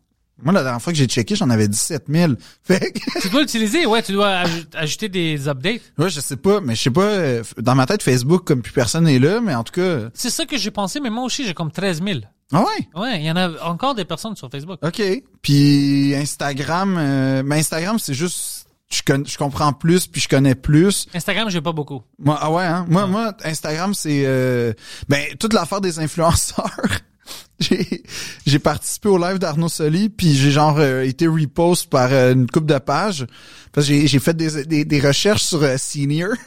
moi, la dernière fois que j'ai checké, j'en avais 17 000. *laughs* Fait que, Tu dois l'utiliser, ouais, tu dois aj- ajouter des updates. ouais, je sais pas, mais je sais pas, euh, dans ma tête, Facebook, comme plus personne n'est là, mais en tout cas, C'est ça que j'ai pensé, mais moi aussi, j'ai comme 13 000. ah ouais, Ouais, il y en a encore des personnes sur Facebook. ok. Puis Instagram, euh, mais Instagram, c'est juste, je, con- je comprends plus, puis je connais plus. Instagram, j'ai pas beaucoup. Moi, ah ouais, hein? Moi, moi, Instagram, c'est euh, ben toute l'affaire des influenceurs. *laughs* *laughs* j'ai j'ai participé au live d'Arnaud Soli, puis j'ai genre euh, été repost par euh, une coupe de pages parce que j'ai j'ai fait des, des, des recherches sur euh, senior. *laughs*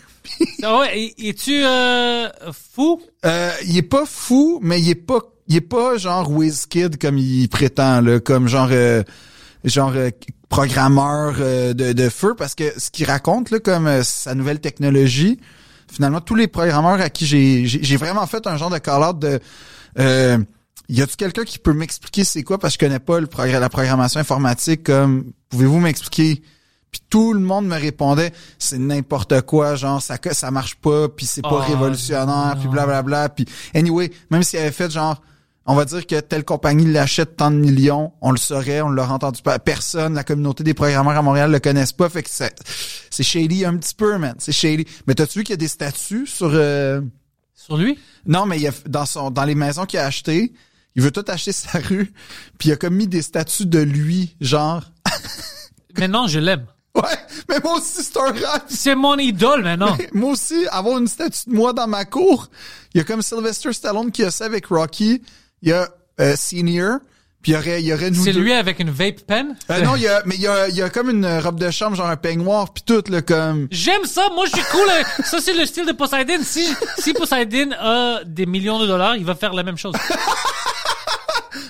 Ah ouais, es-tu euh, fou? Euh, il est pas fou, mais il est pas il est pas genre WizKid comme il prétend là, comme genre euh, genre programmeur euh, de, de feu parce que ce qu'il raconte là comme euh, sa nouvelle technologie, finalement tous les programmeurs à qui j'ai vraiment fait un genre de call-out de euh, y a-tu quelqu'un qui peut m'expliquer c'est quoi? Parce que je connais pas le progr- la programmation informatique comme pouvez-vous m'expliquer? Puis tout le monde me répondait c'est n'importe quoi genre ça ça marche pas puis c'est pas Oh, révolutionnaire puis blablabla puis anyway même s'il avait fait genre on va dire que telle compagnie l'achète tant de millions, on le saurait, on l'aurait entendu pas. Personne, la communauté des programmeurs à Montréal le connaissent pas, fait que c'est, c'est shady un petit peu, man. C'est shady. Mais t'as-tu vu qu'il y a des statuts sur, euh, Sur lui? non, mais il y a, dans son, dans les maisons qu'il a achetées, il veut tout acheter sa rue, puis il a comme mis des statuts de lui, genre, Maintenant, je l'aime. ouais, mais moi aussi, c'est un rêve. C'est mon idole maintenant. *laughs* Moi aussi, avoir une statue de moi dans ma cour. Il y a comme Sylvester Stallone qui a ça avec Rocky. Il y a euh, Senior. Puis il y aurait, il y aurait nous C'est lui avec une vape pen? Euh, non, il y a, mais il y a, il y a comme une robe de chambre, genre un peignoir, puis tout, là, comme... J'aime ça, moi je suis cool. hein. Ça c'est le style de Poseidon. Si, si Poseidon a des millions de dollars, il va faire la même chose. *laughs*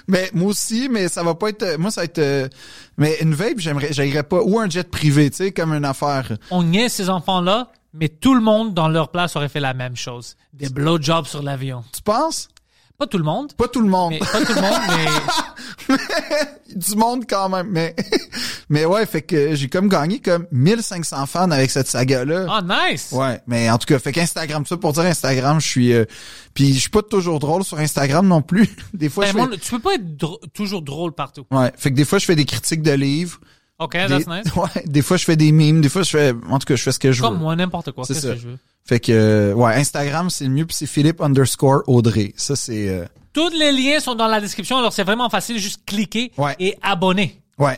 Mais moi aussi, mais ça va pas être... Moi, ça va être... euh, mais une vape, j'aimerais, j'aimerais pas... Ou un jet privé, tu sais, comme une affaire. On niaise ces enfants-là, mais tout le monde dans leur place aurait fait la même chose. Des blowjobs sur l'avion. Tu penses? Pas tout le monde, Pas tout le monde. mais pas tout le monde, mais *laughs* du monde quand même, mais... mais ouais, fait que j'ai comme gagné comme 1500 fans avec cette saga-là. ah nice. Ouais, mais en tout cas, fait qu'Instagram, ça pour dire Instagram, je suis euh, puis je suis pas toujours drôle sur Instagram non plus. *laughs* Des fois Ben, je fais tu peux pas être toujours drôle partout. Ouais, fait que des fois je fais des critiques de livres. Ok, Des, that's nice. *laughs* Ouais, des fois je fais des mimes, des fois je fais en tout cas, je fais ce que je Comme veux. moi, n'importe quoi. C'est ça. que je veux. Fait que euh, ouais, Instagram c'est le mieux puis c'est Philippe underscore Audrey. Ça c'est euh, Tous les liens sont dans la description, alors c'est vraiment facile, juste cliquer Ouais. et abonner. ouais,